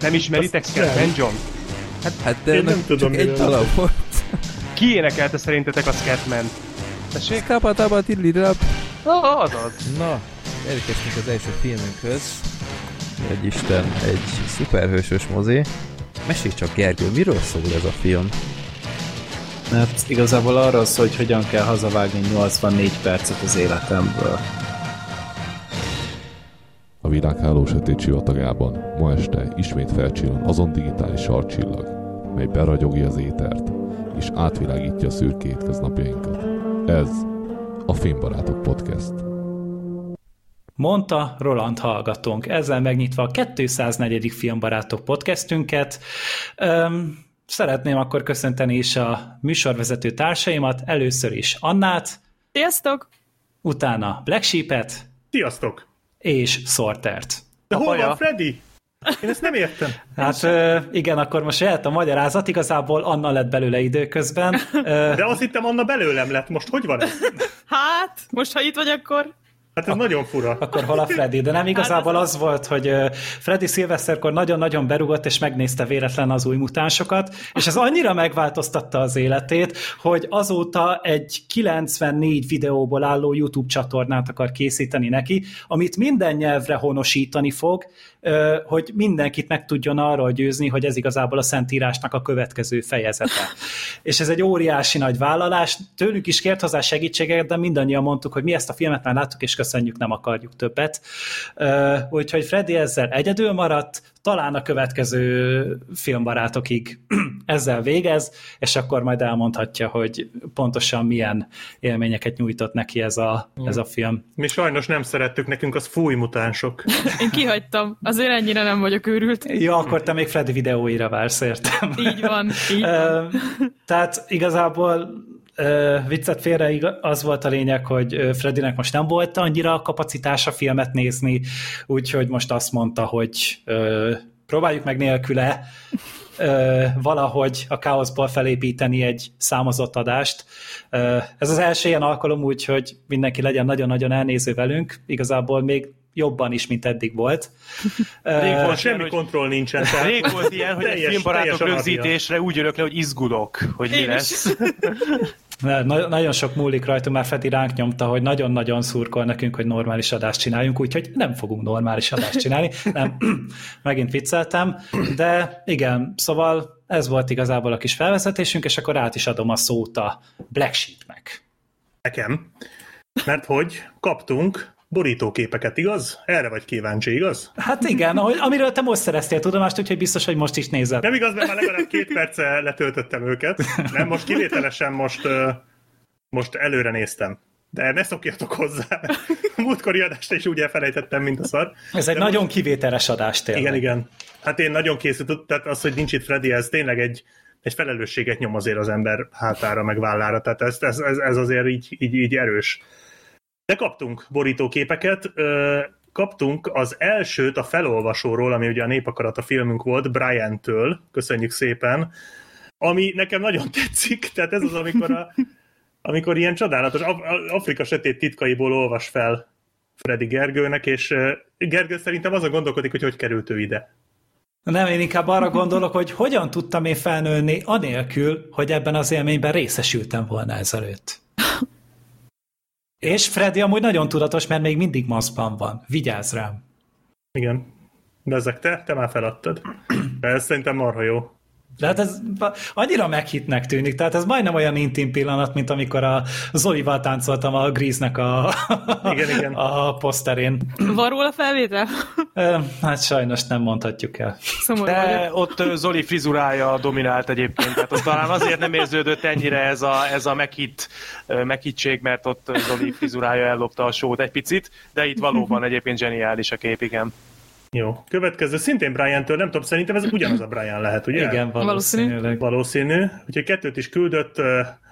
Nem ismeritek Scatman John? Hát, hát de Én nem tudom, csak egy dala volt. Ki énekelte szerintetek a Scatman? Tessék? Kapa taba tidlirap. Ah, azaz. Na, elkezdtünk az első filmünkhöz. Egy Isten, egy szuperhősös mozi. Mesélj csak, Gergő, miről szól ez a film? Mert igazából arról szól, hogy hogyan kell hazavágni 84 percet az életemből. A világháló sötét sivatagában ma este ismét felcsillan azon digitális sarcsillag, mely beragyogja az étert, és átvilágítja a szürke hétköznapjainkat. Ez a Filmbarátok Podcast. Mondta Roland hallgatónk. Ezzel megnyitva a 204. Filmbarátok podcastünket. Öm, szeretném akkor köszönteni is a műsorvezető társaimat. Először is Annát, Sziasztok! utána Black Sheep-et Sziasztok! És Sortert. De hol Apaja. van Freddy? Én ezt nem értem. Hát ö, igen, akkor most jöhet a magyarázat, igazából Anna lett belőle időközben. Ö, De azt hittem, Anna belőlem lett. Most hogy van ez? Hát, most ha itt vagy, akkor... Hát ez nagyon fura. akkor hol a Freddy? De nem igazából Hát az volt, hogy Freddy szilveszterkor nagyon-nagyon berugott, és megnézte véletlen az új mutánsokat, és ez annyira megváltoztatta az életét, hogy azóta egy 94 videóból álló YouTube csatornát akar készíteni neki, amit minden nyelvre honosítani fog, hogy mindenkit meg tudjon arról győzni, hogy ez igazából a Szentírásnak a következő fejezete. És ez egy óriási nagy vállalás, tőlük is kért hozzá segítséget, de mindannyian mondtuk, hogy mi ezt a filmet már láttuk, és köszönjük, nem akarjuk többet. Úgyhogy Freddy ezzel egyedül maradt, talán a következő filmbarátokig ezzel végez, és akkor majd elmondhatja, hogy pontosan milyen élményeket nyújtott neki ez a, ez a film. Mi sajnos nem szerettük, nekünk az fúj mutánsok. Én kihagytam. Azért ennyire nem vagyok őrült. Ja, akkor te még Freddy videóira vársz, értem. Így van, így van. Tehát igazából viccet félre az volt a lényeg, hogy Freddynek most nem volt annyira a kapacitása filmet nézni, úgyhogy most azt mondta, hogy próbáljuk meg nélküle ö, valahogy a káoszból felépíteni egy számozott adást. Ez az első ilyen alkalom, úgyhogy mindenki legyen nagyon-nagyon elnéző velünk, igazából még jobban is, mint eddig volt. Rég volt Semmi hogy, kontroll nincsen. tehát rég volt ilyen, hogy egy teljes- filmbarátok teljes anarchia. rögzítésre úgy örök le, hogy izgulok, hogy mi lesz. Na- na- nagyon sok múlik rajtunk, már Feti ránk nyomta, hogy nagyon-nagyon szurkol nekünk, hogy normális adást csináljunk, úgyhogy nem fogunk normális adást csinálni. Nem, megint vicceltem, de igen, szóval ez volt igazából a kis felvezetésünk, és akkor át is adom a szót a Black Sheepnek. Nekem. Mert hogy kaptunk borítóképeket, igaz? Erre vagy kíváncsi, igaz? Hát igen, ahogy, amiről te most szereztél tudomást, úgyhogy biztos, hogy most is nézed. Nem igaz, mert már legalább két perce letöltöttem őket. Nem, most kivételesen most, most előre néztem. De ne szokjatok hozzá. A múltkori adást is úgy elfelejtettem, mint a szar. Ez egy De nagyon kivételes adás tényleg. Igen, igen. Hát én nagyon készült, tehát az, hogy nincs itt Freddy, ez tényleg egy, egy felelősséget nyom azért az ember hátára, meg vállára, tehát ez, ez, ez, ez azért így, így, így erős. De kaptunk borítóképeket, kaptunk az elsőt a felolvasóról, ami ugye a Népakarat a filmünk volt, Brian-től, köszönjük szépen, ami nekem nagyon tetszik, tehát ez az, amikor, a, amikor ilyen csodálatos Af- Afrika sötét titkaiból olvas fel Freddy Gergőnek, és Gergő szerintem azon gondolkodik, hogy hogy került ő ide. Nem, én inkább arra gondolok, hogy hogyan tudtam én felnőni anélkül, hogy ebben az élményben részesültem volna ezelőtt. És Freddy amúgy nagyon tudatos, mert még mindig maszkban van. Vigyázz rám. Igen. De ezek te, te már feladtad. De ez szerintem marha jó. De hát ez annyira meghittnek tűnik, tehát ez majdnem olyan intim pillanat, mint amikor a Zolival táncoltam a Grease-nek a, Igen, igen. a poszterén. Van róla felvétel? Hát sajnos nem mondhatjuk el. Szomorú De vagyok. ott Zoli frizurája dominált egyébként, tehát ott talán azért nem érződött ennyire ez a, ez a meghitt, ö, meghittség, mert ott Zoli frizurája ellopta a sót egy picit, de itt valóban egyébként zseniális a kép, igen. Jó. Következő szintén Brian-től, nem tudom, szerintem ez ugyanaz a Brian lehet, ugye? Igen, valószínűleg. Valószínű. Úgyhogy kettőt is küldött,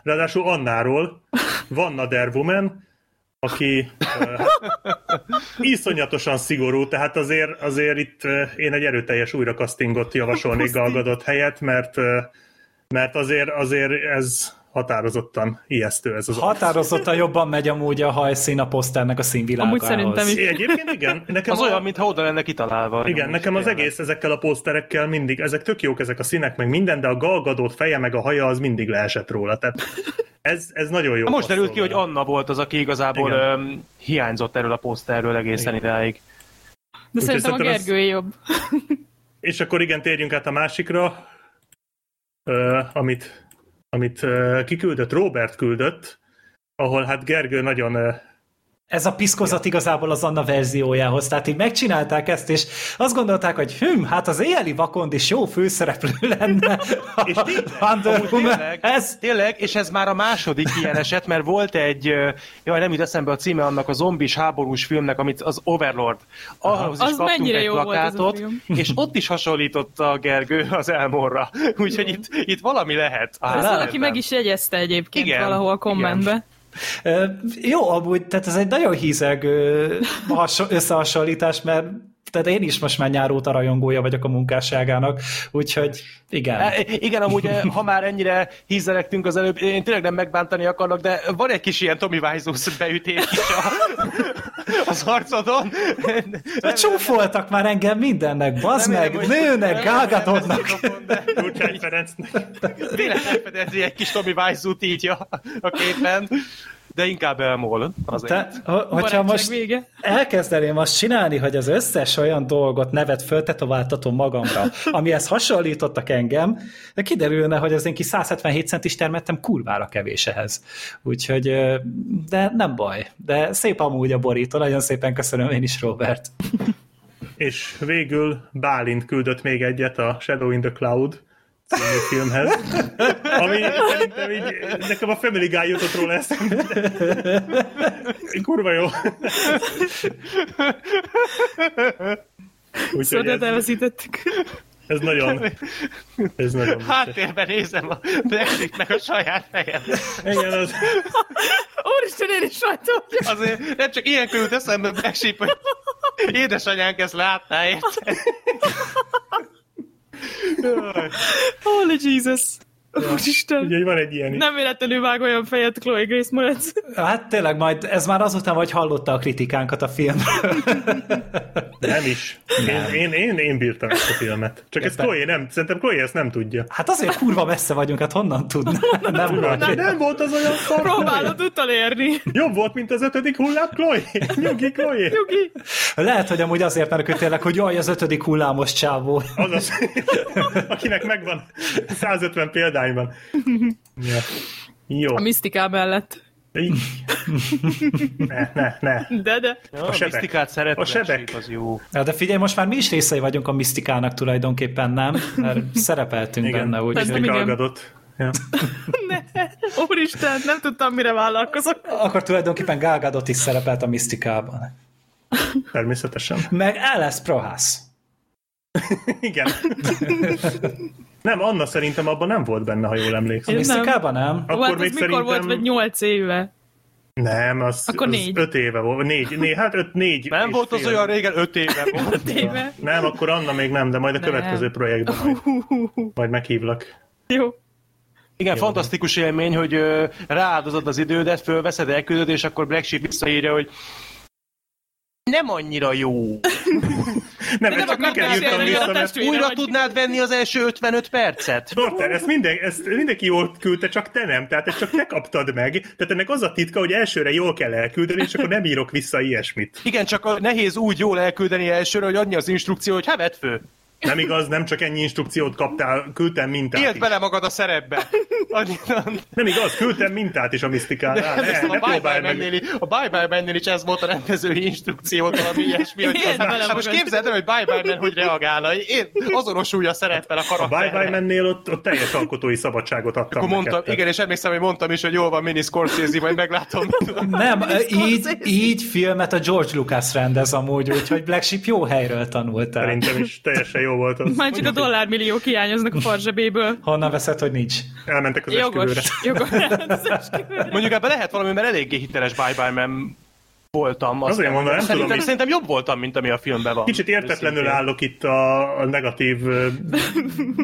ráadásul Annáról, Vanna Der Woman, aki hát, iszonyatosan szigorú, tehát azért, azért itt ö, én egy erőteljes újrakasztingot javasolnék Gal Gadot helyett, mert, ö, mert azért, azért ez határozottan ijesztő ez az Határozottan jobban megy amúgy a hajszín a poszternek a színvilágához. Amúgy szerintem is. Egyébként igen. Nekem Az a- olyan, mintha oda lenne kitalálva. Igen, nekem az egész ezekkel a poszterekkel mindig, ezek tök jók ezek a színek, meg minden, de a galgadót feje meg a haja az mindig leesett róla. Tehát ez, ez nagyon jó. Most derült ki, hogy. Anna volt az, aki igazából öm, hiányzott erről a poszterről egészen Igen. ideig. De szerintem a ez- Gergőé jobb. És akkor igen, térjünk át a másikra, ö, amit, amit ö, kiküldött, Robert küldött, ahol hát Gergő nagyon ö, Ez a piszkozat igazából az Anna verziójához, tehát így megcsinálták ezt, és azt gondolták, hogy hm, hát az éjjeli vakond is jó főszereplő lenne. És tényleg, Wonder Amúgy Woman. tényleg, Ez, tényleg, és ez már a második ilyen eset, mert volt egy, jaj, nem jut eszembe a címe annak a zombis háborús filmnek, amit az Overlord. Ahhoz is Az kaptunk mennyire egy jó volt ez a plakátot, film. és ott is hasonlított a Gergő az Elmorra. Úgyhogy itt, itt valami lehet. a Ezt valaki meg is jegyezte egyébként Igen, valahol a kommentbe. Ö, Jó, amúgy, tehát ez egy nagyon hízelgő haso- összehasonlítás, mert tehát én is most már nyáróta rajongója vagyok a munkásságának, úgyhogy igen. E, Igen, amúgy, e, ha már ennyire hízelektünk az előbb, én tényleg nem megbántani akarnak, de van egy kis ilyen Tommy Wiseau beütés is a, az arcodon. De csúfoltak már engem mindennek, bazd meg, érem, nőnek, nem- Gyurcsány Ferencnek. Véletlenül fedezi egy kis Tommy Wiseau-t így a, a képen, de inkább elmól azért. Te, ho- hogyha most vége. elkezdeném azt csinálni, hogy az összes olyan dolgot nevet föltetováltatom magamra, amihez hasonlítottak engem, de kiderülne, hogy az én kis 177 centis termettem kurvára kevés ehhez. Úgyhogy, de nem baj. De szép amúgy a borító, nagyon szépen köszönöm én is, Robert. És végül Bálint küldött még egyet a Shadow in the Cloud című filmhez, ami szerintem így, nekem a Family Guy jutott róla eszembe. Kurva jó. Úgyhogy Szóval ez, elveszítettük. ez nagyon, ez nagyon. Háttérben nézem a Brexit meg a saját fejem. Igen, az, Úristen, én is rajta. Azért nem csak ilyen jut eszembe Brexit, hogy édesanyánk ezt látná, érted? Holy Jesus. Úristen. úgyhogy van egy ilyen. Nem véletlenül vág olyan fejet Chloe Grace Moretz. Hát tényleg majd, ez már azután, hogy hallotta a kritikánkat a filmről. Nem is. Én, én, én, én bírtam ezt a filmet. Csak Értem. Chloe nem, szerintem Chloe ezt nem tudja. Hát azért kurva messze vagyunk, hát honnan tudná? Nem Nem, vagy. nem volt az olyan szar. Próbálod utolérni. Jobb volt, mint az ötödik hullám, Chloe. Nyugi, Chloe. Nyugi. Lehet, hogy amúgy azért, tényleg, hogy jaj, az ötödik hullámos csávó. Azaz, akinek megvan 150 példányban. Ja. Jó. A misztiká mellett. Ne, ne, ne. De, de. Ja, a sebek. misztikát szeretem, A sebek. az jó. Ja, de figyelj, most már mi is részei vagyunk a misztikának tulajdonképpen, nem? Mert szerepeltünk Igen. benne, úgyhogy... igen. Meghallgatott. Ja. Ne. Úristen, nem tudtam, mire vállalkozok. Akkor tulajdonképpen Gal Gadot is szerepelt a misztikában. Természetesen. Meg Alice Prohász. Igen. Nem, Anna szerintem abban nem volt benne, ha jól emlékszem. Én- misztikában nem? Akkor hát még mikor volt, szerintem- vagy nyolc éve? Nem, az, Akkor az négy. öt éve volt. Négy, négy hát öt, négy. Nem volt az fél. olyan régen, öt éve volt. Öt éve? Nem, akkor Anna még nem, de majd a Nem. következő projektben majd, majd meghívlak. Jó. Igen, fantasztikus élmény, hogy ö, rááldozod az idődet, fölveszed, elküldöd, és akkor Black Sheep visszaírja, hogy nem annyira jó. Nem, nem ezt csak írtam beszélni vissza, a mert testvére Újra vagy. tudnád venni az első 55 percet? Dorter, ezt, minden, ezt mindenki jól küldte, csak te nem. Tehát ezt csak te kaptad meg. Tehát ennek az a titka, hogy elsőre jól kell elküldeni, és akkor nem írok vissza ilyesmit. Igen, csak a nehéz úgy jól elküldeni elsőre, hogy adni az instrukció, hogy hát vedd fő. Nem igaz, nem csak ennyi instrukciót kaptál, küldtem mintát Éld is. bele magad a szerepbe. Nem igaz, küldtem mintát is a misztikára. Ne, ne a Bye Bye próbálj mennél, meg. is- a Bye Bye mennél is ez volt a rendezői instrukció, valami ilyesmi, hogy bele hát most képzeld el, hogy Bye Bye Men hogy reagálna. Én azonosulja a szereppel a A Bye karakterre. Bye mennél ott, ott teljes alkotói szabadságot adtam Akkor mondtam, neked. igen, és emlékszem, hogy mondtam is, hogy jól van, mini Scorsese, majd meglátom. Nem, így, így filmet a George Lucas rendez amúgy, úgyhogy Black Sheep jó helyről tanultál. Szerintem is teljesen jó volt az. Már csak a dollármilliók hiányoznak a farzsebéből. Honnan veszed, hogy nincs? Elmentek az Jogos. esküvőre. Jogos. Az esküvőre. Mondjuk ebben lehet valami, mert eléggé hiteles Bye Bye Men voltam. Azt Azért mondom, nem tudom, szerintem, mi- szerintem jobb voltam, mint ami a filmben van. Kicsit értetlenül Őszintén. állok itt a, a negatív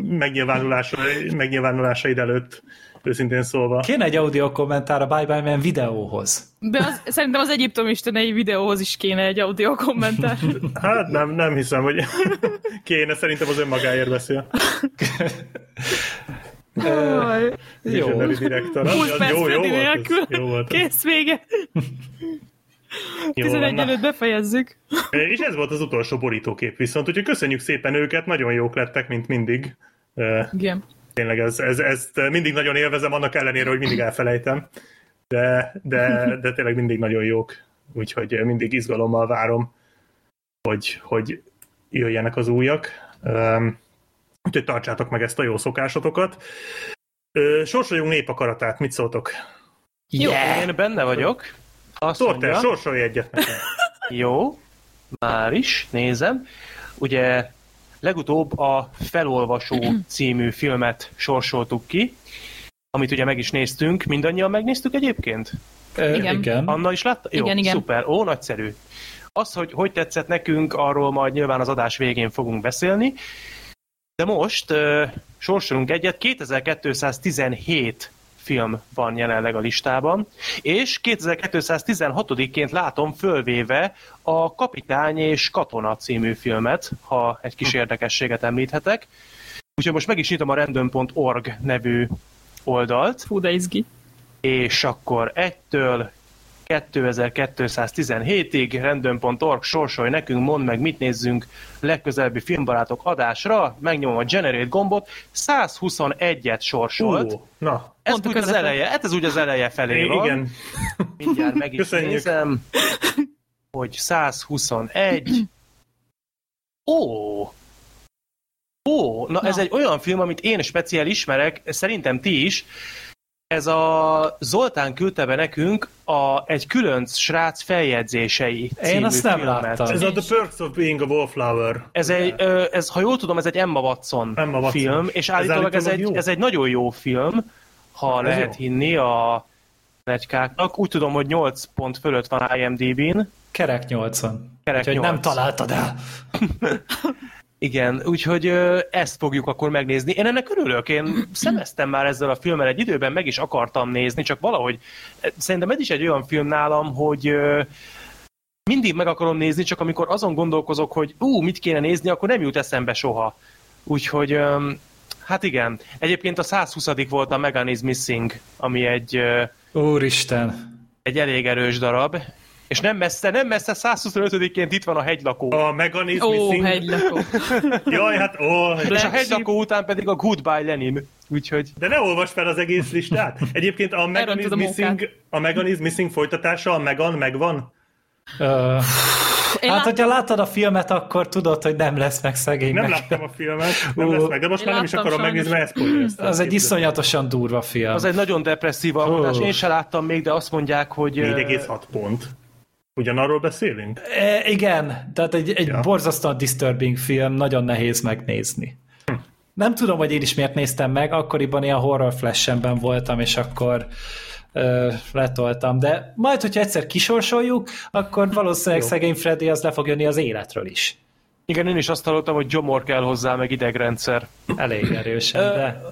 megnyilvánulása, megnyilvánulásaid előtt. Őszintén szólva. Kéne egy audio kommentár a Bye Bye Man videóhoz. De az, szerintem az Egyiptom istenei videóhoz is kéne egy audio kommentár. Hát nem, nem hiszem, hogy kéne, szerintem az önmagáért beszél. Jaj. Jó. Visionary director. Az- 20 az perc jó, jó volt ez. Jó volt ez. Kész vége. Jó 11 van, na. előtt befejezzük. És ez volt az utolsó borítókép viszont, úgyhogy köszönjük szépen őket, nagyon jók lettek, mint mindig. Igen. Tényleg ez, ez, ezt mindig nagyon élvezem, annak ellenére, hogy mindig elfelejtem. De, de, de tényleg mindig nagyon jók. Úgyhogy mindig izgalommal várom, hogy, hogy jöjjenek az újak. Um, úgyhogy tartsátok meg ezt a jó szokásotokat. Sorsoljunk népakaratát, mit szóltok? Jó. Én benne vagyok. Azt mondja, sorsolj egyet nekem. jó, már is, nézem. Ugye legutóbb a Felolvasó című filmet sorsoltuk ki, amit ugye meg is néztünk. Mindannyian megnéztük egyébként? Igen. igen. Anna is látta? Jó, Igen, igen. szuper. Ó, nagyszerű. Az, hogy hogy tetszett nekünk, arról majd nyilván az adás végén fogunk beszélni. De most uh, sorsolunk egyet. 2217 film van jelenleg a listában, és 2216-ként látom fölvéve a Kapitány és Katona című filmet, ha egy kis érdekességet említhetek. Úgyhogy most meg is nyitom a random.org nevű oldalt, Fú, de izgi. és akkor ettől 2217-ig random.org sorsolj nekünk, mondd meg, mit nézzünk legközelebbi filmbarátok adásra, megnyomom a generate gombot, 121-et sorsolt. Ó, na, ez a úgy az eleje, hát ez úgy az eleje felé van. igen. Mindjárt meg is Köszönjük. nézem, hogy 121. Ó! Ó, na, Na. ez egy olyan film, amit én speciál ismerek, szerintem ti is. Ez a Zoltán küldte be nekünk a, egy különc srác feljegyzései című azt nem filmet. láttam. Ez a The Perks of Being a Wallflower. Ez egy, ez, ha jól tudom, ez egy Emma Watson, Emma Watson. film, és Ez állítólag ez, állítólag egy, ez egy nagyon jó film, ha Ez lehet jó. hinni a plegykáknak. Úgy tudom, hogy 8 pont fölött van IMDb-n. Kerek 80. Kerek Úgyhogy 8. nem találtad el. Igen, úgyhogy ö, ezt fogjuk akkor megnézni. Én ennek örülök, én szemeztem már ezzel a filmmel egy időben, meg is akartam nézni, csak valahogy szerintem ez is egy olyan film nálam, hogy ö, mindig meg akarom nézni, csak amikor azon gondolkozok, hogy ú, mit kéne nézni, akkor nem jut eszembe soha. Úgyhogy ö, hát igen. Egyébként a 120. volt a Megan is Missing, ami egy, Úristen. egy elég erős darab, és nem messze, nem messze 125-ként itt van a hegylakó. A Megan is Ó, Missing. hegylakó. Jaj, hát ó, És a Black hegylakó után pedig a Goodbye Lenin. Úgyhogy De ne olvasd fel az egész listát. Egyébként a Megan is Elrontod a Missing, a Megan is Missing folytatása, a Megan megvan? Én hát, láttam- hogyha láttad a filmet, akkor tudod, hogy nem lesz meg szegény. Nem meg. láttam a filmet, nem Ó. lesz meg, de most már nem is akarom megnézni, mert spoilereztem. Az egy iszonyatosan durva film. Az egy nagyon depresszív alkotás. Ó. Én se láttam még, de azt mondják, hogy... ö, 4,6 pont. Ugyanarról beszélünk? E, igen, tehát egy, egy Ja. borzasztóan disturbing film, nagyon nehéz megnézni. Nem tudom, hogy én is miért néztem meg, akkoriban ilyen horror flash voltam, és akkor ö, letoltam, de majd, hogyha egyszer kisorsoljuk, akkor valószínűleg Jó. szegény Freddy az le fog jönni az életről is. Igen, én is azt hallottam, hogy gyomor kell hozzá, meg idegrendszer. Elég erősen, de...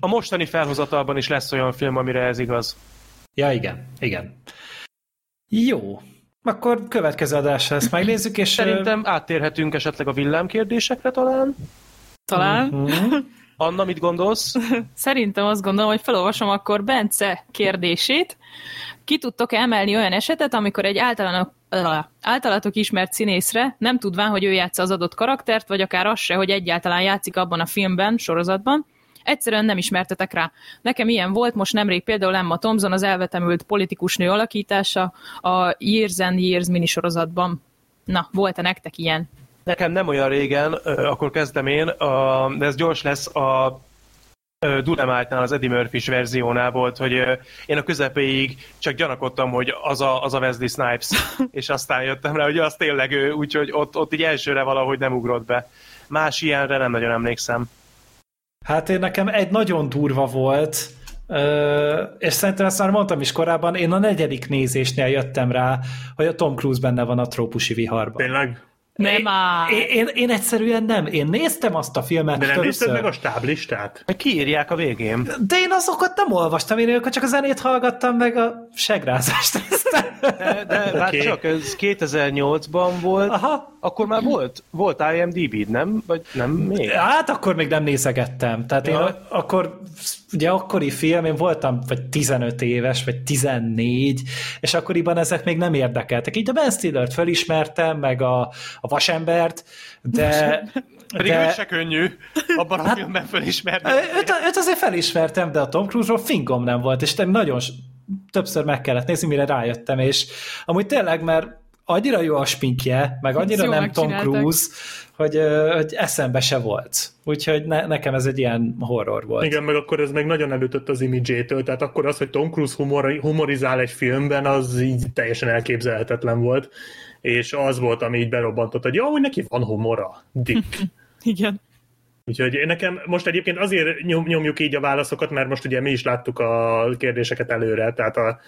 A mostani felhozatalban is lesz olyan film, amire ez igaz. Ja, igen, igen. Jó. Akkor következő adásra ezt megnézzük, és... Szerintem áttérhetünk esetleg a villámkérdésekre talán. Talán. mhm. Anna, mit gondolsz? Szerintem azt gondolom, hogy felolvasom akkor Bence kérdését. Ki tudtok emelni olyan esetet, amikor egy általános, általatok ismert színészre nem tudván, hogy ő játsza az adott karaktert, vagy akár az se, hogy egyáltalán játszik abban a filmben, sorozatban, egyszerűen nem ismertetek rá. Nekem ilyen volt, most nemrég például Emma Thompson az elvetemült politikus nő alakítása a Years and Years minisorozatban. Na, volt-e nektek ilyen? Nekem nem olyan régen, akkor kezdem én, de ez gyors lesz, a ö, Dulemite-nál az Eddie murphy verziónál volt, hogy én a közepéig csak gyanakodtam, hogy az a, az a Wesley Snipes, és aztán jöttem rá, hogy az tényleg ő, úgyhogy ott, ott így elsőre valahogy nem ugrott be. Más ilyenre nem nagyon emlékszem. Hát én nekem egy nagyon durva volt, és szerintem ezt már mondtam is korábban, én a negyedik nézésnél jöttem rá, hogy a Tom Cruise benne van a trópusi viharban. Tényleg? Nem áll. Én, én, én egyszerűen nem. Én néztem azt a filmet De nem nézted többször. meg a stáblistát? Kiírják a végén. De én azokat nem olvastam, én őket csak a zenét hallgattam, meg a segrázást néztem. De, de okay. Csak, ez 2008-ban volt, Aha. akkor már volt, volt IMDb-d, nem? Vagy nem még? Hát akkor még nem nézegettem. Tehát én Ja. a- akkor, ugye akkori film, én voltam vagy 15 éves, vagy 14, és akkoriban ezek még nem érdekeltek. Így a Ben Stillert felismertem, meg a, a vasembert, de... Pedig de ő se könnyű abban a filmben felismerni. őt, őt azért felismertem, de a Tom Cruise-ról fingom nem volt, és nagyon többször meg kellett nézni, mire rájöttem, és amúgy tényleg, mert annyira jó a spinkje, meg annyira Jól nem Tom. Cruise, hogy, hogy eszembe se volt. Úgyhogy ne, nekem ez egy ilyen horror volt. Igen, meg akkor ez meg nagyon elütött az imidzsétől, tehát akkor az, hogy Tom Cruise humor, humorizál egy filmben, az így teljesen elképzelhetetlen volt. És az volt, ami így berobbantott, hogy jó, hogy neki van humora, Dick. Igen. Úgyhogy nekem most egyébként azért nyom, nyomjuk így a válaszokat, mert most ugye mi is láttuk a kérdéseket előre, tehát a,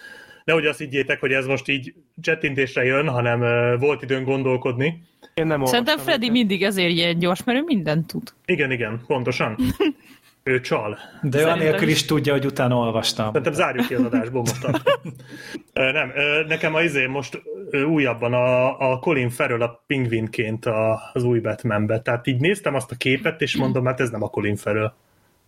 nehogy azt higgyétek, hogy ez most így csettintésre jön, hanem volt időn gondolkodni. Én nem Szerintem Freddy őket. mindig ezért ilyen gyors, mert ő mindent tud. Igen, igen, pontosan. Ő csal. De ő anélkül is. tudja, hogy utána olvastam. Szerintem zárjuk ki az adásból most. Nem, nekem az izé most újabban a, a Colin Farrell a pingvinként a, az új Batmanbe. Tehát így néztem azt a képet, és mondom, hát ez nem a Colin Farrell.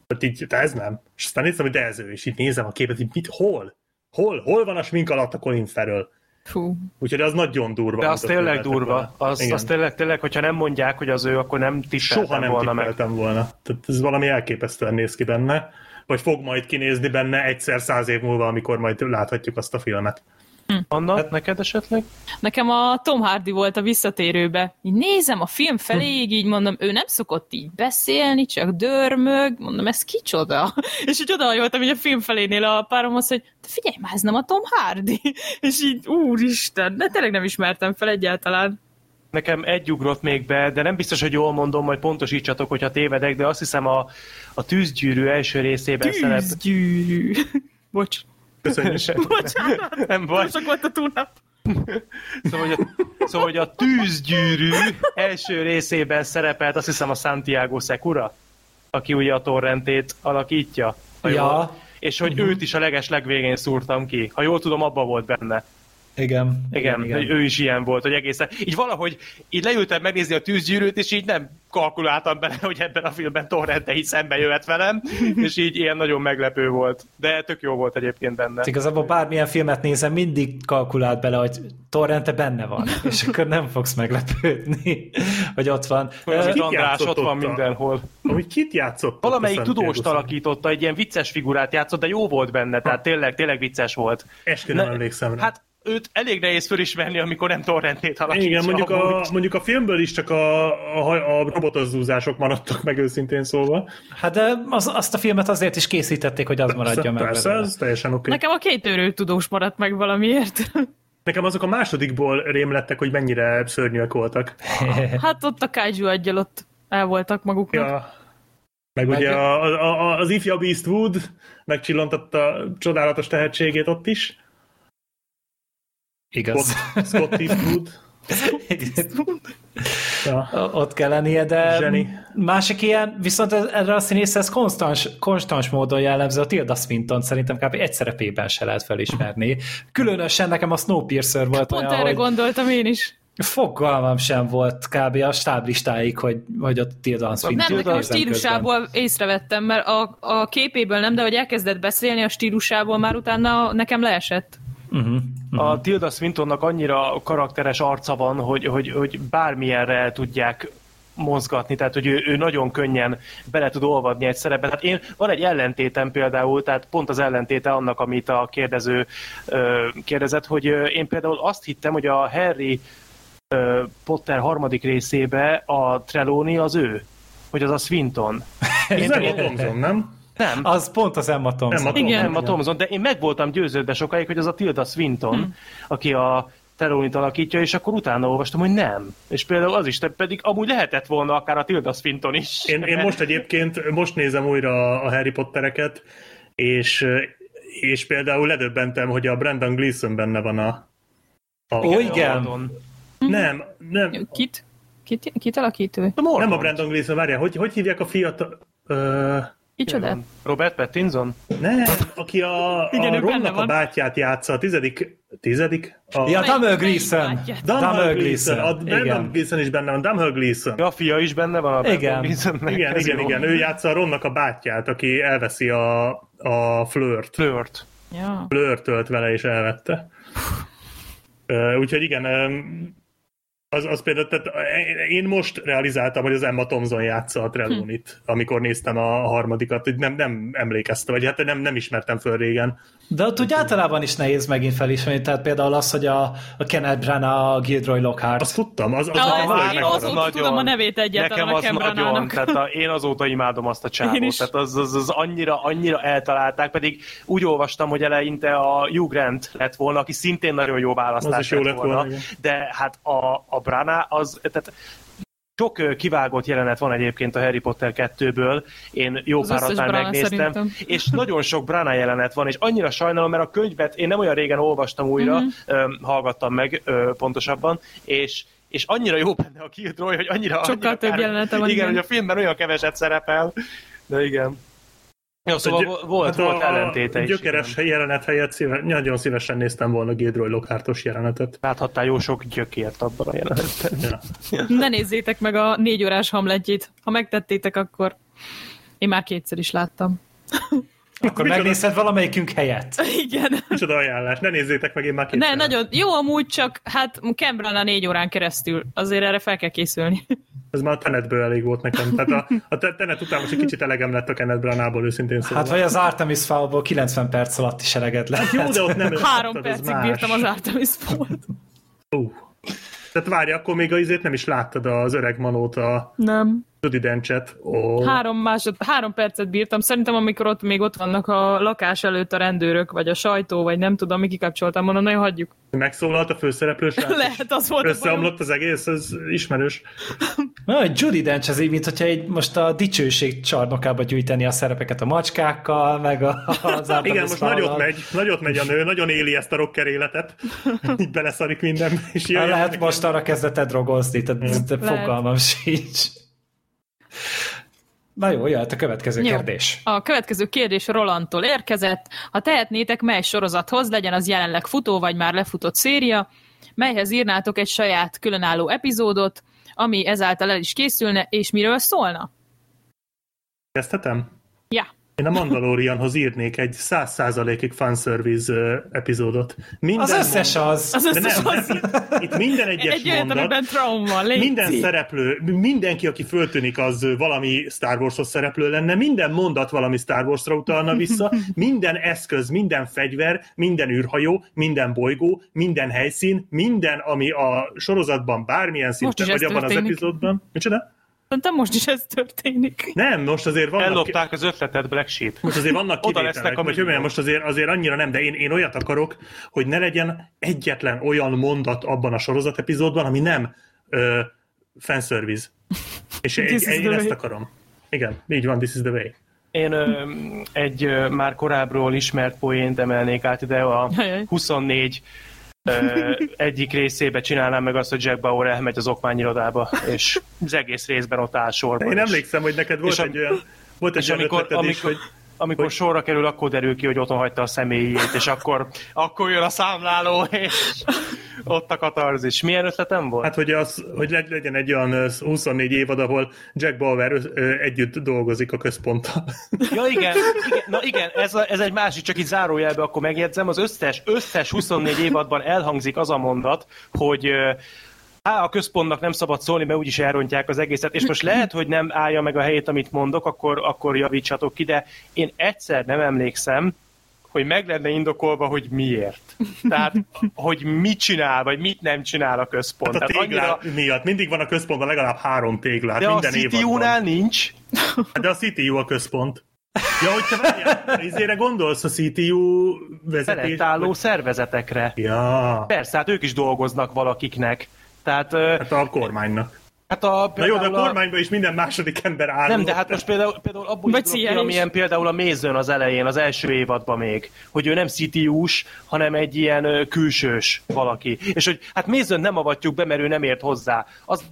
Tehát így, de ez nem. És aztán néztem, hogy de ez ő, és így nézem a képet, így mit, hol? Hol? Hol van a smink alatt a Colin Farrell? Fú. Úgyhogy az nagyon durva. De az tényleg durva. Az, Igen. az tényleg, tényleg, hogyha nem mondják, hogy az ő, akkor nem tippeltem Soha nem volna meg. tippeltem volna. Tehát ez valami elképesztően néz ki benne. Vagy fog majd kinézni benne egyszer száz év múlva, amikor majd láthatjuk azt a filmet. Anna, hát, neked esetleg? Nekem a Tom Hardy volt a visszatérőbe. Így nézem a film feléig, így mondom, ő nem szokott így beszélni, csak dörmög, mondom, ez kicsoda? És így odahajoltam így a film felénél a páromhoz, hogy te figyelj már, ez nem a Tom Hardy. És így, úristen, de tényleg nem ismertem fel egyáltalán. Nekem egy ugrott még be, de nem biztos, hogy jól mondom, majd pontosítsatok, hogyha tévedek, de azt hiszem a, a tűzgyűrű első részében szerep... Tűzgyűrű. Bocs. Köszönjük. Bocsánat. Nem baj. Sok volt a túlnap. Szóval, hogy a, szóval, hogy a tűzgyűrű első részében szerepelt, azt hiszem a Santiago Secura, aki ugye a torrentét alakítja. ha Ja. jól- És hogy őt is a leges legvégén szúrtam ki. Ha jól tudom, abba volt benne. Igen. Igen, igen, hogy ő is ilyen volt, hogy egészen. Így valahogy így leültem megnézni a tűzgyűrűt, és így nem kalkuláltam bele, hogy ebben a filmben Torrente így szembe jöhet velem, és így ilyen nagyon meglepő volt. De tök jó volt egyébként benne. Igazából bármilyen filmet nézem, mindig kalkulált bele, hogy torrente benne van, és akkor nem fogsz meglepődni, hogy ott van. Kit András, ott van mindenhol. Amúgy kit játszott? Valamelyik tudóst alakította, egy ilyen vicces figurát játszott, de jó volt benne, tehát tényleg, tényleg vicces volt. Eskü nem Ne- emlékszem rá. Hát őt elég nehéz fölismerni, amikor nem torrentét alakítja. Igen, mondjuk a, mondjuk a filmből is csak a, a, a robotozzúzások maradtak meg őszintén szólva. Hát de az, azt a filmet azért is készítették, hogy az maradja meg. Persze, ez teljesen oké. Okay. Nekem a két őrő tudós maradt meg valamiért. Nekem azok a másodikból rémlettek, hogy mennyire szörnyűek voltak. Hát ott a kaiju aggyal ott el voltak maguknak. Ja. Meg, Meg- ugye a, a, a, az ifjabb Eastwood megcsillantotta csodálatos tehetségét ott is. Igaz. Scott, Scott Eastwood. Ja. Ott kell lennie, de Zseni. másik ilyen, viszont erre a színész ez konstans, konstans módon jellemző a Tilda Swinton szerintem kb. egy szerepében se lehet felismerni. Különösen nekem a Snowpiercer volt Pont olyan, erre hogy gondoltam én is. fogalmam sem volt kb. a stáblistáig, hogy, hogy a Tilda Swinton. Nem, nekem a stílusából észrevettem, mert a, a képéből nem, de hogy elkezdett beszélni a stílusából, már utána nekem leesett. Közben. Uh-huh. A Tilda Swintonnak annyira karakteres arca van, hogy, hogy, hogy bármilyenre el tudják mozgatni, tehát hogy ő, ő nagyon könnyen bele tud olvadni egy szerepbe. Tehát én, van egy ellentétem például, tehát pont az ellentéte annak, amit a kérdező ö, kérdezett, hogy ö, én például azt hittem, hogy a Harry ö, Potter harmadik részébe a Trelawney az ő, hogy az a Swinton. Ez nem a Thompson, nem? Nem, Az pont az Emma Thompson. Nem a Igen. nem a Thomson, de én meg voltam győződve sokáig, hogy az a Tilda Swinton, Hm. aki a Teronit alakítja, és akkor utána olvastam, hogy nem. És például az is, pedig amúgy lehetett volna akár a Tilda Swinton is. Én, én most egyébként, most nézem újra a Harry Pottereket, és, és például ledöbbentem, hogy a Brandon Gleeson benne van a... a Ó, igen. Alton. Nem, nem. Kit? Kit, kit alakít ő? A Mormont. Nem a Brandon Gleeson, várjál, hogy, hogy hívják a fiatal... Ö, Kicsoda? Robert Pattinson? nem, aki a, Igen, a Romnak a bátyját játsza, a tizedik... Tizedik? A, Ja, Gleeson. bátyját? Dumble Gleeson. A. Brandon Gleeson is benne van, Dumble Gleeson. Ja, a fia is benne van a Igen. Igen, igen, igen. Ő játsza a Ronnak a bátyját, aki elveszi a, a flört. Flirt. Ja. Flörtölt vele és elvette. Úgyhogy igen, az, az például, tehát én most realizáltam, hogy az Emma Thompson játsza a Trelawney-t, amikor néztem a harmadikat, hogy nem, nem emlékeztem, vagy hát nem, nem ismertem föl régen. De ott úgy általában is nehéz megint felismerni, tehát például az, hogy a, a Kenneth Branagh, a Gilroy Lockhart. Azt tudtam, az, az az- föl én megmaradt. azóta tudom a nevét egyáltalán Nekem a az nagyon, tehát a, én azóta imádom azt a csávót, tehát az, az, az annyira, annyira eltalálták, pedig úgy olvastam, hogy eleinte a Hugh Grant lett volna, aki szintén nagyon jó választás Az is jó lett volna, igen. de hát a, a Brana az, tehát sok kivágott jelenet van egyébként a Harry Potter 2-ből, én jó Az megnéztem, szerintem. és nagyon sok Brana jelenet van, és annyira sajnálom, mert a könyvet én nem olyan régen olvastam újra, Mhm. ö, hallgattam meg pontosabban, és és annyira jó benne a Killjoy, hogy annyira... Sokkal annyira több jelenete van, Igen, igen. hogy a filmben olyan keveset szerepel, de igen. Jó, szóval A gy- volt, hát volt a, ellentéte a is. gyökeres igen. jelenet helyett szíve, nagyon szívesen néztem volna Gilroy Lockhartos jelenetet. Láthattál jó sok gyökért abban a jelenetben. Ja. Ne nézzétek meg a négy órás hamletjét. Ha megtettétek, akkor én már kétszer is láttam. Akkor Micsoda- megnézed valamelyikünk helyett. Igen. Micsoda ajánlás, ne nézzétek meg, én már Ne, kétszer. nagyon jó amúgy, csak hát Cameron a négy órán keresztül. Azért erre fel kell készülni. Ez már a Tenetből elég volt nekem. Tehát a, a Te- Tenet után most egy kicsit elegem lett a Kenneth Branagh-ból, őszintén szóval. Hát vagy az Artemis Fowl-ból 90 perc alatt is eleged lehet. Jó, de ott nem Három percig más. bírtam az Artemis Fowl-t. Ú. Tehát várj, akkor még a izét nem is láttad az öreg manót, a Nem. Judy Dencset. Ó, Három, másod, három percet bírtam. Szerintem, amikor ott még ott vannak a lakás előtt a rendőrök, vagy a sajtó, vagy nem tudom, mi kikapcsoltam, mondom, nagyon hagyjuk. megszólalt a főszereplő Lehet, az volt. Összeomlott az egész, ez ismerős. Na, hogy Judy Dench az így, mint hogyha egy most a dicsőség csarnokába gyűjteni a szerepeket a macskákkal, meg a, az Igen, most nagyot megy, nagyot megy a nő, nagyon éli ezt a rocker életet. Így beleszarik mindenbe, és Hát jön. lehet most arra kezdett drogozni, tehát fogalmam sincs. Na jó, jöhet a következő Jó. kérdés. A következő kérdés Rolandtól érkezett. Ha tehetnétek, mely sorozathoz, legyen az jelenleg futó vagy már lefutott széria, melyhez írnátok egy saját különálló epizódot, ami ezáltal el is készülne, és miről szólna? Kezdhetem? Ja. Én a Mandalorianhoz írnék egy 100%-ig fanservice ö, epizódot. Minden Az összes mondat- az. Az összes nem, az... itt minden egyes Egy mondat, trauma légy minden szereplő, mindenki, aki föltűnik, az valami Star Wars-hoz szereplő lenne, minden mondat valami Star Wars-ra utalna vissza, minden eszköz, minden fegyver, minden űrhajó, minden bolygó, minden helyszín, minden, ami a sorozatban bármilyen szinten, vagy abban az történik. epizódban. Micsoda? Szerintem most is ez történik. Nem, most azért vannak... Ellopták az ötletet Black Sheep. Most azért vannak Oda kivételek, lesznek a vagy hogy most azért, azért annyira nem, de én, én olyat akarok, hogy ne legyen egyetlen olyan mondat abban a sorozat epizódban, ami nem ö, fanservice. És egy, én the ezt akarom. Igen, így van, this is the way. Én ö, egy ö, már korábbról ismert poént emelnék át ide, a Ajaj. 24 ö, egyik részébe csinálnám meg azt, hogy Jack Bauer elmegy az okmányirodába, és az egész részben ott áll sorban. Én emlékszem, hogy neked volt és egy olyan, volt egy És amikor, ötleted is, amikor, hogy amikor hogy- sorra kerül, akkor derül ki, hogy otthon hagyta a személyét, és akkor, akkor jön a számláló, és ott a katarzis. Milyen ötletem volt? Hát, hogy, az, hogy leg- legyen egy olyan ö, 24 évad, ahol Jack Bauer együtt dolgozik a központtal. Ja, igen, igen, na igen, ez, a, ez egy másik, csak így zárójelbe akkor megjegyzem, az összes, összes 24 évadban elhangzik az a mondat, hogy Á, a központnak nem szabad szólni, mert úgyis elrontják az egészet, és most lehet, hogy nem állja meg a helyét, amit mondok, akkor, akkor javítsatok ki, de én egyszer nem emlékszem, hogy meg lenne indokolva, hogy miért. Tehát, hogy mit csinál, vagy mit nem csinál a központ. Hát a Tehát annyira, miatt. Mindig van a központban legalább három téglát. de a minden CTU-nál évadban. nincs. De a CTU a központ. Ja, hogy te várjál, izére gondolsz a CTU vezetés? Feletálló szervezetekre. Ja, Persze, hát ők is dolgoznak valakiknek. Tehát hát a kormánynak. Hát a, Na jó, de a kormányban is minden második ember áll. Nem, de hát most például, például abból Vagy is tudok amilyen például a Mason az elején, az első évadban még, hogy ő nem CTU-s, hanem egy ilyen külsős valaki. És hogy hát Mason nem avatjuk be, mert ő nem ért hozzá. Az,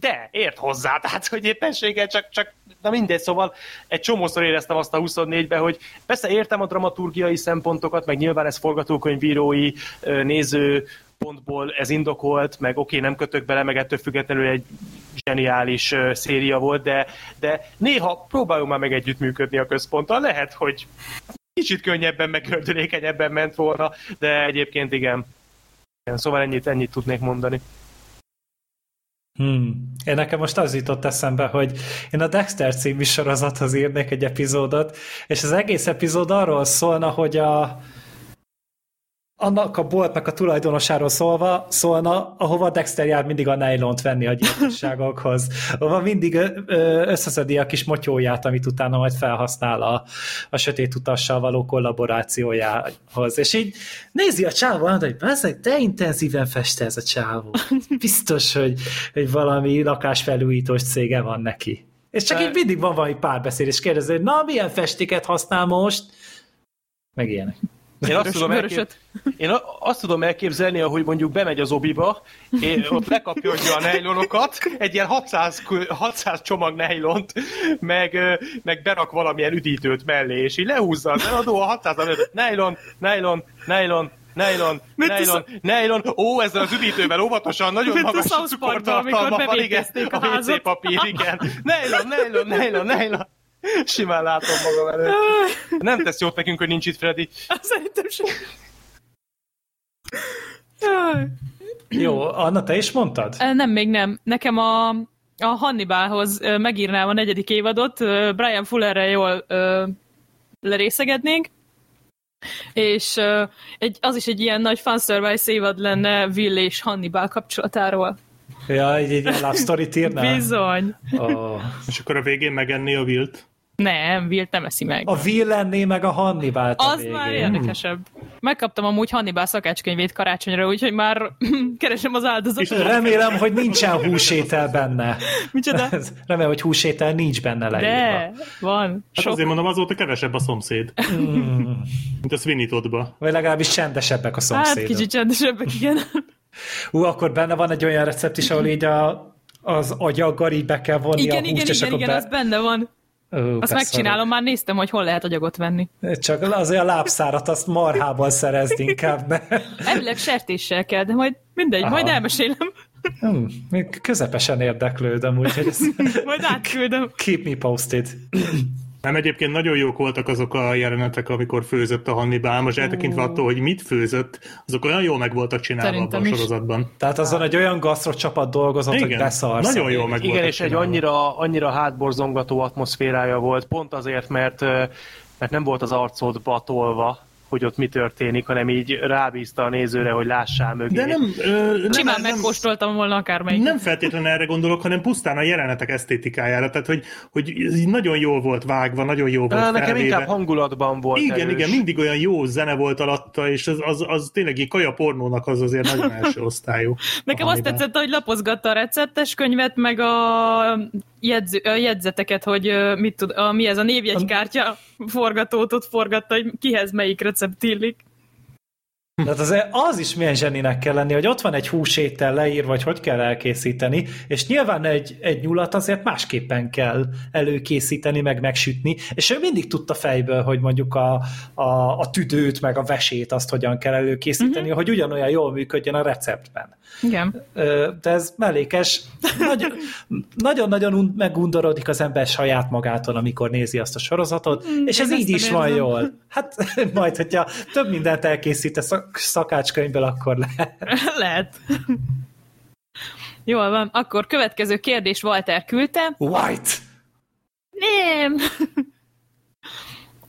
de, ért hozzá, tehát hogy éppenséggel csak, csak na mindegy, szóval egy csomószor éreztem azt a 24-ben, hogy persze értem a dramaturgiai szempontokat, meg nyilván ez forgatókönyvírói, néző pontból ez indokolt, meg oké, nem kötök bele, meg ettől függetlenül egy zseniális széria volt, de, de néha próbáljunk már meg együttműködni a központtal. Lehet, hogy kicsit könnyebben, meg gördülékenyebben ment volna, de egyébként igen szóval ennyit, ennyit tudnék mondani. Hmm. Én nekem most az jutott eszembe, hogy én a Dexter című sorozathoz írnék egy epizódot, és az egész epizód arról szólna, hogy a annak a boltnak a tulajdonosáról szólva, szólna, ahova Dexter jár mindig a nylont venni a gyilkosságokhoz. Ahova mindig összeszedi a kis motyóját, amit utána majd felhasznál a, a sötét utassal való kollaborációjához. És így nézi a csávó, hogy "Bazzeg, de intenzíven feste ez a csávó. Biztos, hogy, hogy valami lakásfelújítós cége van neki. És csak így mindig van valami párbeszéd, és kérdezi, hogy na, milyen festéket használ most? Meg ilyenek. Én azt, tudom elkép... Én a- azt tudom elképzelni, hogy mondjuk bemegy az obiba, és ott lekapja a nejlonokat, egy ilyen 600, kö- 600 csomag nejlont, meg, meg berak valamilyen üdítőt mellé, és így lehúzza az eladó a 600 előtt. Nejlon, nejlon, nejlon, nejlon, Mint a nejlon, nejlon, ó, ezzel az üdítővel óvatosan, nagyon Mint a magas cukortartalma van, igen, a a WC papír, igen. Nejlon, nejlon, nejlon, nejlon. Simán látom magam előtt. Nem tesz jót nekünk, hogy nincs itt Freddy. Szerintem sem. Jó, Anna, te is mondtad? Nem, még nem. Nekem a, a Hannibalhoz megírnám a negyedik évadot, Brian Fullerrel jól ö, lerészegednénk, és ö, egy, az is egy ilyen nagy fanservice évad lenne Will és Hannibal kapcsolatáról. Ja, egy, egy ilyen love story írnál? Bizony. Oh. És akkor a végén megenni a vilt. Nem, Will nem eszi meg. A Will lenné meg a hannibal Az végén. már érdekesebb. Megkaptam amúgy Hannibal szakácskönyvét karácsonyra, úgyhogy már keresem az áldozatot. Remélem, hogy nincsen húsétel benne. Micsoda? Remélem, hogy húsétel nincs benne leírva. De, van. Hát Sok. azért mondom, azóta kevesebb a szomszéd. Mint a Sweeney Toddba. Vagy legalábbis csendesebbek a Hát szomszédok. kicsit csendesebbek, igen. Ú, akkor benne van egy olyan recept is, ahol így a, az agyaggal így be kell vonni Igen, a húst, igen, és igen, akkor igen, be... az benne van. Ó, Azt megcsinálom, már néztem, hogy hol lehet agyagot venni. Csak azért a lábszárat azt marhából szerezd inkább, ne? Elvileg sertéssel kell, de majd mindegy, Aha. majd elmesélem. Hmm, még közepesen érdeklődöm, úgyhogy ezt Majd átküldöm. keep me posted. Nem, egyébként nagyon jók voltak azok a jelenetek, amikor főzött a Hannibal. Most eltekintve attól, hogy mit főzött, azok olyan jól meg voltak csinálva Szerintem abban a is. sorozatban. Tehát azon egy olyan gasztrocsapat dolgozott, hogy Igen, beszarsz. nagyon jól meg Igen, és egy csinálva. annyira, annyira hátborzongató atmoszférája volt, pont azért, mert, mert nem volt az arcodba tolva, hogy ott mi történik, hanem így rábízta a nézőre, hogy lássál mögé. De nem, ö, Simán nem, megkóstoltam volna akármelyik. nem feltétlenül erre gondolok, hanem pusztán a jelenetek esztétikájára. Tehát, hogy, hogy ez így nagyon jól volt vágva, nagyon jó volt Nekem felvéve. inkább hangulatban volt Igen, erős. igen, mindig olyan jó zene volt alatta, és az, az, az tényleg így kaja pornónak az azért nagyon első osztályú. Nekem azt tetszett, hogy lapozgatta a receptes könyvet, meg a, jegyző, jegyzeteket, hogy mit tud, a, mi ez a névjegykártya forgatót ott forgatta, hogy kihez melyik recept illik. Tehát azért az is milyen zseninek kell lenni, hogy ott van egy húsétel leír, vagy hogy kell elkészíteni, és nyilván egy, egy nyulat azért másképpen kell előkészíteni, meg megsütni, és ő mindig tudta fejből, hogy mondjuk a, a, a tüdőt, meg a vesét azt hogyan kell előkészíteni, uh-huh. hogy ugyanolyan jól működjön a receptben. Igen. De ez mellékes. Nagy- Nagyon-nagyon un- megundorodik az ember saját magától, amikor nézi azt a sorozatot, mm, és ez így is nem van érzem. jól. Hát majd, hogyha több mindent elkészít a szak- szakácskönyvből, akkor lehet. Lehet. Jól van. Akkor következő kérdés Walter küldte. White! Nem!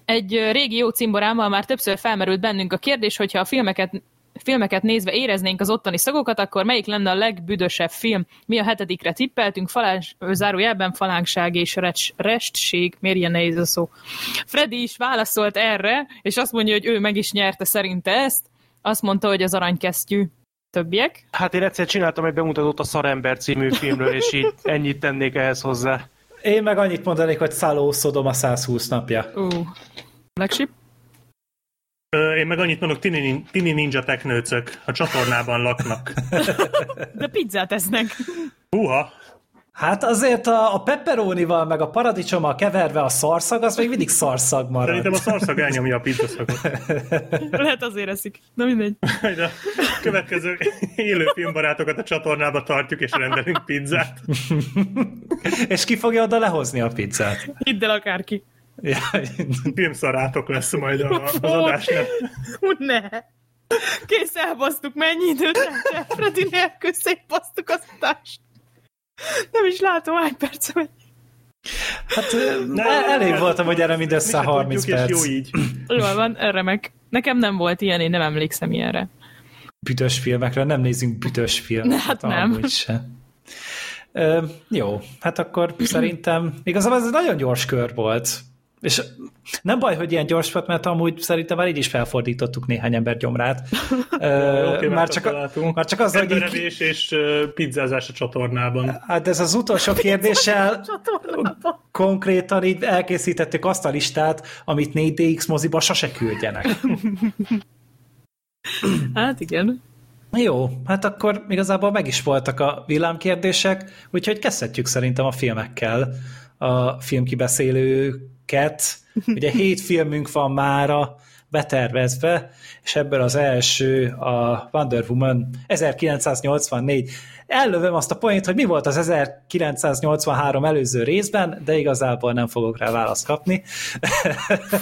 Egy régi jó cimborámmal már többször felmerült bennünk a kérdés, hogyha a filmeket filmeket nézve éreznénk az ottani szagokat, akkor melyik lenne a legbüdösebb film? Mi a hetedikre tippeltünk, falás, zárójelben falánkság és recs, restség, miért ilyen nehéz a szó. Freddy is válaszolt erre, és azt mondja, hogy ő meg is nyerte szerinte ezt, azt mondta, hogy az aranykesztyű. többiek. Hát én egyszer csináltam egy bemutatót a Szarember című filmről, és így ennyit tennék ehhez hozzá. Én meg annyit mondanék, hogy Száló Szodom a 120 napja. Ú, Black Ö, Én meg annyit mondok, tini, tini ninja teknőcök a csatornában laknak. De pizzát esznek. Húha, Hát azért a, a pepperonival, meg a paradicsommal keverve a szarszag, az még mindig szarszag marad. szerintem a szarszag elnyomja a pizzaszakot. Lehet azért eszik. Na mindegy. Majd a következő élő filmbarátokat a csatornába tartjuk, és rendelünk pizzát. És ki fogja oda lehozni a pizzát? Hidd el akárki. Ja, Filmszarátok lesz majd a- az adásnál. Ne. Kész, elbasztuk, mennyi időt? Freddy nélkül szétbasztuk az adást. Nem is látom, hány perc megy. hát ne, elég voltam, hogy erre mindössze Mi se 30 tudjuk, perc. Jó így. Jól van, remek. Nekem nem volt ilyen, én nem emlékszem ilyenre. büdös filmekre, nem nézünk büdös filmet. Hát nem. se. Ö, jó, hát akkor szerintem igazából ez egy nagyon gyors kör volt. És nem baj, hogy ilyen gyors volt, mert amúgy szerintem már így is felfordítottuk néhány ember gyomrát. Ö, Oké, már, csak, megtaláltunk. már csak az, hogy így, és pizzázás a csatornában. hát ez az utolsó kérdéssel konkrétan így elkészítettük azt a listát, amit 4DX moziba sose küldjenek. Hát igen. Jó, hát akkor igazából meg is voltak a villámkérdések, úgyhogy kezdhetjük szerintem a filmekkel, a filmkibeszélőket. Ugye hét filmünk van mára betervezve, és ebből az első a Wonder Woman 1984. Ellövöm azt a point, hogy mi volt az 1983 előző részben, de igazából nem fogok rá választ kapni.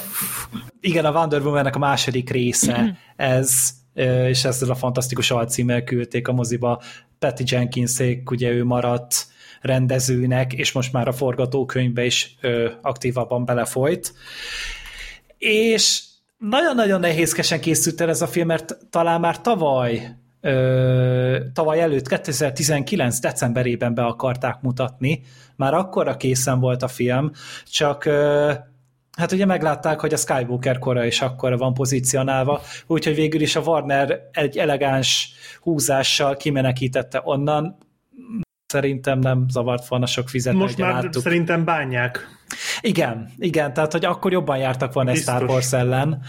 Igen, a Wonder Woman-nek a második része ez, és ezzel a fantasztikus alcímmel küldték a moziba. Patty Jenkinsék, ugye ő maradt rendezőnek, és most már a forgatókönyvbe is ö, aktívabban belefolyt. És nagyon-nagyon nehézkesen készült el ez a film, mert talán már tavaly ö, tavaly előtt, 2019 decemberében be akarták mutatni, már akkora készen volt a film, csak ö, hát ugye meglátták, hogy a Skywalker kora is akkora van pozícionálva, úgyhogy végül is a Warner egy elegáns húzással kimenekítette onnan, szerintem nem zavart volna sok fizetni, Most már láttuk. szerintem bánják. Igen, igen, tehát hogy akkor jobban jártak volna egy Biztos. Star Wars ellen.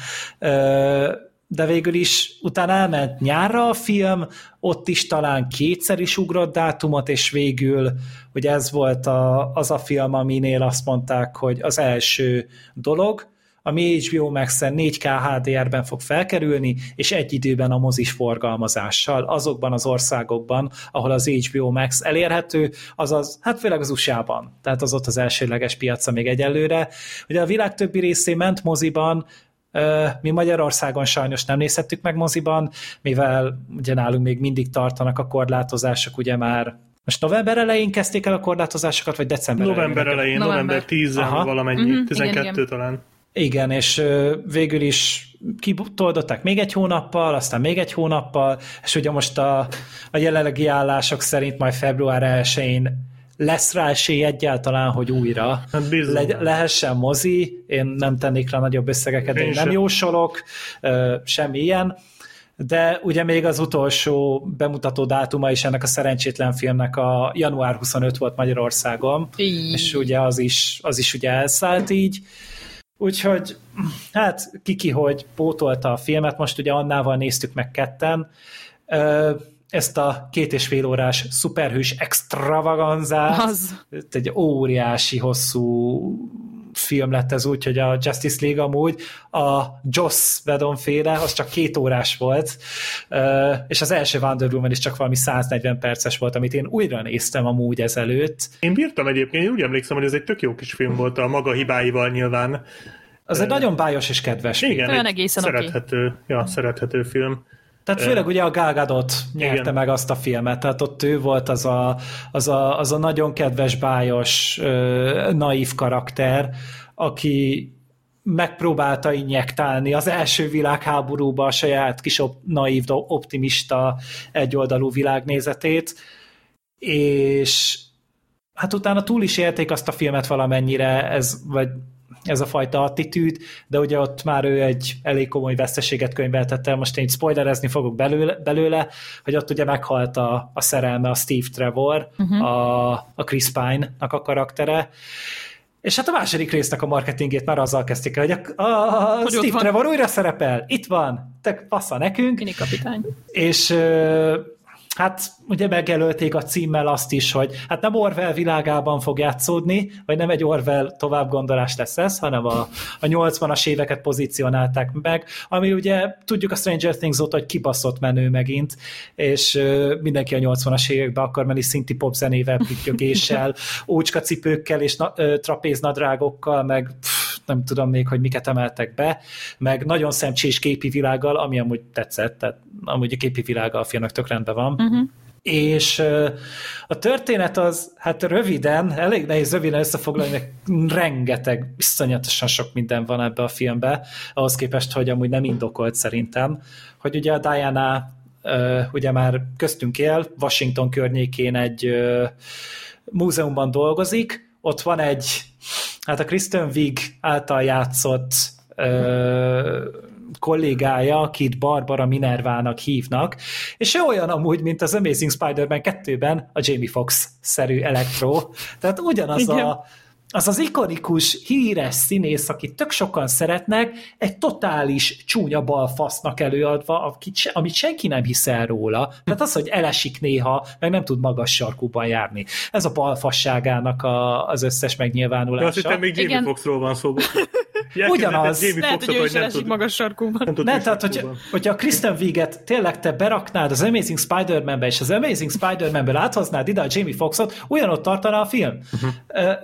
De végül is utána elment nyárra a film, ott is talán kétszer is ugrott dátumot, és végül ugye ez volt a, az a film, aminél azt mondták, hogy az első dolog, ami HBO Max-en 4K HDR-ben fog felkerülni, és egy időben a mozis forgalmazással azokban az országokban, ahol az HBO Max elérhető, azaz, hát főleg az USA-ban, tehát az ott az elsőleges piaca még egyelőre. Ugye a világ többi részén ment moziban, mi Magyarországon sajnos nem nézhettük meg moziban, mivel ugye nálunk még mindig tartanak a korlátozások, ugye már most november elején kezdték el a korlátozásokat, vagy december November elején? elején, November. november 10 Aha. valamennyi, Mhm, igen, 12 igen. talán. Igen, és végül is kitoldották még egy hónappal, aztán még egy hónappal, és ugye most a, a jelenlegi állások szerint majd február 1-én lesz rá esély egyáltalán, hogy újra Hát le, lehessen mozi, én nem tennék rá nagyobb összegeket, Én én nem sem. jósolok, semmi ilyen, de ugye még az utolsó bemutató dátuma is ennek a szerencsétlen filmnek a január 25 volt Magyarországon, Így. és ugye az is, az is ugye elszállt így, úgyhogy hát kiki, hogy pótolta a filmet, most ugye Annával néztük meg ketten, ezt a két és fél órás szuperhős extravaganzát, Az. egy óriási hosszú film lett ez úgy, hogy a Justice League amúgy a Joss Whedon féle, az csak két órás volt, és az első Wonder Woman is csak valami 140 perces volt, amit én újra néztem amúgy ezelőtt. Én bírtam egyébként, én úgy emlékszem, hogy ez egy tök jó kis film volt a maga hibáival nyilván. Az egy nagyon bájos és kedves film. Igen, Olyan egy egészen szerethető, ja, szerethető film. Tehát főleg ugye a Gal Gadot nyerte Igen. meg azt a filmet, tehát ott ő volt az a, az a, az a nagyon kedves, bájos, naív karakter, aki megpróbálta injektálni az első világháborúba a saját kis op- naív, optimista egyoldalú világnézetét, és hát utána túl is élték azt a filmet valamennyire, ez, vagy ez a fajta attitűd, de ugye ott már ő egy elég komoly veszteséget könyveltett el, most én itt spoilerezni fogok belőle, belőle hogy ott ugye meghalt a, a szerelme, a Steve Trevor, uh-huh. a, a Chris Pine-nak a karaktere, és hát a második résznek a marketingét már azzal kezdték el, hogy a, a, a Steve Trevor újra szerepel, itt van, te passza nekünk. Mini kapitány. És hát ugye megjelölték a címmel azt is, hogy hát nem Orwell világában fog játszódni, vagy nem egy Orwell tovább gondolás lesz ez, hanem a, a 80-as éveket pozícionálták meg, ami ugye tudjuk a Stranger Things óta, hogy kibaszott menő megint, és uh, mindenki a 80-as években akar menni szinti popzenével, pittyögéssel, ócskacipőkkel és na, uh, trapéznadrágokkal, meg pff, nem tudom még, hogy miket emeltek be, meg nagyon szemcsés képi világgal, ami amúgy tetszett, tehát amúgy a képi világa a filmnek tök rendben van. Uh-huh. És a történet az, hát röviden, elég nehéz röviden összefoglalni, mert rengeteg, iszonyatosan sok minden van ebbe a filmbe, ahhoz képest, hogy amúgy nem indokolt szerintem, hogy ugye a Diana ugye már köztünk él, Washington környékén egy múzeumban dolgozik, ott van egy, hát a Kristen Wiig által játszott kollégája, akit Barbara Minervának hívnak, és ő olyan amúgy, mint az Amazing Spider-Man 2-ben a Jamie Foxx-szerű Electro, tehát ugyanaz Igen. a az az ikonikus, híres színész, akit tök sokan szeretnek, egy totális csúnya balfasznak előadva, amit senki nem hisz el róla. Tehát az, hogy elesik néha, meg nem tud magas sarkúban járni. Ez a balfasságának a, az összes megnyilvánulása. De azt hittem, még Jamie Foxról van szó. Ugyanaz. Jamie Lehet, hogy ő is elesik magas sarkúban. Nem, nem tehát, hogy, hogyha Kristen Wiiget tényleg te beraknád az Amazing Spider-Man-be, és az Amazing Spider-Man-be áthoznád ide a Jamie Foxot, ugyanott tartana a film. Uh-huh.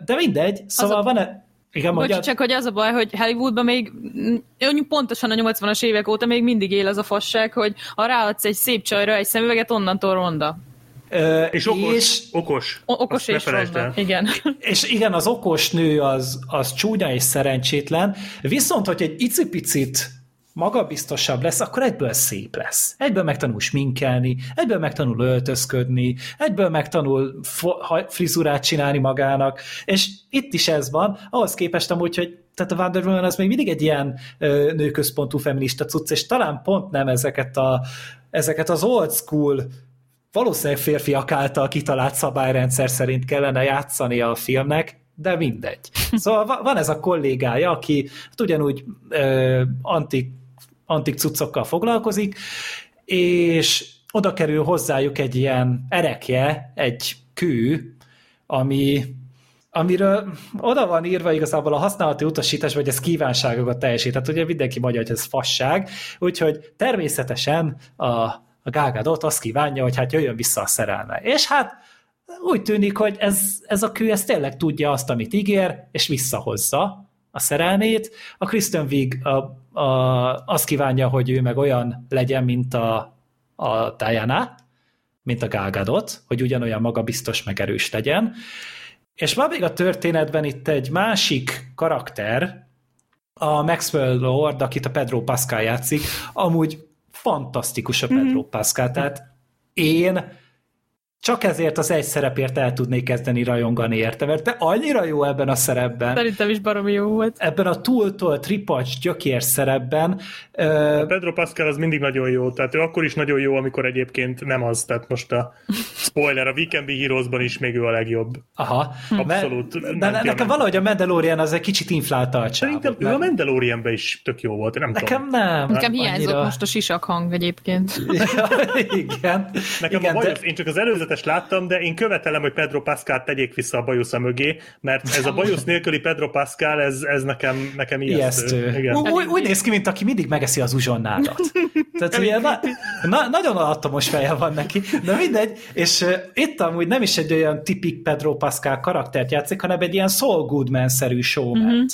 De mindegy, szóval a... van-e igen, Bocs, mondjad. csak hogy az a baj, hogy Hollywoodban még pontosan a 80-as évek óta még mindig él az a fasság, hogy ha ráadsz egy szép csajra egy szemüveget, onnantól ronda. És okos. És, okos. Okos és ronda. Igen. És igen, az okos nő az, az csúnya és szerencsétlen, viszont, hogy egy icipicit magabiztosabb lesz, akkor egyből szép lesz. Egyből megtanul sminkelni, egyből megtanul öltözködni, egyből megtanul frizurát csinálni magának, és itt is ez van, ahhoz képest amúgy, hogy tehát a Wonder Woman az még mindig egy ilyen ö, nőközpontú feminista cucc, és talán pont nem ezeket, a, ezeket az old school valószínűleg férfiak által kitalált szabályrendszer szerint kellene játszani a filmnek, de mindegy. Szóval van ez a kollégája, aki hát ugyanúgy ö, antik antik cuccokkal foglalkozik, és oda kerül hozzájuk egy ilyen erekje, egy kő, ami, amiről oda van írva igazából a használati utasítás, hogy ez kívánságokat teljesít. Tehát ugye mindenki mondja, hogy ez fasság, úgyhogy természetesen a, a Gágadot azt kívánja, hogy hát jöjjön vissza a szerelme. És hát úgy tűnik, hogy ez, ez a kő ez tényleg tudja azt, amit ígér, és visszahozza a szerelmét. A Kristen Wiig a, a, azt kívánja, hogy ő meg olyan legyen, mint a, a Diana, mint a Gágadot, hogy ugyanolyan magabiztos, meg erős legyen. És már még a történetben itt egy másik karakter, a Maxwell Lord, akit a Pedro Pascal játszik, amúgy fantasztikus a Pedro mm-hmm. Pascal, tehát én csak ezért az egy szerepért el tudnék kezdeni rajongani érte, mert te annyira jó ebben a szerepben. Szerintem is baromi jó volt. Ebben a túltól tripacs gyökér szerepben. A Pedro Pascal az mindig nagyon jó, tehát ő akkor is nagyon jó, amikor egyébként nem az, tehát most a spoiler, a Weekend Heroes-ban is még ő a legjobb. Aha. Abszolút. De, de nekem valahogy a Mandalorian az egy kicsit inflálta a Szerintem ő a Mandalorianben is tök jó volt, nem Nekem tudom. nem. Nekem hiányzott annyira... most a sisak hang egyébként. ja, igen. Nekem igen, a bajusz, de... én csak az előzetes láttam, de én követelem, hogy Pedro Pascal tegyék vissza a bajusza mögé, mert ez a bajusz nélküli Pedro Pascal, ez, ez nekem, nekem ijesztő. ijesztő. Igen. Úgy, úgy néz ki, mint aki mindig megeszi az uzsonnádat. Tehát ugye, na, na, nagyon alattomos feje van neki, de mindegy, és uh, itt amúgy nem is egy olyan tipik Pedro Pascal karaktert játszik, hanem egy ilyen Saul Goodman-szerű showman. Mm-hmm.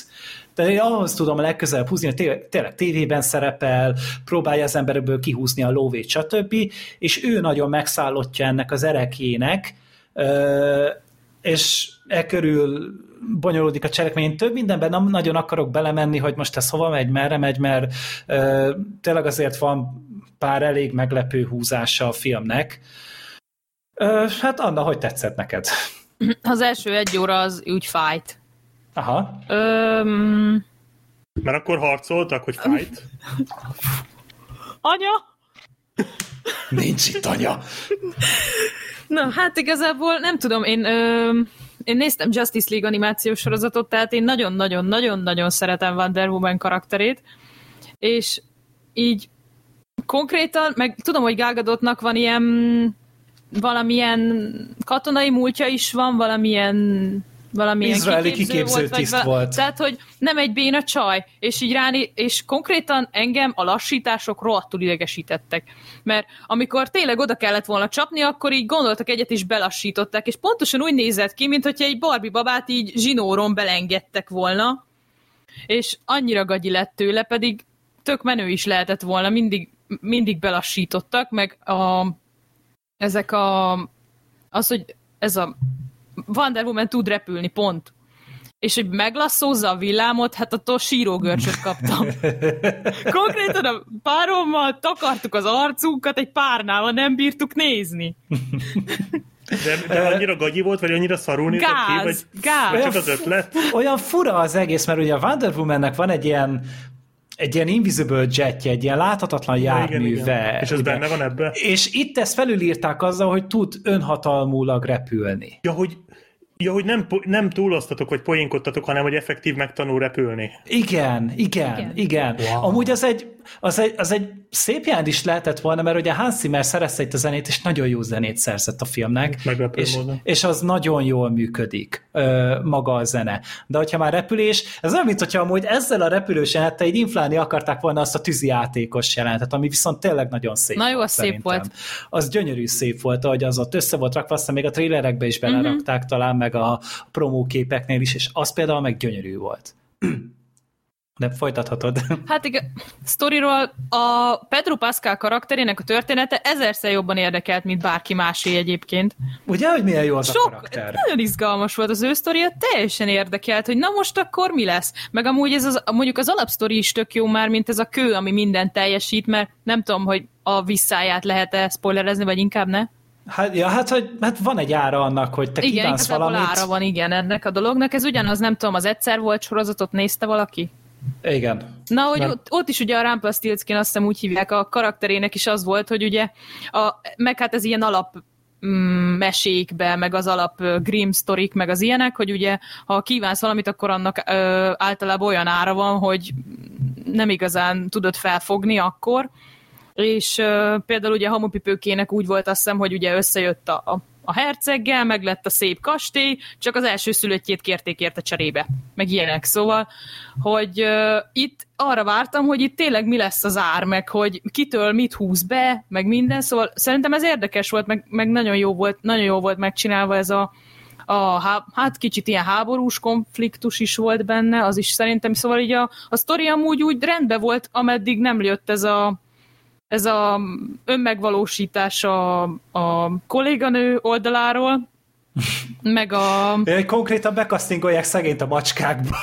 De én ahhoz tudom a legközelebb húzni, hogy tényleg tévében szerepel, próbálja az emberekből kihúzni a lóvét, stb. És ő nagyon megszállottja ennek az erekjének, és e körül bonyolódik a cselekmény. Több mindenben nem nagyon akarok belemenni, hogy most ez hova megy, merre megy, mert tényleg azért van pár elég meglepő húzása a filmnek. Hát Anna, hogy tetszett neked? Az első egy óra az úgy fájt Aha. Öm, Mert akkor harcoltak, hogy fight. anya? Nincs itt anya. Na, hát igazából nem tudom, én, ö, én néztem Justice League animációs sorozatot, tehát én nagyon-nagyon-nagyon-nagyon szeretem Wonder Woman karakterét, és így konkrétan, meg tudom, hogy Gal Gadotnak van ilyen valamilyen katonai múltja is van, valamilyen valamilyen Izraeli kiképző vagy tiszt vala- volt. Tehát, hogy nem egy béna csaj, és így ráni, és konkrétan engem a lassítások rohadtul idegesítettek. Mert amikor tényleg oda kellett volna csapni, akkor így gondoltak egyet, és belassították, és pontosan úgy nézett ki, mint hogyha egy Barbie babát így zsinóron belengedtek volna, és annyira gagyi lett tőle, pedig tök menő is lehetett volna, mindig, mindig belassítottak, meg a, ezek a, az, hogy ez a Wonder Woman tud repülni, pont. És hogy meglasszózza a villámot, hát attól sírógörcsöt kaptam. Konkrétan a párommal takartuk az arcunkat, egy párnával nem bírtuk nézni. De, de annyira gagyi volt, vagy annyira szarul nézett ki, vagy, Gáz, gáz. vagy csak az ötlet? Olyan fura az egész, mert ugye a Wonder Woman-nek van egy ilyen egy ilyen invisible jetje, egy ilyen láthatatlan járműve. És ez benne van ebbe? És itt ezt felülírták azzal, hogy tud önhatalmulag repülni. Ja, hogy, ja, hogy nem, nem túloztatok, vagy poénkodtatok, hanem hogy effektív megtanul repülni. Igen, igen, igen. igen. Wow. Amúgy az egy, az, egy, az egy szép jelent is lehetett volna, mert ugye Hans Zimmer szerezte itt a zenét, és nagyon jó zenét szerzett a filmnek. Meglepő és, módon. és az nagyon jól működik, ö, maga a zene. De hogyha már repülés, ez olyan, mint hogyha amúgy ezzel a repülős jelenettel így inflálni akarták volna azt a tűzijátékos jelentet, ami viszont tényleg nagyon szép Na jó, volt szép szerintem. volt. Az gyönyörű szép volt, ahogy az ott össze volt rakva, aztán még a trélerekbe is belerakták uh-huh. talán, meg a promóképeknél is, és az például meg gyönyörű volt. De folytathatod. Hát igen, sztoriról a Pedro Pascal karakterének a története ezerszer jobban érdekelt, mint bárki másé egyébként. Ugye, hogy milyen jó az a Sok, karakter? nagyon izgalmas volt az ő sztoria, teljesen érdekelt, hogy na most akkor mi lesz. Meg amúgy ez az, mondjuk az alapsztori is tök jó már, mint ez a kő, ami mindent teljesít, mert nem tudom, hogy a visszáját lehet-e spoilerezni, vagy inkább ne. Hát, ja, hát, hogy, hát van egy ára annak, hogy te igen, kívánsz valamit. ára van, igen, ennek a dolognak. Ez ugyanaz, nem tudom, az egyszer volt sorozatot nézte valaki? Igen. Na, hogy ott, ott is ugye a Rumpelstiltskin azt hiszem úgy hívják, a karakterének is az volt, hogy ugye, a, meg hát ez ilyen alap mm, mesékbe, meg az alap ö, Grimm sztorik, meg az ilyenek, hogy ugye, ha kívánsz valamit, akkor annak ö, általában olyan ára van, hogy nem igazán tudod felfogni akkor, és ö, például ugye Hamupipőkének úgy volt azt hiszem, hogy ugye összejött a, a a herceggel, meg lett a szép kastély, csak az első szülöttjét kérték érte cserébe, meg ilyenek. Szóval, hogy uh, itt arra vártam, hogy itt tényleg mi lesz az ár, meg hogy kitől mit húz be, meg minden, szóval szerintem ez érdekes volt, meg, meg nagyon jó volt, nagyon jó volt megcsinálva ez a, a há- hát kicsit ilyen háborús konfliktus is volt benne, az is szerintem, szóval így a, a sztori amúgy úgy rendben volt, ameddig nem jött ez a ez a önmegvalósítás a, a kolléganő oldaláról, meg a... Egy konkrétan bekasztingolják szegényt a macskákba.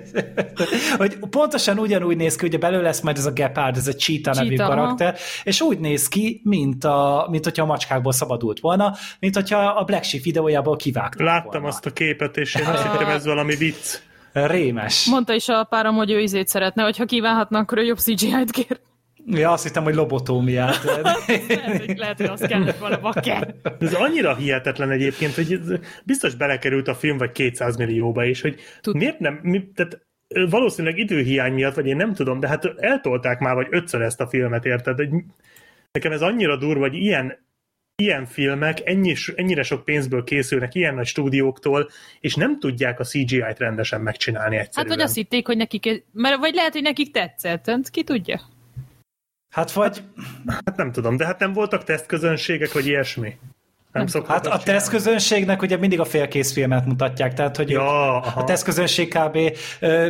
hogy pontosan ugyanúgy néz ki, ugye belőle lesz majd ez a Gepard, ez a Cheetah nevű Cheetah, karakter, és úgy néz ki, mint, a, mint hogyha a macskákból szabadult volna, mint hogyha a Black Sheep videójából kivágták Láttam volna. azt a képet, és én azt hittem, ez valami vicc. Rémes. Mondta is a párom, hogy ő izét szeretne, hogy ha kívánhatna, akkor ő jobb CGI-t kér. Ja, azt hittem, hogy lobotómiát. Lehet, hogy, lehet, hogy az kellett volna bakker. Ez annyira hihetetlen egyébként, hogy biztos belekerült a film vagy 200 millióba is, hogy Tud- miért nem, mi, tehát valószínűleg időhiány miatt, vagy én nem tudom, de hát eltolták már vagy ötször ezt a filmet, érted? Hogy nekem ez annyira durva, hogy ilyen, ilyen filmek ennyi, ennyire sok pénzből készülnek, ilyen nagy stúdióktól, és nem tudják a CGI-t rendesen megcsinálni Hát egyszerűen. vagy azt hitték, hogy nekik, mert, vagy lehet, hogy nekik tetszett, hát ki tudja. Hát vagy, Hát nem tudom, de hát nem voltak tesztközönségek, vagy ilyesmi? Nem hát a tesztközönségnek ugye mindig a félkész filmet mutatják, tehát hogy Ja, a tesztközönség kb.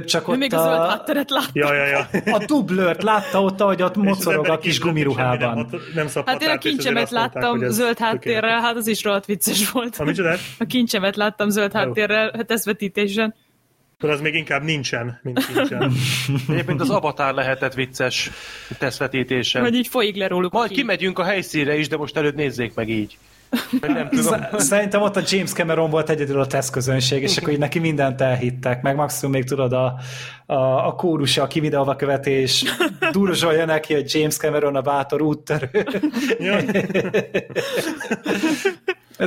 csak ott még a zöld a. Ja, ja, ja. a dublőrt látta ott, ahogy ott mocorog a kis gumiruhában. Nem, nem Hát én a kincsemet mondták, láttam ez zöld tökéletes. háttérrel, hát az is rohadt vicces volt. Ha micsoda? A kincsemet láttam zöld háttérrel, hát ez vetítésen. Akkor az még inkább nincsen, mint nincsen. Egyébként az Avatar lehetett vicces tesztvetítésen. Vagy így folyik le róluk. Majd ki. kimegyünk a helyszínre is, de most előtt nézzék meg így. Nem tudom. Sz- Szerintem ott a James Cameron volt egyedül a tesztközönség, és akkor így neki mindent elhittek, meg maximum még tudod a, a, a kórusa, aki videóba követi, és duruzsolja neki, hogy James Cameron a bátor úttörő.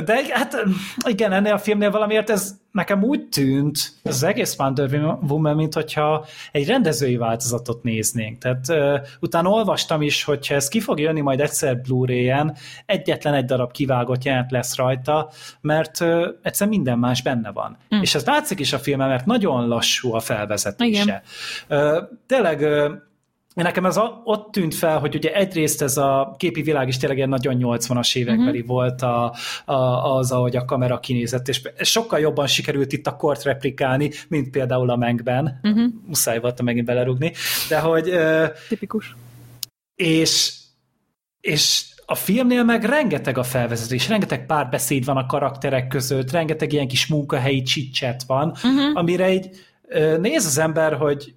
De hát igen, ennél a filmnél valamiért ez nekem úgy tűnt, ez az egész Wonder Woman, mint hogyha egy rendezői változatot néznénk. Tehát uh, utána olvastam is, hogyha ez ki fog jönni majd egyszer Blu-ray-en, egyetlen egy darab kivágott jelent lesz rajta, mert uh, egyszer minden más benne van. Mm. És ez látszik is a filmen, mert nagyon lassú a felvezetése. Igen. Uh, tényleg uh, Nekem ez a, ott tűnt fel, hogy ugye egyrészt ez a képi világ is tényleg nagyon 80-as évekbeli uh-huh. volt a, a, az, ahogy a kamera kinézett, és sokkal jobban sikerült itt a kort replikálni, mint például a Mengben. Uh-huh. Muszáj volt megint belerugni. De hogy... Tipikus. És, és a filmnél meg rengeteg a felvezetés, rengeteg párbeszéd van a karakterek között, rengeteg ilyen kis munkahelyi csicset van, uh-huh. amire egy néz az ember, hogy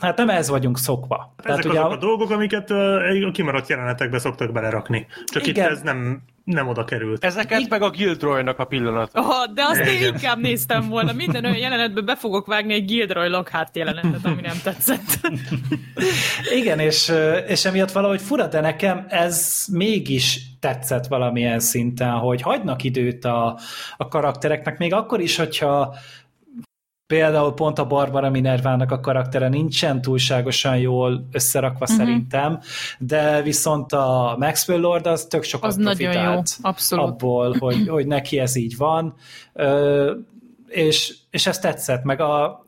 hát nem ez vagyunk szokva. Ezek Tehát, azok ugye, a dolgok, amiket a kimaradt jelenetekbe szoktak belerakni. Csak igen. itt ez nem, nem oda került. Ezeket meg a Gilderoy-nak a pillanat. Oh, de azt én inkább néztem volna. Minden olyan jelenetben be fogok vágni egy Gilderoy Lockhart jelenetet, ami nem tetszett. igen, és, és emiatt valahogy fura, de nekem ez mégis tetszett valamilyen szinten, hogy hagynak időt a, a karaktereknek, még akkor is, hogyha Például pont a Barbara Minervának a karaktere nincsen túlságosan jól összerakva uh-huh. szerintem, de viszont a Maxwell Lord az tök sokat az profitált jó. Abszolút. abból, hogy, hogy neki ez így van, Ö, és, és ez tetszett, meg a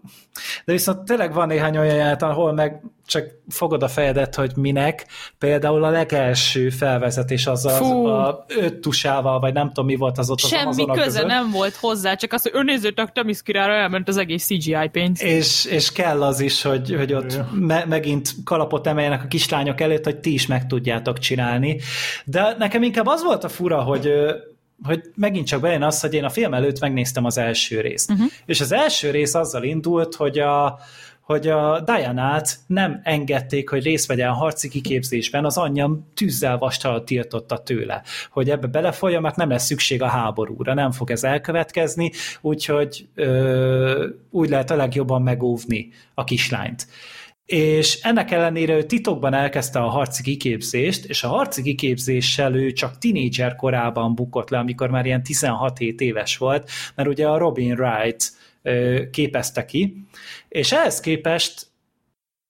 de viszont tényleg van néhány olyan jelenet, ahol meg csak fogod a fejedet, hogy minek. Például a legelső felvezetés az az a öt tusával, vagy nem tudom mi volt az ott az Semmi köze között. nem volt hozzá, csak az, hogy önnézőtek Temiszkirára elment az egész CGI pénz. És, és kell az is, hogy, hogy ott me, megint kalapot emeljenek a kislányok előtt, hogy ti is meg tudjátok csinálni. De nekem inkább az volt a fura, hogy hogy megint csak bejön az, hogy én a film előtt megnéztem az első részt. Uh-huh. És az első rész azzal indult, hogy a, hogy a Diana-t nem engedték, hogy részt vegyen a harci kiképzésben, az anyja tűzzel vastal tiltotta tőle, hogy ebbe belefolja, mert nem lesz szükség a háborúra, nem fog ez elkövetkezni, úgyhogy ö, úgy lehet a legjobban megóvni a kislányt és ennek ellenére ő titokban elkezdte a harci kiképzést, és a harci kiképzéssel ő csak tinédzser korában bukott le, amikor már ilyen 16-7 éves volt, mert ugye a Robin Wright képezte ki, és ehhez képest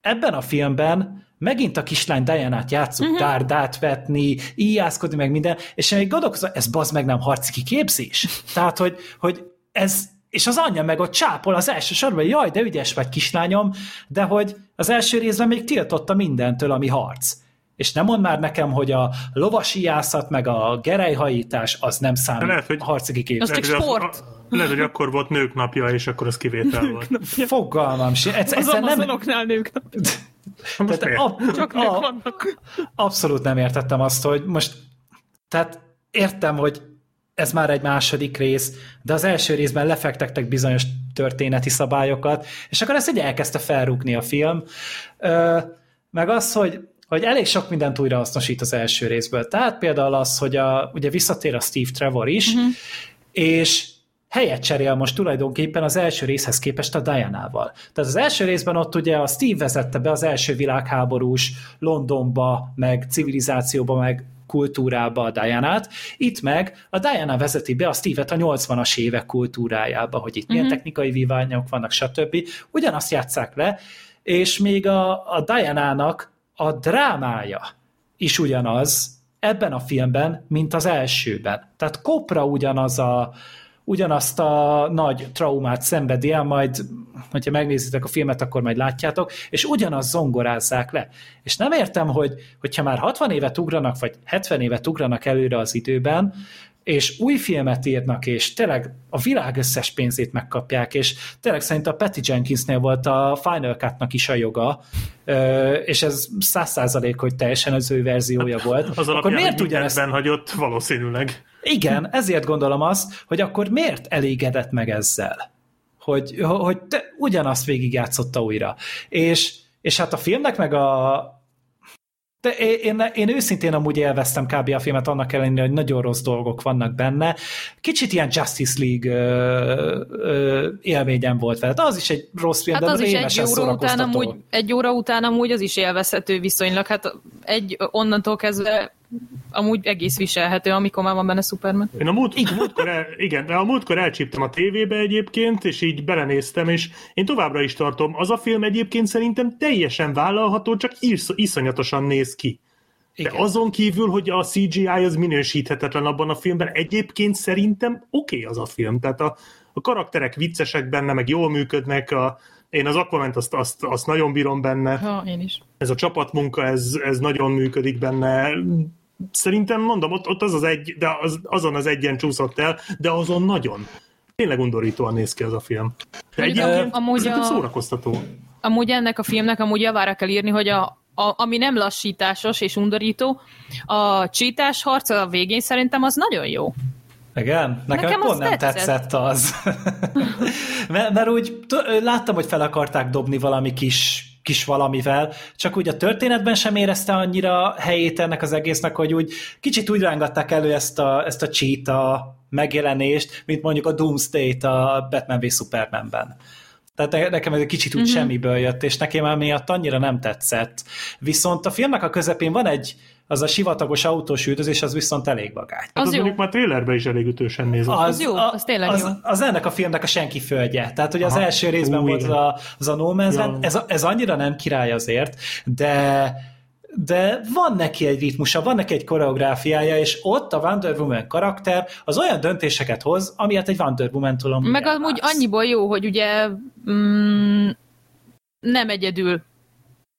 ebben a filmben megint a kislány Diana-t játszuk, uh-huh. dárdát vetni, íjászkodni, meg minden, és én még gondolkozom, ez bazd meg nem harci kiképzés? Tehát, hogy, hogy ez, és az anyja meg ott csápol az első sorban, jaj, de ügyes vagy kislányom, de hogy az első részben még tiltotta mindentől, ami harc. És nem mond már nekem, hogy a lovasiászat meg a gerejhajítás az nem számít lehet, hogy harci kiképzés. Az csak sport. Lehet, hogy akkor volt nők napja, és akkor az kivétel volt. Fogalmam sem. Ez, az amazonoknál nők napja. Tehát a, Csak a, vannak. Abszolút nem értettem azt, hogy most tehát értem, hogy ez már egy második rész, de az első részben lefektettek bizonyos történeti szabályokat, és akkor ezt egy elkezdte felrúgni a film. Ö, meg az, hogy hogy elég sok mindent újrahasznosít az első részből. Tehát például az, hogy a, ugye visszatér a Steve Trevor is, uh-huh. és helyet cserél most tulajdonképpen az első részhez képest a Diana-val. Tehát az első részben ott ugye a Steve vezette be az első világháborús Londonba, meg civilizációba, meg kultúrába a Diana-t, itt meg a Diana vezeti be a Steve-et a 80-as évek kultúrájába, hogy itt uh-huh. milyen mhm. technikai víványok vannak, stb. Ugyanazt játsszák le, és még a, a Diana-nak a drámája is ugyanaz ebben a filmben, mint az elsőben. Tehát kopra ugyanaz a, ugyanazt a nagy traumát szenvedi el, majd, hogyha megnézitek a filmet, akkor majd látjátok, és ugyanaz zongorázzák le. És nem értem, hogy hogyha már 60 évet ugranak, vagy 70 évet ugranak előre az időben, és új filmet írnak, és tényleg a világ összes pénzét megkapják, és tényleg szerintem a Patty Jenkinsnél volt a Final Cut-nak is a joga, és ez száz százalék, hogy teljesen az ő verziója volt. Az akkor miért ugyanezt... hagyott valószínűleg. Igen, ezért gondolom azt, hogy akkor miért elégedett meg ezzel? Hogy, hogy te ugyanazt végigjátszotta újra. És, és hát a filmnek meg a, De én, én, én őszintén amúgy élveztem kb. a filmet annak ellenére, hogy nagyon rossz dolgok vannak benne. Kicsit ilyen Justice League ö, ö, élményem volt vele. De az is egy rossz film, Hát de az is egy óra, után amúgy, egy óra után amúgy az is élvezhető viszonylag. Hát egy onnantól kezdve amúgy egész viselhető, amikor már van benne Superman. Én a múlt, múltkor, el, igen, de a múltkor elcsíptem a tévébe egyébként, és így belenéztem, és én továbbra is tartom, az a film egyébként szerintem teljesen vállalható, csak isz, iszonyatosan néz ki. De Igen. azon kívül, hogy a CGI az minősíthetetlen abban a filmben, egyébként szerintem oké okay az a film. Tehát a, a karakterek viccesek benne, meg jól működnek, a, én az Aquament azt, azt, azt nagyon bírom benne, Ha, én is. ez a csapatmunka, ez, ez nagyon működik benne. Szerintem mondom, ott, ott az az egy, de az, azon az egyen csúszott el, de azon nagyon. Tényleg undorítóan néz ki az a film. De egyébként amúgy a- szórakoztató. Amúgy ennek a filmnek amúgy javára kell írni, hogy a, a, ami nem lassításos és undorító, a csítás harc a végén szerintem az nagyon jó. Igen? Nekem, Nekem pont nem tetszett. tetszett az. mert, mert úgy t- láttam, hogy fel akarták dobni valami kis kis valamivel, csak úgy a történetben sem érezte annyira helyét ennek az egésznek, hogy úgy kicsit úgy rángatták elő ezt a, ezt a cheetah megjelenést, mint mondjuk a Doomsday-t a Batman v Supermanben. Tehát ne- nekem ez egy kicsit úgy uh-huh. semmiből jött, és nekem emiatt annyira nem tetszett. Viszont a filmnek a közepén van egy, az a sivatagos autós üldözés, az viszont elég vagány. Hát Az az, jó. mondjuk már trailerben is elég ütősen néz. Az, Az jó, az tényleg az, jó. Az ennek a filmnek a senki földje. Tehát, hogy az Aha. első részben Ú, volt a, az a No Man's Ja. Land, ez, ez annyira nem király azért, de de van neki egy ritmusa, van neki egy koreográfiája, és ott a Wonder Woman karakter az olyan döntéseket hoz, amilyet egy Wonder Woman-tól Meg amúgy annyiból jó, hogy ugye mm, nem egyedül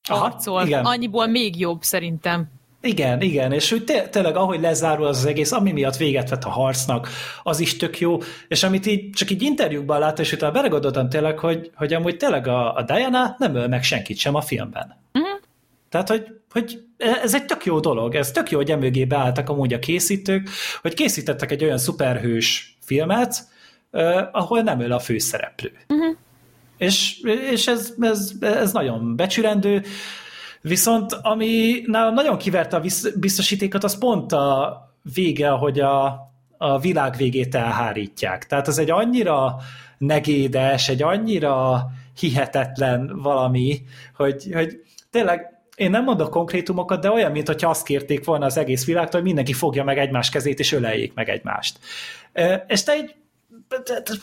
Aha, harcol. igen. Annyiból még jobb szerintem. Igen, igen, és úgy té- tényleg ahogy lezárul az, az egész, ami miatt véget vett a harcnak, az is tök jó, és amit így csak így interjúkban lát, és utána belegondoltam tényleg, hogy, hogy amúgy tényleg a, a Diana nem öl meg senkit sem a filmben. Uh-huh. Tehát, hogy, hogy ez egy tök jó dolog, ez tök jó, hogy emögé beálltak amúgy a készítők, hogy készítettek egy olyan szuperhős filmet, uh, ahol nem öl a főszereplő. Uh-huh. És, és ez, ez, ez nagyon becsülendő, Viszont ami nálam nagyon kiverte a biztosítékot, az pont a vége, hogy a, a világ végét elhárítják. Tehát az egy annyira negédes, egy annyira hihetetlen valami, hogy, hogy tényleg én nem mondok konkrétumokat, de olyan, mint hogyha azt kérték volna az egész világtól, hogy mindenki fogja meg egymás kezét, és öleljék meg egymást. És te egy,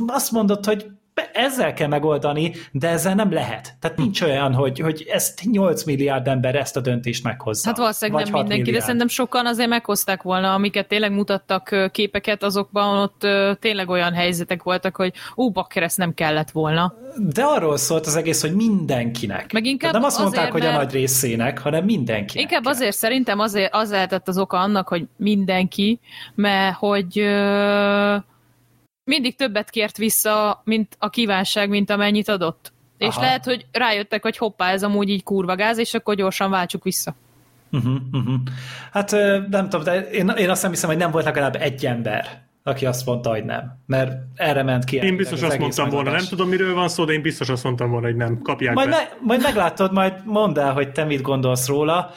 azt mondod, hogy ezzel kell megoldani, de ezzel nem lehet. Tehát nincs olyan, hogy, hogy ezt 8 milliárd ember ezt a döntést meghozza. Hát valószínűleg nem 6 mindenki, de milliárd. szerintem sokan azért meghozták volna, amiket tényleg mutattak képeket, azokban ott tényleg olyan helyzetek voltak, hogy ú, bakker, ezt nem kellett volna. De arról szólt az egész, hogy mindenkinek. Meg inkább Tehát nem azt mondták, azért, hogy a mert- nagy részének, hanem mindenkinek. Inkább kell. azért szerintem azért, az lehetett az oka annak, hogy mindenki, mert hogy ö, mindig többet kért vissza, mint a kívánság, mint amennyit adott. És Aha. lehet, hogy rájöttek, hogy hoppá, ez amúgy így kurva gáz, és akkor gyorsan váltsuk vissza. Uh-huh, uh-huh. Hát nem tudom, de én, én azt nem hiszem, hogy nem volt legalább egy ember, aki azt mondta, hogy nem. Mert erre ment ki. Én biztos az azt mondtam volna, nem tudom miről van szó, de én biztos azt mondtam volna, hogy nem. Kapják Majd, be. me, majd meglátod, majd mondd el, hogy te mit gondolsz róla,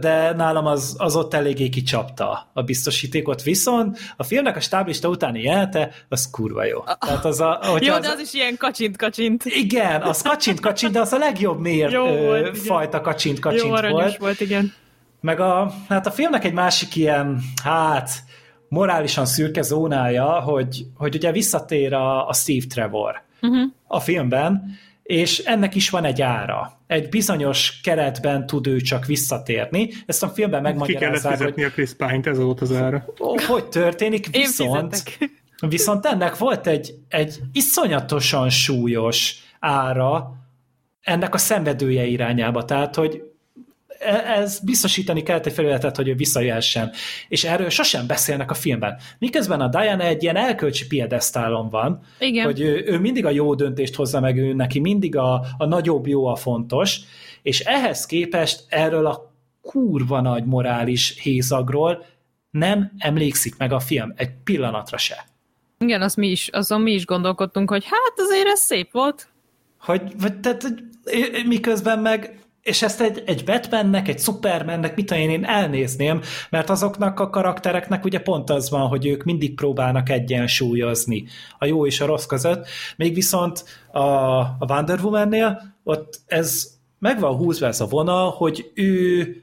de nálam az, az ott eléggé kicsapta a biztosítékot, viszont a filmnek a stáblista utáni jelte, az kurva jó. Tehát az a, Jó, az, de az is ilyen kacsint-kacsint. Igen, az kacsint kacsint, de az a legjobb mér Jó volt, fajta kacsint Jó kacsint aranyos volt. volt, igen. Meg a, hát a filmnek egy másik ilyen, hát morálisan szürke zónája, hogy, hogy ugye visszatér a, a Steve Trevor Uh-huh. a filmben, és ennek is van egy ára. Egy bizonyos keretben tud ő csak visszatérni. Ezt a filmben Ki kellett megmagyarázzák, hogy fizetni a Chris Pine-t, ez volt az ára. ó, hogy történik, Én viszont, viszont ennek volt egy, egy iszonyatosan súlyos ára ennek a szenvedője irányába. Tehát, hogy ez biztosítani kellett egy felületet, hogy ő visszajöhessen. És erről sosem beszélnek a filmben. Miközben a Diana egy ilyen elkölcsi piedesztálon van, Igen. hogy ő, ő mindig a jó döntést hozza meg, ő neki mindig a, a nagyobb jó a fontos, és ehhez képest erről a kurva nagy morális hézagról nem emlékszik meg a film egy pillanatra se. Igen, az mi is, azon mi is gondolkodtunk, hogy hát azért ez szép volt. Hogy, vagy, tehát, miközben meg és ezt egy, egy Batmannek, egy Supermannek, mit én, én elnézném, mert azoknak a karaktereknek ugye pont az van, hogy ők mindig próbálnak egyensúlyozni a jó és a rossz között, még viszont a, a Wonder Woman-nél ott ez meg van húzva ez a vonal, hogy ő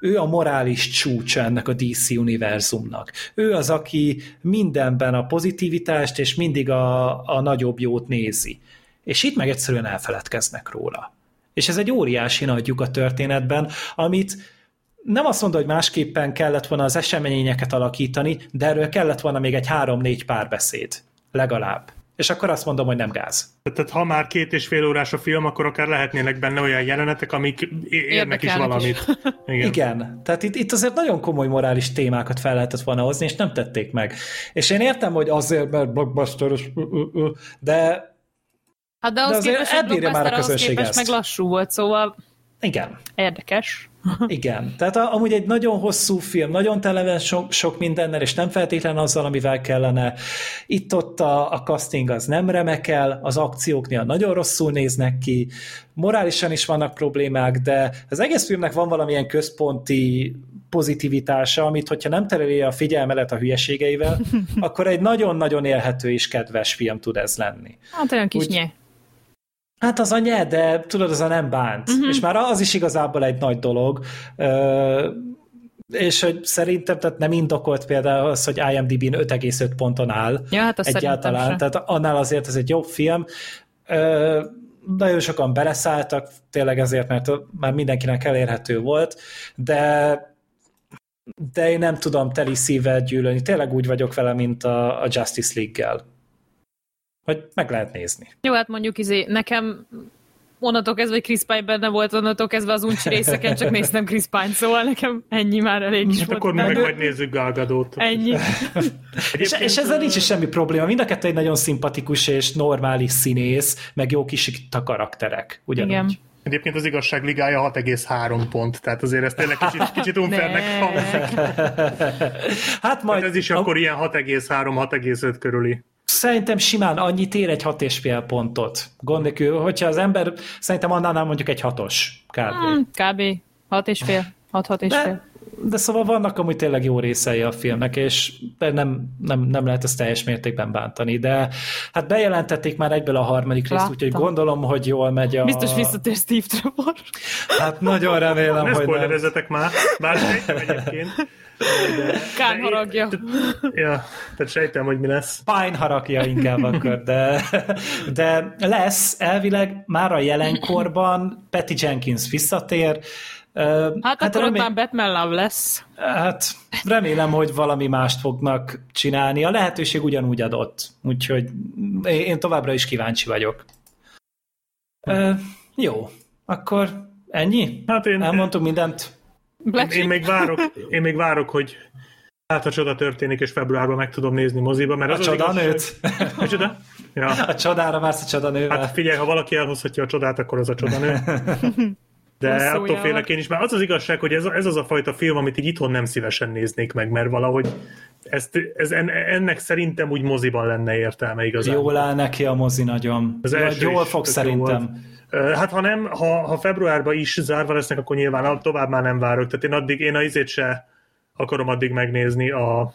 ő a morális csúcsa ennek a DC univerzumnak. Ő az, aki mindenben a pozitivitást és mindig a, a nagyobb jót nézi. És itt meg egyszerűen elfeledkeznek róla. És ez egy óriási nagy lyuk a történetben, amit nem azt mondom, hogy másképpen kellett volna az eseményeket alakítani, de erről kellett volna még egy három-négy párbeszéd. Legalább. És akkor azt mondom, hogy nem gáz. Tehát ha már két és fél órás a film, akkor akár lehetnének benne olyan jelenetek, amik érnek is valamit. is. Igen. Igen. Tehát itt, itt azért nagyon komoly morális témákat fel lehetett volna hozni, és nem tették meg. És én értem, hogy azért, mert blockbuster, de Hát de ahhoz De képest, elbírja már a közönség ezt. meg lassú volt, szóval igen. érdekes. Igen, tehát amúgy egy nagyon hosszú film, nagyon tele van sok, sok mindennel, és nem feltétlenül azzal, amivel kellene. Itt-ott a, a casting az nem remekel, az akcióknél nagyon rosszul néznek ki, morálisan is vannak problémák, de az egész filmnek van valamilyen központi pozitivitása, amit hogyha nem tereli a figyelmelet a hülyeségeivel, akkor egy nagyon-nagyon élhető és kedves film tud ez lenni. Hát olyan kis Úgy- nye. Hát az a nye, de tudod, az a nem bánt. Uh-huh. És már az is igazából egy nagy dolog. Ö, és hogy szerintem tehát nem indokolt például az, hogy IMDb-n 5,5 ponton áll Ja, hát egyáltalán. Tehát annál azért ez egy jobb film. Ö, nagyon sokan beleszálltak, tényleg ezért, mert már mindenkinek elérhető volt, de de én nem tudom teli szívvel gyűlölni. Tényleg úgy vagyok vele, mint a, a Justice League-gel. Hogy meg lehet nézni. Jó, hát mondjuk izé, nekem onnantól kezdve, hogy Chris Pine benne volt, onnantól kezdve az uncsi részeken csak néztem Chris Pine, szóval nekem ennyi már elég is Hát volt. akkor meg majd nézzük Gal Gadot. Ennyi. És, és ezzel nincs is semmi probléma. Mind a kettő egy nagyon szimpatikus és normális színész, meg jó kis a karakterek. Ugyanúgy. Igen. Egyébként az igazság ligája 6,3 pont, tehát azért ez tényleg kicsit, kicsit unfairnek Ne. hangzik. Hát majd Hát ez is a, akkor ilyen 6,3-6,5 körüli. Szerintem simán annyit ér egy hat és fél pontot. Gond nélkül, hogyha az ember szerintem annál mondjuk egy hatos kb. Hmm, kb. Hat és fél. Hat, hat és fél. De, de szóval vannak amúgy tényleg jó részei a filmnek, és nem, nem, nem lehet ezt teljes mértékben bántani, de hát bejelentették már egyből a harmadik részt, Láttam. úgyhogy gondolom, hogy jól megy a... Biztos visszatér Steve Trevor. Hát nagyon remélem, Ne hogy nem. már, bár sejtem egyébként. Kán haragja. Ja, tehát sejtem, hogy mi lesz. Pine harapja inkább akkor, de, de lesz elvileg már a jelenkorban Patty Jenkins visszatér. Hát, hát akkor remé- ott már Batman Love lesz. hát remélem, hogy valami mást fognak csinálni. A lehetőség ugyanúgy adott, úgyhogy én továbbra is kíváncsi vagyok. Ö, jó, akkor ennyi? Hát én, Elmondtuk mindent? Black én, még várok, én még várok, hogy hát a csoda történik, és februárban meg tudom nézni moziba, mert A az csodanőt? igazság- Micsoda? Ja. A csodára vársz a csodanővel? Hát figyelj, ha valaki elhozhatja a csodát, akkor az a csodanő. De Hosszú attól ujjával. félek én is, mert az az igazság, hogy ez, ez az a fajta film, amit így itthon nem szívesen néznék meg, mert valahogy ezt, ez, en- ennek szerintem úgy moziban lenne értelme igazán. Jól áll neki a mozi nagyon. Az Jól- első Jól fog jó szerintem. volt. Hát ha nem, ha, ha februárban is zárva lesznek, akkor nyilván tovább már nem várok. Tehát én addig, én a izét se akarom addig megnézni a,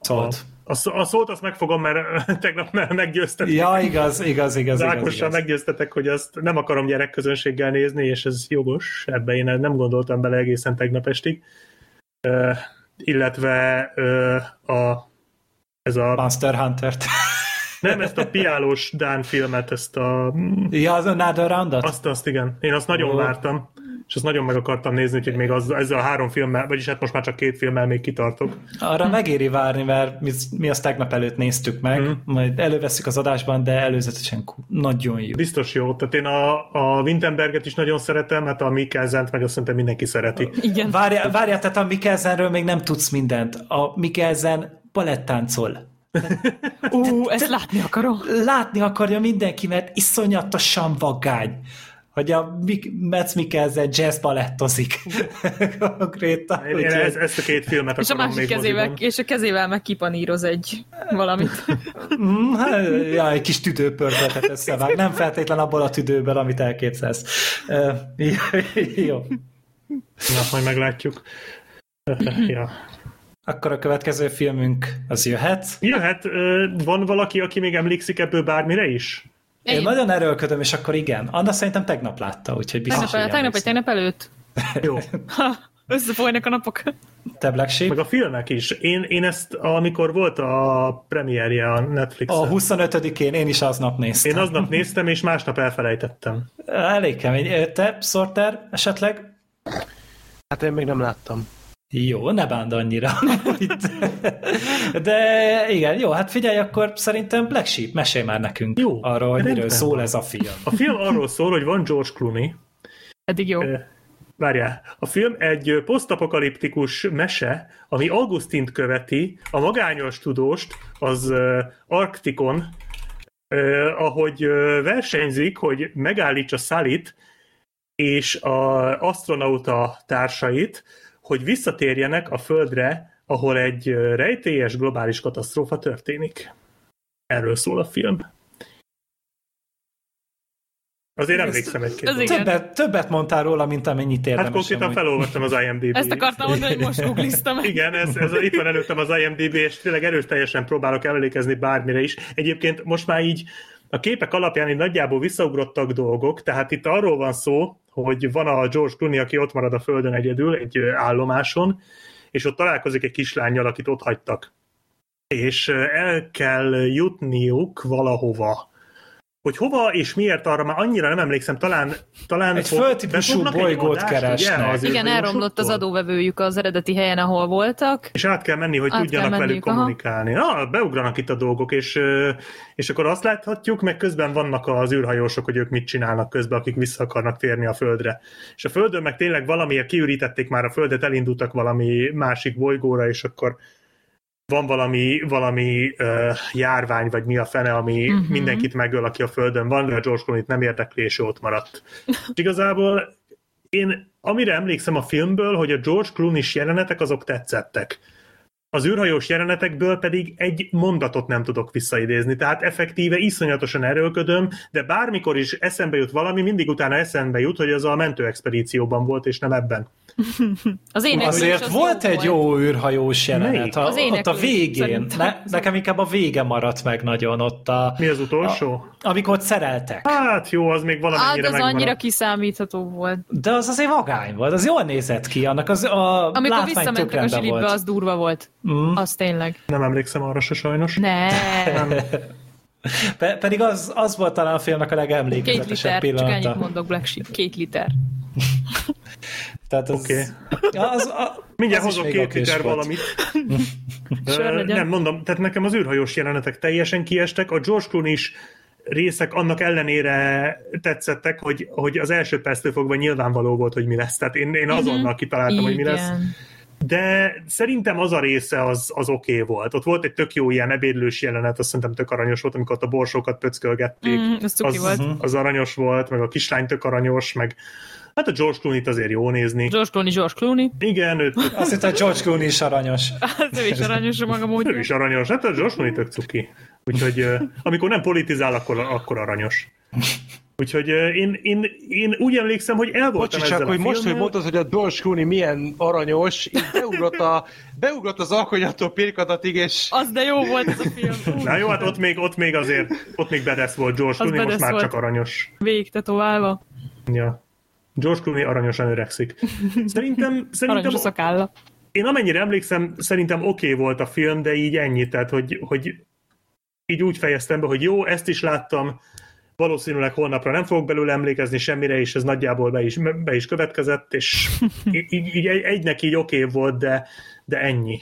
Szólt. a, szó- a szót azt megfogom, mert tegnap me- meggyőztetek. Ja, igaz, igaz, igaz, Az igaz, Ákossal meggyőztetek, hogy azt nem akarom gyerekközönséggel nézni, és ez jogos, ebbe én nem gondoltam bele egészen tegnap estig. Ö, illetve ö, a, ez a, Monster Hunter-t. Nem ezt a piálós Dán filmet, ezt a, ja, az Another Roundat? azt, azt igen, én azt nagyon Ó. vártam, és azt nagyon meg akartam nézni, úgyhogy még az, ezzel a három filmmel, vagyis hát most már csak két filmmel még kitartok. Arra megéri várni, mert mi, mi azt tegnap előtt néztük meg, Mhm. majd előveszük az adásban, de előzetesen nagyon jó. Biztos jó, tehát én a, a Wittenberget is nagyon szeretem, hát a Mikkelsent meg azt szerintem mindenki szereti. Igen. Várjál, várjál, tehát a Mikkelsenről még nem tudsz mindent. A Mikkelsen balettáncol. Ú, ezt látni akarom. Látni akarja mindenki, mert iszonyatosan vagány. hogy a Metz Mikkelsen jazz balettozik. Konkrétan. Én, én ez, ezt a két filmet És a másik még kezével, moziban. és a kezével meg kipaníroz egy valamit. Mm, hát, ja, egy kis tüdőpörkötet összevág. Nem feltétlen abból a tüdőből, amit elképzelsz. Jó. Na, majd meglátjuk. ja. Akkor a következő filmünk az jöhet. Jöhet, van valaki, aki még emlékszik ebből bármire is? Én Én. nagyon erőlködöm, és akkor igen. Anna szerintem tegnap látta, úgyhogy biztos, Tegnap, tegnap vagy tegnap előtt. Jó. Ha, összefolynak a napok. Te Black Sheep? Meg a filmek is. Én, én ezt, amikor volt a premierje a Netflixen, A 25-én én is aznap néztem. én aznap néztem, és másnap elfelejtettem. Elég kemény. Te, Sorter, esetleg? Hát én még nem láttam. Jó, ne bánd annyira. De igen, jó, hát figyelj, akkor szerintem Black Sheep, mesélj már nekünk Jó, arról, hogy miről szól van. ez a film. A film arról szól, hogy van George Clooney, Eddig jó. Várjál, a film egy posztapokaliptikus mese, ami Augustint követi, a magányos tudóst, az Arktikon, ahogy versenyzik, hogy megállítsa Salit és a astronauta társait, hogy visszatérjenek a Földre, ahol egy rejtélyes globális katasztrófa történik. Erről szól a film. Azért emlékszem egy-két ez. Többet, többet mondtál róla, mint amennyit érdemes. Hát konkrétan amúgy. felolvastam az IMDb-t. Ezt akartam mondani, hogy most googliztam. Igen, ez, ez itt van előttem az IMDb, és tényleg erőteljesen próbálok emlékezni bármire is. Egyébként most már így a képek alapján így nagyjából visszaugrottak dolgok, tehát itt arról van szó, hogy van a George Clooney, aki ott marad a földön egyedül, egy állomáson, és ott találkozik egy kislányjal, akit ott hagytak. És el kell jutniuk valahova. Hogy hova és miért, arra már annyira nem emlékszem, talán... talán Egy földtípusú egy bolygót adást, keresnek. az Igen, elromlott az adóvevőjük az eredeti helyen, ahol voltak. És át kell menni, hogy Át tudjanak kell velük menniük, aha. kommunikálni. Na, beugranak itt a dolgok, és, és akkor azt láthatjuk, meg közben vannak az űrhajósok, hogy ők mit csinálnak közben, akik vissza akarnak térni a Földre. És a Földön meg tényleg valamiért kiürítették már a Földet, elindultak valami másik bolygóra, és akkor van valami, valami uh, járvány, vagy mi a fene, ami uh-huh. mindenkit megöl, aki a Földön van, de a George Clooney nem érdekli, és ott maradt. És igazából én amire emlékszem a filmből, hogy a George Clooney-s jelenetek azok tetszettek. Az űrhajós jelenetekből pedig egy mondatot nem tudok visszaidézni, tehát effektíve iszonyatosan erőlködöm, de bármikor is eszembe jut valami, mindig utána eszembe jut, hogy az a mentőexpedícióban volt, és nem ebben. Az éneklés Azért az volt egy volt. jó űrhajós jelenet. A, Az ott a végén. Ne, nekem inkább a vége maradt meg nagyon ott a... Mi az utolsó? Amikor ott szereltek. Hát jó, az még Hát valamennyire az megmaradt. annyira kiszámítható volt. De az azért vagány volt, az jól nézett ki, annak az a Amikor visszamentek a zsilipbe, volt. az durva volt. Mm. Az tényleg. Nem emlékszem arra se sajnos. Ne. Pe- pedig az, az volt talán a filmnek a Két legemlékezetesebb liter, csak ennyit pillanata. mondok Black Sheep. Két liter. Tehát az, Oké. az, a, Mindjárt az hozok két liter valamit. Nem, mondom, tehát nekem az űrhajós jelenetek teljesen kiestek, a George Clooney is részek annak ellenére tetszettek, hogy, hogy az első perctől fogva nyilvánvaló volt, hogy mi lesz. Tehát én, én azonnal kitaláltam, hogy mi lesz. Igen. De szerintem az a része az, az oké okay volt. Ott volt egy tök jó ilyen ebédlős jelenet, azt szerintem tök aranyos volt, amikor ott a borsókat pöckölgették. Mm, az az, volt. az aranyos volt, meg a kislány tök aranyos, meg hát a George Clooney-t azért jó nézni. George Clooney, George Clooney. Igen, őt, Azt hittem, hogy George Clooney is aranyos. Az ő is aranyos a maga módja. ő is aranyos. Hát a George Clooney tök cuki. Úgyhogy amikor nem politizál, akkor, akkor aranyos. Úgyhogy én, én, én úgy emlékszem, hogy el voltam Bocsi ezzel csak, a hogy most, hogy mondtad, hogy a George Clooney milyen aranyos, így beugrott, a, beugrott az alkonyattól pirkadatig, és Az de jó volt ez a film. Na jó, hát ott még, ott még azért, ott még bedesz volt George Clooney, most már volt. csak aranyos. Végig tetoválva. Ja. George Clooney aranyosan öregszik. Szerintem, Aranyos szerintem a szakálla. én amennyire emlékszem, szerintem oké okay volt a film, de így ennyi, tehát hogy, hogy így úgy fejeztem be, hogy jó, ezt is láttam, valószínűleg holnapra nem fogok belőle emlékezni semmire, és ez nagyjából be is, be is következett, és így, így, így egy- egynek így oké okay volt, de, de ennyi.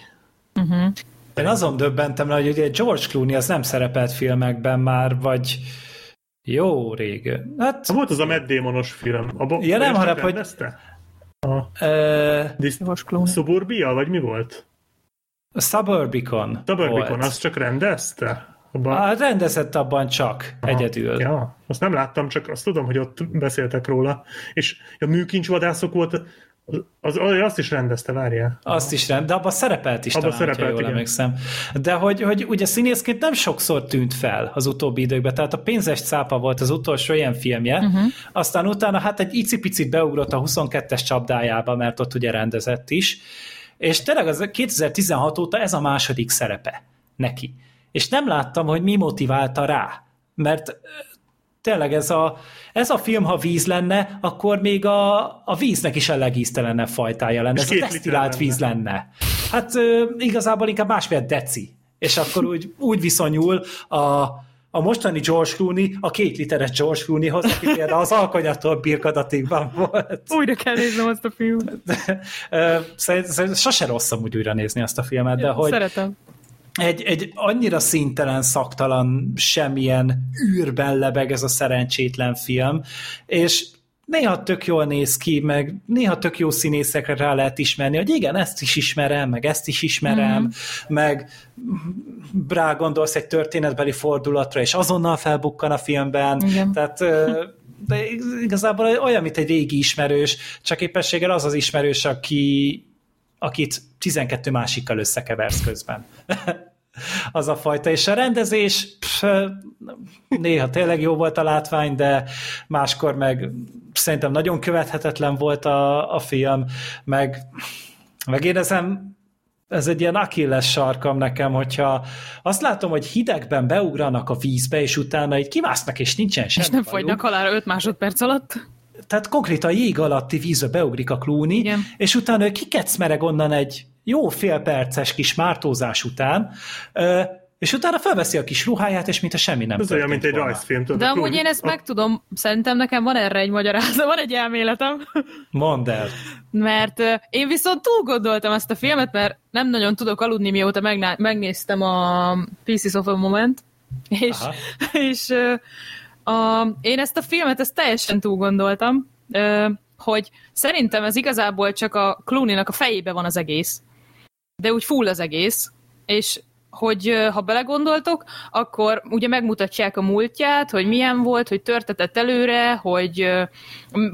Én azon döbbentem le, hogy ugye George Clooney az nem szerepelt filmekben már, vagy jó rég. Hát, Volt az a Matt Damonos film. A bo- Ja, nem, hanem, hogy- rendezte? A ö, Dis-. Suburbia, vagy mi volt? a Suburbicon Suburbicon, volt. azt csak rendezte? Abban... A rendezett abban csak, Aha. egyedül. Ja, azt nem láttam, csak azt tudom, hogy ott beszéltek róla. És a műkincsvadászok volt, az, az, azt is rendezte, várjál. Azt is rend, de abban szerepelt is Abban talán, szerepelt, jól igen. emlékszem. De hogy, hogy ugye színészként nem sokszor tűnt fel az utóbbi időkben, tehát a Pénzes cápa volt az utolsó ilyen filmje, uh-huh. aztán utána hát egy icipicit beugrott a 22-es csapdájába, mert ott ugye rendezett is, és tényleg az 2016 óta ez a második szerepe neki. És nem láttam, hogy mi motiválta rá, mert tényleg ez a, ez a film, ha víz lenne, akkor még a, a víznek is a legíztelenebb fajtája lenne. És Ez a desztillált lenne. víz lenne. Hát ö, igazából inkább másfél deci. És akkor úgy, úgy viszonyul a, a mostani George Clooney a két literes George Clooneyhoz, aki például az alkonyattól birkadatikban volt. Újra kell néznem azt a filmet. Szerintem sose rossz amúgy újra nézni azt a filmet, de hogy Szeretem. Egy, egy annyira szintelen, szaktalan, semmilyen űrben lebeg ez a szerencsétlen film, és néha tök jól néz ki, meg néha tök jó színészekre rá lehet ismerni, hogy igen, ezt is ismerem, meg ezt is ismerem, mm. meg rá gondolsz egy történetbeli fordulatra, és azonnal felbukkan a filmben, Igen. tehát de igazából olyan, mint egy régi ismerős, csak éppességgel az az ismerős, aki, akit 12 másikkal összekeversz közben. az a fajta. És a rendezés pff, néha tényleg jó volt a látvány, de máskor meg szerintem nagyon követhetetlen volt a, a film, meg, meg érezem, ez egy ilyen akilles sarkam nekem, hogyha azt látom, hogy hidegben beugranak a vízbe, és utána így kimásznak, és nincsen semmi És nem bajuk. fagynak halálra 5 másodperc alatt. Tehát konkrétan jég alatti vízbe beugrik a Clooney, Igen. és utána ő kikecmereg onnan egy jó fél perces kis mártózás után, és utána felveszi a kis ruháját, és mintha semmi nem Ez olyan, mint egy volna. rajzfilm. tudod, De a amúgy én ezt meg tudom, szerintem nekem van erre egy magyarázat, van egy elméletem. Mondd el. Mert én viszont túl gondoltam ezt a filmet, mert nem nagyon tudok aludni, mióta megná- megnéztem a Pieces of a Moment, és, Aha. és a, én ezt a filmet ezt teljesen túl gondoltam, hogy szerintem ez igazából csak a Clooney-nak a fejébe van az egész, de úgy full az egész, és hogy ha belegondoltok, akkor ugye megmutatják a múltját, hogy milyen volt, hogy törtetett előre, hogy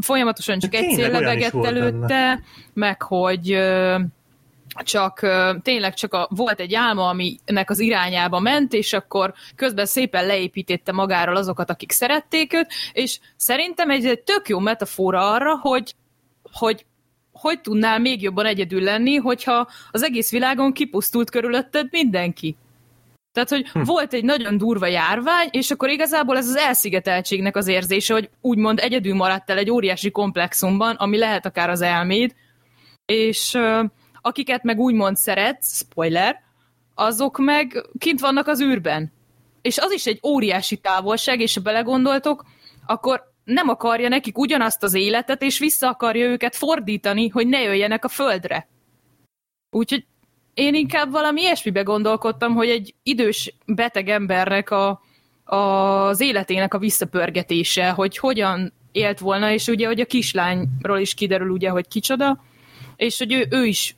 folyamatosan csak De egy lebegett előtte, meg hogy csak tényleg csak a, volt egy álma, aminek az irányába ment, és akkor közben szépen leépítette magáról azokat, akik szerették őt, és szerintem egy, egy tök jó metafora arra, hogy, hogy hogy tudnál még jobban egyedül lenni, hogyha az egész világon kipusztult körülötted mindenki. Tehát, hogy hm. volt egy nagyon durva járvány, és akkor igazából ez az elszigeteltségnek az érzése, hogy úgymond egyedül maradtál egy óriási komplexumban, ami lehet akár az elméd, és akiket meg úgymond szeretsz, spoiler, azok meg kint vannak az űrben. És az is egy óriási távolság, és ha belegondoltok, akkor nem akarja nekik ugyanazt az életet, és vissza akarja őket fordítani, hogy ne jöjjenek a földre. Úgyhogy én inkább valami ilyesmibe gondolkodtam, hogy egy idős beteg embernek a, az életének a visszapörgetése, hogy hogyan élt volna, és ugye, hogy a kislányról is kiderül ugye, hogy kicsoda, és hogy ő, ő is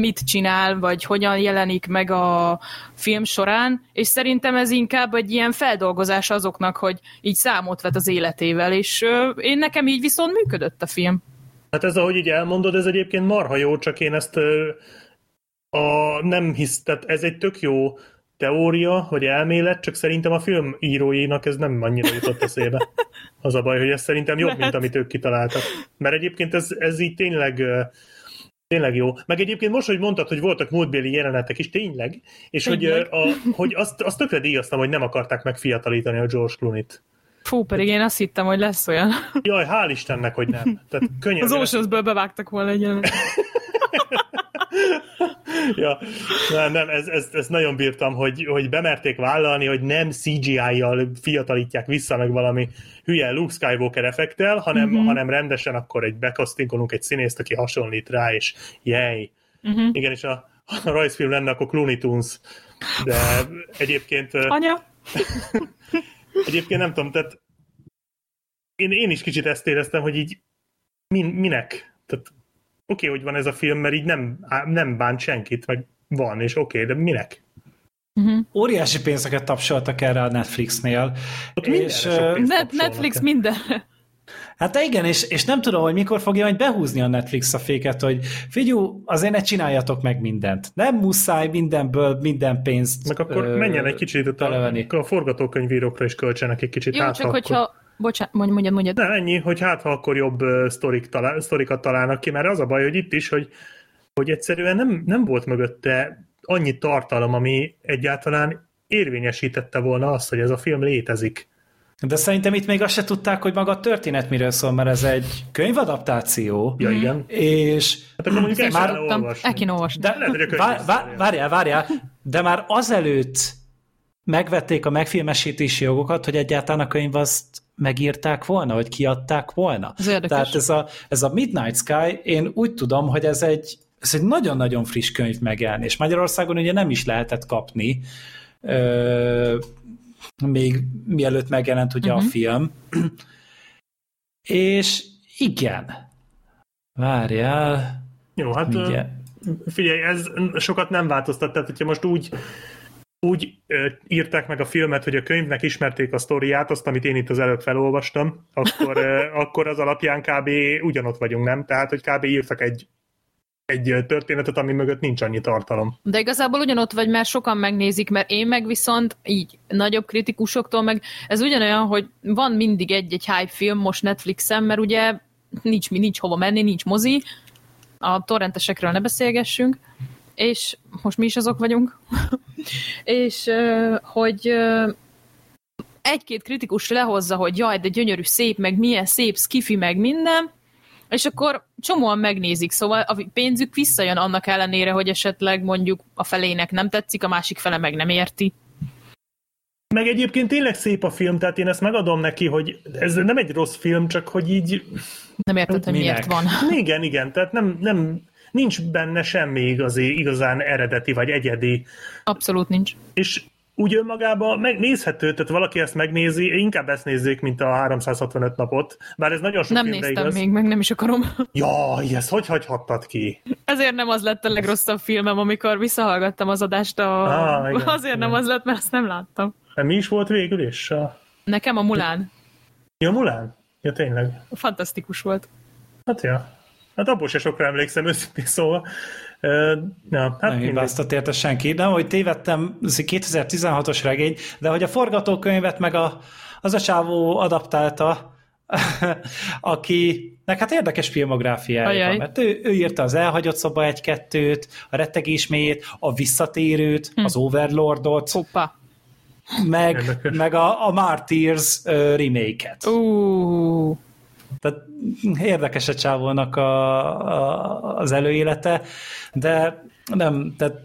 mit csinál, vagy hogyan jelenik meg a film során, és szerintem ez inkább egy ilyen feldolgozás azoknak, hogy így számot vet az életével, és én nekem így viszont működött a film. Hát ez, ahogy így elmondod, ez egyébként marha jó, csak én ezt a, nem hisz, tehát ez egy tök jó teória, vagy elmélet, csak szerintem a film íróinak ez nem annyira jutott eszébe. Az a baj, hogy ez szerintem jobb, mint Lehet. amit ők kitaláltak. Mert egyébként ez, ez így tényleg Tényleg jó. Meg egyébként most, hogy mondtad, hogy voltak múltbéli jelenetek is, tényleg, és hogy, Tényleg. a, hogy azt, azt tökre díjaztam, hogy nem akarták megfiatalítani a George Clooney-t. Fú, pedig én azt hittem, hogy lesz olyan. Jaj, hál' Istennek, hogy nem. Tehát könnyen Az Oceansből bevágtak volna egy jelenet. ja, nem, nem, ez, ez, ez nagyon bírtam, hogy, hogy bemerték vállalni, hogy nem CGI-jal fiatalítják vissza, meg valami hülye Luke Skywalker effektel, hanem, Mhm. mm-hmm. hanem rendesen akkor egy bekasztinkolunk egy színészt, aki hasonlít rá, és jej. Mhm. Mm-hmm. Igen, és a, a rajzfilm lenne akkor Clooney Tunes, de egyébként, Anya? egyébként nem tudom, tehát én, én is kicsit ezt éreztem, hogy így min, minek? Tehát oké, okay, hogy van ez a film, mert így nem, nem bánt senkit, meg van, és oké, okay, de minek? óriási pénzeket tapsoltak erre a Netflixnél. Ott és, Net-. Netflix mindenre. Hát igen, és, és nem tudom, hogy mikor fogja majd behúzni a Netflix a féket, hogy figyú, azért ne csináljatok meg mindent. Nem muszáj mindenből minden pénzt Meg akkor ö, menjen egy kicsit a, a forgatókönyvírókra is költsenek egy kicsit. Jó, csak ha hogyha... Bocsánat, mondj, mondjad, mondjad. Nem, ennyi, hogy hát ha akkor jobb sztorik talál, sztorikat találnak ki, mert az a baj, hogy itt is, hogy, hogy egyszerűen nem, nem volt mögötte annyi tartalom, ami egyáltalán érvényesítette volna azt, hogy ez a film létezik. De szerintem itt még azt se tudták, hogy maga a történet miről szól, mert ez egy könyvadaptáció, Ja, igen. és Hát akkor mondjuk el Már olvasni. el kéne olvasni. de, vár, vár, szólja. várjál, várjál, de már azelőtt megvették a megfilmesítési jogokat, hogy egyáltalán a könyv azt megírták volna, hogy kiadták volna. Ez érdekes. Tehát ez a, ez a Midnight Sky, én úgy tudom, hogy ez egy, ez egy nagyon-nagyon friss könyv megjelenés. Magyarországon ugye nem is lehetett kapni, ö, még mielőtt megjelent ugye uh-huh. a film. És igen, várjál, Jó, hát mindjárt. figyelj, ez sokat nem változtat, tehát hogyha most úgy úgy ö, írták meg a filmet, hogy a könyvnek ismerték a sztoriát, azt, amit én itt az előbb felolvastam, akkor, ö, akkor az alapján kb. ugyanott vagyunk, nem? Tehát, hogy kb. írtak egy, egy történetet, ami mögött nincs annyi tartalom. De igazából ugyanott vagy, mert sokan megnézik, mert én meg viszont így nagyobb kritikusoktól meg ez ugyanolyan, hogy van mindig egy-egy hype film most Netflixen, mert ugye nincs, nincs hova menni, nincs mozi, a torrentesekről ne beszélgessünk, és most mi is azok vagyunk, és hogy egy-két kritikus lehozza, hogy jaj, de gyönyörű, szép, meg milyen szép, skifi, meg minden, és akkor csomóan megnézik, szóval a pénzük visszajön annak ellenére, hogy esetleg mondjuk a felének nem tetszik, a másik fele meg nem érti. Meg egyébként tényleg szép a film, tehát én ezt megadom neki, hogy ez nem egy rossz film, csak hogy így Nem érted, hogy miért van. Igen, igen, tehát nem, nem, nincs benne semmi igazi, igazán eredeti vagy egyedi, Abszolút nincs. és úgy önmagában megnézhető, tehát valaki ezt megnézi, inkább ezt nézzék, mint a 365 napot, bár ez nagyon sok Nem néztem igaz. még, meg nem is akarom. Jaj, ezt hogy hagyhattad ki? Ezért nem az lett a legrosszabb filmem, amikor visszahallgattam az adást. A... Ah, igen, Azért nem igen. az lett, mert azt nem láttam. Nem, mi is volt végül is? A... Nekem a Mulán Ja, Mulán? Ja, tényleg. fantasztikus volt. Hát ja. Hát abból se sokra emlékszem őszintén szóval. Uh, ja, hát nem hibáztat érte senki. Nem, hogy tévedtem, ez egy 2016-os regény, de hogy a forgatókönyvet meg a, az a csávó adaptálta, akinek hát érdekes filmográfiája van, mert ő, ő írta az Elhagyott szoba egy-kettőt, a Rettegés mélyét, a Visszatérőt, hm. az Overlordot, Hoppa. meg, Érdekes. meg a, a Martyrs uh, remake-et. Ú, Tehát érdekes a csávónak a, a, az előélete, de nem, tehát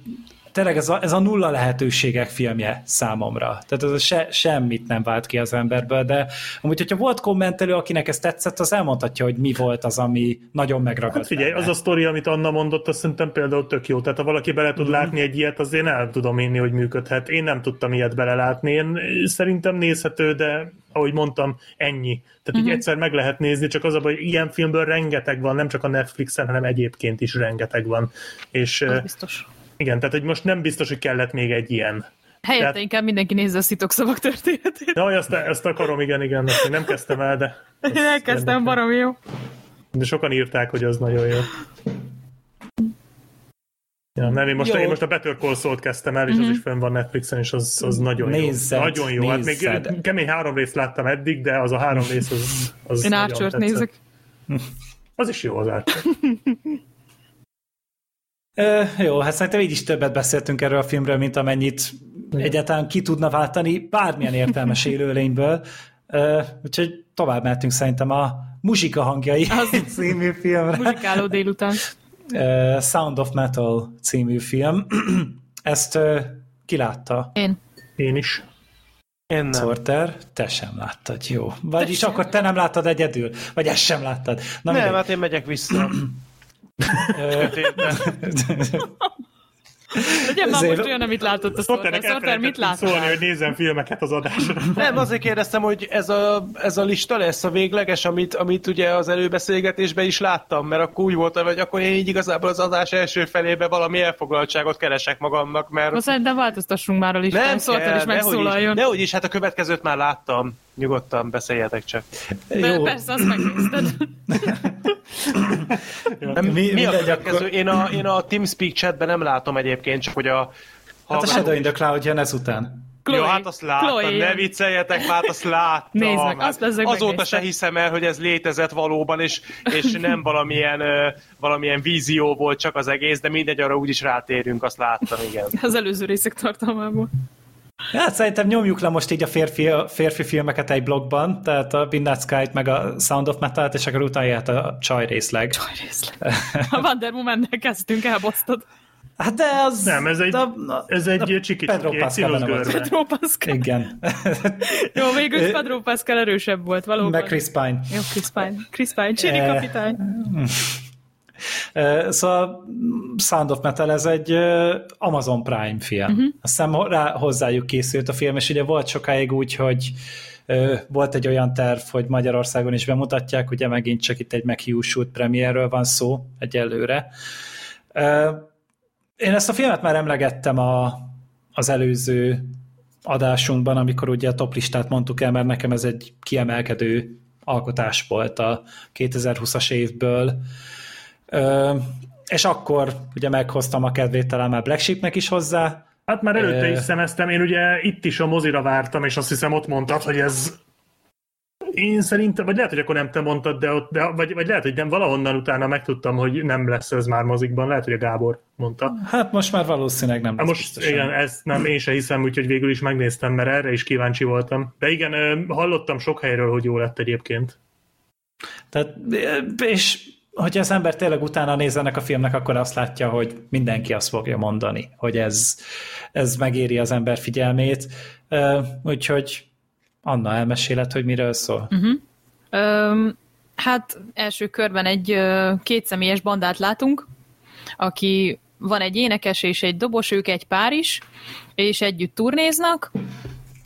tényleg ez a, ez a nulla lehetőségek filmje számomra. Tehát ez se, semmit nem vált ki az emberből, de amúgy, hogyha volt kommentelő, akinek ez tetszett, az elmondhatja, hogy mi volt az, ami nagyon megragadt. Hát figyelj, benne. az a sztori, amit Anna mondott, azt szerintem például tök jó. Tehát ha valaki bele tud látni egy ilyet, az én el tudom inni, hogy működhet. Én nem tudtam ilyet belelátni. Én szerintem nézhető, de ahogy mondtam, ennyi. Tehát így egyszer meg lehet nézni, csak az a baj, hogy ilyen filmből rengeteg van, nem csak a Netflixen, hanem egyébként is rengeteg van. És az biztos. Igen, tehát hogy most nem biztos, hogy kellett még egy ilyen. Helyette Tehát- inkább mindenki nézze a szitokszavak történetét. Na, azt, azt akarom, igen, igen, azt még nem kezdtem el, de... Én elkezdtem, baromi jó. De sokan írták, hogy az nagyon jó. Ja, nem, én most, Jó. én most a Better Call Saul-t kezdtem el, és az is fönn van Netflixen, és az, az nagyon Nézzed, jó. Nagyon jó. Hát nézzed. még kemény három részt láttam eddig, de az a három rész az, az Én Archer-t nézek. Az is jó az Archer. Ö, jó, hát szerintem így is többet beszéltünk erről a filmről, mint amennyit egyáltalán ki tudna váltani bármilyen értelmes élőlényből. Ö, úgyhogy tovább mehetünk szerintem a Muzsika hangjai Az- című filmre. Muzsikáló délután. Ö, Sound of Metal című film. Ezt ö, ki látta? Én. Én is. Én nem. Sorter, te sem láttad, jó. Vagyis sem. akkor te nem láttad egyedül, vagy ezt sem láttad. Na, Nem, mindegy. hát én megyek vissza. Legyen már most olyan, amit látott a Sorter. Sorter, mit elfelejtettünk szólni, láttál? hogy nézzen filmeket az adásra. Nem, azért kérdeztem, hogy ez a, ez a lista lesz a végleges, amit, amit ugye az előbeszélgetésben is láttam, mert akkor úgy volt, hogy akkor én így igazából az adás első felébe valami elfoglaltságot keresek magamnak, mert Most szerintem változtassunk már a listán, nem Sorter is nehogy is, megszólaljon. nehogy is, hát a következőt már láttam. Nyugodtan beszéljetek csak. De Jó. persze, azt megnézted. Nem, Mi- mi, mi a következő? akkor- Én a, én a TeamSpeak chatben nem látom egyébként, csak hogy a Hát a Shadow in the Cloud jön ezután. Jó, hát azt láttam, Chloe ne vicceljetek, hát azt láttam. Nézd meg, Hát azt bezzeg Azóta megnéztem. se hiszem el, hogy ez létezett valóban, és, és nem valamilyen, valamilyen vízió volt csak az egész, de mindegy, arra úgyis rátérünk, azt láttam, igen. Az előző részek tartalmából. Hát szerintem nyomjuk le most így a férfi, a férfi filmeket egy blogban, tehát a Midnight Sky-t meg a Sound of Metal-t, és akkor utána jöhet a csaj részleg. Részlet. A Wonder Woman-nel kezdtünk, elbasztad. Hát de az... Nem, ez egy, a, a, ez egy csiki Pedro Pascal. Pedro Pascal. Igen. Jó, végül Pedro Pascal erősebb volt, valóban. meg Chris Pine. Jó, Chris Pine. Chris Pine, Csiri kapitány. Szóval Sound of Metal ez egy Amazon Prime film. Uh-huh. Azt hiszem rá hozzájuk készült a film, és ugye volt sokáig úgy, hogy volt egy olyan terv, hogy Magyarországon is bemutatják, ugye megint csak itt egy meghiúsult premierről van szó egyelőre. Én ezt a filmet már emlegettem a, az előző adásunkban, amikor ugye a toplistát mondtuk el, mert nekem ez egy kiemelkedő alkotás volt a 2020-as évből. Ö, és akkor ugye meghoztam a kedvét talán már Black Sheepnek is hozzá. Hát már előtte is szemeztem, én ugye itt is a mozira vártam, és azt hiszem ott mondtad, hogy ez én szerintem, vagy lehet, hogy akkor nem te mondtad, de, ott, de vagy, vagy lehet, hogy nem valahonnan utána megtudtam, hogy nem lesz ez már mozikban, lehet, hogy a Gábor mondta. Hát most már valószínűleg nem Hát most biztosan. igen, ezt nem, én se hiszem, úgyhogy végül is megnéztem, mert erre is kíváncsi voltam. De igen, hallottam sok helyről, hogy jó lett egyébként. Tehát, és hogyha az ember tényleg utána néz ennek a filmnek, akkor azt látja, hogy mindenki azt fogja mondani, hogy ez, ez megéri az ember figyelmét. Úgyhogy Anna elmeséled, hogy miről szól. Uh-huh. Öm, hát első körben egy kétszemélyes bandát látunk, aki van egy énekes és egy dobos, ők egy pár is, és együtt turnéznak,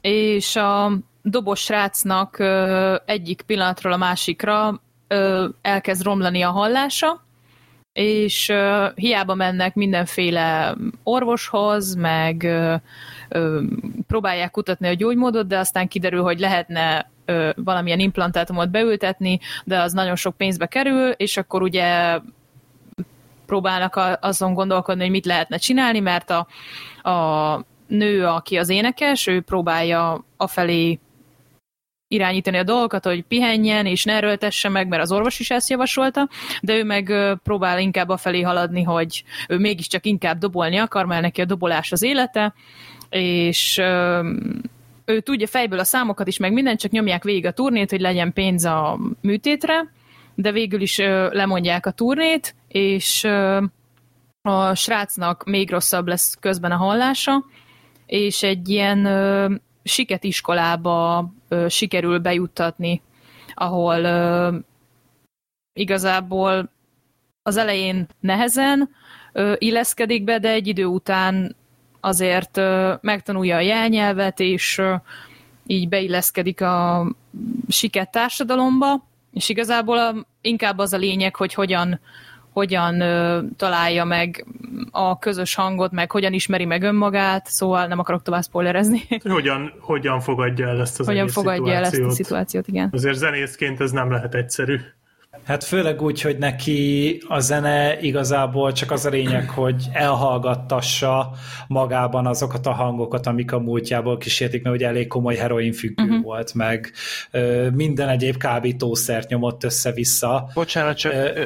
és a dobos srácnak egyik pillanatról a másikra elkezd romlani a hallása, és hiába mennek mindenféle orvoshoz, meg próbálják kutatni a gyógymódot, de aztán kiderül, hogy lehetne valamilyen implantátumot beültetni, de az nagyon sok pénzbe kerül, és akkor ugye próbálnak azon gondolkodni, hogy mit lehetne csinálni, mert a, a nő, aki az énekes, ő próbálja afelé irányítani a dolgokat, hogy pihenjen, és ne erőltesse meg, mert az orvos is ezt javasolta, de ő meg próbál inkább afelé haladni, hogy ő mégiscsak inkább dobolni akar, mert neki a dobolás az élete, és ő tudja fejből a számokat is, meg mindent, csak nyomják végig a turnét, hogy legyen pénz a műtétre, de végül is lemondják a turnét, és a srácnak még rosszabb lesz közben a hallása, és egy ilyen siket iskolába ö, sikerül bejuttatni, ahol ö, igazából az elején nehezen ö, illeszkedik be, de egy idő után azért ö, megtanulja a jelnyelvet, és ö, így beilleszkedik a siket társadalomba, és igazából a, inkább az a lényeg, hogy hogyan, hogyan ö, találja meg a közös hangot, meg hogyan ismeri meg önmagát, szóval nem akarok tovább spoilerezni, Hogy hogyan, hogyan fogadja el ezt az hogyan egész fogadja el ezt a szituációt. szituációt, igen. Azért zenészként ez nem lehet egyszerű. Hát főleg úgy, hogy neki a zene igazából csak az a lényeg, hogy elhallgattassa magában azokat a hangokat, amik a múltjából kísértik, mert ugye elég komoly heroinfüggő uh-huh. volt, meg ö, minden egyéb kábítószert nyomott össze-vissza. Bocsánat, csak ö,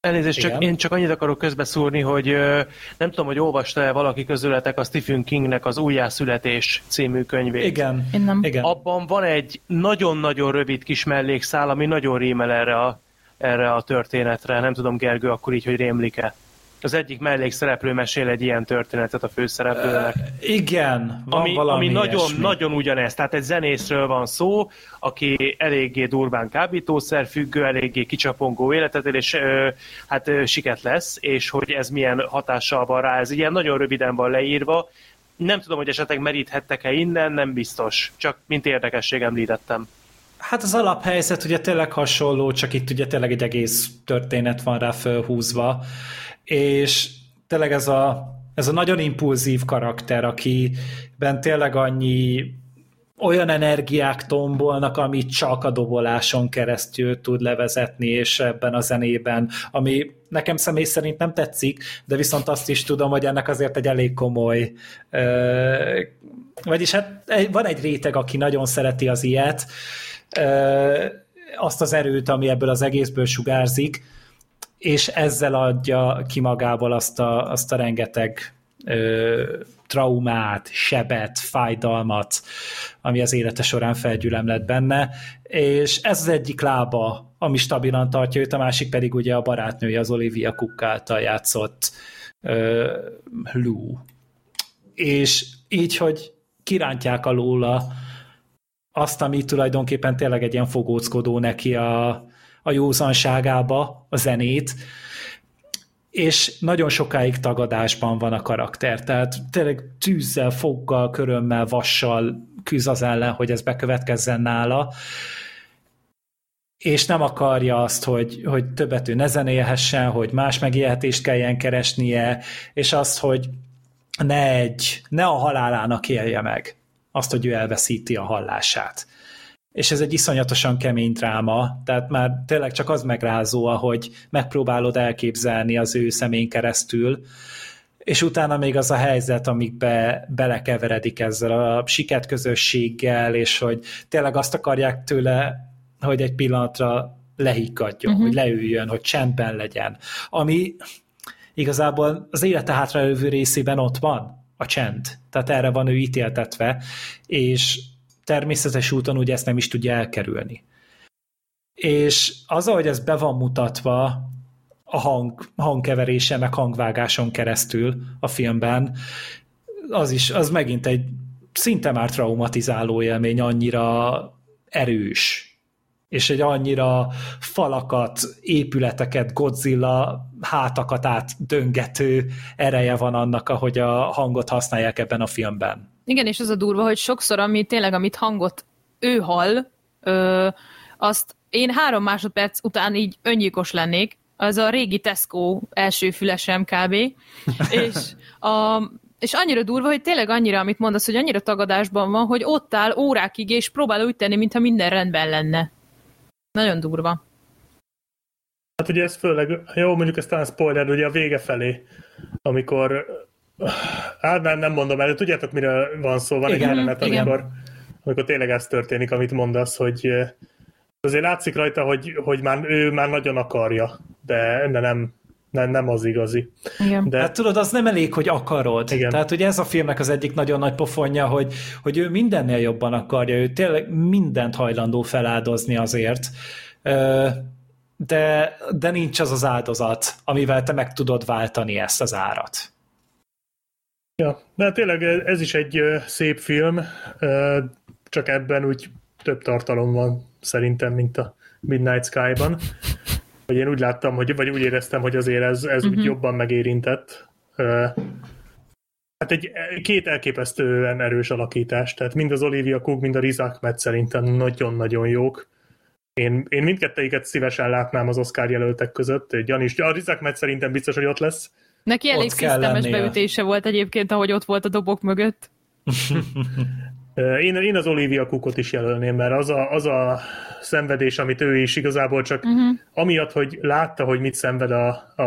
elnézést, csak én csak annyit akarok közbeszúrni, hogy ö, nem tudom, hogy olvasta-e valaki közületek a Stephen Kingnek az Újjászületés című könyvét. Igen. Én nem. Igen. Abban van egy nagyon-nagyon rövid kis mellékszál, ami nagyon rímel erre a, erre a történetre. Nem tudom, Gergő, akkor így, hogy rémlik-e. Az egyik mellékszereplő mesél egy ilyen történetet a főszereplőnek. Igen, van ami, valami ami nagyon, ilyesmi. nagyon ugyanez. Tehát egy zenészről van szó, aki eléggé durván kábítószer függő, eléggé kicsapongó életet él, és ö, hát ö, siket lesz, és hogy ez milyen hatással van rá. Ez ilyen nagyon röviden van leírva. Nem tudom, hogy esetleg meríthettek-e innen, nem biztos. Csak mint érdekesség említettem. Hát az alaphelyzet ugye tényleg hasonló, csak itt ugye tényleg egy egész történet van rá fölhúzva, és tényleg ez a, ez a nagyon impulzív karakter, akiben tényleg annyi olyan energiák tombolnak, amit csak a doboláson keresztül tud levezetni, és ebben a zenében, ami nekem személy szerint nem tetszik, de viszont azt is tudom, hogy ennek azért egy elég komoly ö, vagyis hát van egy réteg, aki nagyon szereti az ilyet, ö, azt az erőt, ami ebből az egészből sugárzik, és ezzel adja ki magából azt a, azt a rengeteg ö, traumát, sebet, fájdalmat, ami az élete során felgyülemlett benne, és ez az egyik lába, ami stabilan tartja őt, a másik pedig ugye a barátnője, az Olivia Cook által játszott ö, Lou. És így, hogy kirántják alóla azt, ami tulajdonképpen tényleg egy ilyen fogóckodó neki a, a józanságába, a zenét, és nagyon sokáig tagadásban van a karakter, tehát tényleg tűzzel, foggal, körömmel, vassal küzd az ellen, hogy ez bekövetkezzen nála, és nem akarja azt, hogy, hogy többet ő ne zenélhessen, hogy más megélhetést kelljen keresnie, és azt, hogy ne, egy, ne a halálának élje meg azt, hogy ő elveszíti a hallását. És ez egy iszonyatosan kemény dráma, tehát már tényleg csak az megrázó, ahogy megpróbálod elképzelni az ő szemén keresztül, és utána még az a helyzet, amikbe belekeveredik ezzel a siket közösséggel, és hogy tényleg azt akarják tőle, hogy egy pillanatra lehiggadjon, uh-huh. hogy leüljön, hogy csendben legyen. Ami igazából az élete hátralévő részében ott van, a csend. Tehát erre van ő ítéltetve, és természetes úton ugye ezt nem is tudja elkerülni. És az, ahogy ez be van mutatva a hang, hangkeverése, meg hangvágáson keresztül a filmben, az is, az megint egy szinte már traumatizáló élmény, annyira erős, és egy annyira falakat, épületeket, Godzilla hátakat átdöngető ereje van annak, ahogy a hangot használják ebben a filmben. Igen, és az a durva, hogy sokszor, ami tényleg, amit hangot ő hall, ö, azt én három másodperc után így öngyilkos lennék, az a régi Tesco első fülesem kb. és, a, és annyira durva, hogy tényleg annyira, amit mondasz, hogy annyira tagadásban van, hogy ott áll órákig, és próbál úgy tenni, mintha minden rendben lenne. Nagyon durva. Hát ugye ez főleg, jó, mondjuk ez talán spoiler, ugye a vége felé, amikor hát nem, nem mondom el, tudjátok, mire van szó, van Igen, egy jelenet, igen. amikor, amikor tényleg ez történik, amit mondasz, hogy azért látszik rajta, hogy, hogy már, ő már nagyon akarja, de, de nem, nem, nem az igazi. Igen. De Hát tudod, az nem elég, hogy akarod. Igen. Tehát ugye ez a filmnek az egyik nagyon nagy pofonja, hogy, hogy ő mindennél jobban akarja, ő tényleg mindent hajlandó feláldozni azért, de, de nincs az az áldozat, amivel te meg tudod váltani ezt az árat. Ja, de tényleg ez is egy szép film, csak ebben úgy több tartalom van szerintem, mint a Midnight Sky-ban. Vagy én úgy láttam, hogy, vagy úgy éreztem, hogy azért ez, ez uh-huh. úgy jobban megérintett. Hát egy két elképesztően erős alakítás, tehát mind az Olivia Cook, mind a Riz Ahmed szerintem nagyon-nagyon jók. Én, én mindkettőiket szívesen látnám az Oscar jelöltek között. Gyanis, a Riz Ahmed szerintem biztos, hogy ott lesz. Neki elég szisztemes beütése volt egyébként, ahogy ott volt a dobok mögött. Én, én az Olivia Cookot is jelölném, mert az a, az a szenvedés, amit ő is igazából csak uh-huh. amiatt, hogy látta, hogy mit szenved a, a,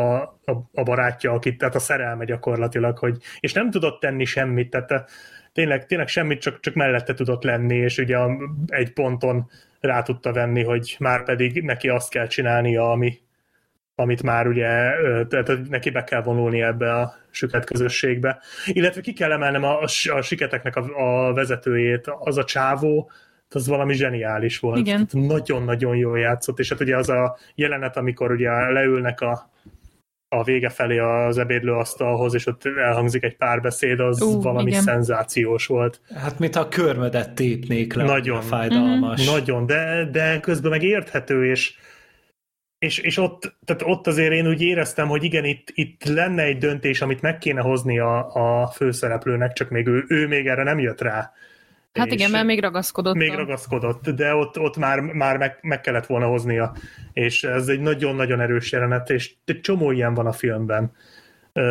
a, a barátja, akit, tehát a szerelme gyakorlatilag, hogy, és nem tudott tenni semmit, tehát a, tényleg, tényleg semmit, csak, csak mellette tudott lenni, és ugye a, egy ponton rá tudta venni, hogy már pedig neki azt kell csinálnia, ami, amit már ugye, tehát neki be kell vonulni ebbe a süket közösségbe. Illetve ki kell emelnem a, a siketeknek a, a vezetőjét, az a csávó, az valami zseniális volt. Igen. Tehát Nagyon-nagyon jól játszott, és hát ugye az a jelenet, amikor ugye leülnek a a vége felé az ebédlőasztalhoz, és ott elhangzik egy párbeszéd, az Ú, valami igen. szenzációs volt. Hát, mint a körmödet tépnék le, Nagyon. fájdalmas. Nagyon, de, de közben meg érthető, és, és, és ott, tehát ott azért én úgy éreztem, hogy igen, itt, itt lenne egy döntés, amit meg kéne hozni a, a főszereplőnek, csak még ő, ő még erre nem jött rá. Hát igen, mert még ragaszkodott. Még ragaszkodott, de ott, ott már, már meg, meg kellett volna hoznia, és ez egy nagyon-nagyon erős jelenet, és csomó ilyen van a filmben.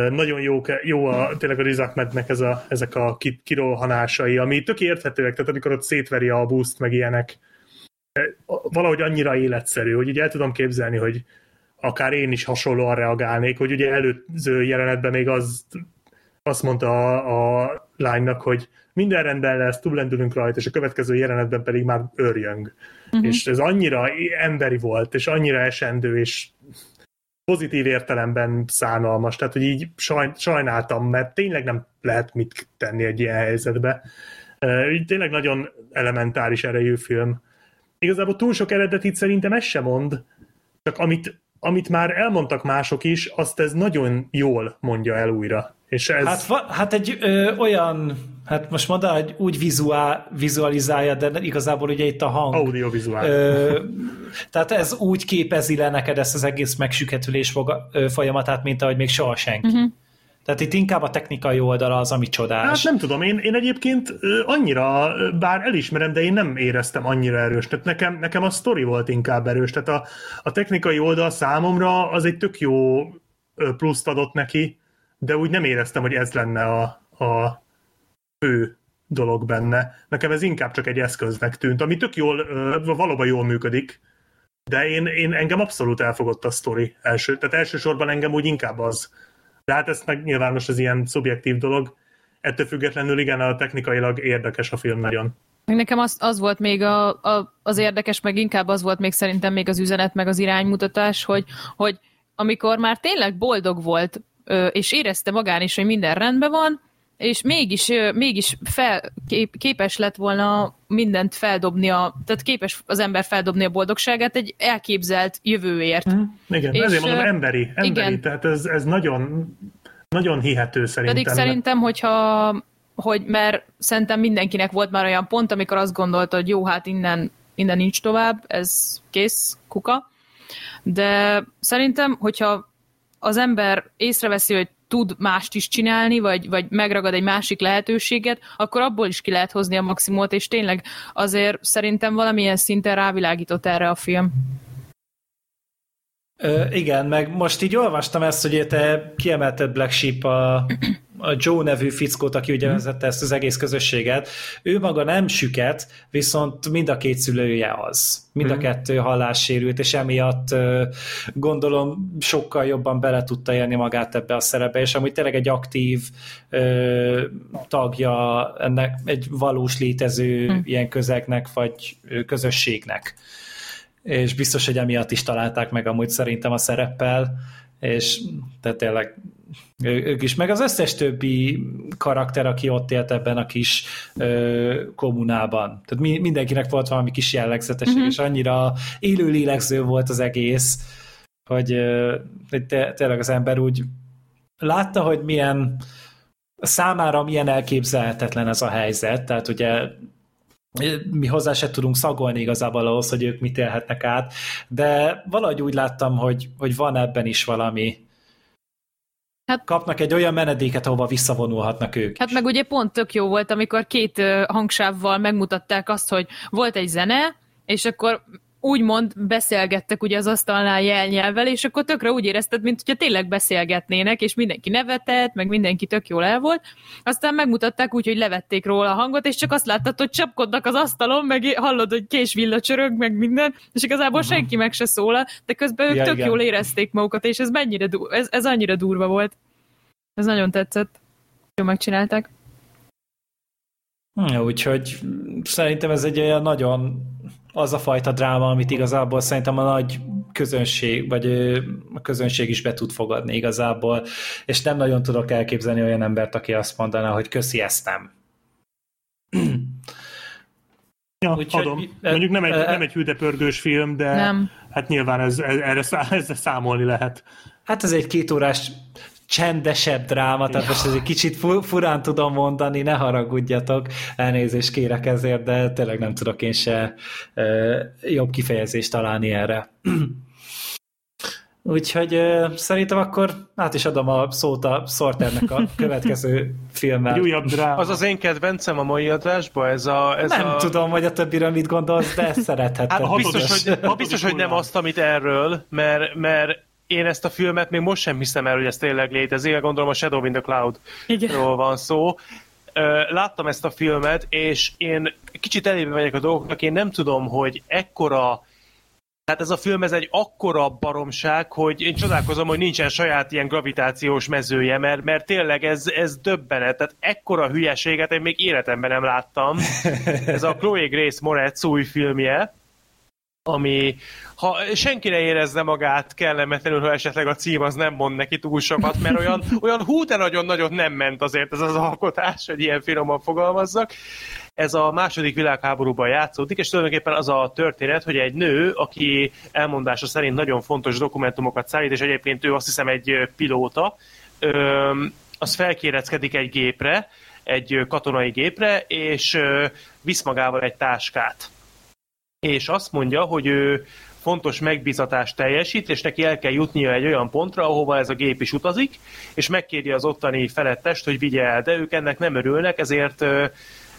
Nagyon jó, jó a, tényleg a Riz Ahmednek ez a, ezek a ki- kirohanásai, ami tök érthetőek, tehát amikor ott szétveri a buszt, meg ilyenek, valahogy annyira életszerű, hogy így el tudom képzelni, hogy akár én is hasonlóan reagálnék, hogy ugye előző jelenetben még az, azt mondta a, a lánynak, hogy minden rendben lesz, túllendülünk rajta, és a következő jelenetben pedig már örjöng. Uh-huh. És ez annyira emberi volt, és annyira esendő, és pozitív értelemben szánalmas, tehát hogy így saj, sajnáltam, mert tényleg nem lehet mit tenni egy ilyen helyzetbe. Így tényleg nagyon elementáris erejű film. Igazából túl sok eredetit szerintem ez sem mond, csak amit, amit már elmondtak mások is, azt ez nagyon jól mondja el újra. És ez... Hát, va, hát egy ö, olyan, hát most mondanám, hogy úgy vizuál, vizualizálja, de igazából ugye itt a hang. Audiovizuál. Ö, tehát ez úgy képezi le neked ezt az egész megsüketülés folyamatát, mint ahogy még soha senki. Uh-huh. Tehát itt inkább a technikai oldala az, ami Hát csodás. nem tudom, én, én egyébként annyira, bár elismerem, de én nem éreztem annyira erős. Tehát nekem, nekem a sztori volt inkább erős. Tehát a, a technikai oldal számomra az egy tök jó pluszt adott neki, de úgy nem éreztem, hogy ez lenne a, a fő dolog benne. Nekem ez inkább csak egy eszköznek tűnt, ami tök jól, valóban jól működik, de én, én engem abszolút elfogott a sztori. Első, tehát elsősorban engem úgy inkább az. De hát ez meg nyilván most az ilyen szubjektív dolog. Ettől függetlenül igen, a technikailag érdekes a film nagyon. Nekem az, az volt még a, a, az érdekes, meg inkább az volt még szerintem még az üzenet, meg az iránymutatás, hogy, hogy amikor már tényleg boldog volt, és érezte magán is, hogy minden rendben van, és mégis, mégis fel, kép, képes lett volna mindent feldobni, a, tehát képes az ember feldobni a boldogságát egy elképzelt jövőért. Igen, És, ezért mondom emberi, emberi, igen. tehát ez, ez nagyon, nagyon hihető szerintem. Pedig szerintem, hogyha, hogy mert szerintem mindenkinek volt már olyan pont, amikor azt gondolta, hogy jó, hát innen, innen nincs tovább, ez kész, kuka. De szerintem, hogyha az ember észreveszi, hogy tud mást is csinálni, vagy, vagy megragad egy másik lehetőséget, akkor abból is ki lehet hozni a maximumot, és tényleg azért szerintem valamilyen szinten rávilágított erre a film. Ö, igen, meg most így olvastam ezt, hogy te kiemelted Black Sheep a, a Joe nevű fickót, aki ugye vezette ezt az egész közösséget. Ő maga nem süket, viszont mind a két szülője az. Mind a kettő hallássérült, és emiatt gondolom sokkal jobban bele tudta élni magát ebbe a szerepbe, és amúgy tényleg egy aktív ö, tagja ennek egy valós létező Hm. ilyen közegnek, vagy közösségnek és biztos, hogy emiatt is találták meg amúgy szerintem a szereppel, és tehát tényleg ő- ők is, meg az összes többi karakter, aki ott élt ebben a kis ö, kommunában. Tehát mi, mindenkinek volt valami kis jellegzetesség, Mhm. uh-huh. és annyira élő lélegző volt az egész, hogy, ö, te, tényleg az ember úgy látta, hogy milyen számára milyen elképzelhetetlen ez a helyzet, tehát ugye mi hozzá se tudunk szagolni igazából ahhoz, hogy ők mit élhetnek át, de valahogy úgy láttam, hogy, hogy van ebben is valami. Hát- Kapnak egy olyan menedéket, ahova visszavonulhatnak ők Hát is. meg ugye pont tök jó volt, amikor két hangsávval megmutatták azt, hogy volt egy zene, és akkor úgymond beszélgettek ugye az asztalnál jelnyelvvel, és akkor tökre úgy érezted, mint hogyha tényleg beszélgetnének, és mindenki nevetett, meg mindenki tök jól el volt. Aztán megmutatták úgy, hogy levették róla a hangot, és csak azt láttad, hogy csapkodnak az asztalon, meg hallod, hogy késvilla csörög, meg minden, és igazából uh-huh. senki meg se szólal, de közben ők Ja, tök igen. jól érezték magukat, és ez mennyire du- ez, ez annyira durva volt. Ez nagyon tetszett. Jó megcsinálták. Ja, úgyhogy szerintem ez egy olyan nagyon az a fajta dráma, amit igazából szerintem a nagy közönség, vagy a közönség is be tud fogadni igazából, és nem nagyon tudok elképzelni olyan embert, aki azt mondaná, hogy köszi, ezt nem. Ja, Úgyhogy- adom. e- Mondjuk nem egy, e- nem egy hűdepörgős film, de Nem. hát nyilván ez, ez, erre szá- ezzel számolni lehet. Hát ez egy két órás csendesebb dráma, tehát most ez egy kicsit fu- furán tudom mondani, ne haragudjatok, elnézést kérek ezért, de tényleg nem tudok én se ö, jobb kifejezést találni erre. Úgyhogy ö, szerintem akkor át is adom a szót a Sorternek a következő filmmel. Egy újabb dráma. Az az én kedvencem a mai adásban, ez a... Ez Nem a... tudom, hogy a többiről mit gondolsz, de szeretheted. Hát, hatodik- biztos, hogy, hatodik biztos, hogy nem azt, amit erről, mert, mert én ezt a filmet még most sem hiszem el, hogy ez tényleg létezik. Gondolom a Shadow in the Cloud Igen. ról van szó. Láttam ezt a filmet, és én kicsit elébe megyek a dolgoknak, én nem tudom, hogy ekkora tehát ez a film, ez egy akkora baromság, hogy én csodálkozom, hogy nincsen saját ilyen gravitációs mezője, mert, mert tényleg ez, ez döbbenet. Tehát ekkora hülyeséget én még életemben nem láttam. Ez a Chloe Grace Moretz új filmje, ami ha senki ne érezze magát kellemetlenül, ha esetleg a cím az nem mond neki túl sokat, mert olyan, olyan hú, de nagyon-nagyon nem ment azért ez az alkotás, hogy ilyen finoman fogalmazzak. Ez a második világháborúban játszódik, és tulajdonképpen az a történet, hogy egy nő, aki elmondása szerint nagyon fontos dokumentumokat szállít, és egyébként ő azt hiszem egy pilóta, az felkéreckedik egy gépre, egy katonai gépre, és visz magával egy táskát és azt mondja, hogy ő fontos megbízatást teljesít, és neki el kell jutnia egy olyan pontra, ahova ez a gép is utazik, és megkéri az ottani felettest, hogy vigye el, de ők ennek nem örülnek, ezért ö,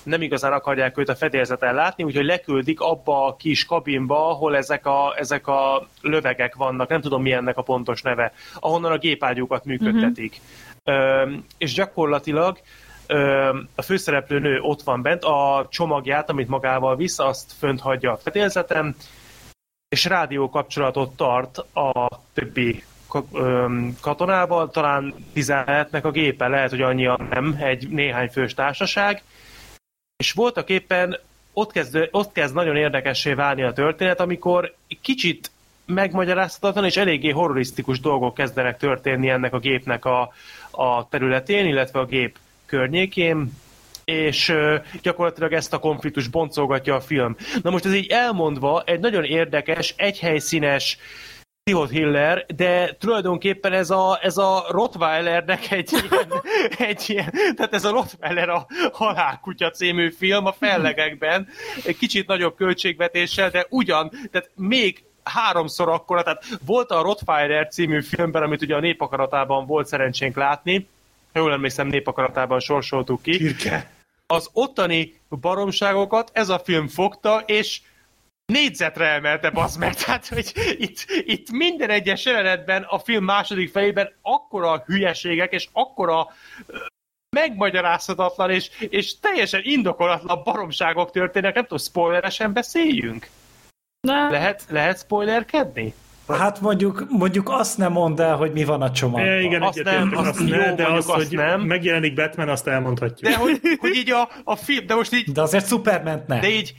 nem igazán akarják őt a fedélzeten látni, úgyhogy leküldik abba a kis kabinba, ahol ezek a, ezek a lövegek vannak, nem tudom mi ennek a pontos neve, ahonnan a gépágyúkat működtetik. Uh-huh. És gyakorlatilag ö, a főszereplő nő ott van bent, a csomagját, amit magával visz, azt fönt hagyja a fedélzeten, és rádió kapcsolatot tart a többi katonával, talán tizenhetnek a gépe, lehet, hogy annyian nem, egy néhány fős társaság, és voltak éppen ott kezd, ott kezd nagyon érdekessé válni a történet, amikor kicsit megmagyarázhatatlan és eléggé horrorisztikus dolgok kezdenek történni ennek a gépnek a, a területén, illetve a gép környékén, és gyakorlatilag ezt a konfliktus boncolgatja a film. Na most ez így elmondva egy nagyon érdekes, egyhelyszínes pszichothiller, de tulajdonképpen ez a, ez a Rottweilernek egy ilyen, egy ilyen, tehát ez a Rottweiler a Halálkutya című film a fellegekben, egy kicsit nagyobb költségvetéssel, de ugyan, tehát még háromszor akkora, tehát volt a Rottweiler című filmben, amit ugye a népakaratában volt szerencsénk látni, ha jól emlékszem, népakaratában sorsoltuk ki. Kirke. Az ottani baromságokat ez a film fogta, és négyzetre emelte, bazd meg. Tehát, hogy itt, itt minden egyes jelenetben a film második fejében akkora hülyeségek, és akkora megmagyarázhatatlan, és, és teljesen indokolatlan baromságok történnek. Nem tudom, spoileresen beszéljünk? Na, Lehet, lehet spoilerkedni? Hát mondjuk, mondjuk azt nem mondd el, hogy mi van a csomagban. É, igen, Azt nem, azt azt jó, ne, de mondjuk az, azt hogy nem. megjelenik Batman, azt elmondhatjuk. De hogy, hogy így a, a film, de most így De azért Superman ne. De így,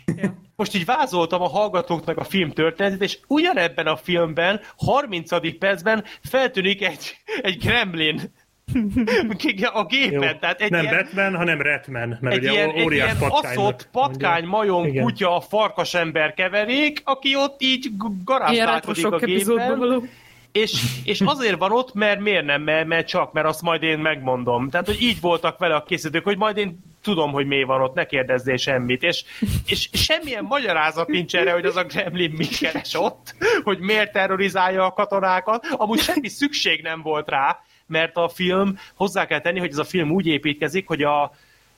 most így vázoltam a hallgatóknak a film történetét, és ugyanebben a filmben, 30. percben feltűnik egy, egy gremlin a gépen, Jó. tehát egy nem ilyen, Batman, hanem Ratman, mert egy ugye ilyen, egy óriás ilyen patkány. aszott patkány, majom, Igen. kutya, farkasember keverék, aki ott így g- ilyen garázdálkodik a gépen, való. és, és azért van ott, mert miért nem, mert, mert csak, mert azt majd én megmondom. Tehát, hogy így voltak vele a készítők, hogy majd én tudom, hogy mi van ott, ne kérdezzél semmit. És, és semmilyen magyarázat nincs erre, hogy az a gremlin mit keres ott, hogy miért terrorizálja a katonákat. Amúgy semmi szükség nem volt rá, mert a film, hozzá kell tenni, hogy ez a film úgy építkezik, hogy a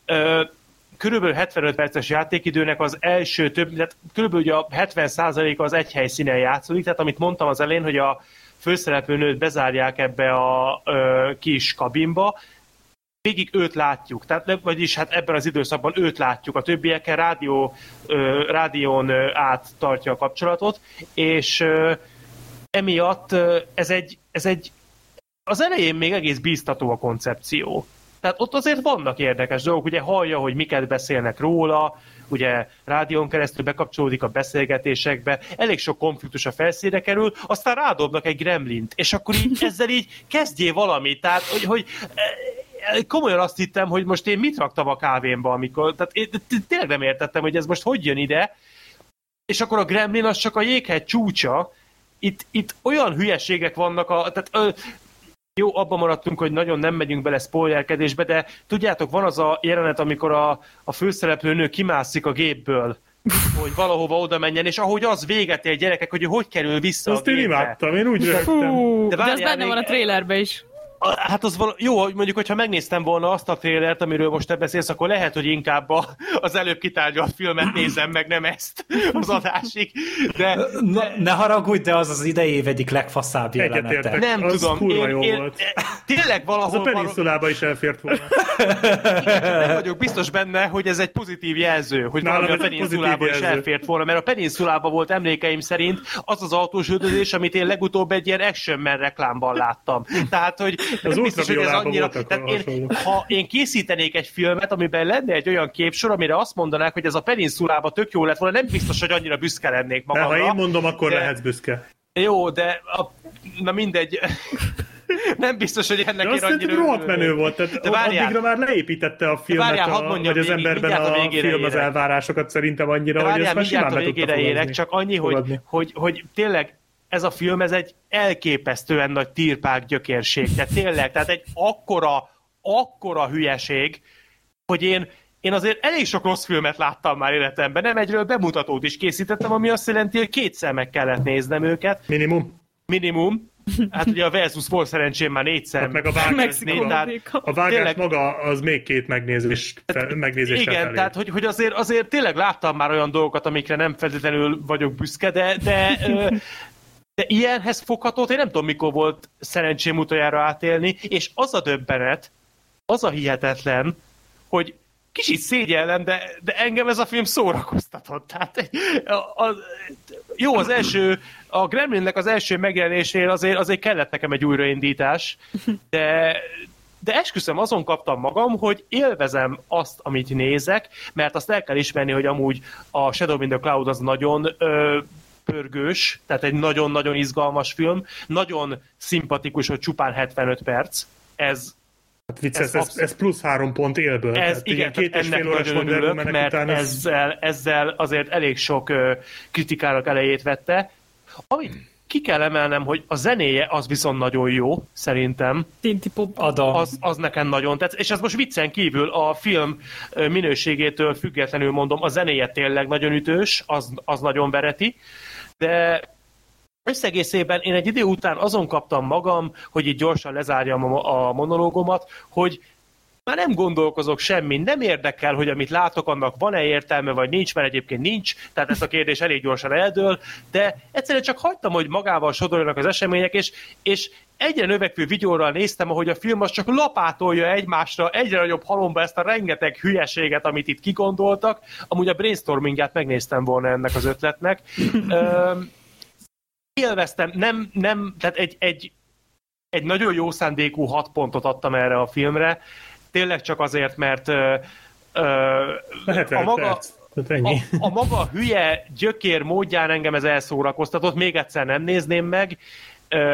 ö, körülbelül 75 perces játékidőnek az első több, tehát körülbelül a 70%-a az egy helyszínen játszódik, tehát amit mondtam az elén, hogy a főszereplő nőt bezárják ebbe a ö, kis kabinba, végig őt látjuk, tehát, vagyis hát ebben az időszakban őt látjuk, a többiekkel rádió, ö, rádión ö, át tartja a kapcsolatot, és ö, emiatt ö, ez egy, ez egy az elején még egész bíztató a koncepció. Tehát ott azért vannak érdekes dolgok, ugye hallja, hogy miket beszélnek róla, ugye rádión keresztül bekapcsolódik a beszélgetésekbe, elég sok konfliktus a felszínre kerül, aztán rádobnak egy gremlint, és akkor így ezzel így kezdjél valamit, tehát hogy, hogy eh, komolyan azt hittem, hogy most én mit raktam a kávémba, amikor, tehát én tényleg nem értettem, hogy ez most hogy jön ide, és akkor a gremlin az csak a jéghegy csúcsa, itt, itt olyan hülyeségek vannak, a, tehát ö, jó, abban maradtunk, hogy nagyon nem megyünk bele spoilerkedésbe, de tudjátok, van az a jelenet, amikor a, a főszereplő nő kimászik a gépből, hogy valahova oda menjen, és ahogy az véget ér gyerekek, hogy ő hogy kerül vissza Azt a én gépbe. imádtam, én úgy rögtem. De de, az benne van a trailerben is. Hát az val- jó, hogy mondjuk, hogyha megnéztem volna azt a trélert, amiről most te beszélsz, akkor lehet, hogy inkább a, az előbb kitárgyalt filmet nézem meg, nem ezt az adásig. De, Na, ne haragudj, de az az idei év egyik legfaszább jelenete. Nem Az tudom. kurva én, jó én, volt. Tényleg Az valahol a peninsulába is elfért volna. nem vagyok biztos benne, hogy ez egy pozitív jelző, hogy Nálam valami a pozitív is elfért volna, mert a peninsulába volt emlékeim szerint az az autós üldözés, amit én legutóbb egy ilyen Action reklámban láttam. Tehát, hogy nem biztos, hogy ez annyira... Tehát én, ha én készítenék egy filmet, amiben lenne egy olyan képsor, amire azt mondanák, hogy ez a peninsulába tök jó lett volna, nem biztos, hogy annyira büszke lennék De magamra. ha én mondom, akkor de- lehetsz büszke. Jó, de a, na mindegy. nem biztos, hogy ennek De én annyira rohadt menő volt. Tehát De várjál. addigra már leépítette a filmet, várjál, a, mondjam vagy az emberben a a film az elvárásokat szerintem annyira, De hogy várjál, ezt már simán a végére érek, csak annyi, hogy, hogy, hogy tényleg ez a film, ez egy elképesztően nagy tirpák gyökérség. Tehát tényleg, tehát egy akkora, akkora hülyeség, hogy én, én azért elég sok rossz filmet láttam már életemben, nem egyről bemutatót is készítettem, ami azt jelenti, hogy kétszer meg kellett néznem őket, Minimum. minimum. Hát ugye a Versus volt szerencsém már négyszer. Hát meg a vágás, tehát- a vágás Tényleg. maga az még két megnézés, fe, megnézés Igen, tehát hogy, hogy azért, azért tényleg láttam már olyan dolgokat, amikre nem feltétlenül vagyok büszke, de, de, de ilyenhez foghatót én nem tudom, mikor volt szerencsém utoljára átélni, és az a döbbenet, az a hihetetlen, hogy kicsit szégyellem, de, de engem ez a film szórakoztatott. Tehát egy- a, a, jó, az első, a Gremlinnek az első megjelenésénél azért, azért kellett nekem egy újraindítás, de, de esküszöm, azon kaptam magam, hogy élvezem azt, amit nézek, mert azt el kell ismerni, hogy amúgy a Shadow in the Cloud az nagyon ö, pörgős, tehát egy nagyon-nagyon izgalmas film, nagyon szimpatikus, hogy csupán 75 perc, ez Hát vicces, ez ez, ez, plusz három pont élből. ez Tehát igen, két és ennek fél órás örülök, mert után ez... ezzel, ezzel azért elég sok ö, kritikának elejét vette. Amit ki kell emelnem, hogy a zenéje az viszont nagyon jó, szerintem. Tinti pop. Adom. Az, az nekem nagyon tetsz. És ez most viccen kívül a film minőségétől függetlenül mondom, a zenéje tényleg nagyon ütős, az, az nagyon vereti, de összegészében én egy idő után azon kaptam magam, hogy így gyorsan lezárjam a, a monológomat, hogy már nem gondolkozok semmi, nem érdekel, hogy amit látok, annak van-e értelme, vagy nincs, mert egyébként nincs, tehát ez a kérdés elég gyorsan eldől, de egyszerűen csak hagytam, hogy magával sodorjanak az események, és, és egyre növekvő videóral néztem, ahogy a film az csak lapátolja egymásra egyre nagyobb halomba ezt a rengeteg hülyeséget, amit itt kigondoltak. Amúgy a brainstormingját megnéztem volna ennek az ötletnek. Öm, élveztem, nem, nem, tehát egy, egy, egy nagyon jó szándékú hat pontot adtam erre a filmre, tényleg csak azért, mert ö, ö, a maga, perc. Ennyi. a, a maga hülye gyökér módján engem ez elszórakoztatott, még egyszer nem nézném meg,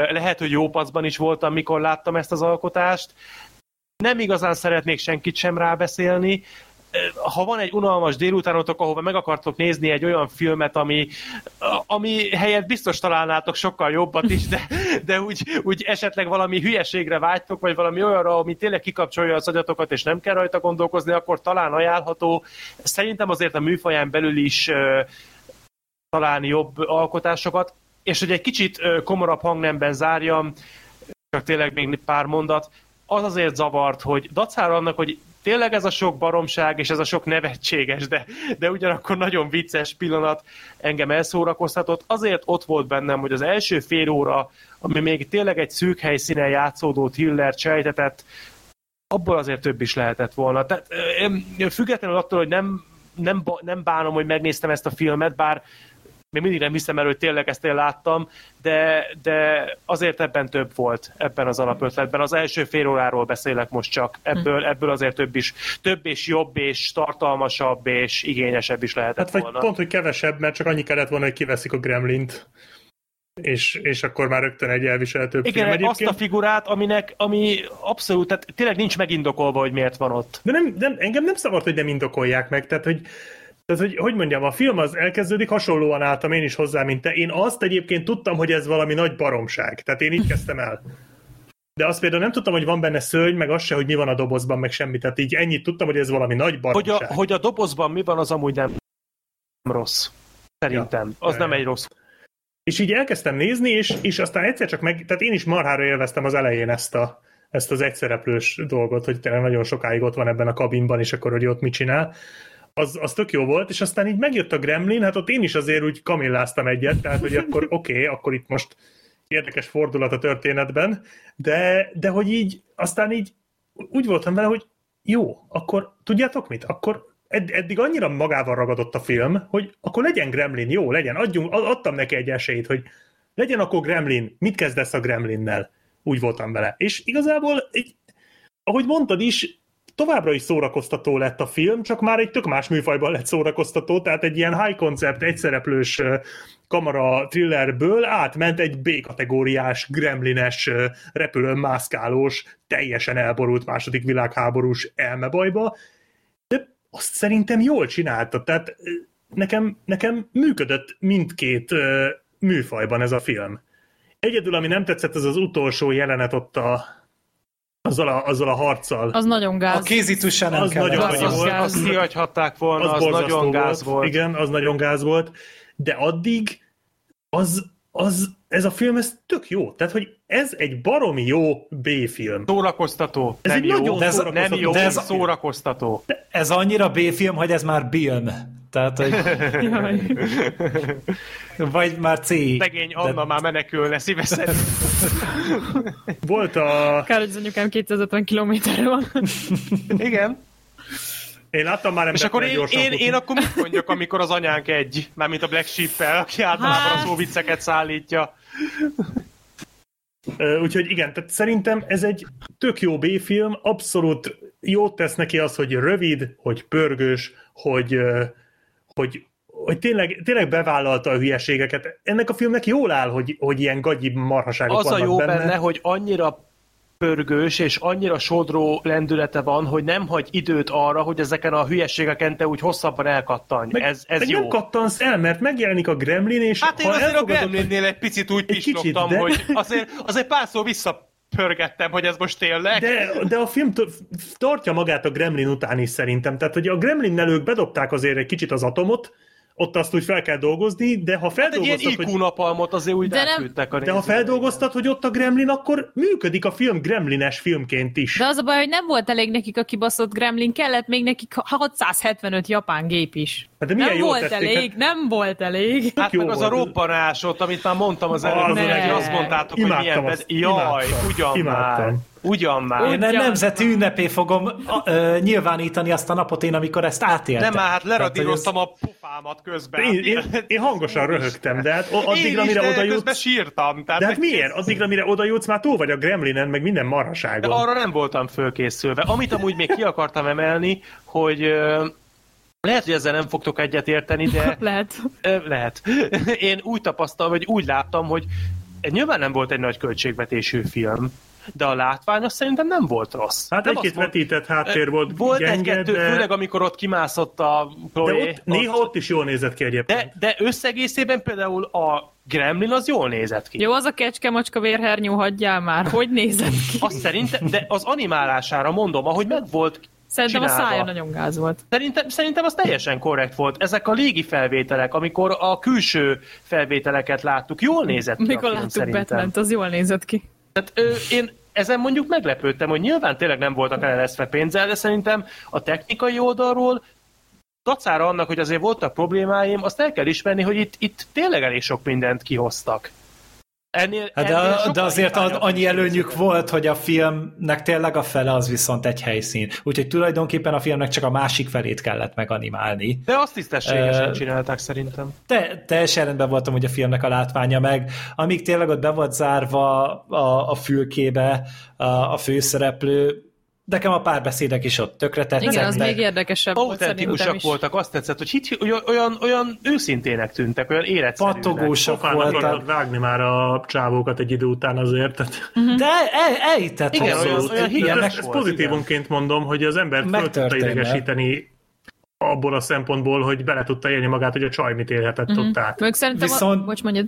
lehet, hogy jó paszban is voltam, mikor láttam ezt az alkotást, nem igazán szeretnék senkit sem rábeszélni, ha van egy unalmas délutánotok, ahova meg akartok nézni egy olyan filmet, ami, ami helyett biztos találnátok sokkal jobbat is, de, de úgy, úgy esetleg valami hülyeségre vágytok, vagy valami olyanra, ami tényleg kikapcsolja az agyatokat, és nem kell rajta gondolkozni, akkor talán ajánlható. Szerintem azért a műfaján belül is találni jobb alkotásokat, és hogy egy kicsit ö, komorabb hangnemben zárjam, csak tényleg még pár mondat, az azért zavart, hogy dacára annak, hogy tényleg ez a sok baromság, és ez a sok nevetséges, de, de ugyanakkor nagyon vicces pillanat engem elszórakoztatott. Azért ott volt bennem, hogy az első fél óra, ami még tényleg egy szűk helyszínen játszódó thriller sejtetett, abból azért több is lehetett volna. Tehát függetlenül attól, hogy nem, nem, nem bánom, hogy megnéztem ezt a filmet, bár még mindig nem hiszem el, hogy tényleg ezt én láttam, de, de azért ebben több volt, ebben az alapötletben. Az első fél óráról beszélek most csak. Ebből, ebből azért több is, több és jobb és tartalmasabb és igényesebb is lehetett Hát vagy volna. pont, hogy kevesebb, mert csak annyi kellett volna, hogy kiveszik a Gremlint. És, és akkor már rögtön egy elviselhetőbb film Igen, egyébként. azt a figurát, aminek, ami abszolút, tehát tényleg nincs megindokolva, hogy miért van ott. De nem, nem, engem nem szabad, hogy nem indokolják meg, tehát hogy tehát, hogy, hogy mondjam, a film az elkezdődik, hasonlóan álltam én is hozzá, mint te. Én azt egyébként tudtam, hogy ez valami nagy baromság. Tehát én így kezdtem el. de azt például nem tudtam, hogy van benne szörny, meg az se, hogy mi van a dobozban, meg semmi. Tehát így ennyit tudtam, hogy ez valami nagy Hogy baromság. a, hogy a dobozban mi van, az amúgy nem rossz. Szerintem. Az Ja, nem ja. egy rossz. És így elkezdtem nézni, és, és aztán egyszer csak meg, tehát én is marhára élveztem az elején ezt, a, ezt az egyszereplős dolgot, hogy tényleg nagyon sokáig ott van ebben a kabinban, és akkor, hogy ott mit csinál. Az, az tök jó volt, és aztán így megjött a Gremlin, hát ott én is azért úgy kamilláztam egyet, tehát hogy akkor oké, okay, akkor itt most érdekes fordulat a történetben, de, de hogy így, aztán így úgy voltam vele, hogy jó, akkor tudjátok mit? Akkor edd- eddig annyira magával ragadott a film, hogy akkor legyen Gremlin, jó, legyen, adjunk, ad- adtam neki egy esélyt, hogy legyen akkor Gremlin, mit kezdesz a Gremlinnel? Úgy voltam vele. És igazából, egy, ahogy mondtad is, továbbra is szórakoztató lett a film, csak már egy tök más műfajban lett szórakoztató, tehát egy ilyen high concept, egyszereplős kamera thrillerből átment egy B-kategóriás, gremlines, ö, repülőn mászkálós, teljesen elborult második világháborús elmebajba, de azt szerintem jól csinálta, tehát nekem, nekem működött mindkét műfajban ez a film. Egyedül, ami nem tetszett, az az utolsó jelenet ott a, azzal, a, azzal a harccal. Az nagyon A gáz. kézitusa nem Az kellett. nagyon Az az volt. gáz. Azt kihagyhatták volna, az, az nagyon gáz volt. Igen, az nagyon gáz volt, de addig az, az, ez a film, ez tök jó. Tehát, hogy ez egy baromi jó B-film. Szórakoztató. Ez nem egy jó, nagyon De ez- szórakoztató nem jó, de ez- szórakoztató. Ez annyira B-film, hogy ez már film. Tehát, hogy. vagy már C. Szegény Anna már menekülne szívesen. Volt a... Kár, hogy az anyukám 250 kilométerre van. Igen. Én láttam már És akkor én, én, én akkor mit mondjak, amikor az anyánk egy, mármint a Black Sheep-fel, aki általában a Hát. szóvicceket szállítja. Úgyhogy igen, tehát szerintem ez egy tök jó B-film, abszolút jót tesz neki az, hogy rövid, hogy pörgős, hogy, hogy, hogy tényleg, tényleg bevállalta a hülyeségeket. Ennek a filmnek jól áll, hogy, hogy ilyen gagyi marhaságok Az a vannak jó benne. benne, hogy annyira pörgős és annyira sodró lendülete van, hogy nem hagy időt arra, hogy ezeken a hülyeségeken te úgy hosszabban elkattanj. Meg, ez ez meg jó. nem kattansz el, mert megjelenik a Gremlin, és Hát én azért a Gremlinnél egy picit úgy Egy kicsit, pislogtam, de- hogy azért, azért pár szó visszapörgettem, hogy ez most tényleg. De, de a film t- tartja magát a Gremlin után is szerintem. Tehát, hogy a Gremlinnel ők bedobták azért egy kicsit az atomot, ott azt úgy fel kell dolgozni, de ha Hát egy ilyen IQ hogy, napalmot azért úgy De nem- a de ha nézőknek. feldolgoztat, hogy ott a Gremlin, akkor működik a film gremlines filmként is. De az a baj, hogy nem volt elég nekik a kibaszott gremlin, kellett még nekik 675 japán gép is. Hát de milyen nem volt tették, elég, nem volt elég. Hát jó meg az a volt. robbanás ott, amit már mondtam az előbb, Az hogy azt mondtátok, hogy Imádtam milyen... azt. Jaj, imádtam, ugyan imádtam. már. Ugyan már. Én Ugyan. nem nemzeti ünnepé fogom ö, nyilvánítani azt a napot én, amikor ezt átéltem. Nem már, hát hogy leradíroztam a pofámat közben. Én, én, én hangosan röhögtem, de hát addigra, én mire de oda jutsz... sírtam. Tehát De hát miért? Addigra, mire oda jutsz, már túl vagy a Gremlinen, meg minden De marhaságon. arra nem voltam fölkészülve. Amit amúgy még ki akartam emelni, hogy ö, lehet, hogy ezzel nem fogtok egyet érteni, de Lehet. lehet. Én úgy tapasztalom, vagy úgy láttam, hogy nyilván nem volt egy nagy költségvetésű film, de a látvány azt szerintem nem volt rossz. Hát nem egy-két vetített háttér volt, Volt gyenge, egy-kettő, de, főleg amikor ott kimászott a de Chloe. ott, néha ott is jól nézett ki egyébként. de, de összegészében például a Gremlin az jól nézett ki. Jó, az a kecske macska vérhernyó, hagyjál már. Hogy nézett ki? Azt szerintem, de az animálására mondom, ahogy meg Szerintem a csinálva. szája nagyon gáz volt. Szerintem, szerintem az teljesen korrekt volt. Ezek a légi felvételek, amikor a külső felvételeket láttuk, jól nézett ki a Mikor film, láttuk batman az jól nézett ki. Tehát, ö, én ezen mondjuk meglepődtem, hogy nyilván tényleg nem voltak eleleszve pénzzel, de szerintem a technikai oldalról dacára annak, hogy azért voltak problémáim, azt el kell ismerni, hogy itt, itt tényleg elég sok mindent kihoztak. Ennél, Hát de, ennél de azért annyi előnyük volt, hogy a filmnek tényleg a fele az viszont egy helyszín. Úgyhogy tulajdonképpen a filmnek csak a másik felét kellett meganimálni. De azt tisztességesen Ö, csinálták szerintem. Te, teljesen rendben voltam, hogy a filmnek a látványa meg, amíg tényleg ott be volt zárva a, a fülkébe a, a főszereplő, nekem a párbeszédek is ott tökre tetszettek. Igen, az még érdekesebb volt Autentikusak is. voltak, azt tetszett, hogy hit, olyan, olyan, olyan őszintének tűntek, olyan életszerűnek. Pattogósak Sofának voltak. vágni már a csávókat egy idő után azért. Tehát De el, elhittett Igen, hozzá. olyan- olyan Igen, meg- ezt volt, pozitívunként mondom, hogy az ember föl tudta idegesíteni abból a szempontból, hogy bele tudta élni magát, hogy a csaj mit élhetett Mhm. ott át. Meg szerintem Viszont- a... Bocs, mondjad.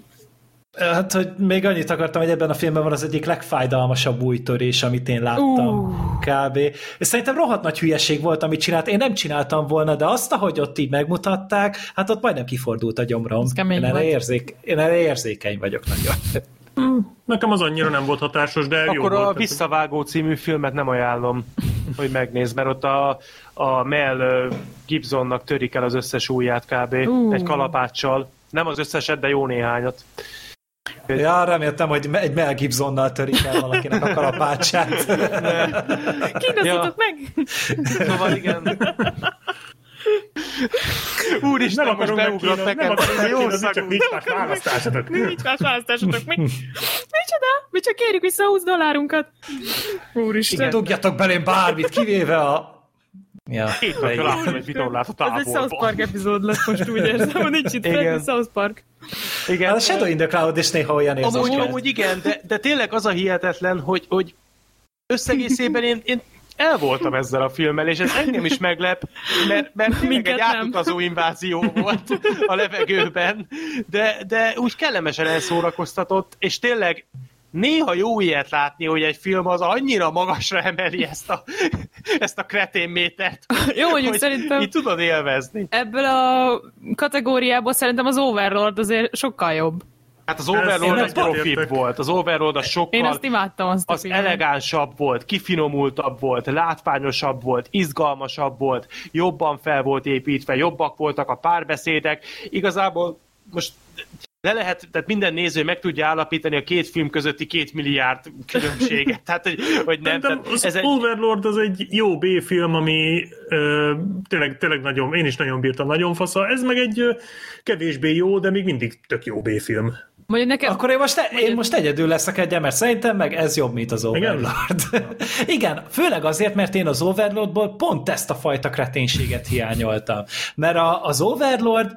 Hát, hogy még annyit akartam, hogy ebben a filmben van az egyik legfájdalmasabb új törés, amit én láttam. Uh. Kb. És szerintem rohadt nagy hülyeség volt, amit csinált. Én nem csináltam volna, de azt, ahogy ott így megmutatták, hát ott majdnem kifordult a gyomrom. Én erre, érzék, én erre érzékeny vagyok nagyon. Nekem az annyira nem volt hatásos, de jó Akkor a volt. Visszavágó című filmet nem ajánlom, hogy megnézd, mert ott a, a Mel Gibsonnak törik el az összes ujját kb. Ú. Egy kalapáccsal. Nem az összeset, de jó néhányat. Ja, reméltem, hogy egy Mel Gibsonnal törik el valakinek a kalapácsát. Kínozzatok meg! Szóval igen. Úristen, nem most beugrott nekem. nem Jó szagú. nincs más választásotok. Nincs más választásotok. Mi? Micsoda? Mi csak kérjük vissza a 20 dollárunkat. Úristen. Dugjatok belém bármit, kivéve a... Ja, Két napja láttam egy vitorlát a Ez egy South távolban. Park epizód lesz most úgy érzem, hogy nincs itt Igen. South Park. Igen. Hát a Shadow in the Cloud is néha olyan érzés Amúgy, amúgy igen, de, de tényleg az a hihetetlen, hogy, hogy összegészében én, én el voltam ezzel a filmmel, és ez engem is meglep, mert, mert tényleg Minket egy átutazó invázió volt a levegőben, de, de úgy kellemesen elszórakoztatott, és tényleg néha jó ilyet látni, hogy egy film az annyira magasra emeli ezt a, ezt a kreténmétert, Jó, mondjuk hogy szerintem így tudod élvezni. ebből a kategóriából szerintem az Overlord azért sokkal jobb. Hát az én Overlord az profibb volt, az Overlord az Én sokkal azt imádtam azt az filmet. elegánsabb volt, kifinomultabb volt, látványosabb volt, izgalmasabb volt, jobban fel volt építve, jobbak voltak a párbeszédek. Igazából most le lehet, tehát minden néző meg tudja állapítani a két film közötti két milliárd különbséget. Tehát, hogy, hogy nem. Tehát az ez egy, Overlord az egy jó B-film, ami ö, tényleg, tényleg nagyon, én is nagyon bírtam, nagyon fasza. Ez meg egy ö, kevésbé jó, de még mindig tök jó B-film. Mondjuk nekem... Akkor én most, én most egyedül leszek egy mert szerintem meg ez jobb, mint az Igen? Overlord. Igen, főleg azért, mert én az Overlordból pont ezt a fajta kreténséget hiányoltam. Mert a, az Overlord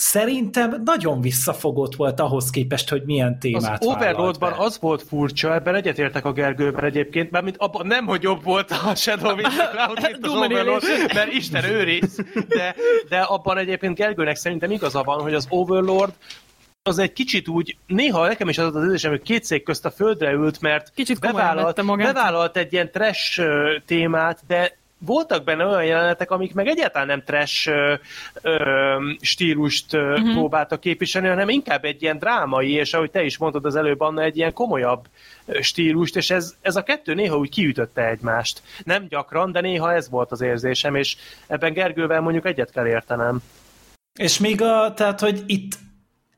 szerintem nagyon visszafogott volt ahhoz képest, hogy milyen az témát Overlordban vállalt be. az volt furcsa, ebben egyetértek a Gergőben egyébként, mert mint abban nem, hogy jobb volt a Shadow of the Cloud, mint az Overlord, mert Isten őriz, de, de abban egyébként Gergőnek szerintem igaza van, hogy az Overlord az egy kicsit úgy, néha nekem is az az érzésem, hogy két szék közt a földre ült, mert Kicsit bevállalt, bevállalt egy ilyen trash témát, de voltak benne olyan jelenetek, amik meg egyáltalán nem trash ö, ö, stílust ö, uh-huh. próbáltak képviselni, hanem inkább egy ilyen drámai, és ahogy te is mondtad az előbb, Anna, egy ilyen komolyabb stílust, és ez, ez a kettő néha úgy kiütötte egymást. Nem gyakran, de néha ez volt az érzésem, és ebben Gergővel mondjuk egyet kell értenem. És még a, tehát, hogy itt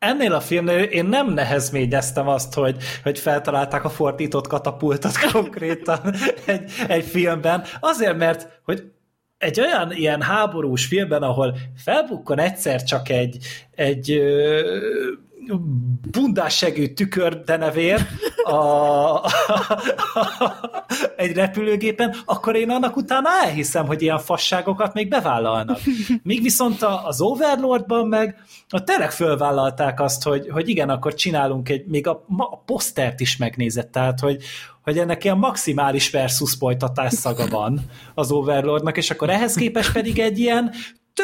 ennél a filmnél én nem nehezményeztem azt, hogy, hogy feltalálták a fordított katapultot konkrétan egy, egy filmben, azért, mert hogy egy olyan ilyen háborús filmben, ahol felbukkan egyszer csak egy, egy ö, bundássegű tükör denevér a, egy repülőgépen, akkor én annak utána elhiszem, hogy ilyen fasságokat még bevállalnak. Míg viszont az Overlordban meg a tényleg fölvállalták azt, hogy, hogy igen, akkor csinálunk egy, még a, a posztert is megnézett, tehát hogy, hogy ennek ilyen maximális versus folytatás szaga van az Overlordnak, és akkor ehhez képest pedig egy ilyen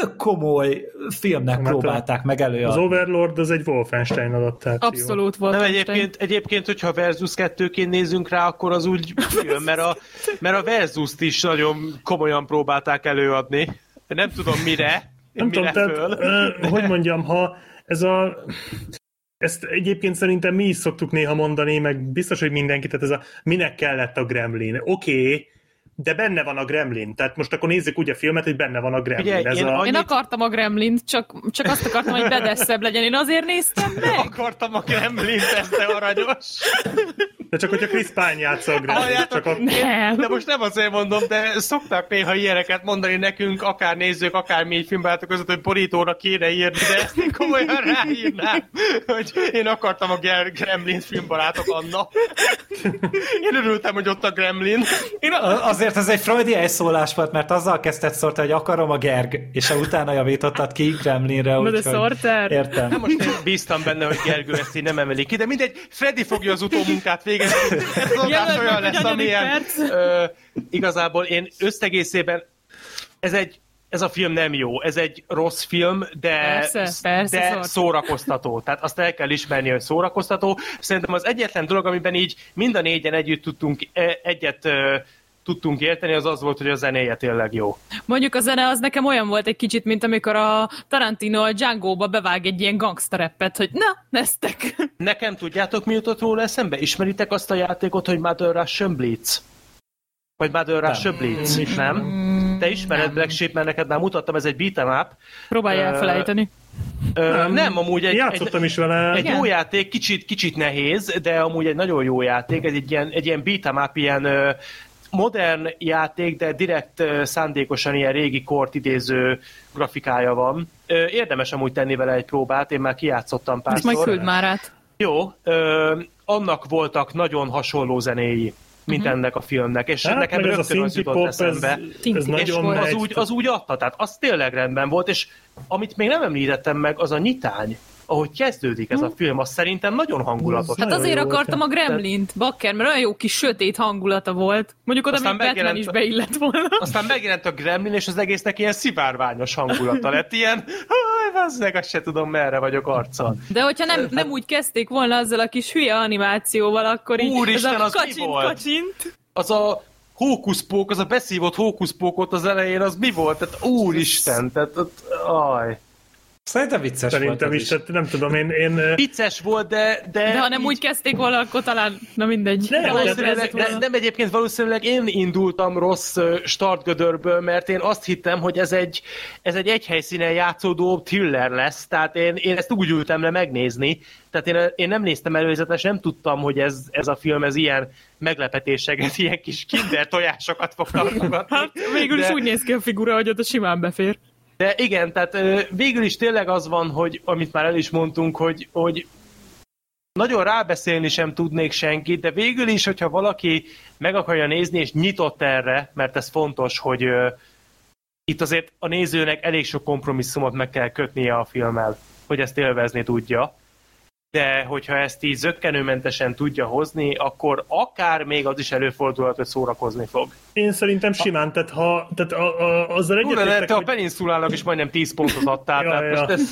tök komoly filmnek Mert próbálták meg Az előadni. Overlord az egy Wolfenstein adaptáció. Abszolút volt. Nem egyébként, egyébként, hogyha Versus 2-ként nézünk rá, akkor az úgy jön, mert a, mert a Versus-t is nagyon komolyan próbálták előadni. Nem tudom mire, Nem mire tudom, föl. tehát, ö, hogy mondjam, ha ez a... Ezt egyébként szerintem mi is szoktuk néha mondani, meg biztos, hogy mindenki, tehát ez a minek kellett a Gremlin. Oké, okay, de benne van a Gremlin. Tehát most akkor nézzük úgy a filmet, hogy benne van a Gremlin. Ugye, ez én a... Én akartam a Gremlint, csak, csak azt akartam, hogy bedeszebb legyen. Én azért néztem meg. Akartam a Gremlin, ez te aranyos. De csak hogyha Chris Pine játsza a Gremlin. Halljátok, Csak a... Nem. De most nem azért mondom, de szokták néha ilyeneket mondani nekünk, akár nézők, akár mi filmbarátok között, hogy borítóra kéne írni, de ezt én komolyan ráírnám, hogy én akartam a Gremlin filmbarátok Anna. Én örültem, hogy ott a Gremlin. Én a... Azért ez egy freudi elszólás volt, mert azzal kezdett szórta, hogy akarom a Gerg, és utána javítottad ki Gremlinre, úgyhogy Sorter. értem. Nem most én bíztam benne, hogy Gergő ezt így nem emeli ki, de mindegy, Freddy fogja az utómunkát végezni. Ez az adás olyan lesz, amilyen ö, igazából én összegészében ez egy ez a film nem jó, ez egy rossz film, de, Persze, persze, de szórakoztató. Tehát azt el kell ismerni, hogy szórakoztató. Szerintem az egyetlen dolog, amiben így mind a négyen együtt tudtunk e- egyet tudtunk érteni, az az volt, hogy a zenéje tényleg jó. Mondjuk a zene az nekem olyan volt egy kicsit, mint amikor a Tarantino a Django-ba bevág egy ilyen gangstereppet, hogy na, neztek. Nekem tudjátok, mi jutott róla eszembe? Ismeritek azt a játékot, hogy Mother Russian Blitz? Vagy Mother Russian Blitz? Nem? Te ismered Black Sheep, mert neked már mutattam, ez egy beat'em up. Próbálj elfelejteni. Ö, nem, amúgy egy, Játszottam egy, is vele. egy Igen. jó játék, kicsit, kicsit nehéz, de amúgy egy nagyon jó játék, ez egy ilyen, egy ilyen beat'em up, ilyen ö, modern játék, de direkt szándékosan ilyen régi kort idéző grafikája van. Érdemes amúgy tenni vele egy próbát, én már kijátszottam Ezt majd párszor. küld már át. Jó, ö, annak voltak nagyon hasonló zenéi, mint Mhm. ennek a filmnek, és Hát, nekem meg ez a rögtön az jutott pop, ez, eszembe. ez. És nagyon az úgy, az úgy adta, tehát az tényleg rendben volt, és amit még nem említettem meg, az a nyitány, ahogy kezdődik ez a film, az szerintem nagyon hangulatos. Hát azért akartam a Gremlint, bakker, mert olyan jó kis sötét hangulata volt. Mondjuk oda Aztán még Batman is beillett volna. Aztán megjelent a Gremlin, és az egésznek ilyen szivárványos hangulata lett, ilyen, "Haj, bazzeg, azt se tudom, merre vagyok arccal. De hogyha nem, nem úgy kezdték volna azzal a kis hülye animációval, akkor így Úristen, ez a az mi kacsint, volt? kacsint. Az a hókuszpók, az a beszívott hókuszpókot az elején, az mi volt? Tehát úristen, tehát, aj. Szerintem vicces Szerintem volt is, tehát nem tudom, én, én Vicces volt, de... De, De ha nem így- úgy kezdték volna, akkor talán, na mindegy. Nem, Valószínűleg, volna. nem egyébként valószínűleg én indultam rossz startgödörből, mert én azt hittem, hogy ez egy, ez egy egy helyszínen játszódó thriller lesz, tehát én, én ezt úgy ültem le megnézni, tehát én, én nem néztem előzetes, nem tudtam, hogy ez, ez a film ez ilyen meglepetéseket, ilyen kis kinder tojásokat fog tartogatni. Hát végül is De- úgy néz ki a figura, hogy oda simán befér. De igen, tehát végül is tényleg az van, hogy amit már el is mondtunk, hogy, hogy nagyon rábeszélni sem tudnék senkit, de végül is, hogyha valaki meg akarja nézni, és nyitott erre, mert ez fontos, hogy ö, itt azért a nézőnek elég sok kompromisszumot meg kell kötnie a filmmel, hogy ezt élvezni tudja. De hogyha ezt így zöggenőmentesen tudja hozni, akkor akár még az is előfordulhat, hogy szórakozni fog. én szerintem simán, tehát, ha, tehát a, a, azzal egyetértek, te a hogy Peninsulának is majdnem 10 pontot adtál, Ja, tehát ja. most ez...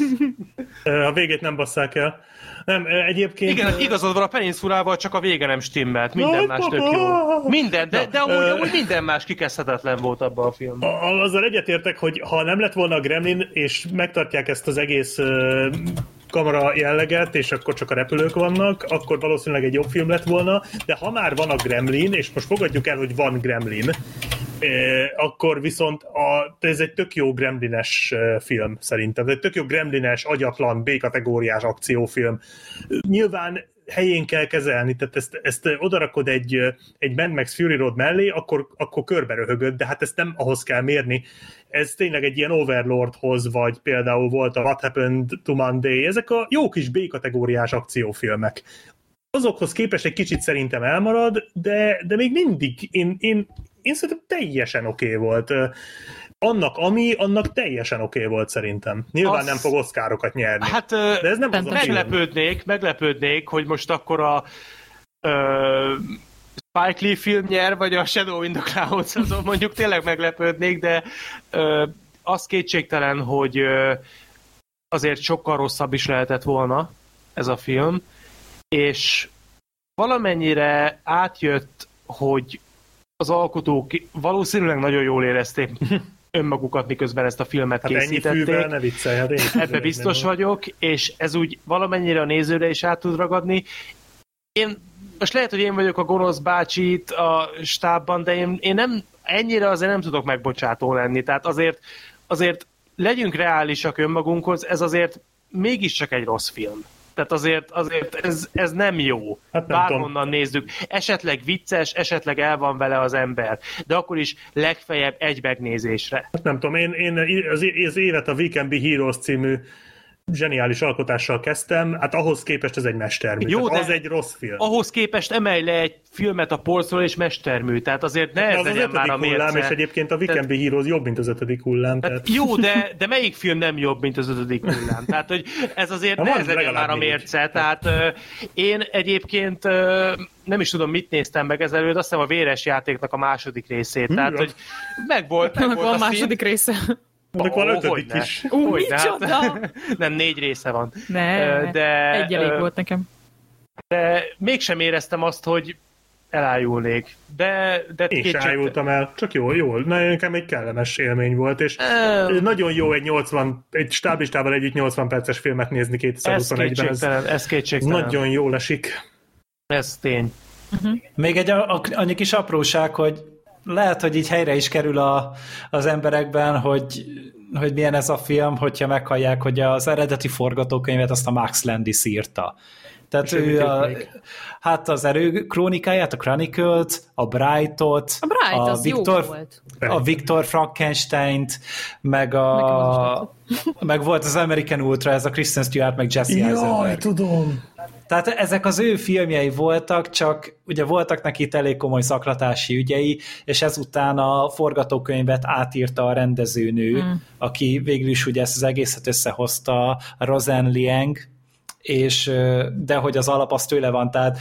a végét nem basszák el. Nem, egyébként... Igen, igazad van, a Peninsulával csak a vége nem stimmelt, minden Na, más tök jó. Minden, de, de amúgy, amúgy minden más kikezdhetetlen volt abban a filmben. A- Azzal egyetértek, hogy ha nem lett volna a Gremlin, és megtartják ezt az egész kamera jelleget, és akkor csak a repülők vannak, akkor valószínűleg egy jobb film lett volna, de ha már van a Gremlin, és most fogadjuk el, hogy van Gremlin, eh, akkor viszont a, ez egy tök jó gremlines eh, film szerintem. Ez egy tök jó gremlines, agyatlan, B-kategóriás akciófilm. Nyilván helyén kell kezelni, tehát ezt, ezt odarakod egy, egy Mad Max Fury Road mellé, akkor, akkor körbe röhögöd, de hát ezt nem ahhoz kell mérni. Ez tényleg egy ilyen Overlordhoz, vagy például volt a What Happened to Monday, ezek a jó kis B-kategóriás akciófilmek. Azokhoz képest egy kicsit szerintem elmarad, de, de még mindig én, én, én szerintem teljesen oké okay volt. Annak, ami, annak teljesen oké okay volt szerintem. Nyilván Az- nem fog oszkárokat nyerni. Hát de ez nem az a film. meglepődnék, meglepődnék, hogy most akkor a ö, Spike Lee film nyer, vagy a Shadow in the Clouds, azon mondjuk tényleg meglepődnék, de ö, az kétségtelen, hogy ö, azért sokkal rosszabb is lehetett volna ez a film, és valamennyire átjött, hogy az alkotók valószínűleg nagyon jól érezték önmagukat, miközben ezt a filmet Hát ennyi készítették. fűvel ne viccelj, hát én Ebbe biztos nem- vagyok, és ez úgy valamennyire a nézőre is át tud ragadni. Én most lehet, hogy én vagyok a gonosz bácsi itt a stábban, de én, én nem, ennyire azért nem tudok megbocsátó lenni. Tehát azért, azért legyünk reálisak önmagunkhoz, ez azért mégiscsak egy rossz film. Tehát azért, azért ez, ez nem jó. Hát nem Bárhonnan nézzük. Esetleg vicces, esetleg el van vele az ember. De akkor is legfeljebb egy megnézésre. Hát nem tudom, én, én az, évet a We Can Be Heroes című zseniális alkotással kezdtem, hát ahhoz képest ez egy mestermű. Jó, de- az egy rossz film. ahhoz képest emelj le egy filmet a polcról és mestermű, tehát azért ne De ez az az legyen már ötödik a hullám, és mérce. egyébként a We Tehát- Heroes jobb, mint az ötödik hullám. Tehát... Tehát jó, de, de melyik film nem jobb, mint az ötödik hullám? Tehát, hogy ez azért Na, ne ez legyen már a mérce. Tehát ö, én egyébként nem is tudom, mit néztem meg ezelőtt, azt hiszem a véres játéknak a második részét. Tehát, az- hogy megvolt, megvolt van a második része. Annak van ötödik hogyne. is. Ú, micsoda! Nem, négy része van. Ne, de, egy elég volt nekem. De mégsem éreztem azt, hogy elájulnék. De, de Én sem kétség- ájultam el, csak jól, jól. Na, nekem egy kellemes élmény volt, és Ö, nagyon jó egy 80, egy stáblistával együtt 80 perces filmet nézni Ez 2021-ben. Ez kétségtelen, ez kétségtelen. nagyon jól esik. Ez tény. Még egy a, a, annyi kis apróság, hogy lehet, hogy így helyre is kerül a, az emberekben, hogy, hogy milyen ez a film, hogyha meghallják, hogy az eredeti forgatókönyvet azt a Max Landis írta. Tehát ő a, még? hát az erő krónikáját, a Chronicles-t, a Bright-ot, A Bright a az Victor, jó volt. a Victor Frankenstein-t, meg, a, meg volt az American Ultra, ez a Kristen Stewart, meg Jesse Jaj, Eisenberg. tudom. Tehát ezek az ő filmjei voltak, csak ugye voltak neki itt elég komoly szaklatási ügyei, és ezután a forgatókönyvet átírta a rendezőnő, mm. aki végül is ugye ezt az egészet összehozta, a Roseanne Liang, és de hogy az alap az tőle van, tehát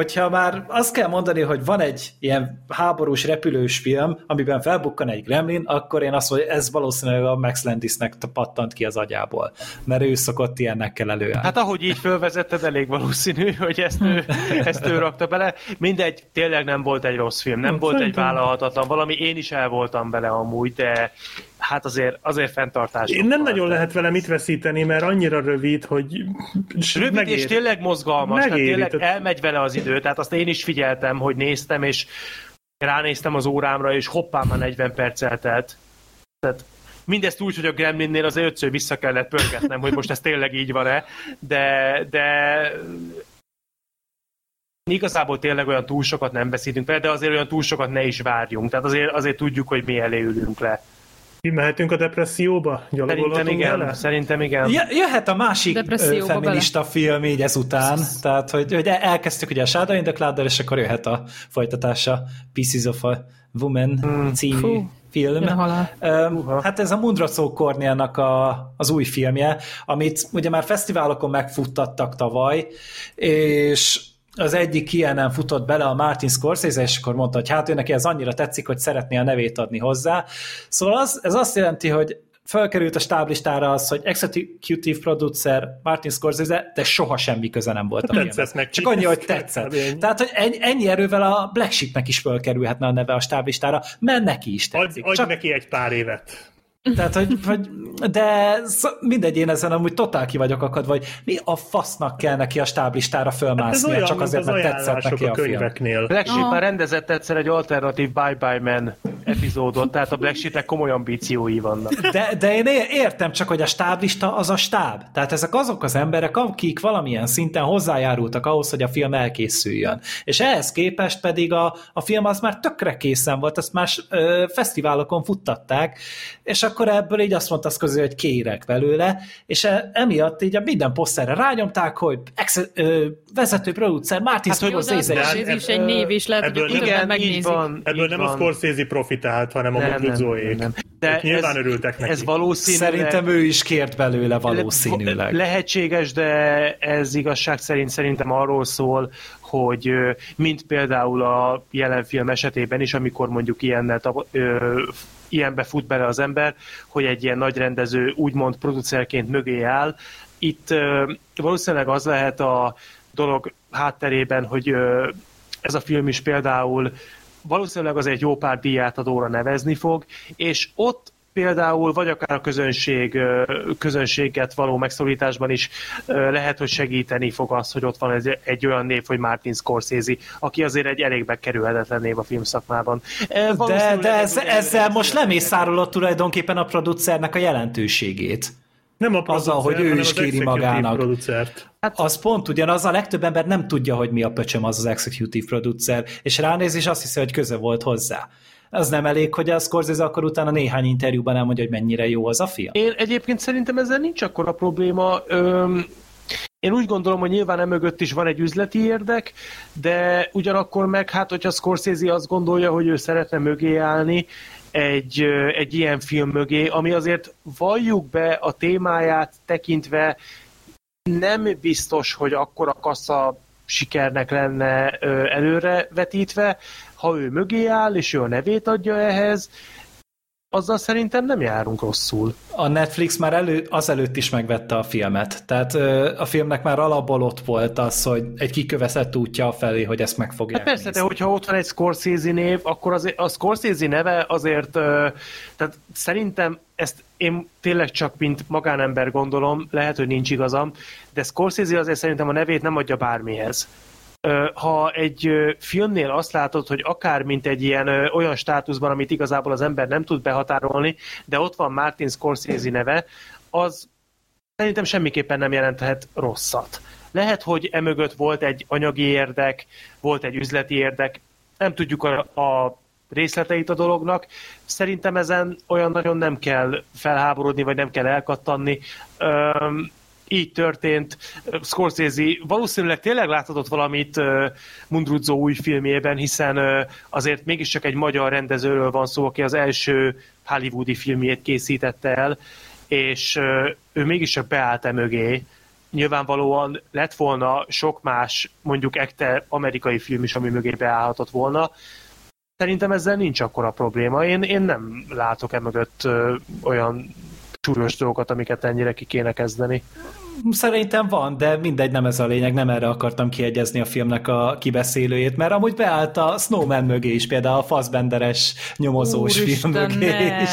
hogyha már azt kell mondani, hogy van egy ilyen háborús repülős film, amiben felbukkan egy gremlin, akkor én azt mondom, hogy ez valószínűleg a Max Landisnek pattant ki az agyából, mert ő szokott ilyennekkel előállni. Hát ahogy így fölvezetted, elég valószínű, hogy ezt ő, ezt ő rakta bele. Mindegy, tényleg nem volt egy rossz film, nem volt egy vállalhatatlan valami, én is el voltam bele amúgy, de hát azért, azért fenntartás. Én nem nagyon lehet vele mit veszíteni, mert annyira rövid, hogy Rövid megéri. és tényleg mozgalmas, tehát Megéri, tényleg tehát- elmegy vele az idő, tehát azt én is figyeltem, hogy néztem, és ránéztem az órámra, és hoppá, már 40 perc eltelt. Tehát mindezt úgy, hogy a Gremlinnél az ötször vissza kellett pörgetnem, hogy most ez tényleg így van-e, de, de igazából tényleg olyan túl sokat nem beszélünk vele, de azért olyan túl sokat ne is várjunk. Tehát azért, azért tudjuk, hogy mi elé ülünk le. Mehetünk a depresszióba? Szerintem igen, vele? szerintem igen. Jö- Jöhet a másik feminista film így ezután, tehát hogy, hogy elkezdtük ugye a Shadow in the cloud és akkor jöhet a folytatása Pieces of a Woman Hmm. című Fú, film. Öm, hát ez a Mundracó Kornélnak a, az új filmje, amit ugye már fesztiválokon megfuttattak tavaly, és az egyik ilyenen futott bele a Martin Scorsese, és akkor mondta, hogy hát ő neki ez annyira tetszik, hogy szeretné a nevét adni hozzá. Szóval az, ez azt jelenti, hogy felkerült a stáblistára az, hogy executive producer Martin Scorsese, de soha semmi köze nem volt a Tetszett neki. Csak annyi, hogy tetszett. ennyi. Tehát, hogy ennyi, ennyi erővel a Black Sheepnek is fölkerülhetne a neve a stáblistára, mert neki is Adj, tetszik. adj Csak neki egy pár évet. Tehát, hogy, hogy de mindegy, én ezen amúgy totál ki vagyok akadva, hogy mi a fasznak kell neki a stáblistára Hát fölmásznia, olyan, csak azért, az mert tetszett neki a a film. könyveknél. Black Sheep már rendezett egyszer egy alternatív Bye Bye Man epizódot, tehát a Black Sheepnek komoly ambíciói vannak. De, de én értem csak, hogy a stáblista az a stáb. Tehát ezek azok az emberek, akik valamilyen szinten hozzájárultak ahhoz, hogy a film elkészüljön. És ehhez képest pedig a, a film az már tökre készen volt, ezt más ö, fesztiválokon futtatták, és akkor ebből így azt mondta az közül, hogy kérek belőle, és e, emiatt így a minden poszterre rányomták, hogy ex, ö, vezető producer Martin Hát, hogy az Scorsese. ez is egy név, és lehet, hogy ebből többen Igen, így megnézik. van. Ebből így nem a van. Scorsese profitált, hanem a Mondruzóék. De Ők nyilván ez, örültek neki. Ez valószínűleg... Szerintem ő is kért belőle valószínűleg. Lehetséges, de ez igazság szerint szerintem arról szól, hogy mint például a jelen film esetében is, amikor mondjuk ilyennel, ilyenbe fut bele az ember, hogy egy ilyen nagy rendező úgymond producerként mögé áll. Itt valószínűleg az lehet a dolog hátterében, hogy ez a film is például valószínűleg azért jó pár díjátadóra nevezni fog, és ott például vagy akár a közönség, közönséget való megszólításban is lehet, hogy segíteni fog az, hogy ott van egy, egy olyan név, hogy Martin Scorsese, aki azért egy elég megkerülhetetlen név a filmszakmában. De, de ez, ugye- ezzel most lemészárolod tulajdonképpen a producernek a jelentőségét. Nem a Azzal, producer, hogy ő hanem is kéri executive magának. Producert. Hát az pont ugyanaz, a legtöbb ember nem tudja, hogy mi a pöcsöm az az executive producer, és ránéz, és azt hiszi, hogy köze volt hozzá. Az nem elég, hogy a Scorsese akkor utána néhány interjúban elmondja, hogy mennyire jó az a film. Én egyébként szerintem ezzel nincs akkora probléma. Öm, én úgy gondolom, hogy nyilván emögött is van egy üzleti érdek, de ugyanakkor meg, hát hogyha Scorsese azt gondolja, hogy ő szeretne mögé állni, egy, egy ilyen film mögé, ami azért valljuk be a témáját tekintve nem biztos, hogy akkora kassa sikernek lenne előre vetítve, ha ő mögé áll, és ő a nevét adja ehhez, azzal szerintem nem járunk rosszul. A Netflix már elő, azelőtt is megvette a filmet, tehát ö, a filmnek már alapból ott volt az, hogy egy kikövezett útja felé, hogy ezt meg fogják Hát persze, nézni. de hogyha ott van egy Scorsese név, akkor az, a Scorsese neve azért, ö, tehát szerintem ezt én tényleg csak mint magánember gondolom, lehet, hogy nincs igazam, de Scorsese azért szerintem a nevét nem adja bármihez. Ha egy filmnél azt látod, hogy akár mint egy ilyen olyan státuszban, amit igazából az ember nem tud behatárolni, de ott van Martin Scorsese neve, az szerintem semmiképpen nem jelenthet rosszat. Lehet, hogy emögött volt egy anyagi érdek, volt egy üzleti érdek, nem tudjuk a, a részleteit a dolognak. Szerintem ezen olyan nagyon nem kell felháborodni, vagy nem kell elkattanni. Öm, így történt. Scorsese valószínűleg tényleg láthatott valamit Mundruzzo új filmjében, hiszen azért mégiscsak egy magyar rendezőről van szó, aki az első hollywoodi filmjét készítette el, és ő mégiscsak beállt e mögé. Nyilvánvalóan lett volna sok más, mondjuk ekte amerikai film is, ami mögé beállhatott volna. Szerintem ezzel nincs akkora probléma. Én, én nem látok emögött ö, olyan súlyos dolgokat, amiket ennyire ki kéne kezdeni. Szerintem van, de mindegy, nem ez a lényeg, nem erre akartam kiegyezni a filmnek a kibeszélőjét, mert amúgy beállt a Snowman mögé is, például a Fassbenderes nyomozós film Úristen, mögé ne. is.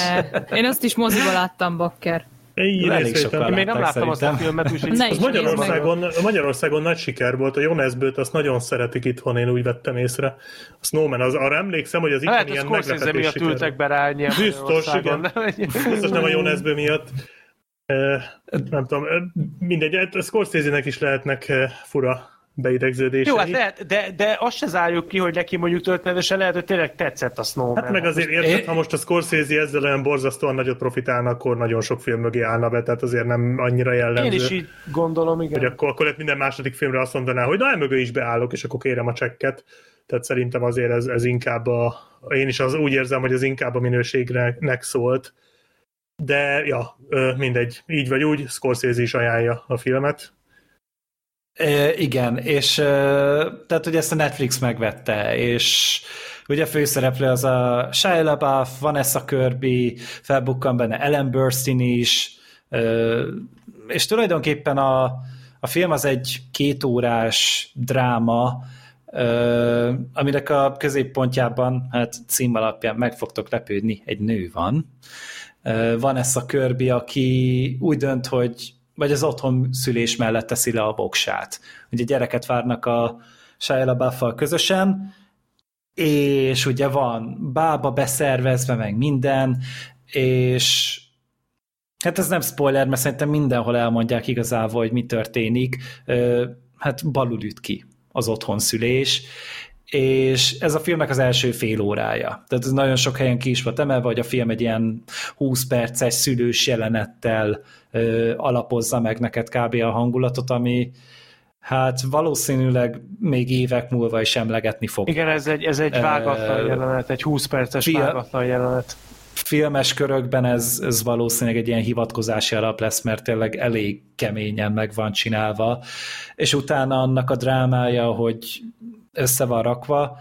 Én azt is moziba láttam, bakker. Én Elég is sokan Én még nem láttam azt a filmet, úgyhogy Az. Magyarországon, Magyarországon nagy siker volt, a Jonesbőt azt nagyon szeretik itthon, én úgy vettem észre. A Snowman, az, arra emlékszem, hogy az itthon Lehet, hogy ilyen meglepetés miatt siker. ültek be rá Biztos, Magyarországon. Biztos nem a Jonesbő miatt. Eh, Nem tudom, eh, mindegy, hát a Scorsese-nek is lehetnek eh, fura beidegződései. Jó, hát lehet, de, de azt se zárjuk ki, hogy neki mondjuk történetesen lehet, hogy tényleg tetszett a Snowman. Hát meg azért érted, ha most a Scorsese ezzel olyan borzasztóan nagyot profitálna, akkor nagyon sok film mögé állna be, tehát azért nem annyira jellemző. Én is így gondolom, igen. hogy akkor, akkor lehet minden második filmre azt mondaná, hogy na, mögé is beállok, és akkor kérem a csekket. Tehát szerintem azért ez, ez inkább a, én is az, úgy érzem, hogy ez inkább a minőségnek szólt. De ja, mindegy, így vagy úgy, Scorsese is ajánlja a filmet. E, igen, és tehát ugye ezt a Netflix megvette, és ugye a főszereplő az a Shia LaBeouf, Vanessa Kirby, felbukkan benne Ellen Burstyn is, és tulajdonképpen a, a film az egy kétórás dráma, e, aminek a középpontjában, hát cím alapján meg fogtok lepődni, egy nő van. E, Vanessa Kirby, aki úgy dönt, hogy vagy az otthon szülés mellett teszi le a voksát. Ugye gyereket várnak a Shia LaBeouf-val közösen, és ugye van bába beszervezve, meg minden, és hát ez nem spoiler, mert szerintem mindenhol elmondják igazából, hogy mi történik. Hát balul üt ki az otthonszülés, és ez a filmnek az első fél órája. Tehát ez nagyon sok helyen ki is volt emelve, hogy a film egy ilyen 20 perces szülős jelenettel ö, alapozza meg neked kb. a hangulatot, ami hát valószínűleg még évek múlva is emlegetni fog. Igen, ez egy, ez egy vágatlan Ö, jelenet, egy 20 perces fia- vágatlan jelenet. filmes körökben ez, ez valószínűleg egy ilyen hivatkozási alap lesz, mert tényleg elég keményen meg van csinálva, és utána annak a drámája, hogy össze van rakva,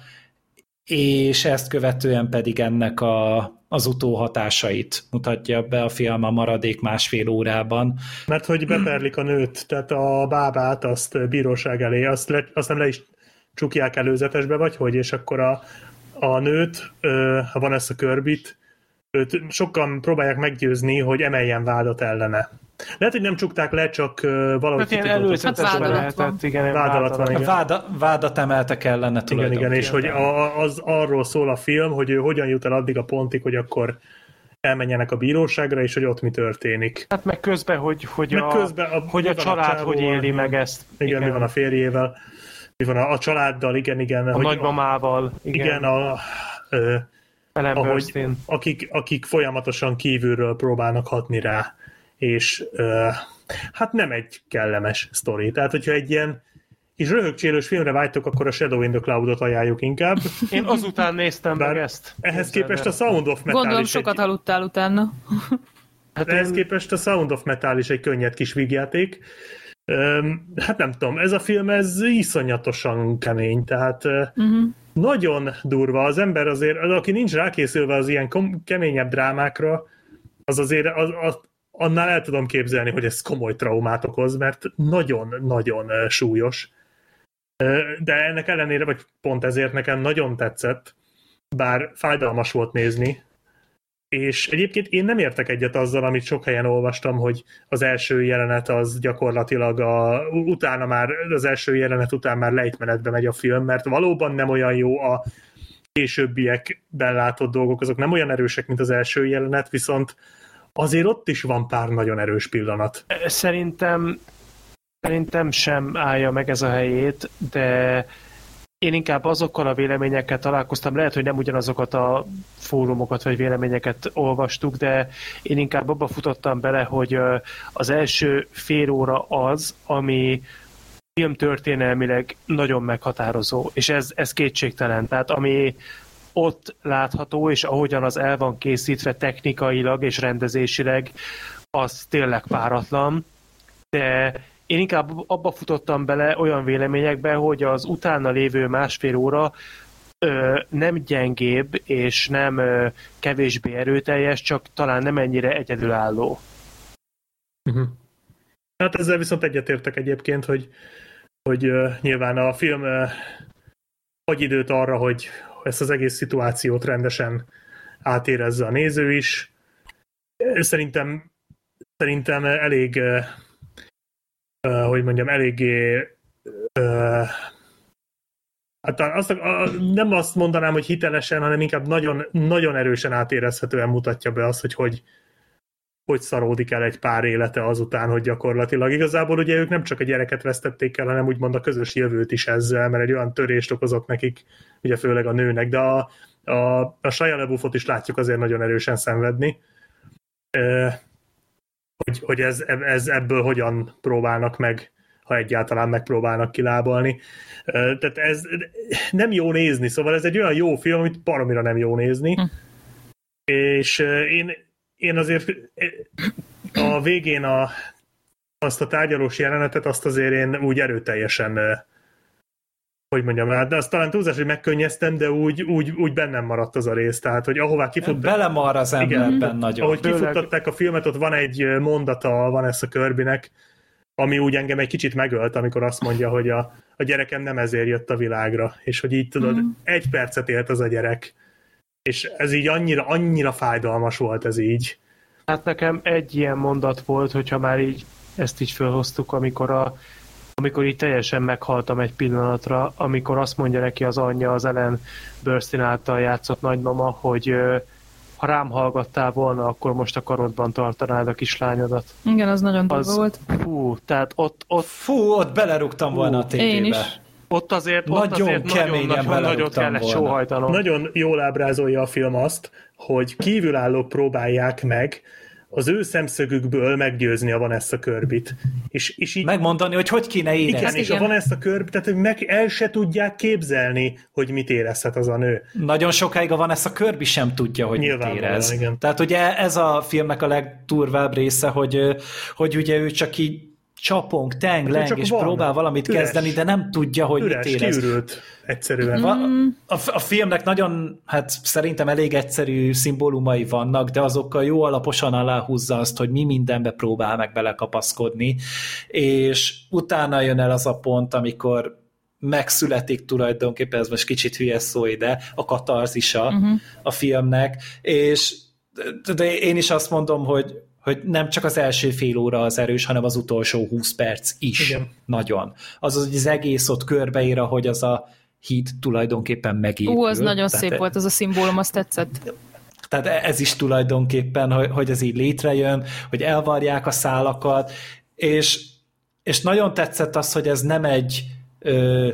és ezt követően pedig ennek a, az utóhatásait mutatja be a film a maradék másfél órában. Mert hogy beperlik a nőt, tehát a bábát azt bíróság elé, azt, le, azt nem le is csukják előzetesbe, vagy hogy, és akkor a, a nőt, ha van ezt a körbit, őt sokan próbálják meggyőzni, hogy emeljen vádat ellene. Lehet, hogy nem csukták le, csak valahogy Hát előzetesben Hát vád van. igen. Vád alatt van, A igen. váda, vádat emeltek ellene Igen, igen, és hogy a, az arról szól a film, hogy ő hogyan jut el addig a pontig, hogy akkor elmenjenek a bíróságra, és hogy ott mi történik. Hát meg közben, hogy, hogy, Meg a, közben a- hogy a van a család csávóval, hogy éli meg ezt. Igen, mi van a férjével, mi van a, a családdal, igen, igen. a hogy, nagymamával. Igen, igen, a, ö, ahogy, akik, akik folyamatosan kívülről próbálnak hatni rá, és ö, hát nem egy kellemes sztori. Tehát, hogyha egy ilyen kis röhögcsélős filmre vágytok, akkor a Shadow in the Cloud-ot ajánljuk inkább. Én azután néztem Bár meg ezt. Ehhez képest el. a Sound of Metal Gondolom is sokat egy, aludtál utána. Hát ehhez én, képest a Sound of Metal is egy könnyed kis vígjáték. Hát nem tudom, ez a film, ez iszonyatosan kemény, tehát Uh-huh. Nagyon durva. Az ember azért, az, aki nincs rákészülve az ilyen kom- keményebb drámákra, az azért az, az, annál el tudom képzelni, hogy ez komoly traumát okoz, mert nagyon-nagyon súlyos. De ennek ellenére, vagy pont ezért nekem nagyon tetszett, bár fájdalmas volt nézni, és egyébként én nem értek egyet azzal, amit sok helyen olvastam, hogy az első jelenet az gyakorlatilag a, utána már, az első jelenet után már lejtmenetbe megy a film, mert valóban nem olyan jó a későbbiekben látott dolgok, azok nem olyan erősek, mint az első jelenet, viszont azért ott is van pár nagyon erős pillanat. Szerintem, szerintem sem állja meg ez a helyét, de én inkább azokkal a véleményekkel találkoztam, lehet, hogy nem ugyanazokat a fórumokat vagy véleményeket olvastuk, de én inkább abba futottam bele, hogy az első fél óra az, ami filmtörténelmileg nagyon meghatározó, és ez, ez kétségtelen. Tehát ami ott látható, és ahogyan az el van készítve technikailag és rendezésileg, az tényleg páratlan, de én inkább abba futottam bele olyan véleményekbe, hogy az utána lévő másfél óra ö, nem gyengébb és nem ö, kevésbé erőteljes, csak talán nem ennyire egyedülálló. Uh-huh. Hát ezzel viszont egyetértek egyébként, hogy, hogy uh, nyilván a film uh, hagy időt arra, hogy ezt az egész szituációt rendesen átérezze a néző is. Szerintem, szerintem elég, hogy mondjam, eléggé Hát azt, nem azt mondanám, hogy hitelesen, hanem inkább nagyon, nagyon erősen átérezhetően mutatja be azt, hogy hogy, hogy szaródik el egy pár élete azután, hogy gyakorlatilag igazából ugye ők nem csak a gyereket vesztették el, hanem úgymond a közös jövőt is ezzel, mert egy olyan törést okozott nekik, ugye főleg a nőnek, de a, a, a Shia is látjuk azért nagyon erősen szenvedni, hogy, hogy ez, ez ebből hogyan próbálnak meg ha egyáltalán megpróbálnak kilábalni. Tehát ez nem jó nézni, szóval ez egy olyan jó film, amit baromira nem jó nézni. Hm. És én, én azért a végén a, azt a tárgyalós jelenetet, azt azért én úgy erőteljesen hogy mondjam, hát de azt talán túlzás, hogy megkönnyeztem, de úgy, úgy, úgy bennem maradt az a rész, tehát hogy ahová kifut... Belemar az emberben igen, nagyon. Ahogy kifuttatták a filmet, ott van egy mondata van ezt a körbinek, ami úgy engem egy kicsit megölt, amikor azt mondja, hogy a, a gyerekem nem ezért jött a világra, és hogy így tudod, mm. egy percet élt az a gyerek, és ez így annyira, annyira fájdalmas volt ez így. Hát nekem egy ilyen mondat volt, hogyha már így ezt így felhoztuk, amikor a amikor így teljesen meghaltam egy pillanatra, amikor azt mondja neki az anyja, az Ellen Burstyn által játszott nagymama, hogy ha rám hallgattál volna, akkor most a karodban tartanád a kislányodat. Igen, az nagyon durva volt. Fú, tehát ott... ott fú, ott belerúgtam fú, volna a tévébe. Én is. Ott azért, nagyon ott azért keményen nagyon, nagyon nagyot kellett volna. sóhajtanom. Nagyon jól ábrázolja a film azt, hogy kívülállók próbálják meg az ő szemszögükből meggyőzni a Vanessa Körbit. És, és így, Megmondani, hogy hogy kéne érezni. Igen, és a Vanessa Kirby, tehát hogy meg el se tudják képzelni, hogy mit érezhet az a nő. Nagyon sokáig a Vanessa Kirby sem tudja, hogy mit érez. Igen. Tehát ugye ez a filmnek a legturvább része, hogy, hogy ugye ő csak így csapong, teng, hát leng, és van. próbál valamit Üres. kezdeni, de nem tudja, hogy Üres, mit érez. Kiürült, egyszerűen. Mm. A, a, a filmnek nagyon, hát szerintem elég egyszerű szimbólumai vannak, de azokkal jó alaposan aláhúzza azt, hogy mi mindenbe próbál meg belekapaszkodni, és utána jön el az a pont, amikor megszületik tulajdonképpen, ez most kicsit hülye szó ide, a katarzisa uh-huh. a filmnek, és de én is azt mondom, hogy hogy nem csak az első fél óra az erős, hanem az utolsó 20 perc is. Igen. Nagyon. Azaz, hogy az egész ott körbeír, hogy az a híd tulajdonképpen megépül. Ú, az nagyon Tehát szép e... volt, az a szimbólum, azt tetszett. Tehát e- ez is tulajdonképpen, hogy, hogy ez így létrejön, hogy elvarják a szálakat, és, és nagyon tetszett az, hogy ez nem egy ö,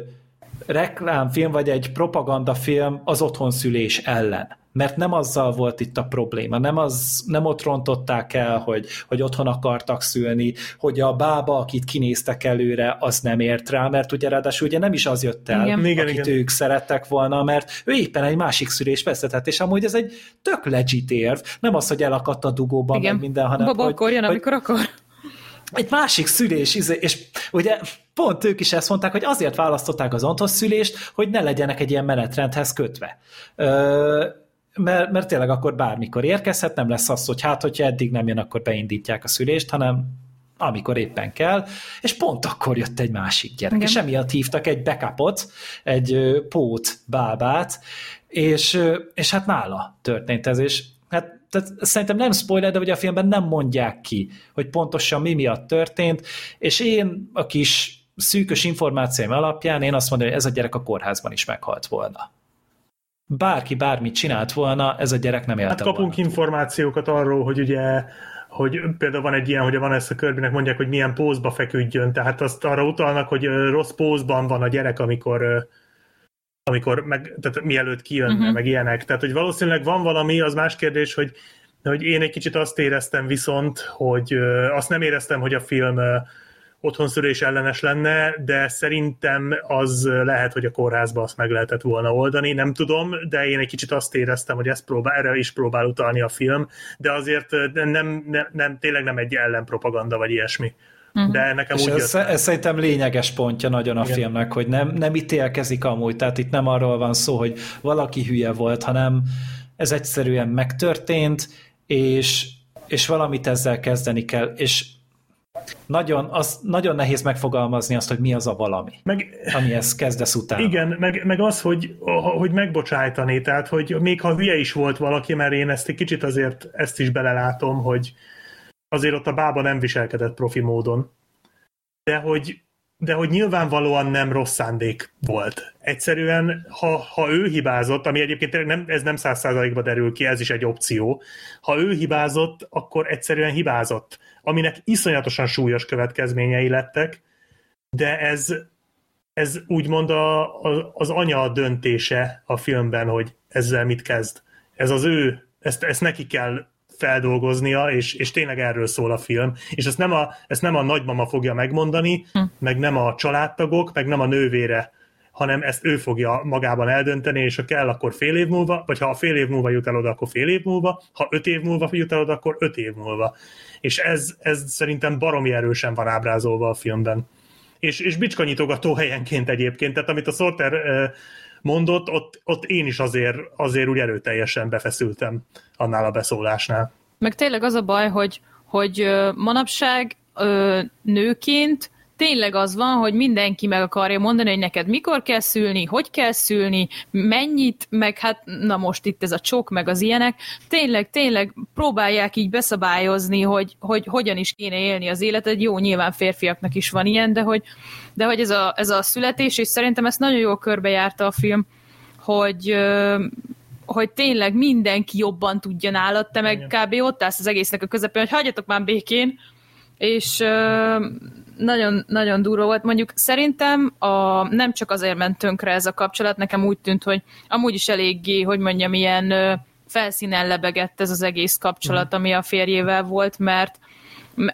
reklámfilm, vagy egy propagandafilm az otthonszülés ellen mert nem azzal volt itt a probléma, nem, az, nem ott rontották el, hogy, hogy otthon akartak szülni, hogy a bába, akit kinéztek előre, az nem ért rá, mert ugye ráadásul ugye nem is az jött el, igen. akit igen, ők szerettek volna, mert ő éppen egy másik szülés veszetett, és amúgy ez egy tök legit érv, nem az, hogy elakadt a dugóban, igen. meg minden, hanem Baba hogy, akkor jön, hogy, amikor akar. egy másik szülés, izé- és ugye pont ők is ezt mondták, hogy azért választották az ontos szülést, hogy ne legyenek egy ilyen menetrendhez kötve. Ö, mert, mert tényleg akkor bármikor érkezhet, nem lesz az, hogy hát, hogyha eddig nem jön, akkor beindítják a szülést, hanem amikor éppen kell, és pont akkor jött egy másik gyerek, Igen. és emiatt hívtak egy backupot, egy pót bábát, és, és hát nála történt ez, és hát tehát szerintem nem spoiler, de ugye a filmben nem mondják ki, hogy pontosan mi miatt történt, és én a kis szűkös információim alapján én azt mondom, hogy ez a gyerek a kórházban is meghalt volna. Bárki bármit csinált volna, ez a gyerek nem élte Hát kapunk volna. információkat arról, hogy ugye hogy például van egy ilyen, hogy a Vanessa Kirbynek mondják, hogy milyen pózba feküdjön, tehát azt arra utalnak, hogy rossz pózban van a gyerek, amikor amikor meg, tehát mielőtt kijönne, uh-huh. meg ilyenek. Tehát, hogy valószínűleg van valami, az más kérdés, hogy, hogy én egy kicsit azt éreztem viszont, hogy azt nem éreztem, hogy a film otthonszülés ellenes lenne, de szerintem az lehet, hogy a kórházba azt meg lehetett volna oldani, nem tudom, de én egy kicsit azt éreztem, hogy ezt próbál, erre is próbál utalni a film, de azért nem, nem, nem tényleg nem egy ellenpropaganda vagy ilyesmi. De nekem És úgy ez, ez szerintem lényeges pontja nagyon a Igen. filmnek, hogy nem, nem ítélkezik amúgy, tehát itt nem arról van szó, hogy valaki hülye volt, hanem ez egyszerűen megtörtént, és, és valamit ezzel kezdeni kell, és nagyon, az, nagyon nehéz megfogalmazni azt, hogy mi az a valami, Meg, ami ezt kezdesz utána. Igen, meg, meg az, hogy, hogy megbocsájtani, tehát hogy még ha hülye is volt valaki, mert én ezt egy kicsit azért ezt is belelátom, hogy azért ott a bába nem viselkedett profi módon, de hogy, de hogy nyilvánvalóan nem rossz szándék volt. Egyszerűen, ha, ha ő hibázott, ami egyébként nem, ez nem száz százalékba derül ki, ez is egy opció, ha ő hibázott, akkor egyszerűen hibázott, aminek iszonyatosan súlyos következményei lettek, de ez, ez úgymond a, a, az anya döntése a filmben, hogy ezzel mit kezd. Ez az ő, ezt, ezt neki kell feldolgoznia, és, és tényleg erről szól a film. És ezt nem a, ezt nem a nagymama fogja megmondani, hm. meg nem a családtagok, meg nem a nővére, hanem ezt ő fogja magában eldönteni, és ha kell, akkor fél év múlva, vagy ha a fél év múlva jut el oda, akkor fél év múlva, ha öt év múlva jut el oda, akkor öt év múlva. És ez, ez szerintem baromi erősen van ábrázolva a filmben. És, és bicskanyitogató helyenként egyébként, tehát amit a Sorter mondott, ott, ott én is azért, azért úgy erőteljesen befeszültem annál a beszólásnál. Meg tényleg az a baj, hogy, hogy manapság nőként tényleg az van, hogy mindenki meg akarja mondani, hogy neked mikor kell szülni, hogy kell szülni, mennyit, meg hát na most itt ez a csok, meg az ilyenek. Tényleg, tényleg próbálják így beszabályozni, hogy, hogy hogyan is kéne élni az életet. Jó, nyilván férfiaknak is van ilyen, de hogy, de hogy ez, a, ez a születés, és szerintem ezt nagyon jól körbejárta a film, hogy hogy tényleg mindenki jobban tudja nálad, te meg kb. ott állsz az egésznek a közepén, hogy hagyjatok már békén, és nagyon, nagyon durva volt. Mondjuk szerintem a, nem csak azért ment tönkre ez a kapcsolat, nekem úgy tűnt, hogy amúgy is eléggé, hogy mondjam, ilyen felszínen lebegett ez az egész kapcsolat, ami a férjével volt, mert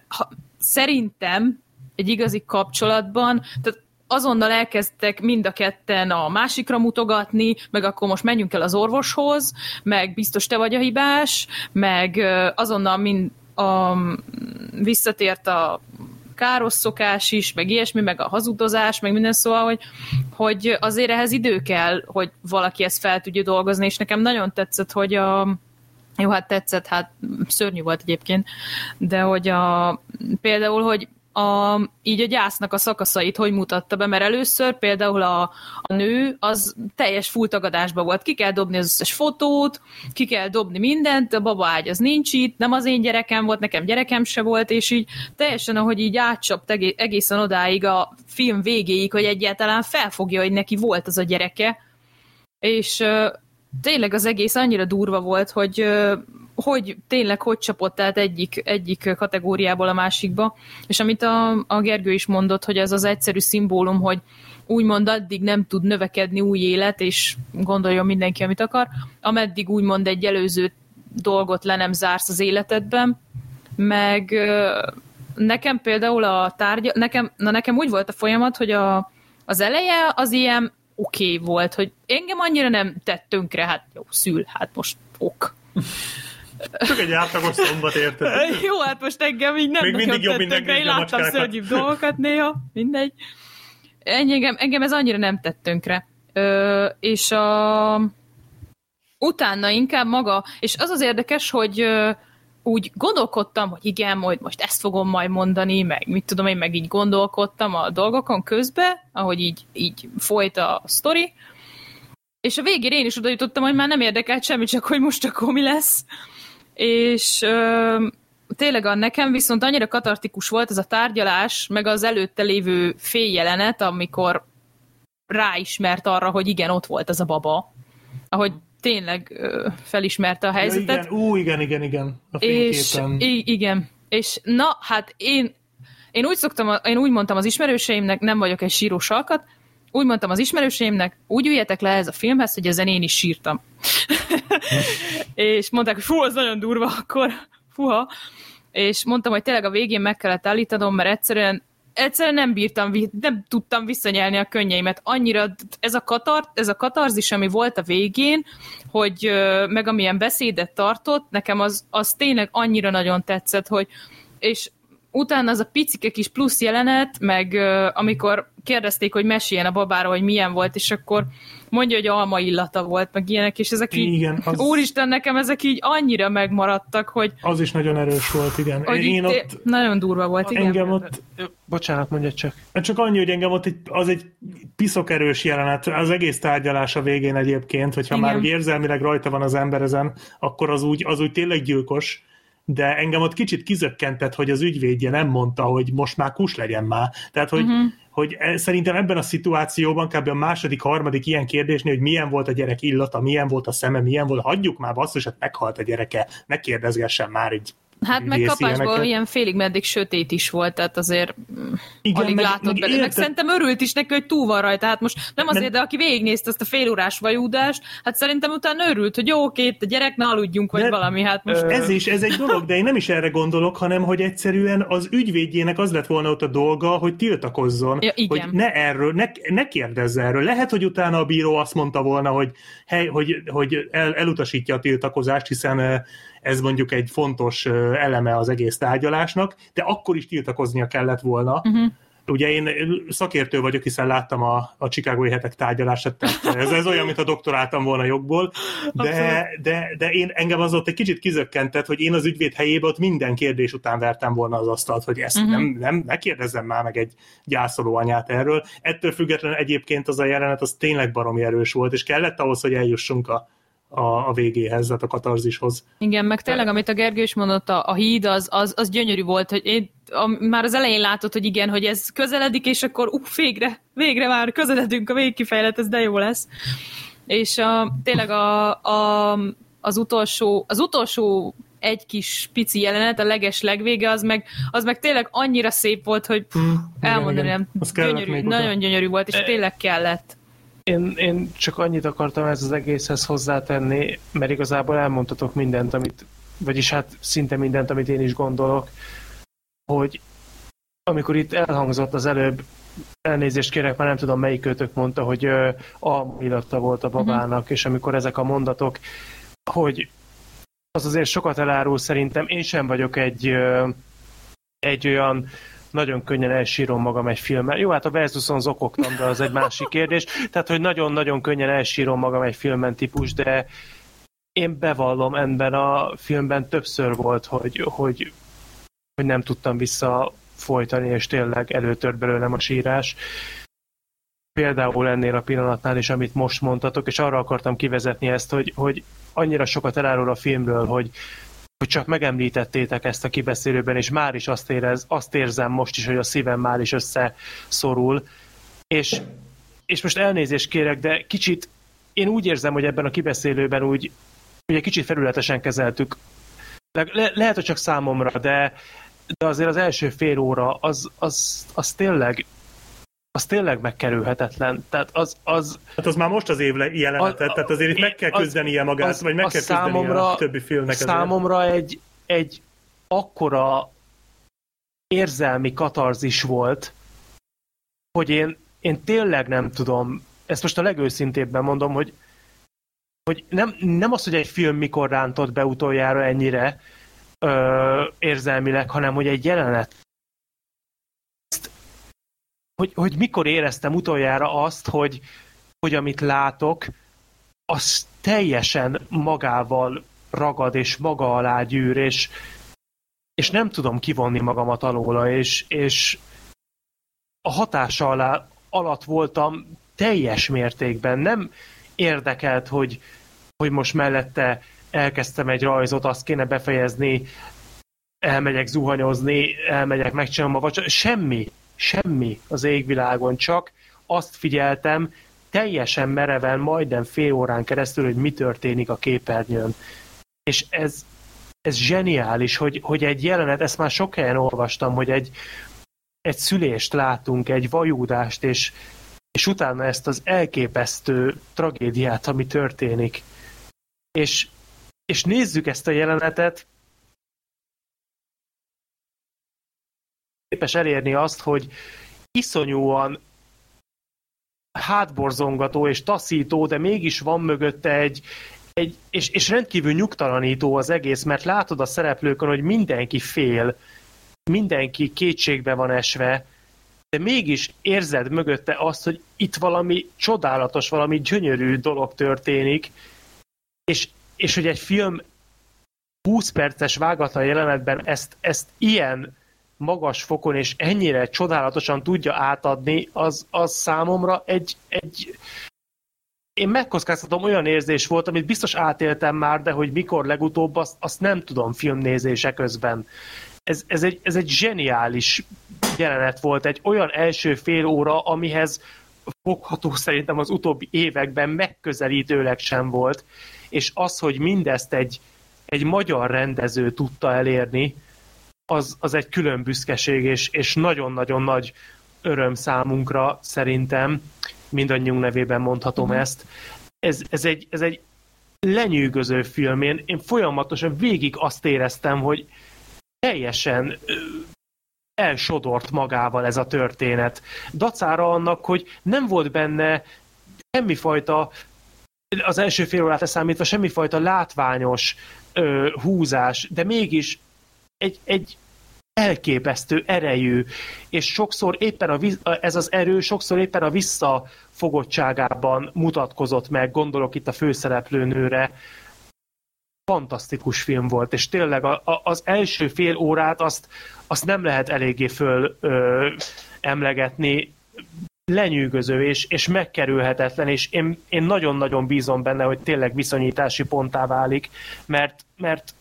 ha, szerintem egy igazi kapcsolatban, tehát azonnal elkezdtek mind a ketten a másikra mutogatni, meg akkor most menjünk el az orvoshoz, meg biztos te vagy a hibás, meg azonnal mind a, visszatért a káros szokás is, meg ilyesmi, meg a hazudozás, meg minden szóval, hogy, hogy azért ehhez idő kell, hogy valaki ezt fel tudja dolgozni, és nekem nagyon tetszett, hogy a, jó, hát tetszett, hát szörnyű volt egyébként, de hogy a, például, hogy a, így a gyásznak a szakaszait hogy mutatta be, mert először például a, a nő az teljes fulltagadásban volt. Ki kell dobni az összes fotót, ki kell dobni mindent, a baba ágy az nincs itt, nem az én gyerekem volt, nekem gyerekem se volt, és így teljesen, ahogy így átcsapt egészen odáig a film végéig, hogy egyáltalán felfogja, hogy neki volt az a gyereke, és tényleg az egész annyira durva volt, hogy hogy tényleg hogy csapott át egyik, egyik kategóriából a másikba, és amit a, a Gergő is mondott, hogy ez az egyszerű szimbólum, hogy úgymond addig nem tud növekedni új élet, és gondoljon mindenki, amit akar, ameddig úgymond egy előző dolgot le nem zársz az életedben, meg nekem például a tárgya, nekem, na nekem úgy volt a folyamat, hogy a, az eleje az ilyen oké okay volt, hogy engem annyira nem tett tönkre, hát jó, szül, hát most ok. Csak egy átlagos szombat érted. Jó, hát most engem így nem Még mindig jobb, rá, én láttam szörnyűbb dolgokat néha, mindegy. Engem, engem ez annyira nem tett tönkre. Ö, és a... utána inkább maga, és az az érdekes, hogy ö, úgy gondolkodtam, hogy igen, majd most ezt fogom majd mondani, meg mit tudom én, meg így gondolkodtam a dolgokon közbe, ahogy így, így folyt a sztori, és a végére én is oda jutottam, hogy már nem érdekelt semmi, csak hogy most akkor mi lesz. És ö, tényleg a nekem viszont annyira katartikus volt ez a tárgyalás, meg az előtte lévő féljelenet, amikor ráismert arra, hogy igen, ott volt az a baba. Ahogy tényleg ö, felismerte a Ja, helyzetet. igen, ú, igen, igen, igen. A És fényképen. igen. És na, hát én, én úgy szoktam, én úgy mondtam az ismerőseimnek, nem vagyok egy sírós alkat, úgy mondtam az ismerőseimnek, úgy üljetek le ez a filmhez, hogy ezen én is sírtam. és mondták, hogy fú, az nagyon durva akkor, fuha. És mondtam, hogy tényleg a végén meg kellett állítanom, mert egyszerűen egyszerűen nem bírtam, nem tudtam visszanyelni a könnyeimet. Annyira ez a, katar, ez a katarzis, ami volt a végén, hogy meg amilyen beszédet tartott, nekem az, az tényleg annyira nagyon tetszett, hogy és utána az a picike kis plusz jelenet, meg ö, amikor kérdezték, hogy meséljen a babáról, hogy milyen volt, és akkor mondja, hogy alma illata volt, meg ilyenek, és ezek így, Igen, az- úristen, nekem ezek így annyira megmaradtak, hogy, Az is nagyon erős volt, igen. hogy Én ott, nagyon durva volt, igen. engem ott, Bocsánat, mondja csak. csak annyi, hogy engem ott egy, az egy piszok erős jelenet, az egész tárgyalás a végén egyébként, hogyha Igen. már érzelmileg rajta van az ember ezen, akkor az úgy, az úgy tényleg gyilkos, de engem ott kicsit kizökkentett, hogy az ügyvédje nem mondta, hogy most már kus legyen már. Tehát, hogy, uh-huh. hogy e- szerintem ebben a szituációban kb. a második, harmadik ilyen kérdésnél, hogy milyen volt a gyerek illata, milyen volt a szeme, milyen volt, hagyjuk már basszus, hát meghalt a gyereke, ne kérdezgessen már így Hát meg kapásból ilyeneket. ilyen félig meddig sötét is volt, tehát azért Igen, alig meg- látott meg belőle. Meg szerintem örült is neki, hogy túl van rajta. Hát most nem azért, de aki végignézte ezt a félórás vajúdást, hát szerintem utána örült, hogy jó, oké, a gyerek, ne aludjunk, vagy De- valami. Hát most Ez is, ez egy dolog, de én nem is erre gondolok, hanem hogy egyszerűen az ügyvédjének az lett volna ott a dolga, hogy tiltakozzon, Ja, igen. hogy ne erről, ne, ne kérdezze erről. Lehet, hogy utána a bíró azt mondta volna, hogy, hely, hogy, hogy el, elutasítja a tiltakozást, hiszen eh, ez mondjuk egy fontos eleme az egész tárgyalásnak, de akkor is tiltakoznia kellett volna. Uh-huh. Ugye én szakértő vagyok, hiszen láttam a, a Chicagói hetek tárgyalását, tehát ez, ez olyan, mint a doktoráltam volna jogból, de, de, de én engem az ott egy kicsit kizökkentett, hogy én az ügyvéd helyébe ott minden kérdés után vertem volna az asztalt, hogy ezt uh-huh. nem, nem, ne kérdezzem már meg egy gyászoló anyát erről. Ettől függetlenül egyébként az a jelenet az tényleg baromi erős volt, és kellett ahhoz, hogy eljussunk a, a, a végéhez, tehát a katarzishoz. Igen, meg tényleg, amit a Gergő is mondott, a, a híd az, az, az gyönyörű volt, hogy én, a, már az elején látod, hogy igen, hogy ez közeledik, és akkor uff, végre, végre már közeledünk a végkifejlet, ez de jó lesz. És a, tényleg a, a, az utolsó, az utolsó egy kis pici jelenet, a leges legvége, az meg, az meg tényleg annyira szép volt, hogy pff, elmondani nem. Kellett Gyönyörű, még oda. nagyon gyönyörű volt, és tényleg kellett. Én, én csak annyit akartam ez az egészhez hozzátenni, mert igazából elmondtatok mindent, amit, vagyis hát szinte mindent, amit én is gondolok, hogy amikor itt elhangzott az előbb, elnézést kérek, már nem tudom melyik kötök mondta, hogy ö, almilatta volt a babának, és amikor ezek a mondatok, hogy az azért sokat elárul szerintem, én sem vagyok egy, egy olyan nagyon könnyen elsírom magam egy filmmel. Jó, hát a Versuson zokogtam, de az egy másik kérdés. Tehát, hogy nagyon-nagyon könnyen elsírom magam egy filmen típus, de én bevallom, ebben a filmben többször volt, hogy, hogy, hogy nem tudtam vissza folytani, és tényleg előtört belőlem a sírás. Például ennél a pillanatnál is, amit most mondtatok, és arra akartam kivezetni ezt, hogy, hogy annyira sokat elárul a filmről, hogy, hogy csak megemlítettétek ezt a kibeszélőben, és már is azt, érez, azt érzem most is, hogy a szívem már is összeszorul. És, és most elnézést kérek, de kicsit én úgy érzem, hogy ebben a kibeszélőben úgy, hogy egy kicsit felületesen kezeltük. Le, le, lehet, hogy csak számomra, de, de azért az első fél óra az, az, az tényleg az tényleg megkerülhetetlen. Tehát az, az, Hát az már most az év le- jelenete, A- a- tehát azért itt meg kell küzdenie magát, az- vagy meg kell számomra- a többi filmnek. ezért. számomra egy, egy akkora érzelmi katarzis volt, hogy én, én tényleg nem tudom, ezt most a legőszintébben mondom, hogy, hogy nem, nem az, hogy egy film mikor rántott be utoljára ennyire ö, érzelmileg, hanem hogy egy jelenet hogy, hogy mikor éreztem utoljára azt, hogy, hogy amit látok, az teljesen magával ragad és maga alá gyűr, és, és nem tudom kivonni magamat alóla, és, és a hatása alá, alatt voltam teljes mértékben. Nem érdekelt, hogy, hogy most mellette elkezdtem egy rajzot, azt kéne befejezni, elmegyek zuhanyozni, elmegyek, megcsinálom a vacsot. Semmi, semmi az égvilágon, csak azt figyeltem, teljesen mereven, majdnem fél órán keresztül, hogy mi történik a képernyőn. És ez, ez zseniális, hogy, hogy egy jelenet, ezt már sok helyen olvastam, hogy egy, egy szülést látunk, egy vajúdást, és, és utána ezt az elképesztő tragédiát, ami történik. És, és nézzük ezt a jelenetet, képes elérni azt, hogy iszonyúan hátborzongató és taszító, de mégis van mögötte egy, egy és, és rendkívül nyugtalanító az egész, mert látod a szereplőkön, hogy mindenki fél, mindenki kétségbe van esve, de mégis érzed mögötte azt, hogy itt valami csodálatos, valami gyönyörű dolog történik, és, és hogy egy film 20 perces vágatlan jelenetben ezt, ezt ilyen magas fokon és ennyire csodálatosan tudja átadni, az, az számomra egy, egy én megkockáztatom, olyan érzés volt, amit biztos átéltem már, de hogy mikor legutóbb, azt, azt nem tudom filmnézése közben. Ez, ez, egy, ez egy zseniális jelenet volt, egy olyan első fél óra, amihez fogható szerintem az utóbbi években megközelítőleg sem volt, és az, hogy mindezt egy, egy magyar rendező tudta elérni, az, az egy külön büszkeség, és, és nagyon-nagyon nagy öröm számunkra szerintem, mindannyiunk nevében mondhatom mm. ezt. Ez, ez, egy, ez egy lenyűgöző film. Én, én folyamatosan végig azt éreztem, hogy teljesen elsodort magával ez a történet. Dacára annak, hogy nem volt benne semmifajta az első fél órát leszámítva semmifajta látványos ö, húzás, de mégis egy, egy elképesztő erejű, és sokszor éppen a, ez az erő sokszor éppen a visszafogottságában mutatkozott meg, gondolok itt a főszereplőnőre, fantasztikus film volt, és tényleg a, a, az első fél órát azt, azt nem lehet eléggé föl ö, emlegetni, lenyűgöző és, és megkerülhetetlen, és én, én nagyon-nagyon bízom benne, hogy tényleg viszonyítási ponttá válik, mert, mert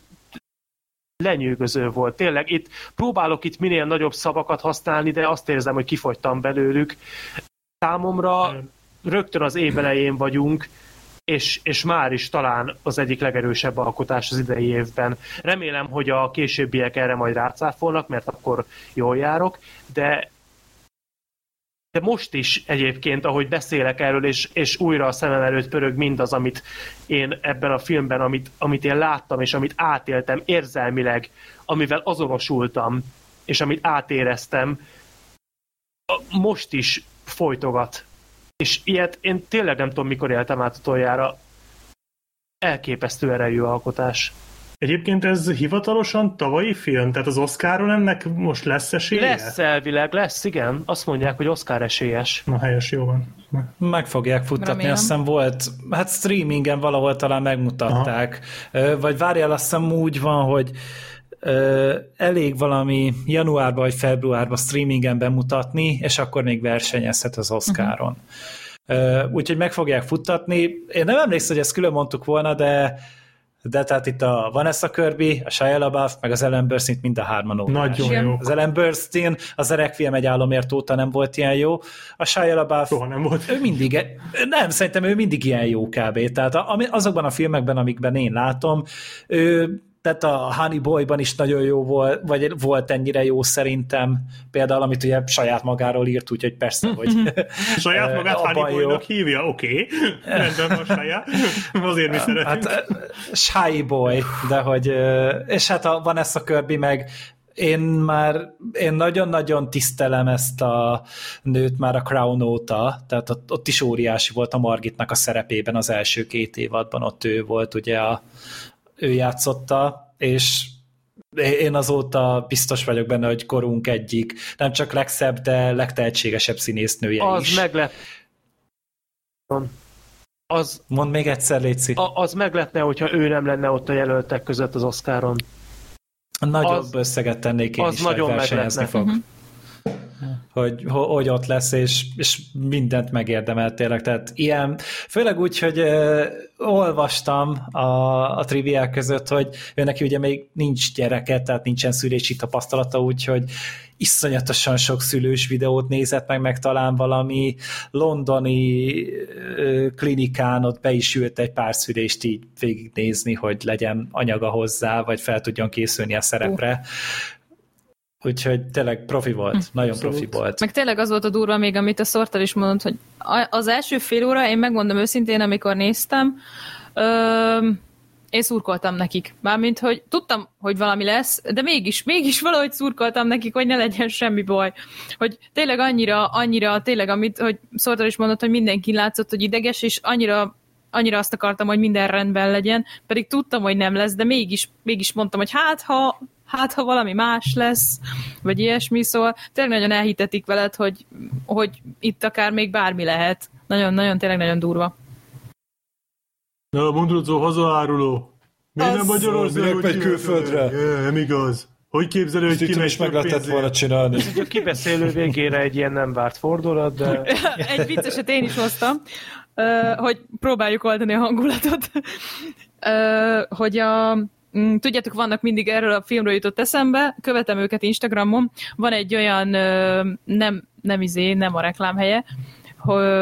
lenyűgöző volt. Tényleg itt próbálok itt minél nagyobb szavakat használni, de azt érzem, hogy kifogytam belőlük. Számomra rögtön az év elején vagyunk, és, és már is talán az egyik legerősebb alkotás az idei évben. Remélem, hogy a későbbiek erre majd rácáfolnak, mert akkor jól járok, de de most is egyébként, ahogy beszélek erről, és, és újra a szemem előtt pörög mindaz, amit én ebben a filmben, amit, amit én láttam, és amit átéltem érzelmileg, amivel azonosultam, és amit átéreztem, most is folytogat. És ilyet én tényleg nem tudom, mikor éltem át utoljára. Elképesztő erejű alkotás. Egyébként ez hivatalosan tavalyi film, tehát az Oscaron ennek most lesz esélye? Lesz elvileg, lesz, igen. Azt mondják, hogy Oscar esélyes. Na helyes, jó van. Meg fogják futtatni, Remélem. azt hiszem volt, hát streamingen valahol talán megmutatták. Aha. Vagy várjál, azt hiszem úgy van, hogy elég valami januárban vagy februárban streamingen bemutatni, és akkor még versenyezhet az Oscaron. Uh-huh. Úgyhogy meg fogják futtatni. Én nem emlékszem, hogy ezt külön mondtuk volna, de de tehát itt a Vanessa Kirby, a Shia LaBeouf, meg az Ellen Burstyn mind a hárman óriás. Nagyon jó. Az Ellen Burstyn, az Requiem egy álomért óta nem volt ilyen jó. A Shia LaBeouf, Soha nem volt. Ő mindig, nem, szerintem ő mindig ilyen jó kb. Tehát azokban a filmekben, amikben én látom, ő tehát a Honey Boy-ban is nagyon jó volt, vagy volt ennyire jó szerintem, például amit ugye saját magáról írt, úgyhogy persze, hogy saját magát Honey Boy-nak hívja, oké, okay. rendben van saját, azért mi szeretünk. Hát Shy Boy, de hogy, és hát a Vanessa Kirby meg én már, én nagyon-nagyon tisztelem ezt a nőt már a Crown óta, tehát ott, ott is óriási volt a Margitnak a szerepében az első két évadban, ott ő volt, ugye a, ő játszotta, és én azóta biztos vagyok benne, hogy korunk egyik, nem csak legszebb, de legtehetségesebb színésznője Az is. meglep... Az, Mondd még egyszer, Léci. a, az meglepne, hogyha ő nem lenne ott a jelöltek között az Oscaron. Nagyobb az- összeget tennék én az is, nagyon versenyezni meglepne. fog. Hogy, ho- hogy ott lesz, és, és mindent megérdemelt tényleg. Tehát ilyen, főleg úgy, hogy uh, olvastam a, a triviák között, hogy ő neki ugye még nincs gyereke, tehát nincsen szülési tapasztalata, úgyhogy iszonyatosan sok szülős videót nézett meg, meg talán valami londoni ö, klinikán ott be is ült egy pár szülést így végignézni, hogy legyen anyaga hozzá, vagy fel tudjon készülni a szerepre. Úgyhogy tényleg profi volt, Hm. nagyon profi volt. Meg tényleg az volt a durva még, amit a Szortal is mondott, hogy az első fél óra, én megmondom őszintén, amikor néztem, ö, én szurkoltam nekik. Mármint, hogy tudtam, hogy valami lesz, de mégis, mégis valahogy szurkoltam nekik, hogy ne legyen semmi baj. Hogy tényleg annyira, annyira, tényleg, amit, hogy Szortal is mondott, hogy mindenki látszott, hogy ideges, és annyira annyira azt akartam, hogy minden rendben legyen, pedig tudtam, hogy nem lesz, de mégis, mégis mondtam, hogy hát ha, hát ha valami más lesz, vagy ilyesmi, szóval tényleg nagyon elhitetik veled, hogy, hogy itt akár még bármi lehet. Nagyon-nagyon, tényleg nagyon durva. Na, Mondrudzó hazaáruló. Miért nem Magyarországon minek megy külföldre? Jö, Nem igaz. Hogy képzelő, hogy kimegy is meg lehetett volna csinálni. A kibeszélő végére egy ilyen nem várt fordulat, de Egy vicceset én is hoztam, hogy próbáljuk oldani a hangulatot. Hogy a, tudjátok, vannak mindig erről a filmről jutott eszembe, követem őket Instagramon, van egy olyan nem, nem izé, nem a reklámhelye,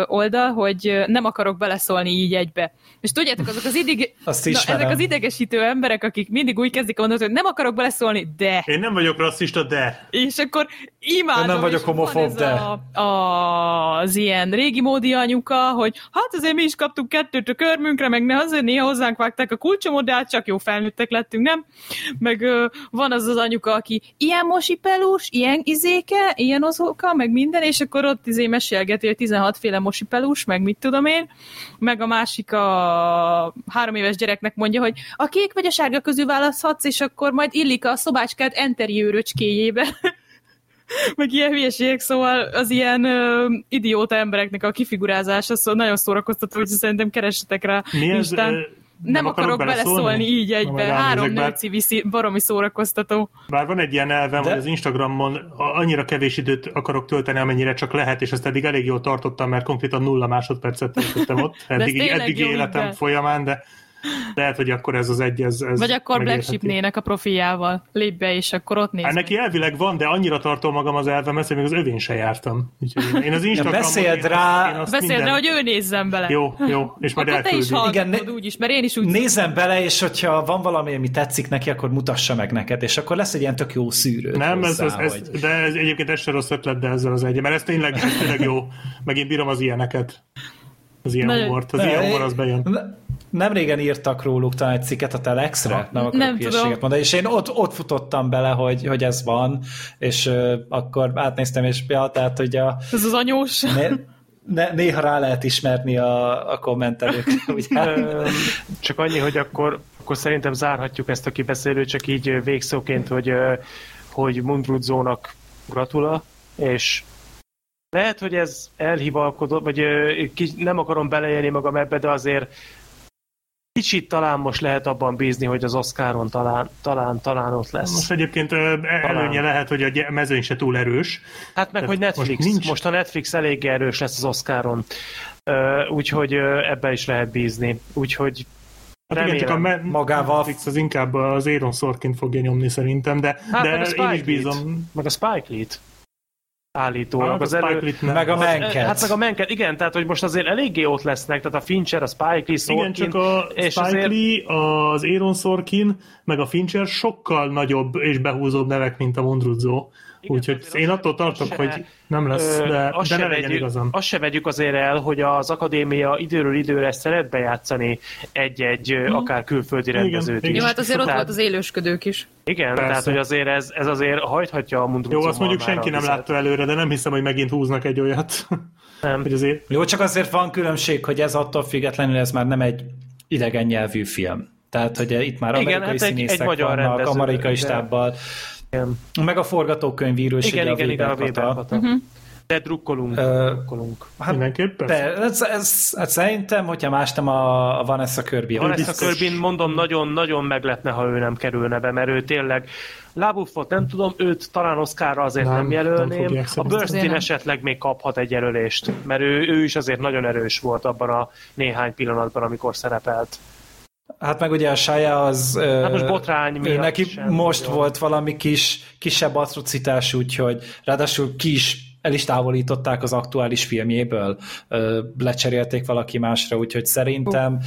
oldal, hogy nem akarok beleszólni így egybe. És tudjátok, azok az idig... Azt Na, ezek az idegesítő emberek, akik mindig úgy kezdik a mondatot, hogy nem akarok beleszólni, de... Én nem vagyok rasszista, de... És akkor imádom. Én nem vagyok homofób, de. A, a, az ilyen régi módi anyuka, hogy hát azért mi is kaptunk kettőt a körmünkre, meg ne azért néha hozzánk vágták a kulcsomot, de hát csak jó felnőttek lettünk, nem? Meg ö, van az az anyuka, aki ilyen mosipelus, ilyen izéke, ilyen ozóka, meg minden, és akkor ott izé mesélgeti, hogy 16 féle mosipelus, meg mit tudom én, meg a másik a három éves gyereknek mondja, hogy a kék vagy a sárga közül választhatsz, és akkor majd illik a szobácskát enteriőröcskéjébe. meg ilyen hülyeségek, szóval az ilyen ö, idióta embereknek a kifigurázása, szóval nagyon szórakoztató, hogy szerintem keressetek rá. Mi ez? Ö, Nem, akarok beleszólni így Na, egybe. Három bár- nőci viszi, baromi szórakoztató. Bár van egy ilyen elvem, De- hogy az Instagramon annyira kevés időt akarok tölteni, amennyire csak lehet, és ezt eddig elég jól tartottam, mert konkrétan nulla másodpercet töltöttem ott, eddig, eddigi életem ide. folyamán, de lehet, hogy akkor ez az egy, ez, ez Vagy akkor Black megérthető. Sheepnének a profiljával lép be, és akkor ott néz Hát neki elvileg van, de annyira tartom magam az elvemhez, hogy még az övén se jártam. Úgyhogy én- én az Instagramon... beszéld én- rá- én Beszéld minden- rá, hogy ő nézzen bele. Jó, jó, és majd Akkor te is elküldi. Igen, hallgatod ne- úgyis, mert én is úgy Nézem bele, és hogyha van valami, ami tetszik neki, akkor mutassa meg neked, és akkor lesz egy ilyen tök jó szűrő. Nem, ez, hozzá, ez, ez, hogy... de ez egyébként ez se rossz ötlet, de ezzel az egy, mert ez tényleg, ez tényleg jó. Meg én bírom az ilyeneket. Az ilyen humort. Az ilyen humor, az bejön. Ne- Nem régen írtak róluk talán egy cikket a Telexre, nem akarok Nem tudom. mondani, és én ott, ott futottam bele, hogy, hogy ez van, és uh, akkor átnéztem, és ja, tehát, hogy a, Ez az anyós. né, ne, néha rá lehet ismerni a, a kommentelőkre, ugye? Csak annyi, hogy akkor, akkor szerintem zárhatjuk ezt a kibeszélőt, csak így végszóként, hogy, hogy Mundrudzónak gratula, és lehet, hogy ez elhivalkodott, vagy nem akarom beleélni magam ebbe, de azért kicsit talán most lehet abban bízni, hogy az Oscaron talán, talán, talán ott lesz. Most egyébként ö, előnye lehet, hogy a mezőny se túl erős. Hát meg, Tehát hogy Netflix. most nincs- most a Netflix elég erős lesz az Oscaron. Úgyhogy ebbe is lehet bízni. Úgyhogy Hát igen, csak a me- Magával- Netflix az inkább az Aaron Sorkin fogja nyomni szerintem, de, Hát de én is bízom. Meg a Spike Lee-t állítólag. Hát, az elő... Meg a az- Manket. Hát meg a Manket, igen, tehát hogy most azért eléggé ott lesznek, tehát a Fincher, a Spike Lee, Sorkin, Igen, csak a és Spike azért- Lee, az Aaron Sorkin, meg a Fincher sokkal nagyobb és behúzóbb nevek, mint a Mondrudzó. Úgyhogy én attól tartok, se- hogy nem lesz, Ö, de, azt de ne legyen vegyük, igazam. Azt se vegyük azért el, hogy az akadémia időről időre szeret bejátszani egy-egy ö, akár külföldi Igen, rendezőt igen. is. Jó, hát azért ott Tehát- volt az élősködők is. Igen, Persze. tehát hogy azért ez, ez azért hajthatja a mundrucó Jó, azt mondjuk senki nem látta előre, de nem hiszem, hogy megint húznak egy olyat. Nem. hogy azért Jó, csak azért van különbség, hogy ez attól függetlenül ez már nem egy idegen nyelvű film. Tehát, hogy itt már Igen, amerikai hát egy- színészek egy magyar vannak, amerikai de- stábbal, Igen, meg a forgatókönyvíró is igen, igen, igen, a Weber Weber Kata. Kata. De drukkolunk, Ö, drukkolunk. Hát, mindenképpen. de, ez, ez, ez, szerintem, hogyha más nem a, a Vanessa Kirby. Van ezt a biztos. Körbin, mondom, nagyon-nagyon meglepne, ha ő nem kerülne be, mert ő tényleg lábuffot nem tudom, őt talán Oscarra azért nem, Nem, nem nem jelölném. fogják a. Burstyn nem. esetleg még kaphat egy jelölést, mert ő, ő is azért nagyon erős volt abban a néhány pillanatban, amikor szerepelt. Hát meg ugye a Shia az... Hát most botrány miatt Neki sem most nagyon. volt valami kis, kisebb atrocitás, úgyhogy ráadásul ki is el is távolították az aktuális filmjéből, lecserélték valaki másra, úgyhogy szerintem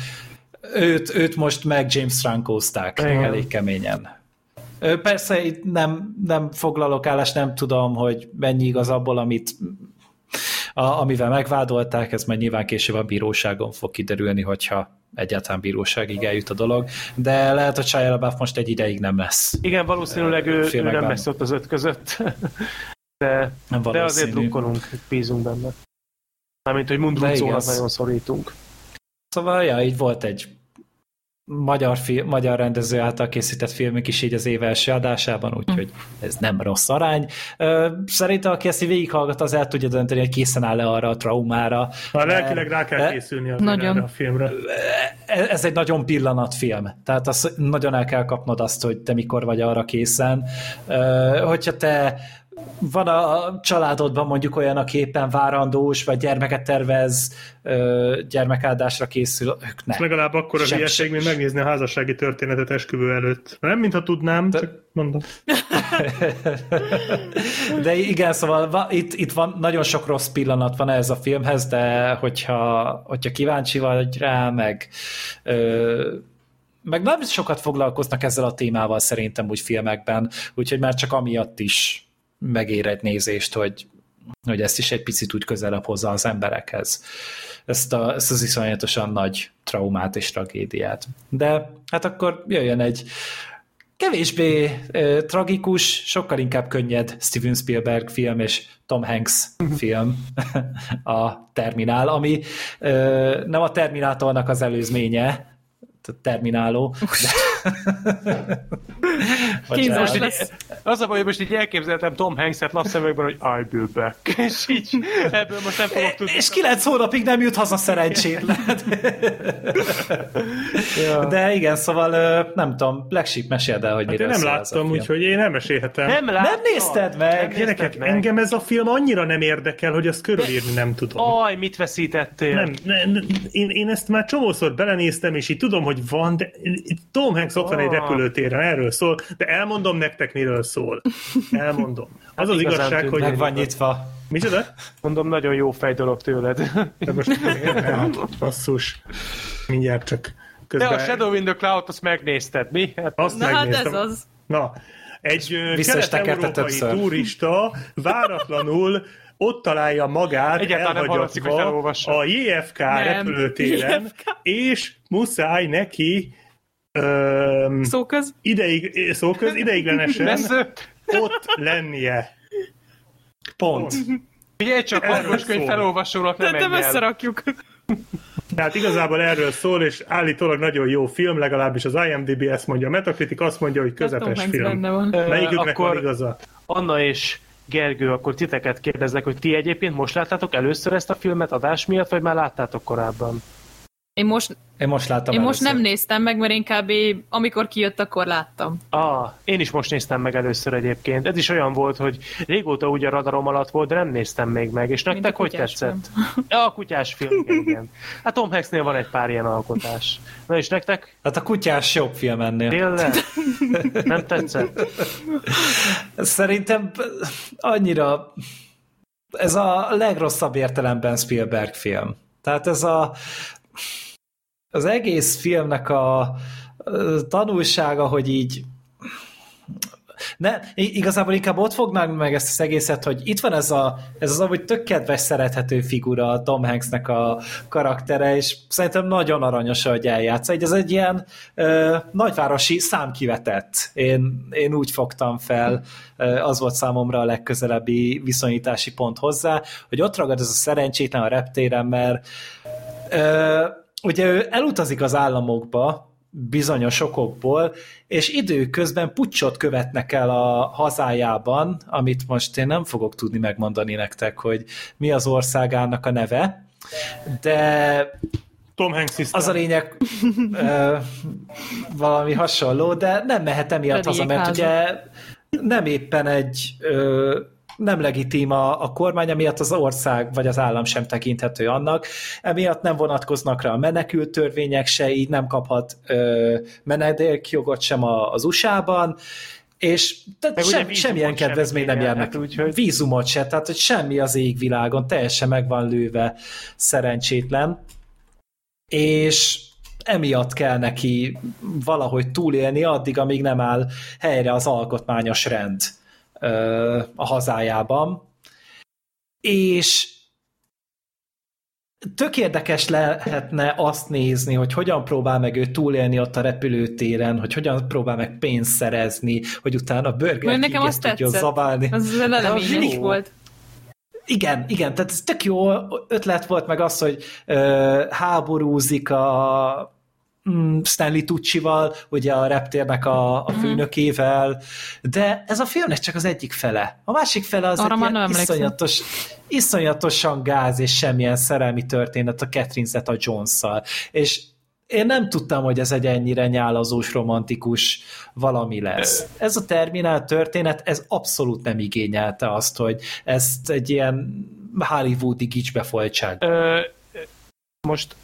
őt, őt most meg James Franco-zták elég keményen. Persze itt nem, nem foglalok állást, nem tudom, hogy mennyi igaz abból, amit a, amivel megvádolták, ez majd nyilván később a bíróságon fog kiderülni, hogyha egyáltalán bíróságig eljut a dolog, de lehet, hogy Shia LaBeouf most egy ideig nem lesz. Igen, valószínűleg ő, ő nem lesz ott az öt között, de, Nem de azért drukkolunk, bízunk benne. Mármint, hogy Mundrucónak nagyon szorítunk. Szóval, ja, így volt egy magyar, fi- magyar rendező által készített filmük is így az év első adásában, úgyhogy ez nem rossz arány. Szerintem, aki ezt így végighallgat, az el tudja dönteni, hogy készen áll-e arra a traumára. Már lelkileg rá kell készülni azért Nagyon. a filmre. E- ez egy nagyon pillanatfilm, tehát az, nagyon el kell kapnod azt, hogy te mikor vagy arra készen. Hogyha te van a családodban mondjuk olyan, aki éppen várandós, vagy gyermeket tervez, gyermekáldásra készül, ők ne. Ez legalább akkor a Sem- hülyeség, mint megnézni a házassági történetet esküvő előtt. Nem, mintha tudnám, csak mondom. De igen, szóval va, itt, itt van nagyon sok rossz pillanat van ez a filmhez, de hogyha, hogyha kíváncsi vagy rá, meg ö, meg nem sokat foglalkoznak ezzel a témával szerintem úgy filmekben, úgyhogy már csak amiatt is megér egy nézést, hogy, hogy ezt is egy picit úgy közelebb hozza az emberekhez. Ezt, a, ezt az iszonyatosan nagy traumát és tragédiát. De hát akkor jöjjön egy kevésbé ö, tragikus, sokkal inkább könnyed Steven Spielberg film és Tom Hanks film, a Terminál, ami ö, nem a Terminátornak az előzménye, a Termináló. De... Bocsánat. lesz. Az a baj, hogy most így elképzeltem Tom Hanks-et lapszemekben, hogy I will back. És így ebből most nem fogok tudni. És kilenc hónapig nem jut haza szerencsétlen. De igen, szóval nem tudom, Black Sheep meséld el, hogy Hát én miről nem ez a láttam, úgyhogy én nem mesélhetem. Nem láttam. Nem nézted meg? Nem Gyerekek, nézted meg? engem ez a film annyira nem érdekel, hogy azt körülírni nem tudom. Aj, mit veszítettél? Nem, nem én, én ezt már csomószor belenéztem, és így tudom, hogy van, de Tom Hanks ott van egy repülőtéren, erről szól, de elmondom nektek, miről szól. Elmondom. Az az igazán igazság, tűnt hogy... Meg van nyitva. Micsoda? Mondom, nagyon jó fej dolog tőled. De most hát, basszus. Mindjárt csak De közben... a Shadow in the Cloud azt megnézted, mi? Hát, Azt Na hát megnéztem. ez az. Na, egy kelet-európai turista váratlanul ott találja magát Egyáltalán nem hallatszik, hogy elhagyatva a JFK Nem. repülőtéren, és muszáj neki öm, Szóköz. ideig, szóköz, ideiglenesen ott lennie. Pont. Figyelj csak, Erről hangoskönyv szól. felolvasónak nem menj el. összerakjuk. Tehát igazából erről szól, és állítólag nagyon jó film, legalábbis az IMDb ezt mondja, a Metacritic azt mondja, hogy közepes Hanks film. van. Melyiküknek akkor van igaza? Anna és Gergő, akkor titeket kérdezlek, hogy ti egyébként most láttátok először ezt a filmet adás miatt, vagy már láttátok korábban? Én most, Én most láttam én most először. nem néztem meg, mert én kb. amikor kijött, akkor láttam. Ah, én is most néztem meg először egyébként. Ez is olyan volt, hogy régóta úgy a radarom alatt volt, de nem néztem még meg. És nektek hogy kutyás tetszett? Ja, a kutyás film, igen, igen. Hát Tom Hanksnél van egy pár ilyen alkotás. Na és nektek? Hát a kutyás jobb film ennél. Tényleg? Nem tetszett? Szerintem annyira ez a legrosszabb értelemben Spielberg film. Tehát ez a az egész filmnek a tanulsága, hogy így ne, igazából inkább ott fognánk meg ezt az egészet, hogy itt van ez, a, ez az amúgy tök kedves, szerethető figura a Tom Hanksnek a karaktere, és szerintem nagyon aranyos, hogy eljátsz. Ez egy ilyen ö, nagyvárosi számkivetett. Én, én úgy fogtam fel, az volt számomra a legközelebbi viszonyítási pont hozzá, hogy ott ragad ez a szerencsétlen a reptéren, mert ö, ugye ő elutazik az államokba, bizonyos okokból, és időközben pucsot követnek el a hazájában, amit most én nem fogok tudni megmondani nektek, hogy mi az országának a neve, de Tom Hanks az a lényeg ö, valami hasonló, de nem mehet emiatt haza, mert ugye nem éppen egy ö, nem legitim a, a kormány, emiatt az ország vagy az állam sem tekinthető annak, emiatt nem vonatkoznak rá a menekült törvények se, így nem kaphat ö, menedékjogot sem a, az USA-ban, és tehát sem, semmilyen kedvezmény nem járnak. Úgyhogy... Vízumot se, tehát hogy semmi az égvilágon, teljesen meg van lőve szerencsétlen. És emiatt kell neki valahogy túlélni addig, amíg nem áll helyre az alkotmányos rend a hazájában. És tök érdekes lehetne azt nézni, hogy hogyan próbál meg ő túlélni ott a repülőtéren, hogy hogyan próbál meg pénzt szerezni, hogy utána Burger nekem azt tudja zabálni. Az mindig volt. Igen, igen, tehát ez tök jó ötlet volt meg az, hogy ö, háborúzik a Stanley Tucci-val, ugye a reptérnek a, a mhm. főnökével, de ez a filmnek csak az egyik fele. A másik fele az Arra egy ilyen iszonyatos, iszonyatosan gáz és semmilyen szerelmi történet a Catherine Zeta Jones-szal. És én nem tudtam, hogy ez egy ennyire nyálazós, romantikus valami lesz. Ez a Terminál történet, ez abszolút nem igényelte azt, hogy ezt egy ilyen hollywoodi gicsbe folytsák. Most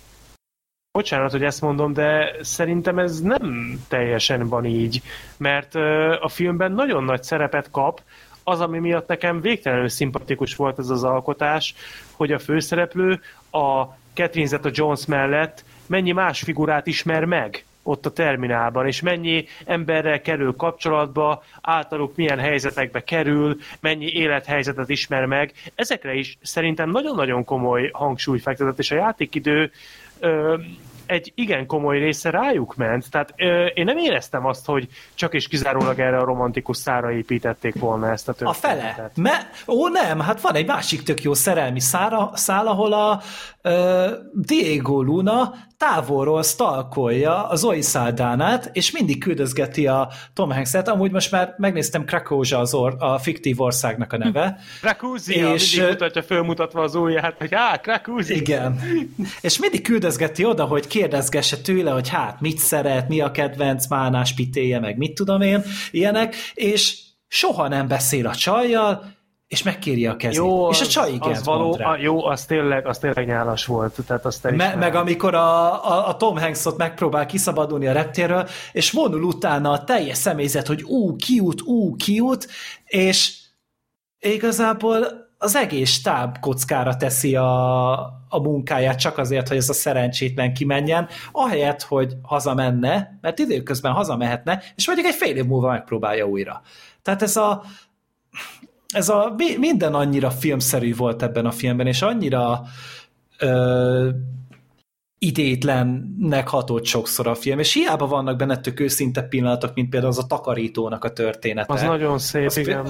Bocsánat, hogy ezt mondom, de szerintem ez nem teljesen van így, mert a filmben nagyon nagy szerepet kap, az, ami miatt nekem végtelenül szimpatikus volt ez az alkotás, hogy a főszereplő a Catherine Zeta-Jones mellett mennyi más figurát ismer meg ott a terminálban, és mennyi emberrel kerül kapcsolatba, általuk milyen helyzetekbe kerül, mennyi élethelyzetet ismer meg. Ezekre is szerintem nagyon-nagyon komoly hangsúly fektetett, és a játékidő ö, egy igen komoly része rájuk ment. Tehát ö, én nem éreztem azt, hogy csak és kizárólag erre a romantikus szára építették volna ezt a történetet. A fele? Me- Ó, nem, hát van egy másik tök jó szerelmi szára, szál, ahol a ö, Diego Luna távolról stalkolja az Zoe Saldánát, és mindig küldözgeti a Tom Hanks-et. Amúgy most már megnéztem Krakózsa az or- a fiktív országnak a neve. Krakózia, és mindig mutatja fölmutatva az ujját, hogy hát, Krakózia. Igen. és mindig küldözgeti oda, hogy kérdezgesse tőle, hogy hát mit szeret, mi a kedvenc mánás pitéje, meg mit tudom én, ilyenek, és soha nem beszél a csajjal, és megkéri a kezét. Jó, és a csaj igen az való, a, Jó, az tényleg, az tényleg nyálas volt. Tehát azt Me, meg amikor a, a, a Tom Hanksot megpróbál kiszabadulni a reptérről, és vonul utána a teljes személyzet, hogy ú, kiút, ú, kiút, és igazából az egész stáb kockára teszi a, a munkáját csak azért, hogy ez a szerencsétlen kimenjen, ahelyett, hogy hazamenne, mert időközben hazamehetne, és mondjuk egy fél év múlva megpróbálja újra. Tehát ez a, ez a minden annyira filmszerű volt ebben a filmben, és annyira ö, idétlennek hatott sokszor a film, és hiába vannak benne tök őszinte pillanatok, mint például az a takarítónak a története. Az nagyon szép, az, igen.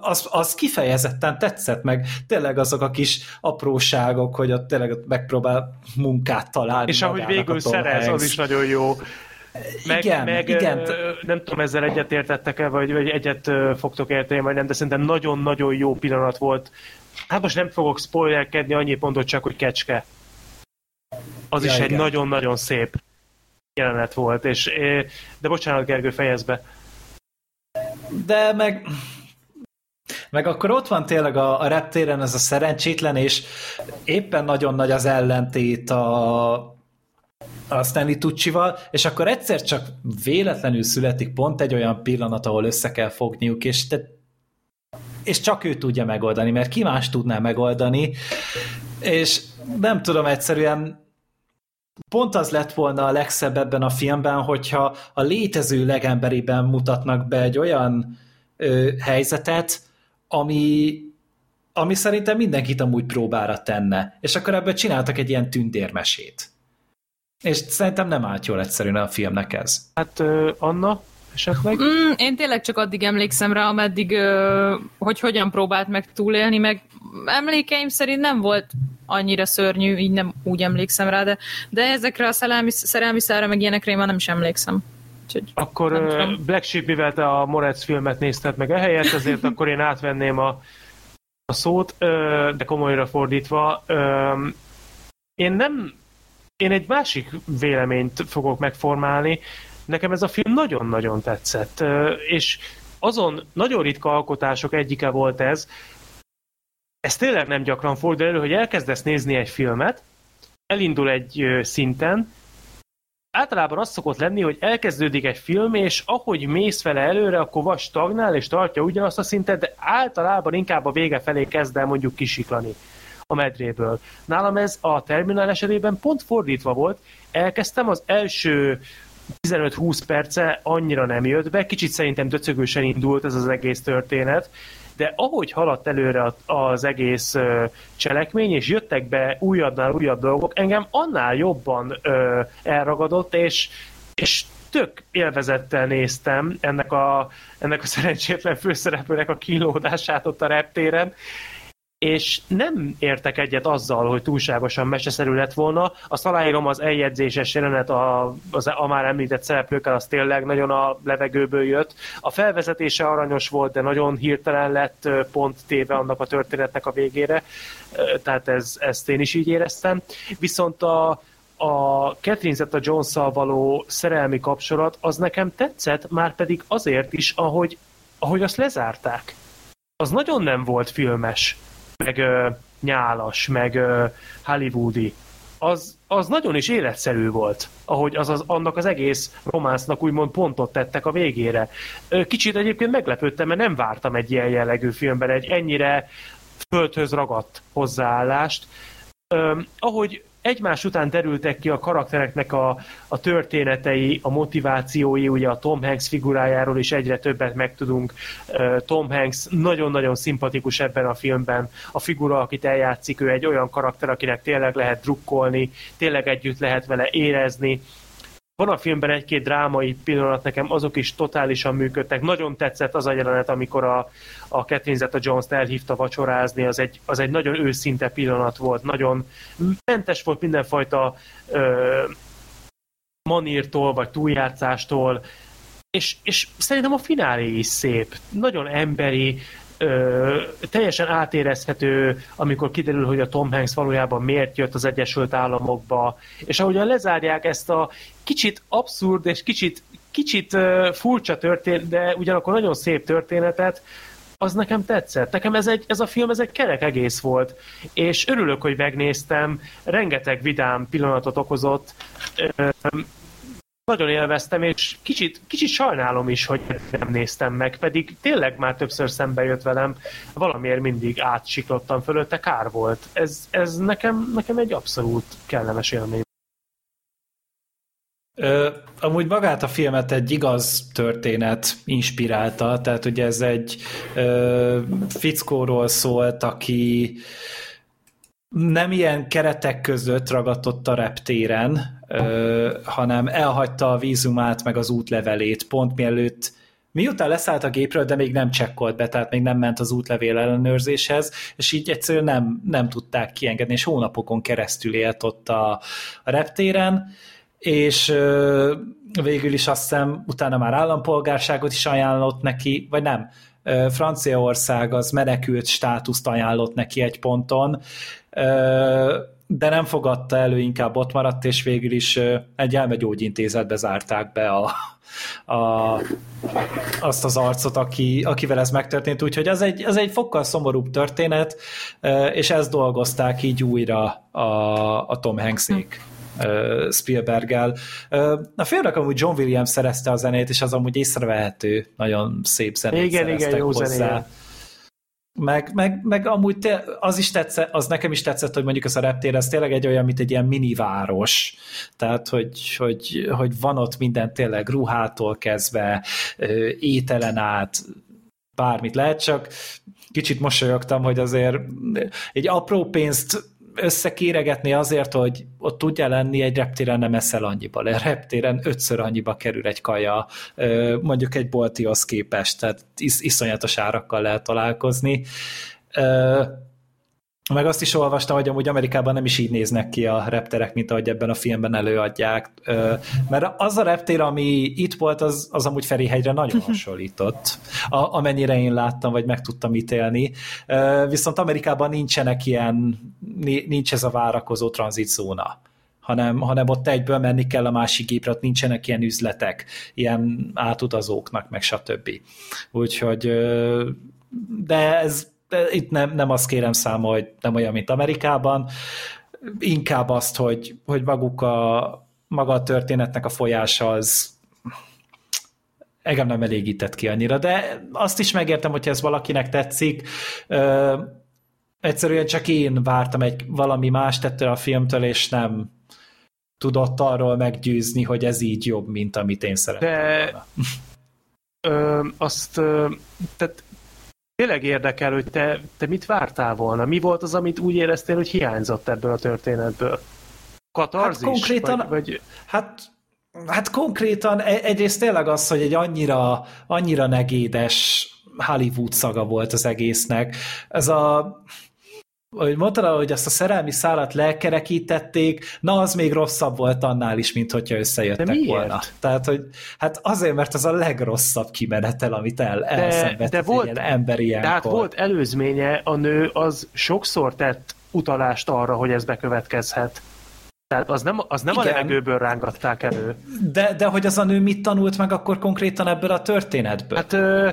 Az, az kifejezetten tetszett meg, tényleg azok a kis apróságok, hogy ott tényleg megpróbál munkát találni. És ahogy végül szerez, az is nagyon jó. Meg, igen, meg igen. nem tudom, ezzel egyet értettek-e, vagy, vagy egyet fogtok érteni, vagy nem, de szerintem nagyon-nagyon jó pillanat volt. Hát most nem fogok spoilerkedni, annyi pontot csak, hogy kecske. Az ja, is igen. egy nagyon-nagyon szép jelenet volt, és de bocsánat, Gergő, fejezd be. De meg meg akkor ott van tényleg a, a reptéren ez a szerencsétlen, és éppen nagyon nagy az ellentét a, a Stanley Tucci-val, és akkor egyszer csak véletlenül születik pont egy olyan pillanat, ahol össze kell fogniuk, és te, és csak ő tudja megoldani, mert ki más tudná megoldani, és nem tudom, egyszerűen pont az lett volna a legszebb ebben a filmben, hogyha a létező legemberiben mutatnak be egy olyan ö, helyzetet, ami, ami szerintem mindenkit amúgy próbára tenne. És akkor ebből csináltak egy ilyen tündérmesét. És szerintem nem állt jól egyszerűen a filmnek ez. Hát Anna, esetleg? Mm, én tényleg csak addig emlékszem rá, ameddig, hogy hogyan próbált meg túlélni, meg emlékeim szerint nem volt annyira szörnyű, így nem úgy emlékszem rá, de, de ezekre a szerelmi, szerelmi szára, meg ilyenekre én már nem is emlékszem. Úgyhogy Akkor. Black Sheep, mivel te a Moretz filmet nézted meg ehelyett, ezért akkor én átvenném a, a szót, de komolyra fordítva. Én nem... Én egy másik véleményt fogok megformálni. Nekem ez a film nagyon-nagyon tetszett. És azon nagyon ritka alkotások egyike volt ez, ez tényleg nem gyakran fordul elő, hogy elkezdesz nézni egy filmet, elindul egy szinten, általában az szokott lenni, hogy elkezdődik egy film, és ahogy mész vele előre, akkor vagy stagnál, és tartja ugyanazt a szintet, de általában inkább a vége felé kezd el mondjuk kisiklani a medréből. Nálam ez a Terminál esetében pont fordítva volt. Elkezdtem az első 15-20 perce annyira nem jött be, kicsit szerintem döcögősen indult ez az egész történet, de ahogy haladt előre az egész cselekmény, és jöttek be újabbnál újabb dolgok, engem annál jobban elragadott, és, és tök élvezettel néztem ennek a, ennek a szerencsétlen főszereplőnek a kínlódását ott a reptéren, és nem értek egyet azzal, hogy túlságosan meseszerű lett volna. Azt aláírom az eljegyzéses jelenet a, az, a már említett szereplőkkel, az tényleg nagyon a levegőből jött. A felvezetése aranyos volt, de nagyon hirtelen lett pont téve annak a történetnek a végére, tehát ez, ezt én is így éreztem. Viszont a, a Catherine Zeta-Jones-szal való szerelmi kapcsolat, az nekem tetszett, már pedig azért is, ahogy, ahogy azt lezárták. Az nagyon nem volt filmes meg ö, nyálas, meg ö, hollywoodi, az, az nagyon is életszerű volt, ahogy az, az annak az egész románcnak úgymond pontot tettek a végére. Kicsit egyébként meglepődtem, mert nem vártam egy ilyen jellegű filmben egy ennyire földhöz ragadt hozzáállást. Öm, ahogy egymás után derültek ki a karaktereknek a, a történetei, a motivációi, ugye a Tom Hanks figurájáról is egyre többet megtudunk. Tom Hanks nagyon-nagyon szimpatikus ebben a filmben. A figura, akit eljátszik, ő egy olyan karakter, akinek tényleg lehet drukkolni, tényleg együtt lehet vele érezni. Van a filmben egy-két drámai pillanat, nekem azok is totálisan működtek. Nagyon tetszett az a jelenet, amikor a, a Catherine Zeta-Jones-t elhívta vacsorázni, az egy, az egy nagyon őszinte pillanat volt, nagyon mentes volt mindenfajta ö, manírtól, vagy túljátszástól, és, és szerintem a finálé is szép, nagyon emberi, ö, teljesen átérezhető, amikor kiderül, hogy a Tom Hanks valójában miért jött az Egyesült Államokba, és ahogyan lezárják ezt a kicsit abszurd és kicsit, kicsit furcsa történet, de ugyanakkor nagyon szép történetet, az nekem tetszett. Nekem ez, egy, ez a film ez egy kerek egész volt, és örülök, hogy megnéztem, rengeteg vidám pillanatot okozott, nagyon élveztem, és kicsit, kicsit sajnálom is, hogy nem néztem meg, pedig tényleg már többször szembe jött velem, valamiért mindig átsiklottam fölötte, kár volt. Ez, ez nekem, nekem egy abszolút kellemes élmény. Ö, amúgy magát a filmet egy igaz történet inspirálta, tehát ugye ez egy ö, fickóról szólt, aki nem ilyen keretek között ragadott a reptéren, ö, hanem elhagyta a vízumát meg az útlevelét pont mielőtt Miután leszállt a gépről, de még nem csekkolt be, tehát még nem ment az útlevél ellenőrzéshez, és így egyszerűen nem, nem tudták kiengedni, és hónapokon keresztül élt ott a, a reptéren, és ö, végül is azt hiszem utána már állampolgárságot is ajánlott neki, vagy nem, ö, Franciaország az menekült státuszt ajánlott neki egy ponton, ö, de nem fogadta elő, inkább ott maradt, és végül is egy elmegyógyintézetbe zárták be a, a, azt az arcot, aki, akivel ez megtörtént, úgyhogy az egy, az egy fokkal szomorúbb történet, és ezt dolgozták így újra a, a Tom Hanksék. Spielberggel. A filmnek amúgy John Williams szerezte a zenét, és az amúgy észrevehető, nagyon szép zenét Igen, igen, jó hozzá. zenéje. Meg, meg, meg amúgy te, az is tetszett, az nekem is tetszett, hogy mondjuk ez a reptér, ez tényleg egy olyan, mint egy ilyen miniváros. Tehát, hogy, hogy, hogy van ott minden tényleg ruhától kezdve, ételen át, bármit lehet, csak kicsit mosolyogtam, hogy azért egy apró pénzt összekéregetni azért, hogy ott tudja lenni, egy reptéren nem eszel annyiba. A reptéren ötször annyiba kerül egy kaja, mondjuk egy boltihoz képest, tehát is, iszonyatos árakkal lehet találkozni. Meg azt is olvastam, hogy amúgy Amerikában nem is így néznek ki a repterek, mint ahogy ebben a filmben előadják. Mert az a reptér, ami itt volt, az, az amúgy Ferihegyre nagyon hasonlított, a, amennyire én láttam, vagy meg tudtam ítélni. Viszont Amerikában nincsenek ilyen, ni- nincs ez a várakozó tranzitzóna hanem, hanem ott egyből menni kell a másik gépre, ott nincsenek ilyen üzletek, ilyen átutazóknak, meg stb. Úgyhogy, de ez itt nem, nem azt kérem számol, hogy nem olyan, mint Amerikában, inkább azt, hogy, hogy maguk a, maga a történetnek a folyása az engem nem elégített ki annyira, de azt is megértem, hogyha ez valakinek tetszik. Ö, egyszerűen csak én vártam egy valami más ettől a filmtől, és nem tudott arról meggyőzni, hogy ez így jobb, mint amit én szerettem De-. Ö, azt, ö, tehát tényleg érdekel, hogy te, te mit vártál volna? Mi volt az, amit úgy éreztél, hogy hiányzott ebből a történetből? Katarzis? Hát konkrétan- Vagy, vagy Hát, hát konkrétan e- egyrészt tényleg az, hogy egy annyira, annyira negédes Hollywood szaga volt az egésznek. Ez a hogy mondtad, hogy azt a szerelmi szálat lekerekítették, na az még rosszabb volt annál is, mint hogyha összejöttek De miért? volna. Tehát, hogy hát azért, mert az a legrosszabb kimenetel, amit el, de egy volt- ilyen ember ilyenkor. tehát volt előzménye, a nő az sokszor tett utalást arra, hogy ez bekövetkezhet. Tehát az nem, az nem a Igen. levegőből rángatták elő. De, de hogy az a nő mit tanult meg akkor konkrétan ebből a történetből? Hát, ö,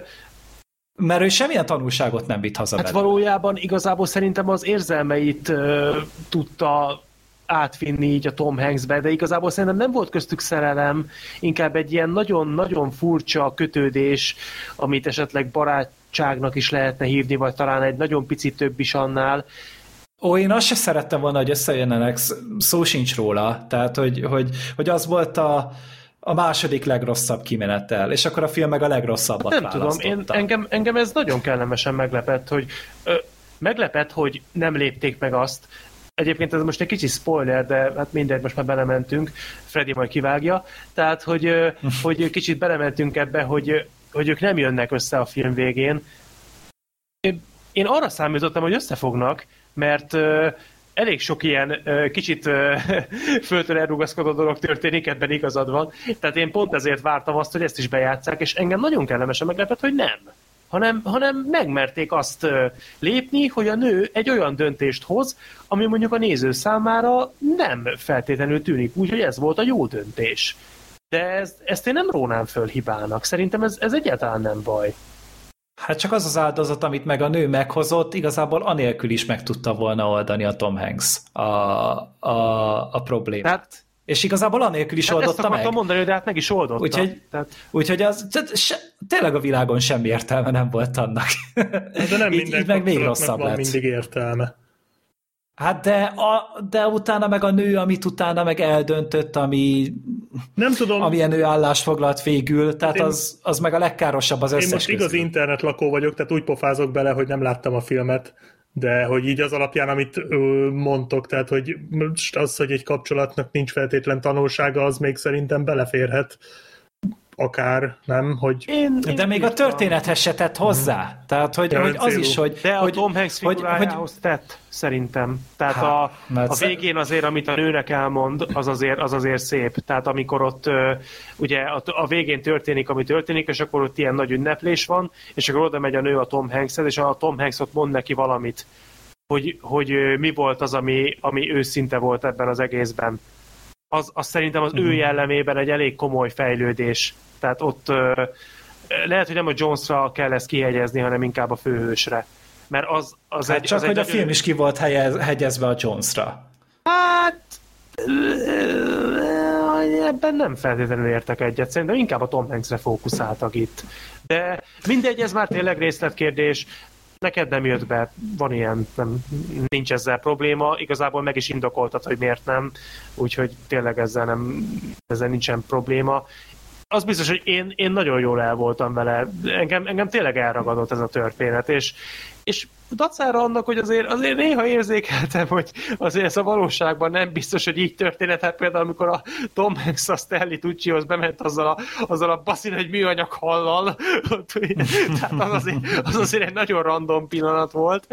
Mert ő semmilyen tanulságot nem vitt haza hát belőle. valójában igazából szerintem az érzelmeit ö, tudta átvinni így a Tom Hanksbe, de igazából szerintem nem volt köztük szerelem, inkább egy ilyen nagyon-nagyon furcsa kötődés, amit esetleg barátságnak is lehetne hívni, vagy talán egy nagyon picit több is annál. Ó, én azt se szerettem volna, hogy összejönnenek, sz- szó sincs róla. Tehát, hogy, hogy, hogy az volt a, a második legrosszabb kimenetel, és akkor a film meg a legrosszabbat Nem tudom, én, engem, engem ez nagyon kellemesen meglepett, hogy ö, meglepett, hogy nem lépték meg azt, Egyébként ez most egy kicsi spoiler, de hát mindegy, most már belementünk, Freddy majd kivágja, tehát, hogy, hogy kicsit belementünk ebbe, hogy, hogy ők nem jönnek össze a film végén. Én, arra számítottam, hogy összefognak, mert elég sok ilyen kicsit ö, földtől elrugaszkodó dolog történik, ebben igazad van. Tehát én pont ezért vártam azt, hogy ezt is bejátszák, és engem nagyon kellemesen meglepett, hogy nem. Hanem, hanem megmerték azt lépni, hogy a nő egy olyan döntést hoz, ami mondjuk a néző számára nem feltétlenül tűnik úgy, hogy ez volt a jó döntés. De ez, ezt én nem rónám föl hibának. Szerintem ez, ez egyáltalán nem baj. Hát csak az az áldozat, amit meg a nő meghozott, igazából anélkül is meg tudta volna oldani a Tom Hanks a, a, a problémát. Tehát és igazából anélkül is hát oldotta meg. mondani, de hát meg is oldotta. Úgyhogy- Tehát, Úgyhogy az, tehát se, tényleg a világon semmi értelme nem volt annak. De nem így, minden így meg még rosszabb van lett. mindig értelme. Hát de, a, de utána meg a nő, amit utána meg eldöntött, ami, Nem tudom, amilyen ő állást foglalt végül, tehát én- az, az meg a legkárosabb az én összes most igaz közül. internet lakó vagyok, tehát úgy pofázok bele, hogy nem láttam a filmet, de hogy így az alapján, amit mondtok, tehát hogy most az, hogy egy kapcsolatnak nincs feltétlen tanulsága, az még szerintem beleférhet akár, nem? Hogy én, De még a történethez se tett hozzá. Tehát, hogy, Ja, hogy az célú. is, hogy... De a hogy, Tom Hanks hogy, hogy, tett, szerintem. Tehát Hát, a, mert a végén azért, amit a nőnek elmond, az azért, az azért szép. Tehát amikor ott ugye a, a végén történik, ami történik, és akkor ott ilyen nagy ünneplés van, és akkor oda megy a nő a Tom Hankshez, és a Tom Hanks ott mond neki valamit, hogy, hogy mi volt az, ami, ami őszinte volt ebben az egészben. Az, az szerintem az ő jellemében egy elég komoly fejlődés. Tehát ott lehet, hogy nem a Jonesra kell ezt kihegyezni, hanem inkább a főhősre. Mert az, az hát egy, csak az hogy egy a film is ki volt helyez, hegyezve a Jonesra. Hát ebben nem feltétlenül értek egyet. Szerintem inkább a Tom Hanksre fókuszáltak itt. De mindegy, ez már tényleg részletkérdés. neked nem jött be, van ilyen, nem, nincs ezzel probléma, igazából meg is indokoltad, hogy miért nem, úgyhogy tényleg ezzel, nem, ezzel nincsen probléma. Az biztos, hogy én, én nagyon jól el voltam vele, engem, engem tényleg elragadott ez a történet, és, és dacára annak, hogy azért, azért néha érzékeltem, hogy azért ez a valóságban nem biztos, hogy így történet. Hát például, amikor a Tom Hanks a Stanley Tuccihoz bement azzal a, azzal a baszin egy műanyag hallal, tehát az azért, az azért egy nagyon random pillanat volt,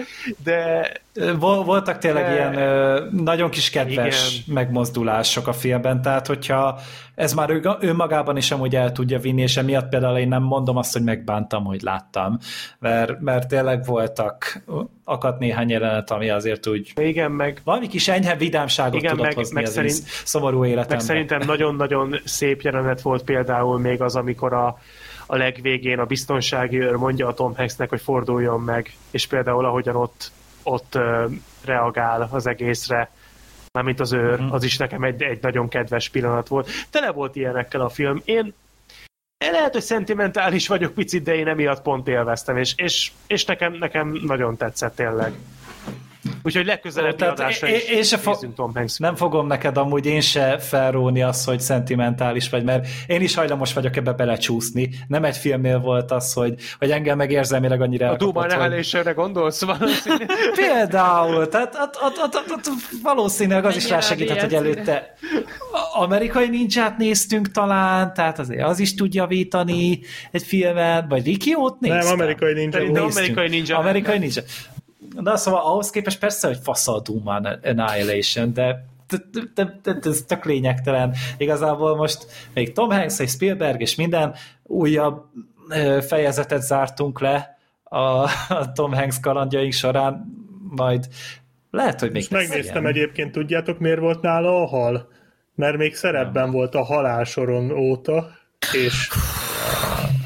de... Vol- voltak tényleg de... ilyen nagyon kis kedves Igen. megmozdulások a filmben, tehát hogyha ez már ő, önmagában is amúgy el tudja vinni, és emiatt például én nem mondom azt, hogy megbántam, hogy láttam, mert, mert tényleg voltak akadt néhány jelenet, ami azért úgy... Igen, meg... Valami kis enyhe vidámságot igen, tudott meg, hozni meg az szerint, szomorú életemben. Meg szerintem nagyon-nagyon szép jelenet volt például még az, amikor a, a legvégén a biztonsági őr mondja a Tom Hanksnek, hogy forduljon meg, és például ahogyan ott, ott uh, reagál az egészre, mármint az őr, uh-huh. az is nekem egy, egy nagyon kedves pillanat volt. Tele volt ilyenekkel a film. Én lehet, hogy szentimentális vagyok picit, de én emiatt pont élveztem, és, és, és nekem, nekem nagyon tetszett tényleg. Úgyhogy legközelebbi adásra is én se fo- Tom Hanks. Nem fogom neked amúgy én se felróni azt, hogy szentimentális vagy, mert én is hajlamos vagyok ebbe belecsúszni. Nem egy filmnél volt az, hogy, hogy engem meg érzelmileg annyira A Duma nevelésére hogy... gondolsz valószínűleg? Például, tehát at, at, at, at, at, valószínűleg az is rásegített, hogy előtte amerikai ninját néztünk talán, tehát azért az is tud javítani egy filmet, vagy Rikiót néztem? Nem, amerikai ninja. Amerikai ninja. Amerikai ninja. Na szóval ahhoz képest persze, hogy fasz a Doom Annihilation, de ez tök lényegtelen. Igazából most még Tom Hanks és Spielberg és minden újabb fejezetet zártunk le a, Tom Hanks kalandjaink során, majd lehet, hogy még Most megnéztem ilyen. egyébként, tudjátok miért volt nála a hal? Mert még szerepben volt a halálsoron óta, és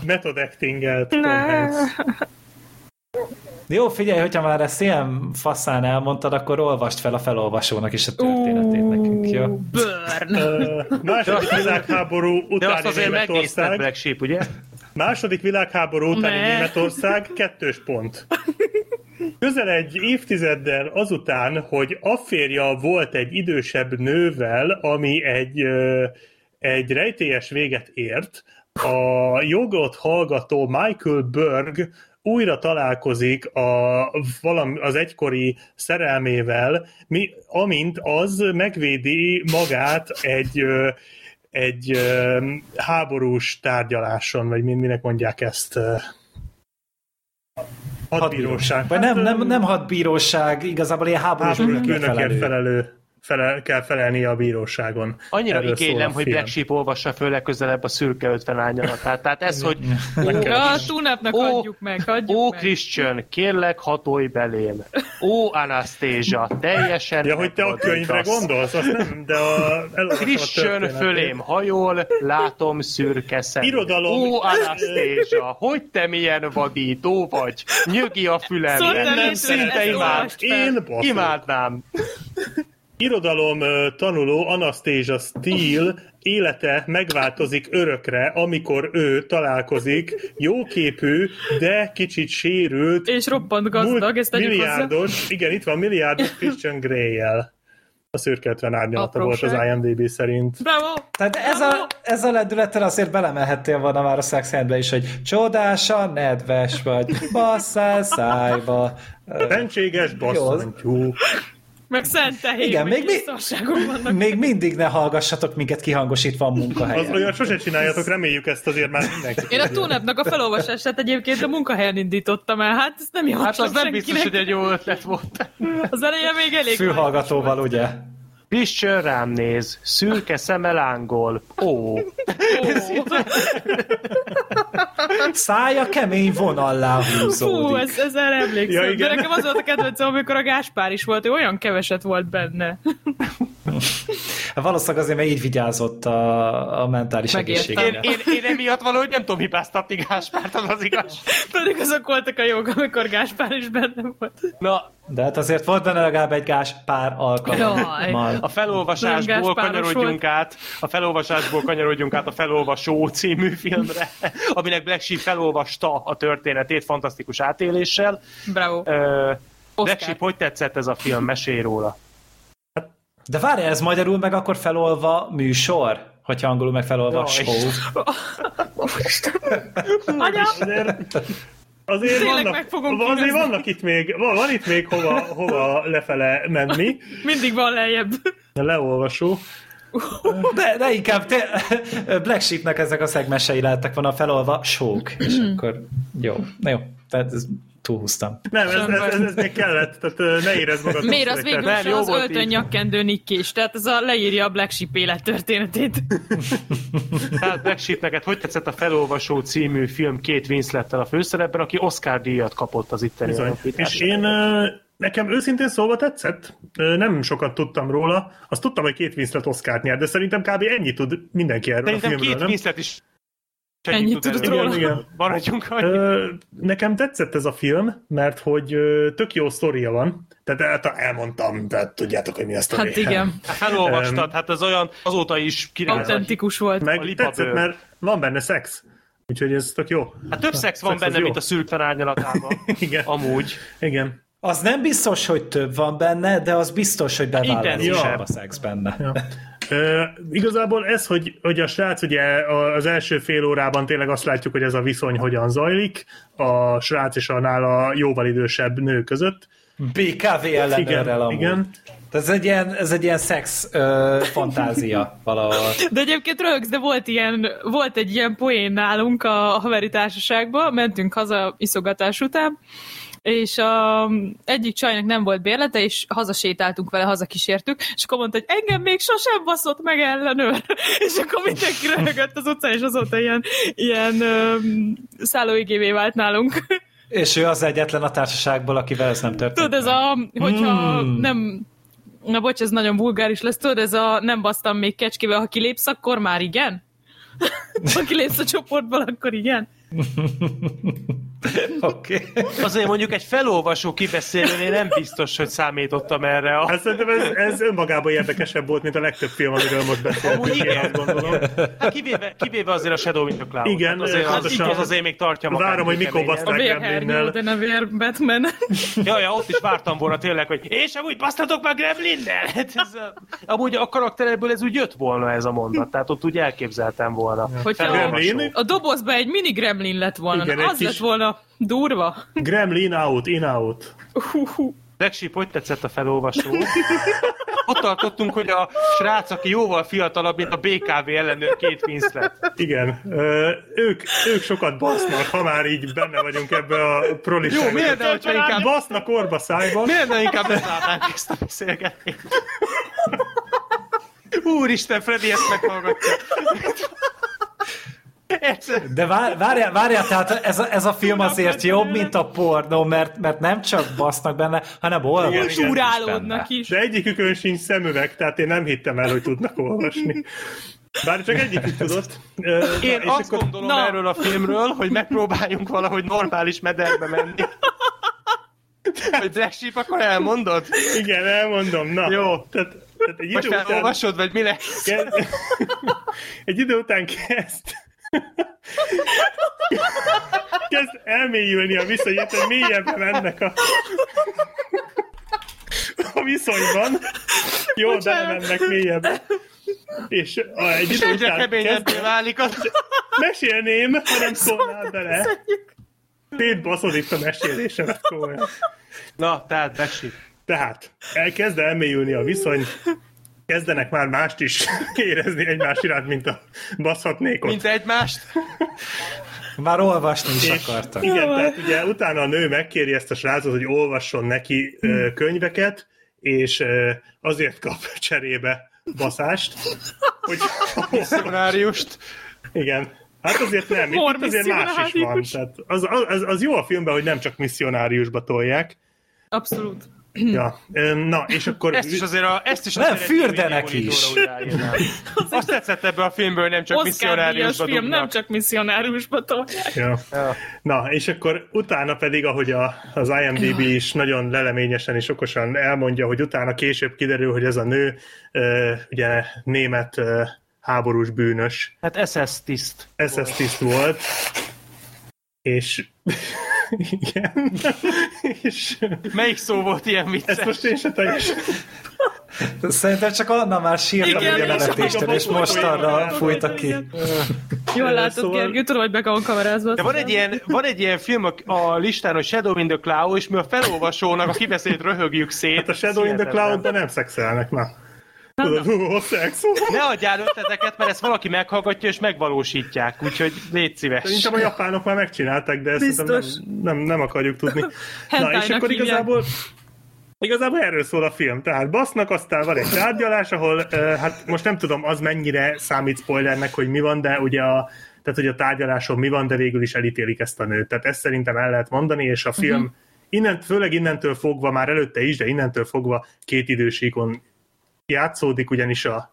method acting. Jó, figyelj, hogyha már ezt ilyen faszán elmondtad, akkor olvast fel a felolvasónak is a történetét nekünk, jó? Burn! Uh, második világháború utáni De azt azért megnézted Black Sheep, ugye? Második világháború utáni ne. Németország, kettős pont. Közel egy évtizeddel azután, hogy afférja volt egy idősebb nővel, ami egy, egy rejtélyes véget ért, a jogot hallgató Michael Berg újra találkozik a, valami, az egykori szerelmével, mi, amint az megvédi magát egy egy háborús tárgyaláson, vagy minek mondják ezt? Hadbíróság. Vagy nem, nem, nem hadbíróság, igazából ilyen háborús bűnökért felelő. felelő felel, kell felelni a bíróságon. Annyira Erről igénylem, hogy Black Sheep olvassa föl legközelebb a szürke 50 árnyalatát. Tehát ez, hogy... Ó, a túnapnak adjuk meg, adjuk Ó, meg. Christian, kérlek hatolj belém. Ó, Anastasia, teljesen... Ja, hogy te a könyvre gondolsz, azt nem, de a... Christian a fölém hajol, látom szürke szem. Irodalom. Ó, Anastasia, hogy te milyen vadító vagy. Nyögi a fülem. Szóval nem, szinte imád. Én Imádnám irodalom tanuló Anastasia Steele élete megváltozik örökre, amikor ő találkozik jóképű, de kicsit sérült, és roppant gazdag, ezt milliárdos, hozzá. igen, itt van milliárdos Christian Grey-jel. A szürkeltven árnyalata volt az IMDB szerint. Bravo! Tehát ez a, ez a lendülettel azért belemehettél volna már a Sex is, hogy csodása, nedves vagy, basszál szájba. Szentséges basszantyú. Meg szent tehén, Igen, még, mi, vannak. még mindig ne hallgassatok minket kihangosítva a munkahelyen. Az olyan sose csináljátok, reméljük ezt azért már mindenki. Én a túlnapnak a felolvasását egyébként a munkahelyen indítottam el, hát ezt nem javaslom Hát az nem biztos, hogy egy jó ötlet volt. Az eleje még elég Fülhallgatóval, ugye? Christian rám néz, szürke szeme lángol. Ó. Szája kemény vonallá húzódik. Fú, ez, ez erre emlékszem. Ja, igen. De nekem az volt a kedvencem, amikor a Gáspár is volt, ő olyan keveset volt benne. Valószínűleg azért, mert így vigyázott a, a mentális Megértem. Én, egészségére. én, én emiatt valahogy nem tudom hibáztatni Gáspárt, az az igaz. Pedig azok voltak a jók, amikor Gáspár is benne volt. Na, De hát azért volt benne legalább egy gás pár alkalommal. A felolvasásból kanyarodjunk át, a felolvasásból kanyarodjunk át a Felolvasó című filmre, aminek Black Sheep felolvasta a történetét fantasztikus átéléssel. Bravo. Ö, Black. Sheep, hogy tetszett ez a film? Mesélj róla. De várj, ez magyarul meg akkor felolva műsor? Hogyha angolul meg felolva Jaj. show. Anya, Azért, Tényleg vannak, meg fogom azért kínozni. vannak itt még, van, van itt még hova, hova lefele menni. mindig van lejjebb. Leolvasó. De, de inkább te, Black Sheepnek ezek a szegmensei lehettek volna felolva sók. És akkor jó. Na jó, tehát ez túlhúztam. Nem, ez, ez, ez, ez még kellett, tehát ne érezd magad. Miért az végül Nem, az öltön nyakkendő nikkés, tehát ez a leírja a Black Sheep élettörténetét. Tehát Black Sheep, neked hogy tetszett a Felolvasó című film két Winslettel a főszerepben, aki Oscar díjat kapott az itteni. És én nekem őszintén szólva tetszett. Nem sokat tudtam róla. Azt tudtam, hogy két Winslet Oscar-t nyert, de szerintem kb. ennyit tud mindenki erről a Szerintem filmről, két nem? Winslet is Ennyit tud tudott erről. róla. Igen, igen. Maradjunk. Ö, nekem tetszett ez a film, mert hogy ö, tök jó sztoria van. Tehát hát elmondtam, tehát tudjátok, hogy mi a sztori. Hát igen, Hát felolvastad, hát ez olyan azóta is király. autentikus volt. A Meg lipabőr. tetszett, mert van benne szex. Úgyhogy ez tök jó. Hát több szex van Szex benne, mint a szürk árnyalatában. Igen. Amúgy. Igen. Az nem biztos, hogy több van benne, de az biztos, hogy bevállalósabb Intenzívebb. a szex benne. Ja. Igazából ez, hogy, hogy a srác ugye az első fél órában tényleg azt látjuk, hogy ez a viszony hogyan zajlik a srác és a nála jóval idősebb nő között. BKV ellenőrrel Igen, amúgy. igen. Ez egy ilyen, ez egy ilyen szex ö, fantázia valahol. De egyébként rögsz, de volt, ilyen, volt egy ilyen poén nálunk a haveri társaságban, mentünk haza iszogatás után, és a, egyik csajnak nem volt bérlete, és hazasétáltunk vele, hazakísértük, és akkor mondta, hogy engem még sosem baszott meg ellenőr. És akkor mindenki röhögött az utcán, és azóta ilyen, ilyen um, szállóigévé vált nálunk. És ő az egyetlen a társaságból, akivel ez nem történt. Tudod, ez a, hogyha Hmm. nem, na bocs, ez nagyon vulgáris lesz, tudod, ez a nem basztam még kecskével, ha kilépsz, akkor már igen? ha kilépsz a csoportból, akkor igen? Oké. Okay. Azért mondjuk egy felolvasó kibeszélőnél nem biztos, hogy számítottam erre a... Hát szerintem ez, ez önmagában érdekesebb volt, mint a legtöbb film, amiről most beszéltünk, Amúgy igen. azt gondolom. Hát kivéve, kivéve azért a Shadow in the Cloud. Igen, hát azért, az, pontosan. az azért még tartja magát. Várom, hogy mikor. A baszták Gremlinnel. de nem vér Batman. Ja, ja, ott is vártam volna tényleg, hogy és amúgy basztatok meg Gremlinnel! Hát ez, a- amúgy a karaktereből ez úgy jött volna ez a mondat, tehát ott úgy elképzeltem volna. Hogyha. Gremlin? a dobozba egy mini gremlin lett volna, Igen, az kis- lett volna durva. Gremlin out, in out. Black Sheep, hogy tetszett a felolvasó? Ott tartottunk, hogy a srác, aki jóval fiatalabb, mint a BKV ellenőr két Winslet. Igen. Ö, ők, ők sokat basznak, ha már így benne vagyunk ebbe a proliságba. Jó, miért ne, hogyha inkább, Basznak orba szájba. miért ne inkább lezárnánk ezt a beszélgetést? Úristen, Freddy ezt meghallgatja. De vár, várjál, várjál, tehát ez a, ez a film azért jobb, mint a pornó, mert, mert nem csak basznak benne, hanem olvasnak is. De egyikükön sincs szemüveg, tehát én nem hittem el, hogy tudnak olvasni. Bár csak egyikük tudott. Én és azt akkor- gondolom Na. erről a filmről, hogy megpróbáljunk valahogy normális mederbe menni. Hogy Black Sheep, akkor elmondod? Igen, elmondom. Na, Jó. Tehát, tehát egy idő után... felolvasod, vagy mi lesz? Kezd... Egy idő után kezd... kezd elmélyülni a viszony, hogy mélyebbre mennek a... a viszonyban. Jó, de mennek mélyebbre. És a, egy És idő egyre után keményebbé kezd... válik az. mesélném, ha nem szólnál bele. Szétbaszod itt a mesélésemet komolyan. Na, tehát Sheep. Tehát elkezd elmélyülni a viszony, kezdenek már mást is érezni egymás iránt, mint a baszhatnékot. Mint egymást. Már olvasni is És- akartak. Igen, tehát ugye utána a nő megkéri ezt a srácot, hogy olvasson neki ö, könyveket, és ö, azért kap cserébe baszást, hogy Szenáriust. igen. Hát azért nem, itt, itt azért más is van. Tehát az, az, az jó a filmben, hogy nem csak misszionáriusba tolják, Abszolút. Ja, na, és akkor... Ezt is azért, a, ezt is Nem, fürdenek is. Azt tetszett ebből a filmből, nem csak Oscar misszionáriusba film, dugnak. nem csak misszionáriusba tolják. Ja. Ja. Na, és akkor utána pedig, ahogy a, az IMDB is nagyon leleményesen és okosan elmondja, hogy utána később kiderül, hogy ez a nő ö, ugye német ö, háborús bűnös Hát SS tiszt. SS tiszt volt, és igen, és Melyik szó volt ilyen ezt vicces? most én se teljesen Szerintem csak Anna már sírta Igen, a és nevetéstől, és most arra fújta ki. Jól látod, Szóval- Gergő, tudom, hogy be van kamerázva. De van egy, ilyen, van egy ilyen film a, listán, hogy Shadow in the Cloud, és mi a felolvasónak a kibeszélt röhögjük szét. Hát a Shadow in the Hihetetlen. Cloud-ban nem szexelnek, na. Tudod, hú, a szex. Ne adjál ötleteket, mert ezt valaki meghallgatja és megvalósítják, úgyhogy légy szíves. Szerintem a japánok már megcsinálták, de ezt Biztos. nem, nem, nem akarjuk tudni. Na, és akkor hívják. igazából Igazából erről szól a film. Tehát basznak, aztán van egy tárgyalás, ahol, hát most nem tudom, az mennyire számít spoilernek, hogy mi van, de ugye a, tehát, hogy a tárgyaláson mi van, de végül is elítélik ezt a nőt. Tehát ezt szerintem el lehet mondani, és a film uh-huh. innen, főleg innentől fogva, már előtte is, de innentől fogva két idősíkon játszódik, ugyanis a,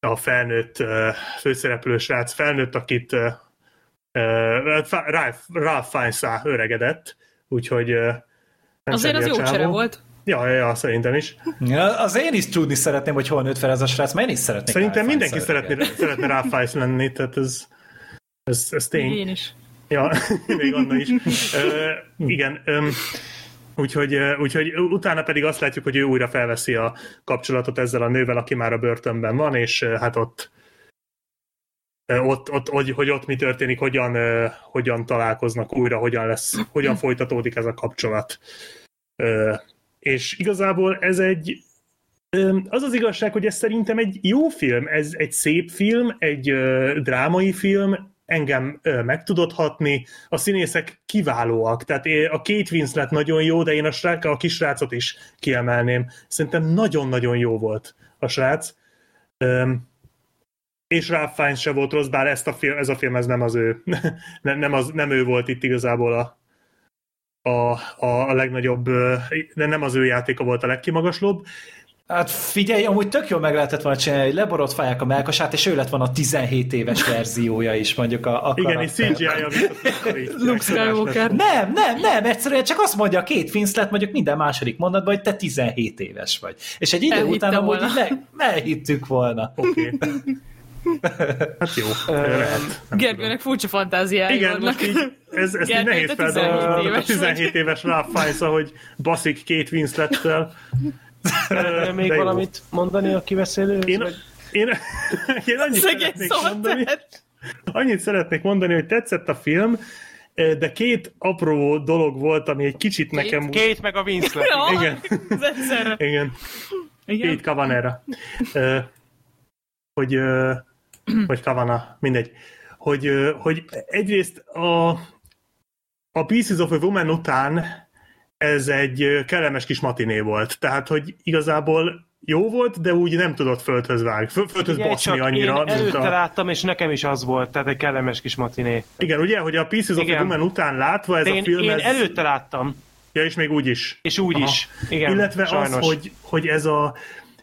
a felnőtt uh, főszereplő srác felnőtt, akit Ralph, Ralph Fiennes öregedett, úgyhogy uh, nem Azért az jó csere volt. Ja, ja, ja, szerintem is. Ja, az én is tudni szeretném, hogy hol nőtt fel ez a srác, mert én is szeretnék. Szerintem Ralph mindenki szeretné, szeretne Ralph Fiennes lenni, tehát ez, ez, ez tény. Én is. Ja, még Anna is. Ö, igen, öm, úgyhogy, úgyhogy utána pedig azt látjuk, hogy ő újra felveszi a kapcsolatot ezzel a nővel, aki már a börtönben van, és hát ott ott, ott hogy, hogy ott mi történik, hogyan, hogyan találkoznak újra, hogyan lesz, hogyan folytatódik ez a kapcsolat. És igazából ez egy Az az igazság, hogy ez szerintem egy jó film, ez egy szép film, egy drámai film, engem meg tudott hatni, a színészek kiválóak, tehát a Kate Winslet nagyon jó, de én a, srác, a kisrácot is kiemelném. Szerintem nagyon-nagyon jó volt a srác. És Ralph Fiennes se volt rossz, bár ezt a film, ez a film ez nem az ő, nem, az, nem ő volt itt igazából a, a, a, a legnagyobb, de nem az ő játéka volt a legkimagaslóbb. Hát figyelj, amúgy tök jól meg lehetett volna csinálni, hogy leborotfálják a melkasát, és ő lett van a 17 éves verziója is, mondjuk a, a Igen, és. CGI-ja Luke Skywalker. Nem, nem, nem, egyszerűen csak azt mondja a két Winslet mondjuk minden második mondatban, hogy te 17 éves vagy. És egy idő Elhitte után amúgy volna. így le, elhittük volna. Oké. Hát jó. lehet. Gergőnek furcsa fantáziái Igen, vannak. most így, ez, ez így Gergő, nehéz te feldolgozni. 17 A éves 17 éves Ralph Fiennes, ahogy baszik két Winslettel. Szeretnél még valamit mondani a kiveszélő? Én, én, én annyit Szegény szeretnék mondani, szóval annyit szeretnék mondani, hogy tetszett a film, de két apró dolog volt, ami egy kicsit nekem... Két meg a Winslet. Ja, Igen. Igen. Igen. Két Cavanera. Ö, hogy, ö, vagy Cavana, mindegy. Hogy, hogy egyrészt a, a Pieces of a Woman után ez egy kellemes kis matiné volt. Tehát, hogy igazából jó volt, de úgy nem tudott földhöz vágni, föl- földhöz Ugye, baszni annyira, én előtte a... láttam, és nekem is az volt, tehát egy kellemes kis matiné. Igen, ugye, hogy a Pieces of a Igen. Woman után látva ez De a én, film... én ez... előtte láttam, Ja, és még úgy is. és úgy Aha. is. Igen, Illetve sajnos. az, hogy, hogy ez a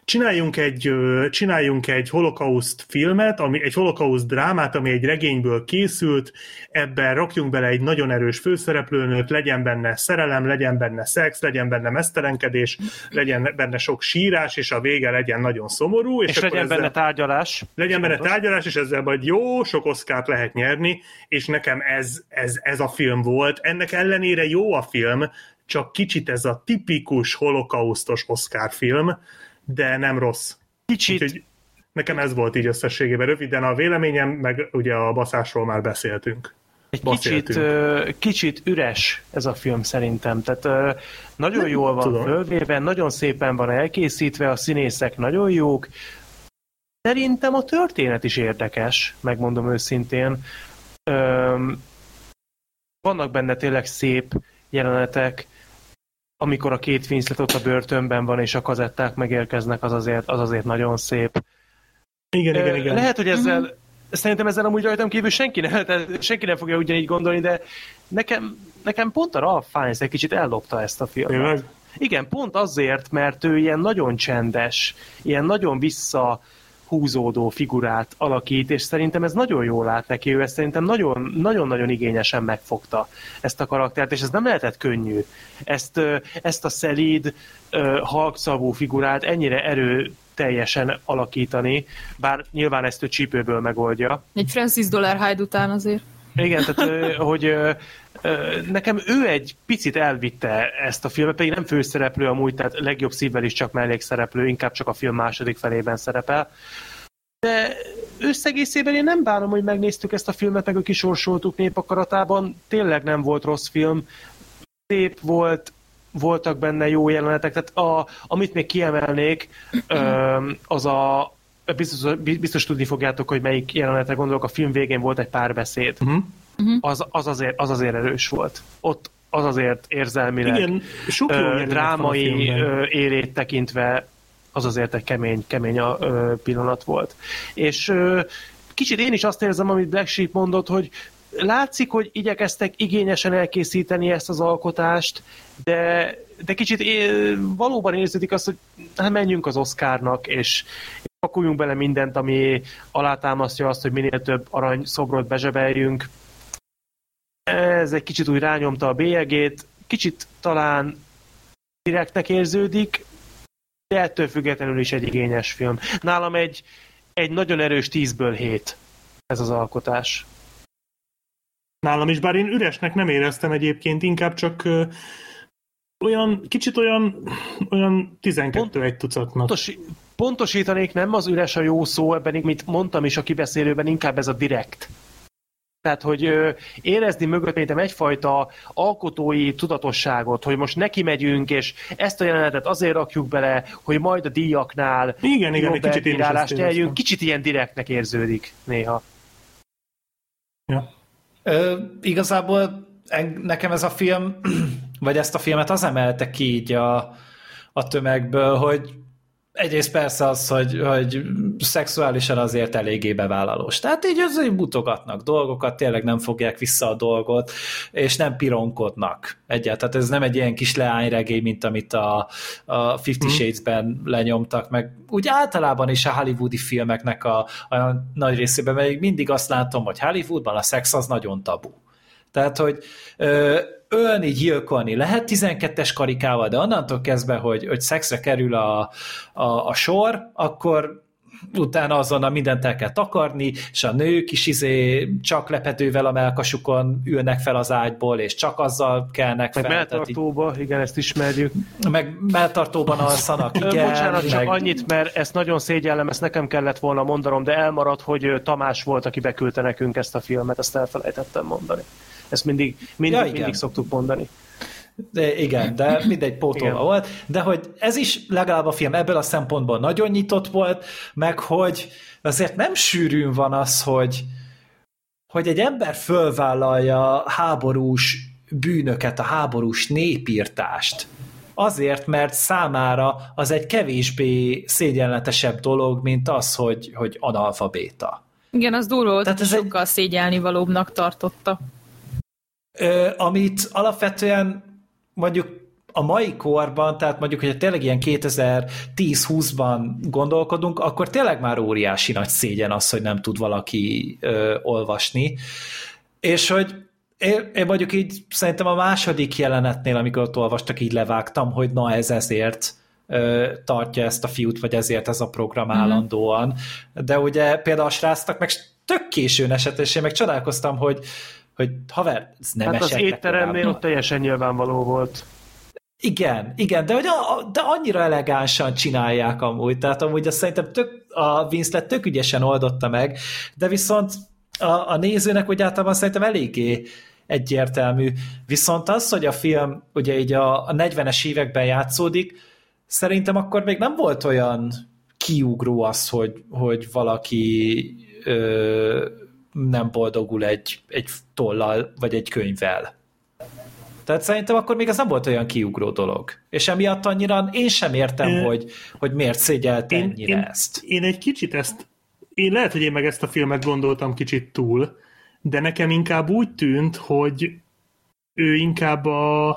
csináljunk egy, csináljunk egy holokauszt filmet, ami, egy holokauszt drámát, ami egy regényből készült, ebben rakjunk bele egy nagyon erős főszereplőnőt, legyen benne szerelem, legyen benne szex, legyen benne mesztelenkedés, legyen benne sok sírás, és a vége legyen nagyon szomorú. És, És legyen ezzel- benne tárgyalás. legyen benne tárgyalás, és ezzel majd jó sok oszkárt lehet nyerni, és nekem ez, ez, ez a film volt. Ennek ellenére jó a film, csak kicsit ez a tipikus holokausztos Oscar film, de nem rossz. Kicsit, Úgyhogy nekem ez volt így összességében röviden a véleményem, meg ugye a baszásról már beszéltünk. egy kicsit, kicsit üres ez a film szerintem. Tehát nagyon jól van tudom. fölvéve, nagyon szépen van elkészítve, a színészek nagyon jók. Szerintem a történet is érdekes, megmondom őszintén. Öm, vannak benne tényleg szép jelenetek, amikor a két Winslet ott a börtönben van, és a kazetták megérkeznek, az azért, az azért nagyon szép. Igen, igen, igen. Lehet, hogy ezzel, szerintem ezzel amúgy rajtam kívül senki nem, tehát senki nem fogja ugyanígy gondolni, de nekem, nekem pont a Ralph Fiennes egy kicsit ellopta ezt a filmet. Tényleg? Igen, pont azért, mert ő ilyen nagyon csendes, ilyen nagyon vissza húzódó figurát alakít, és szerintem ez nagyon jól lát neki, ő ezt szerintem nagyon- nagyon-nagyon igényesen megfogta ezt a karaktert, és ez nem lehetett könnyű. Ezt, ezt a szelíd, halkszavú figurát ennyire erő teljesen alakítani, bár nyilván ezt ő csípőből megoldja. Egy Francis Dollar Hyde után azért. Igen, tehát hogy nekem ő egy picit elvitte ezt a filmet, pedig nem főszereplő amúgy, tehát legjobb szívvel is csak mellékszereplő, inkább csak a film második felében szerepel. De összegészében én nem bánom, hogy megnéztük ezt a filmet, meg a kisorsoltuk népakaratában. Tényleg nem volt rossz film. Szép volt, voltak benne jó jelenetek. Tehát a, amit még kiemelnék, az a biztos, biztos tudni fogjátok, hogy melyik jelenetre gondolok, a film végén volt egy párbeszéd. Uh-huh. Az, az, azért, az azért erős volt. Ott az azért érzelmileg, Igen, sok ö, drámai ö, élét tekintve az azért egy kemény, kemény a, ö, pillanat volt. És ö, kicsit én is azt érzem, amit Black Sheep mondott, hogy látszik, hogy igyekeztek igényesen elkészíteni ezt az alkotást, de, de kicsit é, valóban érződik azt, hogy hát menjünk az Oscarnak, és pakoljunk bele mindent, ami alátámasztja azt, hogy minél több arany szobrot bezsebeljünk. Ez egy kicsit úgy rányomta a bélyegét, kicsit talán direktnek érződik, de ettől függetlenül is egy igényes film. Nálam egy, egy nagyon erős 10-ből 7 ez az alkotás. Nálam is, bár én üresnek nem éreztem egyébként, inkább csak ö, olyan, kicsit olyan, olyan 12 egy tucatnak. Pontos, pontosítanék, nem az üres a jó szó, ebben, mint mondtam is a kibeszélőben, inkább ez a direkt. Tehát, hogy érezni mögött szerintem egyfajta alkotói tudatosságot, hogy most neki megyünk, és ezt a jelenetet azért rakjuk bele, hogy majd a díjaknál Igen, igen, egy kicsit éreztem. nyeljünk. Kicsit ilyen direktnek érződik néha. Ja. Ö, igazából nekem ez a film, vagy ezt a filmet az emelte ki így a, a tömegből, hogy egyrészt persze az, hogy, hogy szexuálisan azért eléggé bevállalós. Tehát így azért mutogatnak dolgokat, tényleg nem fogják vissza a dolgot, és nem pironkodnak egyáltalán. Tehát ez nem egy ilyen kis leányregény, mint amit a, a Fifty Shades-ben lenyomtak, meg úgy általában is a hollywoodi filmeknek a, a nagy részében, mert mindig azt látom, hogy Hollywoodban a szex az nagyon tabu. Tehát, hogy ö, ölni, gyilkolni lehet 12-es karikával, de onnantól kezdve, hogy, hogy szexre kerül a, a, a sor, akkor utána azonnal mindent el kell takarni, és a nők is izé csak lepedővel a melkasukon ülnek fel az ágyból, és csak azzal kelnek Meg fel. tehát így- melltartóba, igen, ezt ismerjük. meg melltartóban alszanak, igen. Bocsánat, csak meg... annyit, mert ezt nagyon szégyellem, ezt nekem kellett volna mondanom, de elmaradt, hogy Tamás volt, aki beküldte nekünk ezt a filmet, ezt elfelejtettem mondani. Ezt mindig, mindig, Ja, igen. mindig szoktuk mondani. De igen, de mindegy pótolva Igen. volt, de hogy ez is legalább a film ebből a szempontból nagyon nyitott volt, meg hogy azért nem sűrűn van az, hogy, hogy egy ember fölvállalja háborús bűnöket, a háborús népírtást, azért, mert számára az egy kevésbé szégyenletesebb dolog, mint az, hogy, hogy analfabéta. Igen, az durva volt, Tehát ez egy- sokkal szégyelni valóbbnak tartotta. Amit alapvetően mondjuk a mai korban, tehát mondjuk, hogyha tényleg ilyen 2010-20-ban gondolkodunk, akkor tényleg már óriási nagy szégyen az, hogy nem tud valaki ö, olvasni. És hogy én, én mondjuk így szerintem a második jelenetnél, amikor ott olvastak, így levágtam, hogy na ez ezért ö, tartja ezt a fiút, vagy ezért ez a program állandóan. De ugye például a srácnak meg tök későn esett, és én meg csodálkoztam, hogy hogy haver, ez nem Hát az étteremnél ott teljesen nyilvánvaló volt. Igen, igen, de, hogy a, de annyira elegánsan csinálják amúgy, tehát amúgy azt szerintem tök, a Winslet tök ügyesen oldotta meg, de viszont a, a nézőnek úgy általában szerintem eléggé egyértelmű. Viszont az, hogy a film ugye így a, a 40-es években játszódik, szerintem akkor még nem volt olyan kiugró az, hogy, hogy valaki ö, nem boldogul egy, egy tollal, vagy egy könyvvel. Tehát szerintem akkor még ez nem volt olyan kiugró dolog. És emiatt annyira én sem értem, Ö, hogy, hogy miért szégyelt Én, ennyire én, ezt. én egy kicsit ezt, én lehet, hogy én meg ezt a filmet gondoltam kicsit túl, de nekem inkább úgy tűnt, hogy ő inkább a,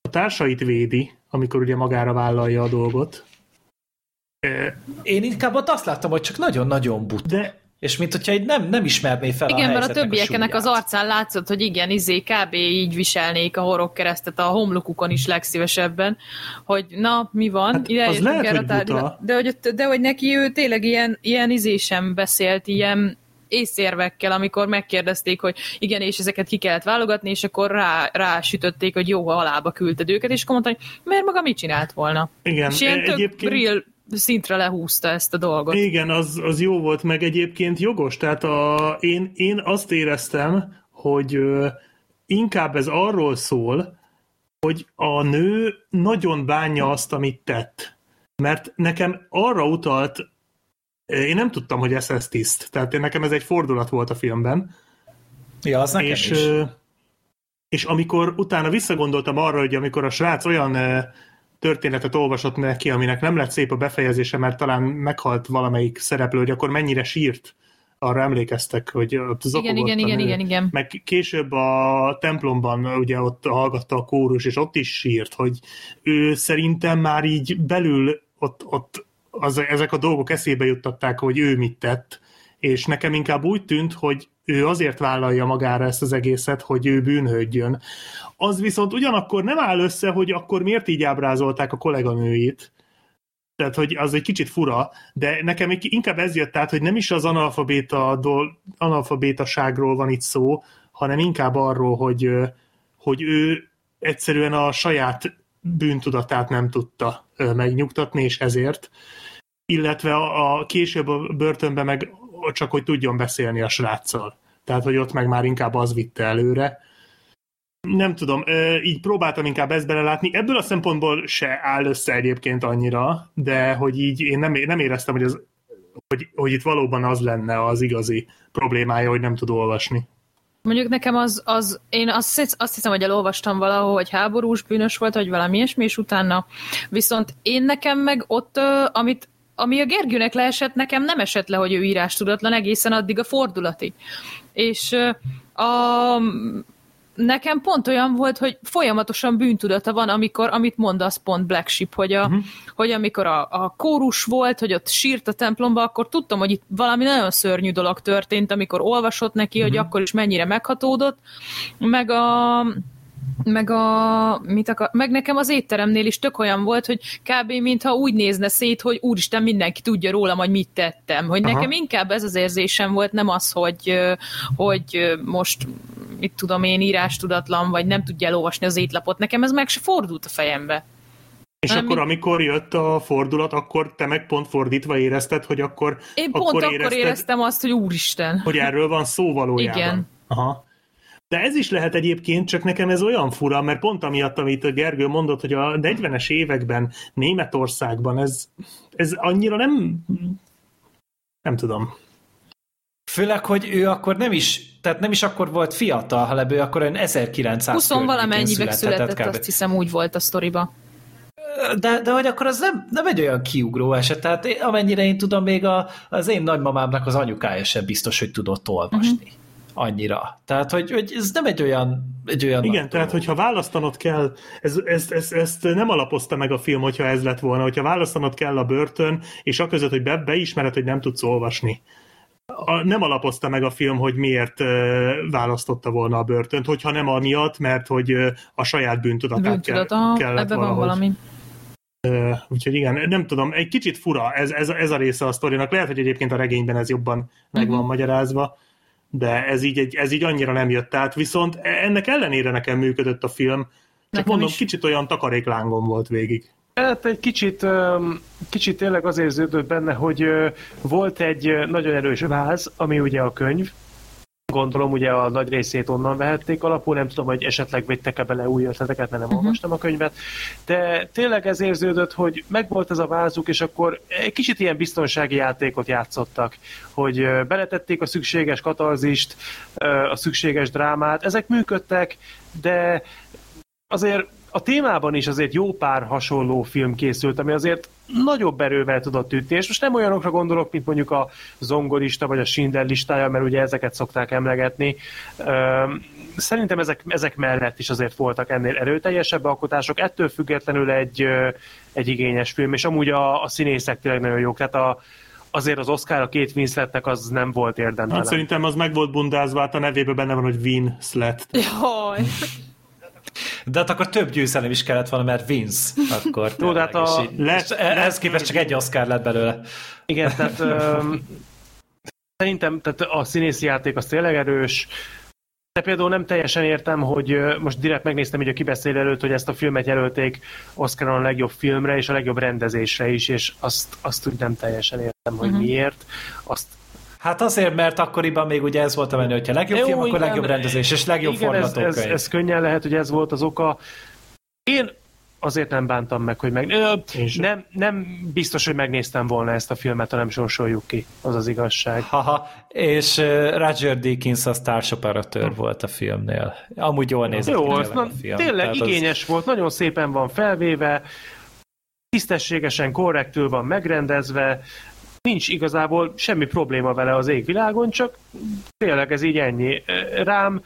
a társait védi, amikor ugye magára vállalja a dolgot. Én inkább ott azt láttam, hogy csak nagyon-nagyon but. De És mint hogyha így nem, nem ismerné fel Igen, a mert a többieknek az arcán látszott, hogy igen, izé, kb. így viselnék a horog keresztet a homlokukon is legszívesebben, hogy na, mi van, Hát ide az lehet, erre hogy buta. de, hogy, de hogy neki ő tényleg ilyen, ilyen izé sem beszélt, ilyen észérvekkel, amikor megkérdezték, hogy igen, és ezeket ki kellett válogatni, és akkor rá, rá sütötték, hogy jó, ha alába küldted őket, és akkor mondta, hogy miért maga mit csinált volna? igen, és ilyen tök egyébként... real szintre lehúzta ezt a dolgot. Igen, az, az jó volt, meg egyébként jogos. Tehát a, én, én azt éreztem, hogy ö, inkább ez arról szól, hogy a nő nagyon bánja azt, amit tett. Mert nekem arra utalt, én nem tudtam, hogy SS tiszt. Tehát nekem ez egy fordulat volt a filmben. Ja, az nekem és, is. és amikor utána visszagondoltam arra, hogy amikor a srác olyan történetet olvasott neki, aminek nem lett szép a befejezése, mert talán meghalt valamelyik szereplő, hogy akkor mennyire sírt. Arra emlékeztek, hogy ott Igen, zokogott igen, igen, igen, igen. Meg később a templomban ugye ott hallgatta a kórus, és ott is sírt, hogy ő szerintem már így belül ott, ott az, ezek a dolgok eszébe juttatták, hogy ő mit tett, és nekem inkább úgy tűnt, hogy ő azért vállalja magára ezt az egészet, hogy ő bűnhődjön. Az viszont ugyanakkor nem áll össze, hogy akkor miért így ábrázolták a kolléganőit. Tehát, hogy az egy kicsit fura, de nekem inkább ez jött át, hogy nem is az analfabéta dol, analfabétaságról van itt szó, hanem inkább arról, hogy, hogy ő egyszerűen a saját bűntudatát nem tudta megnyugtatni, és ezért. Illetve a, a később a börtönben meg csak, hogy tudjon beszélni a sráccal. Tehát, hogy ott meg már inkább az vitte előre. Nem tudom, így próbáltam inkább ezt belelátni. Ebből a szempontból se áll össze egyébként annyira, de hogy így én nem, nem éreztem, hogy, az, hogy, hogy itt valóban az lenne az igazi problémája, hogy nem tud olvasni. Mondjuk nekem az, az én azt, azt hiszem, hogy elolvastam valahol, hogy háborús bűnös volt, vagy valami ilyesmi, és utána viszont én nekem meg ott, amit ami a Gergőnek leesett, nekem nem esett le, hogy ő írás tudatlan egészen addig a fordulatig. És a, nekem pont olyan volt, hogy folyamatosan bűntudata van, amikor, amit mondasz pont Black Sheep, hogy, a, uh-huh. hogy amikor a, a kórus volt, hogy ott sírt a templomba, akkor tudtam, hogy itt valami nagyon szörnyű dolog történt, amikor olvasott neki, uh-huh. hogy akkor is mennyire meghatódott, meg a meg, a, mit akar, meg nekem az étteremnél is tök olyan volt, hogy kb. mintha úgy nézne szét, hogy úristen, mindenki tudja rólam, hogy mit tettem. Hogy Aha. nekem inkább ez az érzésem volt, nem az, hogy, hogy most mit tudom én, írás tudatlan, vagy nem tudja elolvasni az étlapot. Nekem ez meg se fordult a fejembe. És Nem, akkor, mi- amikor jött a fordulat, akkor te meg pont fordítva érezted, hogy akkor, Én pont akkor akkor, éreztem azt, hogy úristen. hogy erről van szó valójában. Igen. Aha. De ez is lehet egyébként, csak nekem ez olyan fura, mert pont amiatt, amit a Gergő mondott, hogy a 40-es években Németországban ez, ez annyira nem nem tudom. Főleg, hogy ő akkor nem is, tehát nem is akkor volt fiatal, hanem ő akkor olyan 1900 20 környékén valamennyiben született, kb. azt hiszem úgy volt a sztoriba. De, de hogy akkor az nem, nem egy olyan kiugró eset, tehát én- amennyire én tudom, még a, az én nagymamámnak az anyukája sem biztos, hogy tudott olvasni. Uh-huh. Annyira. Tehát, hogy, hogy ez nem egy olyan, egy olyan Igen, nagy tehát dolog. hogyha választanod kell, ez, ezt, ezt, ezt nem alapozta meg a film, hogyha ez lett volna, hogyha választanod kell a börtön, és a között, hogy be, beismered, hogy nem tudsz olvasni. A, nem alapozta meg a film, hogy miért ö, választotta volna a börtönt, hogyha nem amiatt, mert hogy ö, a saját bűntudatát Bűntudat, kell, kellett ebben van valahogy. valami. Ö, Úgyhogy igen, nem tudom, egy kicsit fura ez, ez, ez a része a sztorinak. Lehet, hogy egyébként a regényben ez jobban meg van magyarázva, de ez így, egy, ez így annyira nem jött át. Viszont ennek ellenére nekem működött a film. Csak Nekem mondom, is. kicsit olyan takaréklángon volt végig. Hát egy kicsit, kicsit tényleg az érződött benne, hogy volt egy nagyon erős váz, ami ugye a könyv, gondolom ugye a nagy részét onnan vehették alapul, nem tudom, hogy esetleg vettek-e bele új ötleteket, mert nem uh-huh. olvastam a könyvet, de tényleg ez érződött, hogy megvolt ez a vázuk, és akkor egy kicsit ilyen biztonsági játékot játszottak, hogy beletették a szükséges katarzist, a szükséges drámát, ezek működtek, de azért a témában is azért jó pár hasonló film készült, ami azért nagyobb erővel tudott ütni, és most nem olyanokra gondolok, mint mondjuk a zongorista vagy a Schindler listája, mert ugye ezeket szokták emlegetni. Szerintem ezek, ezek mellett is azért voltak ennél erőteljesebb alkotások, ettől függetlenül egy, egy igényes film, és amúgy a, a színészek tényleg nagyon jók, tehát a, azért az Oscar a két Winsletnek az nem volt érdemtelen. Hát szerintem az meg volt bundázva, hát a nevében benne van, hogy Winslet. Jaj. De hát akkor több győzelem is kellett volna, mert Vince akkor. Jó, de hát a- így- le- és ehhez képest csak egy Oscar lett belőle. Igen, tehát öm, szerintem tehát a színészi játék az tényleg erős. De például nem teljesen értem, hogy most direkt megnéztem így a kibeszélő előtt, hogy ezt a filmet jelölték Oscaron a legjobb filmre és a legjobb rendezésre is, és azt, azt úgy nem teljesen értem, hogy miért. Azt Hát azért, mert akkoriban még ugye ez volt a menő, hogyha legjobb film, akkor igen, legjobb rendezés, és legjobb igen, ez, ez, forgatókönyv. ez könnyen lehet, hogy ez volt az oka. Én azért nem bántam meg, hogy meg... Ö, nem, nem biztos, hogy megnéztem volna ezt a filmet, ha nem sorsoljuk ki. Az az igazság. Haha, és Roger Deakins az társoperatőr volt a filmnél. Amúgy jól nézett Jó, az, na, a film. tényleg Tehát az- igényes volt, nagyon szépen van felvéve, tisztességesen, korrektül van megrendezve, nincs igazából semmi probléma vele az égvilágon, csak tényleg ez így ennyi. Rám,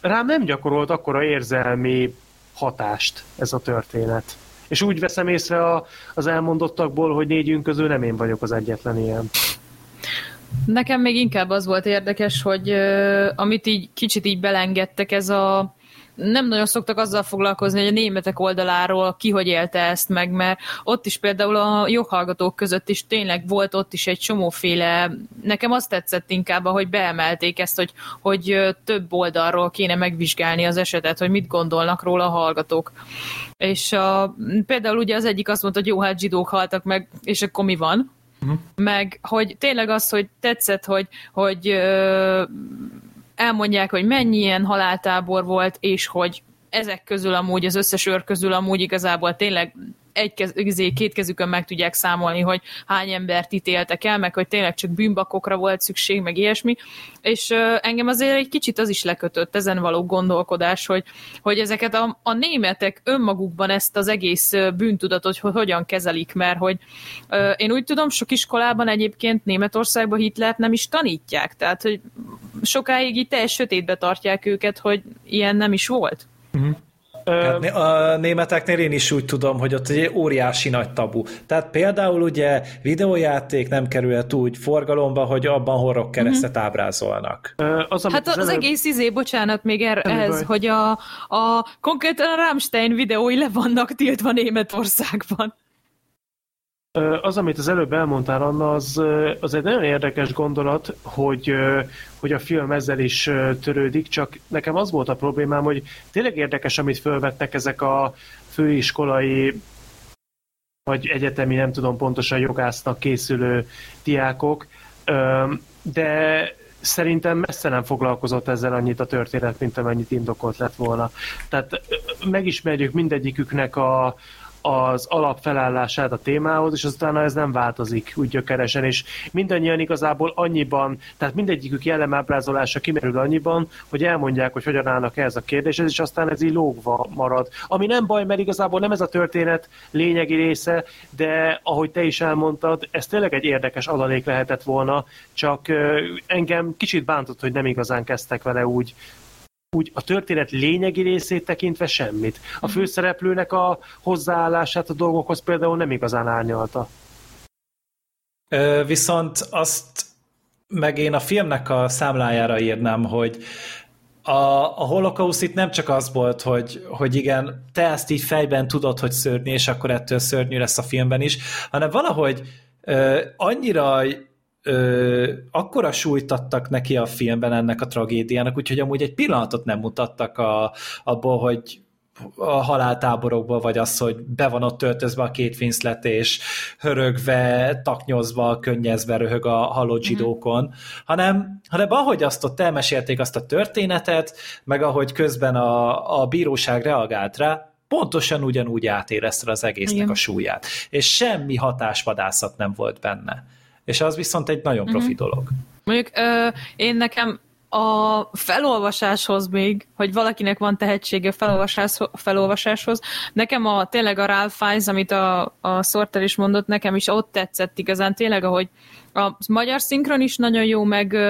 rám nem gyakorolt akkora érzelmi hatást ez a történet. És úgy veszem észre a, az elmondottakból, hogy négyünk közül nem én vagyok az egyetlen ilyen. Nekem még inkább az volt érdekes, hogy ö, amit így kicsit így belengedtek, ez a nem nagyon szoktak azzal foglalkozni, hogy a németek oldaláról ki hogy élte ezt meg, mert ott is például a joghallgatók között is tényleg volt ott is egy csomóféle, nekem azt tetszett inkább, hogy beemelték ezt, hogy, hogy több oldalról kéne megvizsgálni az esetet, hogy mit gondolnak róla a hallgatók. És a, például ugye az egyik azt mondta, hogy jó, hát zsidók haltak meg, és akkor mi van? meg hogy tényleg az, hogy tetszett, hogy, hogy ö, elmondják, hogy mennyi ilyen haláltábor volt, és hogy ezek közül amúgy, az összes őr közül amúgy igazából tényleg egy kez, izé, két kezükön meg tudják számolni, hogy hány embert ítéltek el, meg hogy tényleg csak bűnbakokra volt szükség, meg ilyesmi. És engem azért egy kicsit az is lekötött ezen való gondolkodás, hogy, hogy ezeket a, a németek önmagukban ezt az egész bűntudatot hogy hogyan kezelik, mert hogy én úgy tudom, sok iskolában egyébként Németországban Hitlert nem is tanítják, tehát hogy sokáig így teljes sötétbe tartják őket, hogy ilyen nem is volt. Hát a németeknél én is úgy tudom, hogy ott egy óriási nagy tabu. Tehát például ugye videójáték nem kerülhet úgy forgalomba, hogy abban horrok keresztet ábrázolnak. Ö, Az, Hát az, az előbb- egész izé, bocsánat, még er, ez, baj. hogy a, a konkrétan a Rammstein videói le vannak tiltva Németországban. Az, amit az előbb elmondtál, Anna, az, az egy nagyon érdekes gondolat, hogy, hogy a film ezzel is törődik, csak nekem az volt a problémám, hogy tényleg érdekes, amit fölvettek ezek a főiskolai vagy egyetemi, nem tudom pontosan jogásznak készülő diákok, de szerintem messze nem foglalkozott ezzel annyit a történet, mint amennyit indokolt lett volna. Tehát megismerjük mindegyiküknek a, az alapfelállását a témához, és aztán ez nem változik úgy gyökeresen, és mindannyian igazából annyiban, tehát mindegyikük jellemábrázolása kimerül annyiban, hogy elmondják, hogy hogyan állnak ehhez a kérdéshez, és aztán ez így lógva marad. Ami nem baj, mert igazából nem ez a történet lényegi része, de ahogy te is elmondtad, ez tényleg egy érdekes adalék lehetett volna, csak engem kicsit bántott, hogy nem igazán kezdtek vele úgy, úgy a történet lényegi részét tekintve semmit. A főszereplőnek a hozzáállását a dolgokhoz például nem igazán árnyalta. Ö, viszont azt meg én a filmnek a számlájára írnám, hogy a, a holokauszt itt nem csak az volt, hogy, hogy igen, te ezt így fejben tudod, hogy szörnyű, és akkor ettől szörnyű lesz a filmben is, hanem valahogy ö, annyira ö, akkora súlyt adtak neki a filmben ennek a tragédiának, úgyhogy amúgy egy pillanatot nem mutattak a, abból, hogy a haláltáborokból, vagy az, hogy be van ott töltözve a két Winslet, és hörögve, taknyozva, könnyezve röhög a halott zsidókon, mm-hmm. hanem, hanem ahogy azt ott elmesélték azt a történetet, meg ahogy közben a, a bíróság reagált rá, pontosan ugyanúgy átérezte az egésznek Igen. a súlyát. És semmi hatásvadászat nem volt benne. És az viszont egy nagyon profi dolog. Mondjuk ö, én nekem a felolvasáshoz még, hogy valakinek van tehetsége felolvasás, felolvasáshoz, nekem a, tényleg a Ralph Fiennes, amit a, a Sorter is mondott, nekem is ott tetszett igazán, tényleg, ahogy a magyar szinkron is nagyon jó, meg uh,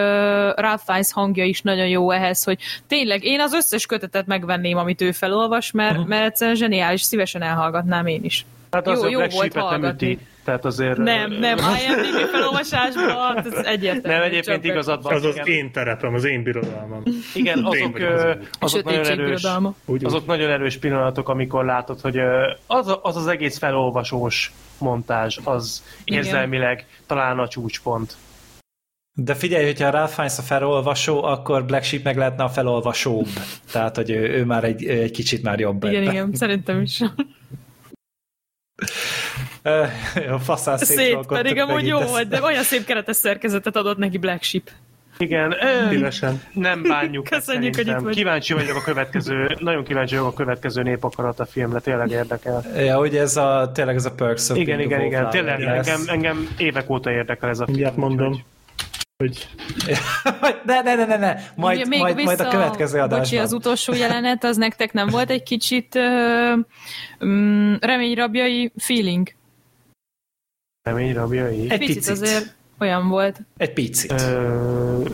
Ralph Fiennes hangja is nagyon jó ehhez, hogy tényleg én az összes kötetet megvenném, amit ő felolvas, mert, uh-huh. mert egyszerűen zseniális, szívesen elhallgatnám én is. Hát az jó, jó volt hallgatni. Üti, tehát azért... Nem, nem, IMDb felolvasásban hát ez egyértelmű. Nem, egyébként igazad van. Az az én terepem, az én birodalmam. Igen, azok, azok, nagyon erős, azok nagyon erős pillanatok, amikor látod, hogy az az, az egész felolvasós montázs, az érzelmileg Igen. talán a csúcspont. De figyelj, hogyha ráfánysz a felolvasó, akkor Black Sheep meg lehetne a felolvasóbb. Tehát, hogy ő, ő már egy, egy kicsit már jobb. Igen, ebben. igen, szerintem is. A faszán szép, szép pedig amúgy jó volt, de olyan szép keretes szerkezetet adott neki Black Sheep. Igen, Szívesen. nem bánjuk Köszönjük, hogy itt vagy. Kíváncsi vagyok a következő, nagyon kíváncsi vagyok a következő népakarat a filmre, tényleg érdekel. Ja, ugye ez a, tényleg ez a Perks of Igen, igen, igen, tényleg engem, engem évek óta érdekel ez a film. Mindjárt mondom. Hogy hogy... ne, ne, ne, ne, ne. Majd, Ugye, még majd, vissza, majd a következő adásban. Bocsi, az utolsó jelenet, az nektek nem volt egy kicsit uh, um, reményrabjai feeling? Reményrabjai? Egy picit. picit. azért olyan volt. Egy picit. Ö,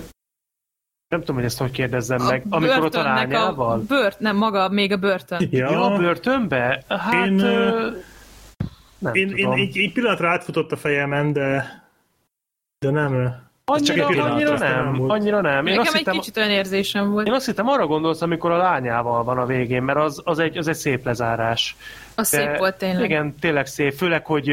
nem tudom, hogy ezt hogy kérdezzem a meg. Amikor ott a lányával? A bört, nem, maga még a börtön. Ja, ja a börtönbe? Hát... Én, ö, nem én, tudom. én egy, egy pillanatra átfutott a fejemen, de de nem... Annyira, csak egy annyira nem, nem annyira nem. Én Nekem azt egy hittem, kicsit olyan érzésem volt. Én azt hittem, arra gondolsz, amikor a lányával van a végén, mert az, az, egy, az egy szép lezárás. Az De, szép volt tényleg. Igen, tényleg szép. Főleg, hogy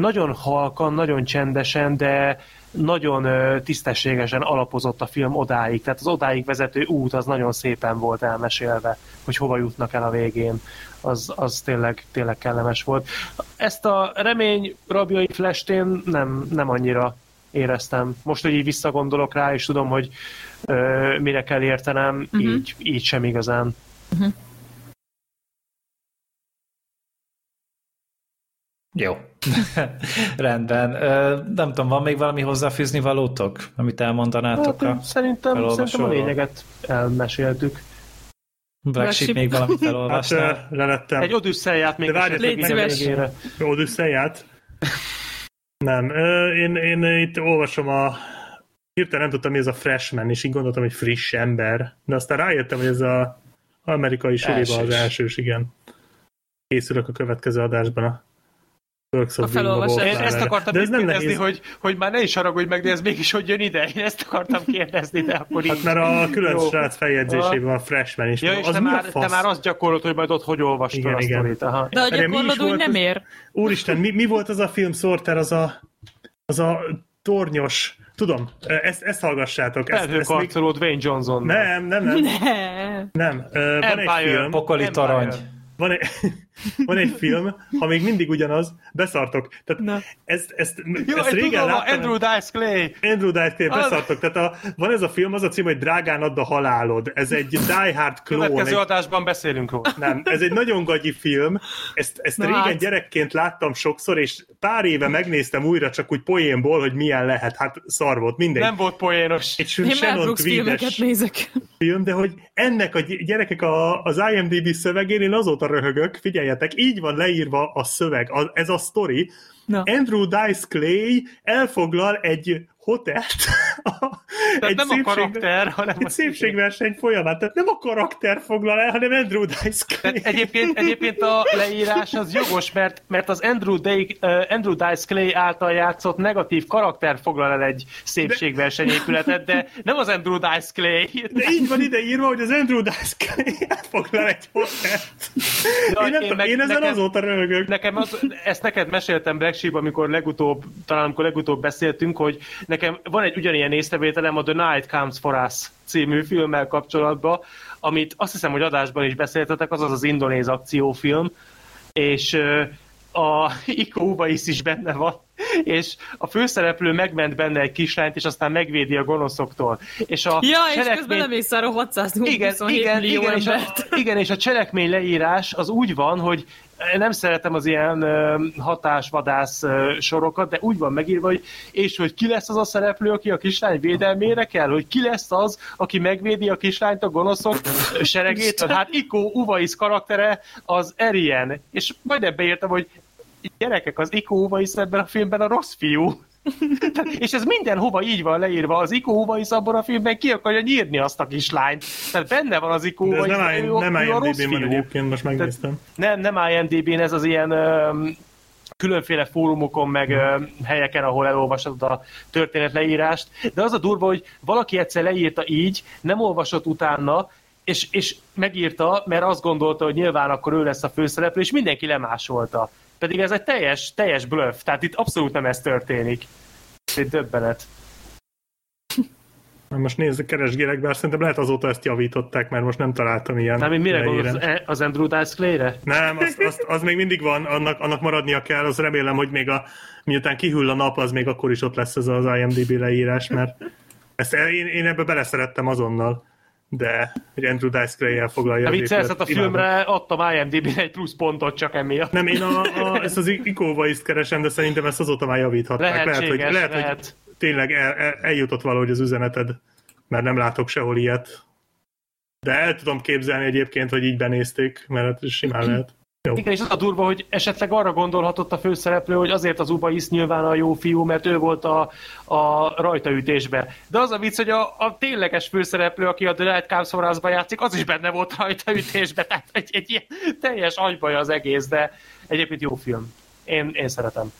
nagyon halkan, nagyon csendesen, de nagyon tisztességesen alapozott a film odáig. Tehát az odáig vezető út az nagyon szépen volt elmesélve, hogy hova jutnak el a végén. Az, az tényleg, tényleg kellemes volt. Ezt a remény rabjai flash én nem, nem annyira éreztem. Most, hogy így visszagondolok rá, és tudom, hogy ö, mire kell értenem, uh-huh. így, így sem igazán. Uh-huh. Jó. Rendben. Ö, nem tudom, van még valami hozzáfűzni valótok, amit elmondanátok hát, a Szerintem, szerintem a lényeget elmeséltük. Black Sheep még valamit felolvastál? Hát, lelettem. Egy odüsszelját még Légy szíves. Odüsszelját? Nem. Én, én itt olvasom a... Hirtelen nem tudtam, mi ez a freshman, és így gondoltam, hogy friss ember. De aztán rájöttem, hogy ez a amerikai suliba az elsős, igen. Készülök a következő adásban a Perks of a felolvasás. Én ezt akartam de ez nem kérdezni, nehéz. hogy, hogy már ne is haragudj meg, de ez mégis hogy jön ide? Én ezt akartam kérdezni, de akkor Hát mert a külön srác feljegyzésében a freshman is. Ja, és az te, már, te már azt gyakorlod, hogy majd ott hogy olvastad igen, a igen. sztorit. Aha. De a gyakorlod úgy nem ér. Úristen, mi, mi volt az a film Sorter, az a, az a tornyos Tudom, ezt, ezt hallgassátok. Felhőkarcoló Dwayne Johnson. Nem, nem, nem. Nem. nem. Uh, van egy film. Pokoli torony van egy, van egy film, ha még mindig ugyanaz, beszartok. Tehát Na. ezt, ezt, Jó, ezt régen tudom, láttam. Andrew Dice Clay. Andrew Dice Clay, beszartok. Tehát a, van ez a film, az a cím, hogy Drágán add a halálod. Ez egy Die Hard klón. Következő egy, adásban beszélünk róla. Nem, ez egy nagyon gagyi film. Ezt, ezt Na régen hát. gyerekként láttam sokszor, és pár éve megnéztem újra csak úgy poénból, hogy milyen lehet. Hát szar volt, mindegy. Nem volt poénos. Egy Én Shannon filmeket nézek. Film, de hogy ennek a gyerekek a, az IMDb szövegén én azóta röhögök, figyeljetek, így van leírva a szöveg, a, ez a story. Na. Andrew Dice Clay elfoglal egy hotelt. egy nem szépség, a karakter, hanem egy szépségverseny folyamán. Tehát nem a karakter foglal el, hanem Andrew Dice Clay. Tehát egyébként, egyébként a leírás az jogos, mert, mert az Andrew, Day, Andrew Dice Clay által játszott negatív karakter foglal el egy szépségverseny épületet, de nem az Andrew Dice Clay. De így van ide írva, hogy az Andrew Dice Clay elfoglal egy hotelt. Ja, én, nem én, meg, én ezen nekem, azóta röhögök. Nekem az, ezt neked meséltem Black Sheep, amikor legutóbb, talán amikor legutóbb beszéltünk, hogy nekem van egy ugyanilyen észrevételem a The Night Comes For Us című filmmel kapcsolatban, amit azt hiszem, hogy adásban is beszéltetek, az az az indonéz akciófilm, és a Iko Uwais is benne van, és a főszereplő megment benne egy kislányt, és aztán megvédi a gonoszoktól. És a ja, cselekmény... és közben nem ész arra 600 igen, igen, igen, és a, igen, és a cselekmény leírás az úgy van, hogy nem szeretem az ilyen hatásvadász sorokat, de úgy van megírva, hogy és hogy ki lesz az a szereplő, aki a kislány védelmére kell, hogy ki lesz az, aki megvédi a kislányt a gonoszok seregét, hát Iko Uvais karaktere az Erien, és majd beírtam, hogy gyerekek, az Iko Uvais ebben a filmben a rossz fiú. és ez mindenhova így van leírva. Az Iko Uvais abban a filmben ki akarja nyírni azt a kislányt. Tehát benne van az Iko De ez Uvais. nem, ő- nem ő a rossz fiú. egyébként, most megnéztem. Nem, nem IMDb-n, ez az ilyen öm, különféle fórumokon, meg ö, helyeken, ahol elolvasod a történet leírást, de az a durva, hogy valaki egyszer leírta így, nem olvasott utána, és, és megírta, mert azt gondolta, hogy nyilván akkor ő lesz a főszereplő, és mindenki lemásolta. Pedig ez egy teljes, teljes bluff, tehát itt abszolút nem ez történik. Ez egy döbbenet. Na, Most nézd, keresgélek, bár szerintem lehet azóta ezt javították, mert most nem találtam ilyen Nem, mire gondolsz? Az Andrew Dice Clay-re? Nem, az, az, az még mindig van, annak, annak maradnia kell, az remélem, hogy még a, miután kihűl a nap, az még akkor is ott lesz ez az IMDB leírás, mert ezt én, én ebbe beleszerettem azonnal, de hogy Andrew Dice Clay foglalja. A az viccelsz, épületet. hát a Imádom. filmre adtam IMDb-n egy plusz pontot csak emiatt. Nem, én a, a, ezt az ikóva keresem, de szerintem ezt azóta már javíthatták. Lehet, hogy, lehet, hogy lehet. tényleg el, el, eljutott valahogy az üzeneted, mert nem látok sehol ilyet. De el tudom képzelni egyébként, hogy így benézték, mert ez simán lehet. Jó. Igen, és az a durva, hogy esetleg arra gondolhatott a főszereplő, hogy azért az Ubaisz nyilván a jó fiú, mert ő volt a, a rajtaütésbe. De az a vicc, hogy a, a tényleges főszereplő, aki a The Night Comes for játszik, az is benne volt rajtaütésbe, tehát egy, egy ilyen teljes agybaj az egész, de egyébként jó film. Én, én szeretem.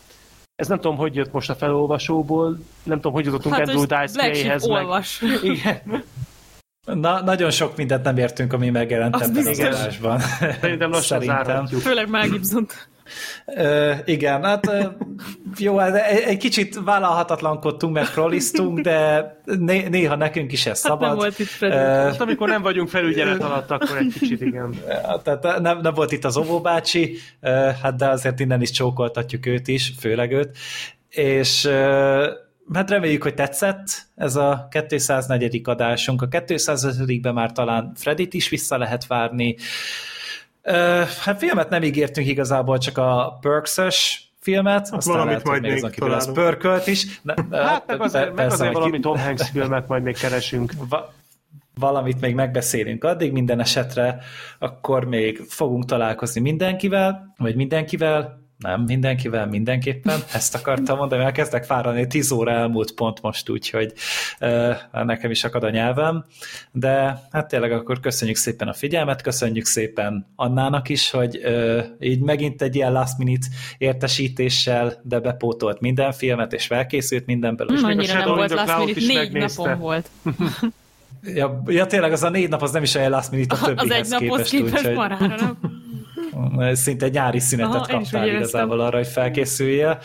Ez nem tudom, hogy jött most a felolvasóból, nem tudom, hogy jutottunk Hát, Andrew Dice Clay-hez. Meg... olvas. Igen, Na, nagyon sok mindent nem értünk, ami megjelent Az ebben az adásban. szerintem lassan Szerintem. Főleg Mel Gibson. Ö, igen, hát ö, jó, hát egy, kicsit vállalhatatlankodtunk, mert prolisztunk, de né, néha nekünk is ez Hát szabad. nem volt itt. Ö, Hát amikor nem vagyunk felügyelet alatt, akkor egy kicsit igen. tehát nem, nem volt itt az Ovó bácsi, ö, hát de azért innen is csókoltatjuk őt is, főleg őt, és hát reméljük, hogy tetszett ez a 204. adásunk. A 205-ben már talán Fredit is vissza lehet várni. Hát filmet nem ígértünk igazából, csak a Perks-ös filmet, aztán valamit lehet, majd még még találunk. pörkölt is. Ne, Hát meg azért, meg persze, azért majd valami Tom Hanks filmet majd még keresünk. va- valamit még megbeszélünk addig, minden esetre akkor még fogunk találkozni mindenkivel, vagy mindenkivel, nem mindenkivel, mindenképpen, ezt akartam mondani, kezdek fáradni, 10 óra elmúlt pont most, úgyhogy nekem is akad a nyelvem, de hát tényleg akkor köszönjük szépen a figyelmet, köszönjük szépen Annának is, hogy így megint egy ilyen last minute értesítéssel, de bepótolt minden filmet, és felkészült mindenből. Hm, a annyira nem volt last minute, négy megnézte. napom volt. Ja, ja, tényleg az a négy nap az nem is olyan last minute a Az egy többihez naphoz képest, képest úgyhogy marára, nem? Szinte nyári szünetet Aha, kaptál igazából arra, hogy felkészüljél,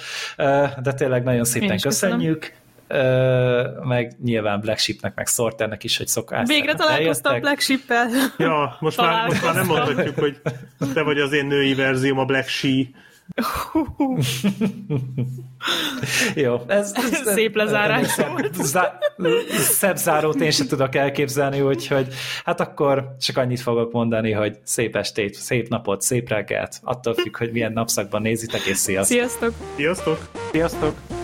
de tényleg nagyon szépen köszönöm. köszönjük, Ö, meg nyilván Black Sheepnek, meg Sorternek is, hogy szokás. Végre találkoztam eljöttek. Black Sheep-el. Ja, most már, most már nem mondhatjuk, hogy te vagy az én női verzióm, a Black She. Jó, ez, ez Szép lezárás szebb, zá, szebb zárót én sem tudok elképzelni, úgyhogy hát akkor csak annyit fogok mondani, hogy szép estét, szép napot, szép reggelt, attól függ, hogy milyen napszakban nézitek, és sziasztok! Sziasztok! Sziasztok! Sziasztok!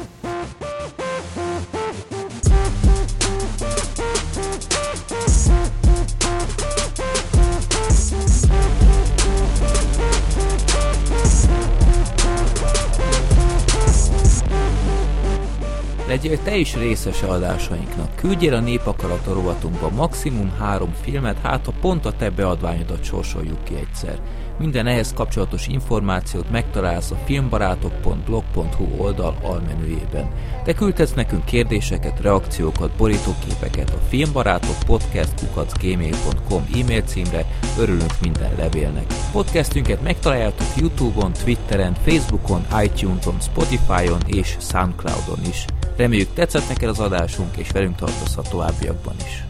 Legyél te is részese adásainknak. Küldjél a Népakarat a rovatunkba maximum három filmet, hát ha pont a te beadványodat sorsoljuk ki egyszer. Minden ehhez kapcsolatos információt megtalálsz a filmbarátok.blog.hu oldal almenüjében. Te küldhetsz nekünk kérdéseket, reakciókat, borítóképeket a filmbarátok podcast.gmail.com e-mail címre, örülünk minden levélnek. Podcastünket megtaláljátok Youtube-on, Twitteren, Facebookon, iTunes-on, Spotify-on és Soundcloud-on is. Reméljük tetszett neked az adásunk, és velünk tartozz a továbbiakban is.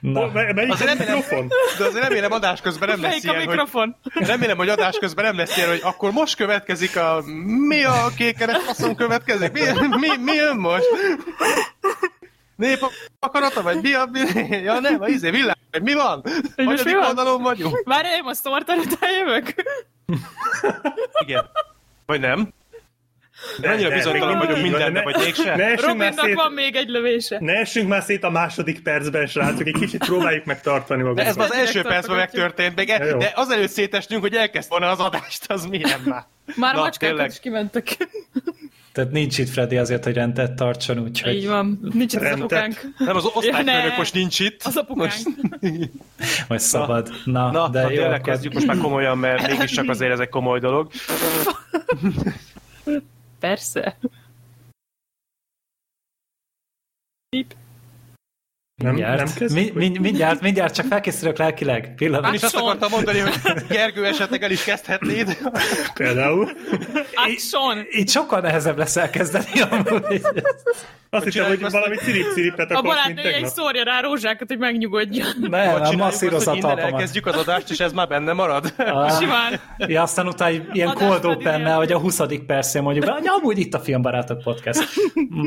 Na, Me- Melyik Azért a remélem, mikrofon? de azért remélem adás közben nem lesz ilyen, hogy, mikrofon? remélem, hogy adás közben nem lesz ilyen, hogy akkor most következik a mi a kékeres faszom következik? Mi, mi, mi jön most? Nép akarata, vagy mi a... Mi, ja nem, a izé, világ, vagy mi van? most mi oldalon vagyunk? Várj, én most szortan után jövök. Igen. Vagy nem? De annyira bizonytalan vagyok mindenben, vagy mégsem. Ne Robinnak szét, van még egy lövése. ne essünk már szét a második percben, srácok, egy kicsit próbáljuk meg tartani De ez magunkat. már az első percben megtörtént, e, de azelőtt szétestünk, hogy elkezd volna az adást, az milyen már. Már Na, macskákat tényleg. is kimentek. Tehát nincs itt Freddy azért, hogy rendet tartson, úgyhogy Így van. Nincs itt az Rendet. apukánk. Nem, az osztályfőnök most nincs itt. Az apukánk. Most, majd szabad. Na, na, de na jó, tényleg akkor kezdjük most már komolyan, mert mégiscsak azért ez egy komoly dolog. Persze. Pip. Nem, mindjárt, nem kezdjük? mi, mi, mindjárt, mindjárt, csak felkészülök lelkileg. Pillanat. Én is azt akartam mondani, hogy Gergő esetleg el is kezdhetnéd. Például. Action! Itt sokkal nehezebb lesz elkezdeni amúgy. Azt hiszem, csináljuk hogy valami cirip-ciripet A akarsz, mint barátnője egy szórja rá rózsákat, hogy megnyugodjon. Nem, a masszírozza a innen talpamat. elkezdjük az adást, és ez már benne marad. Ah, Simán. Ja, aztán utána ilyen cold open hogy a 20. percén mondjuk, hogy amúgy itt a Filmbarátok Podcast.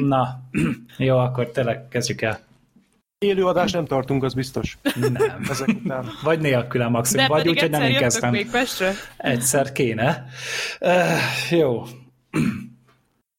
Na, jó, akkor tényleg kezdjük el. Élő adást nem tartunk, az biztos. Nem. Ezek után. Vagy nélkülem maximum, De vagy úgy, hogy nem én kezdtem. még Pestre. Egyszer kéne. Uh, jó.